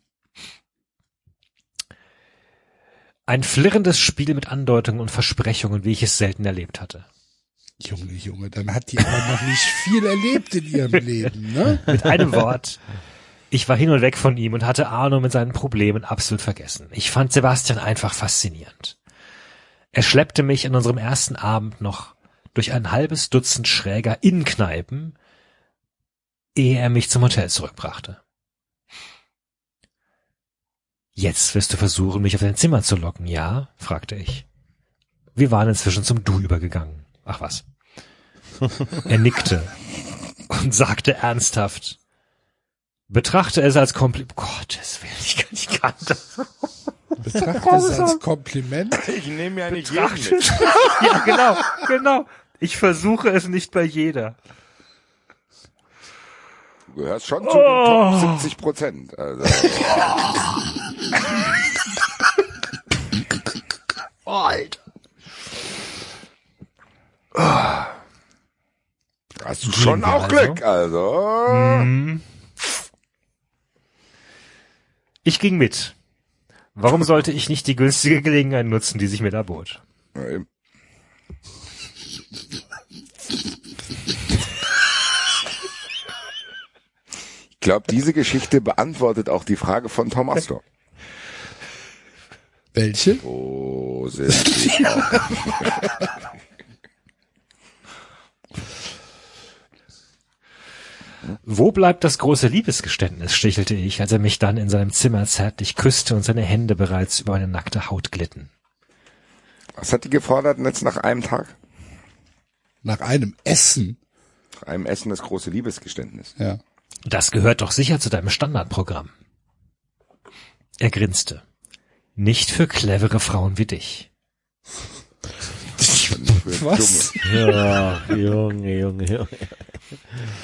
Ein flirrendes Spiel mit Andeutungen und Versprechungen, wie ich es selten erlebt hatte. Junge, Junge, dann hat die aber noch nicht viel erlebt in ihrem Leben, ne? [laughs] Mit einem Wort. Ich war hin und weg von ihm und hatte Arno mit seinen Problemen absolut vergessen. Ich fand Sebastian einfach faszinierend. Er schleppte mich an unserem ersten Abend noch durch ein halbes Dutzend schräger Innenkneipen, ehe er mich zum Hotel zurückbrachte. Jetzt wirst du versuchen, mich auf dein Zimmer zu locken, ja? fragte ich. Wir waren inzwischen zum Du übergegangen. Ach was. [laughs] Er nickte und sagte ernsthaft, betrachte es als Kompliment. Gottes Willen, ich kann, ich kann das. Betrachte es als Kompliment. Ich nehme ja nicht Betrachte es- [laughs] ja, genau, genau. Ich versuche es nicht bei jeder. Du gehörst schon zu Oh. den Top 70 Prozent. Also, [laughs] Hast du schon auch also? Glück, also. Ich ging mit. Warum sollte ich nicht die günstige Gelegenheit nutzen, die sich mir da bot? Ich glaube, diese Geschichte beantwortet auch die Frage von Tom Astor. Welche? Wo sind [laughs] die Augen? Wo bleibt das große Liebesgeständnis? stichelte ich, als er mich dann in seinem Zimmer zärtlich küsste und seine Hände bereits über meine nackte Haut glitten. Was hat die gefordert jetzt nach einem Tag? Nach einem Essen. Nach einem Essen das große Liebesgeständnis. Ja. Das gehört doch sicher zu deinem Standardprogramm. Er grinste. Nicht für clevere Frauen wie dich. Für Was? Ja, Junge, Junge, Junge.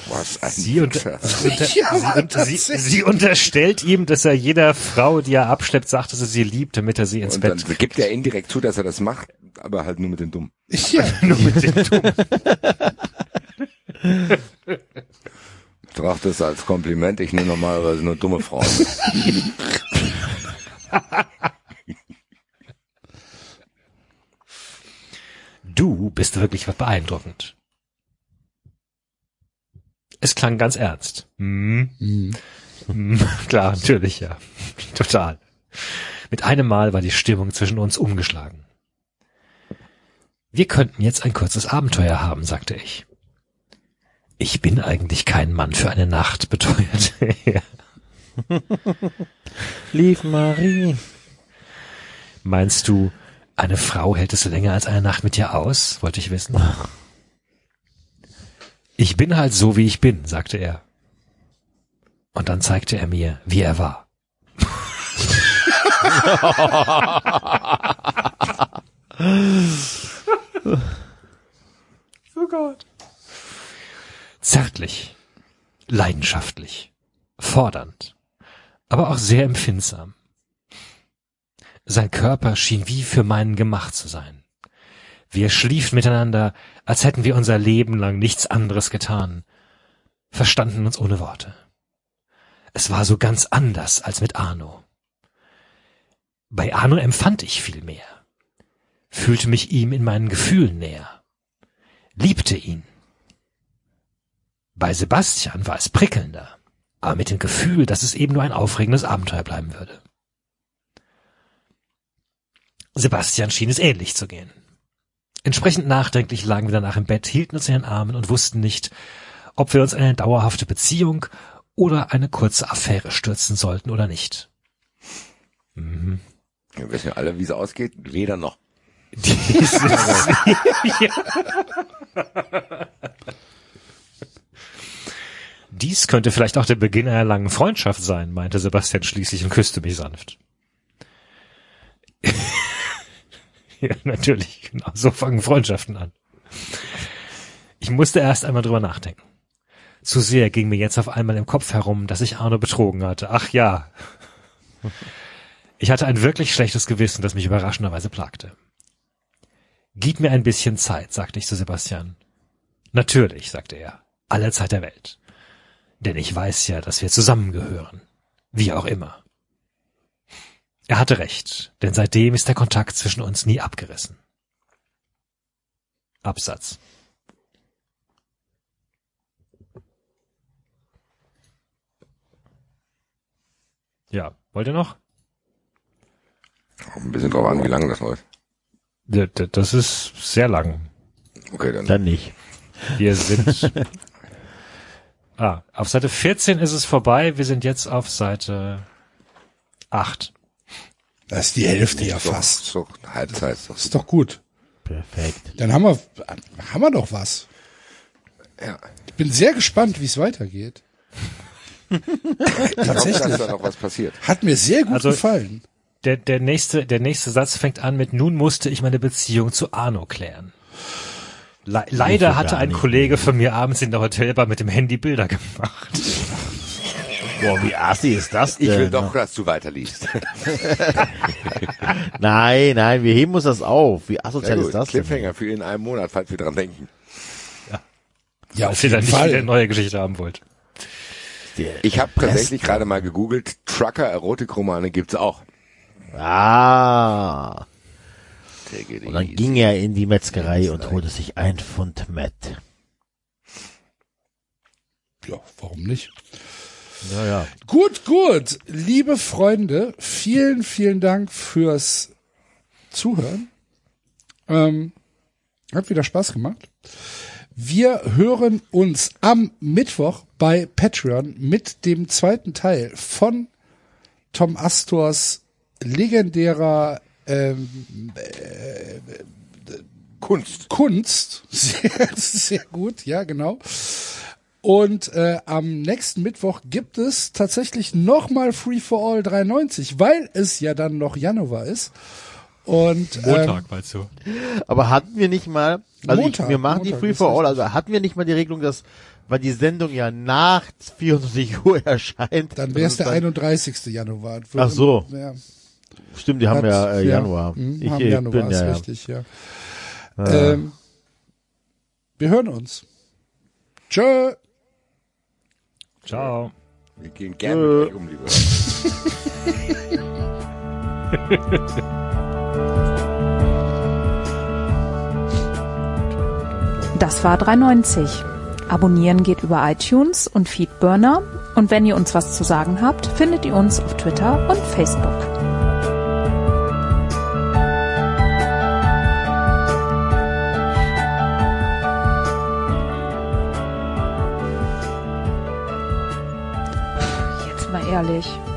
Was ein Sie, unter, [laughs] unter, Ja, unter, sie, sie unterstellt ihm, dass er jeder Frau, die er abschleppt, sagt, dass er sie liebt, damit er sie ins Und Bett dann gibt er indirekt zu, dass er das macht, aber halt nur mit den Dummen. Ja. [laughs] nur mit dem Dumm. [laughs] Betrachte es als Kompliment. Ich nehme normalerweise nur dumme Frauen. Du bist wirklich beeindruckend. Es klang ganz ernst. Hm. Hm, [laughs] Klar, natürlich, ja. [laughs] Total. Mit einem Mal war die Stimmung zwischen uns umgeschlagen. Wir könnten jetzt ein kurzes Abenteuer haben, sagte ich. Ich bin eigentlich kein Mann für eine Nacht, [laughs] beteuert er. Lief Marie. Meinst du, eine Frau hält es länger als eine Nacht mit dir aus? Wollte ich wissen. Ich bin halt so, wie ich bin, sagte er. Und dann zeigte er mir, wie er war. [laughs] oh Gott. Zärtlich, leidenschaftlich, fordernd, aber auch sehr empfindsam. Sein Körper schien wie für meinen gemacht zu sein. Wir schliefen miteinander, als hätten wir unser Leben lang nichts anderes getan, verstanden uns ohne Worte. Es war so ganz anders als mit Arno. Bei Arno empfand ich viel mehr, fühlte mich ihm in meinen Gefühlen näher, liebte ihn. Bei Sebastian war es prickelnder, aber mit dem Gefühl, dass es eben nur ein aufregendes Abenteuer bleiben würde. Sebastian schien es ähnlich zu gehen. Entsprechend nachdenklich lagen wir danach im Bett, hielten uns in den Armen und wussten nicht, ob wir uns in eine dauerhafte Beziehung oder eine kurze Affäre stürzen sollten oder nicht. Mhm. Wir wissen ja alle, wie es ausgeht. Weder noch. Dieses, [laughs] [laughs] Dies könnte vielleicht auch der Beginn einer langen Freundschaft sein, meinte Sebastian schließlich und küsste mich sanft. Ja, [laughs] natürlich, genau, so fangen Freundschaften an. Ich musste erst einmal drüber nachdenken. Zu sehr ging mir jetzt auf einmal im Kopf herum, dass ich Arno betrogen hatte. Ach ja. [laughs] Ich hatte ein wirklich schlechtes Gewissen, das mich überraschenderweise plagte. Gib mir ein bisschen Zeit, sagte ich zu Sebastian. Natürlich, sagte er. Alle Zeit der Welt. Denn ich weiß ja, dass wir zusammengehören. Wie auch immer. Er hatte recht, denn seitdem ist der Kontakt zwischen uns nie abgerissen. Absatz. Ja, wollt ihr noch? Ein bisschen drauf an, wie lange das läuft. Das ist sehr lang. Okay, dann. Dann nicht. Wir sind. [laughs] ah, auf Seite 14 ist es vorbei. Wir sind jetzt auf Seite 8. Das ist die Hälfte ja so, fast. So, Halbzeit ist doch Ist doch gut. Perfekt. Dann haben wir, haben wir doch was. Ja. Ich bin sehr gespannt, wie es weitergeht. Tatsächlich. da noch was passiert. Hat mir sehr gut Also- gefallen. Der, der nächste, der nächste Satz fängt an mit, nun musste ich meine Beziehung zu Arno klären. Le leider hatte ein. Kollege von mir abends in der Hotelbar mit dem Handy Bilder gemacht. Boah, wie assi ist das denn? Ich will doch, dass du weiterliest. [laughs] Nein, nein, wir heben uns das auf. Wie asozial ist gut. das denn? Cliffhanger für in einem Monat, falls wir dran denken. Ja, Falls auf ihr dann jeden nicht wieder eine Fall. neue Geschichte haben wollt. Ich habe tatsächlich gerade mal gegoogelt, Trucker-Erotikromane gibt's auch. Ah. Und dann ging er in die Metzgerei und holte sich ein Pfund Mett. Ja, warum nicht? Ja, ja. Gut, gut. Liebe Freunde, vielen, vielen Dank fürs Zuhören. Ähm, hat wieder Spaß gemacht. Wir hören uns am Mittwoch bei Patreon mit dem zweiten Teil von Tom Astors legendärer ähm, Kunst. Kunst. [laughs] Sehr, sehr gut, ja, genau. Und äh, am nächsten Mittwoch gibt es tatsächlich nochmal Free for All 93, weil es ja dann noch Januar ist. Und ähm, meinst du? Aber hatten wir nicht mal, also Montag, ich, wir machen die Montag Free ist for All, also hatten wir nicht mal die Regelung, dass, weil die Sendung ja nach 24 [laughs] Uhr erscheint. dann wäre es der dass 31. Januar. Ach so. Ja, Stimmt, die haben hat- ja äh, Januar. Mhm, ich haben äh, Januar, bin ist ja, ja. richtig, ja. Ähm, wir hören uns. Tschö. Ciao. Wir gehen gerne mit euch um, liebe Das war 390. Abonnieren geht über iTunes und Feedburner. Und wenn ihr uns was zu sagen habt, findet ihr uns auf Twitter und Facebook. Jetzt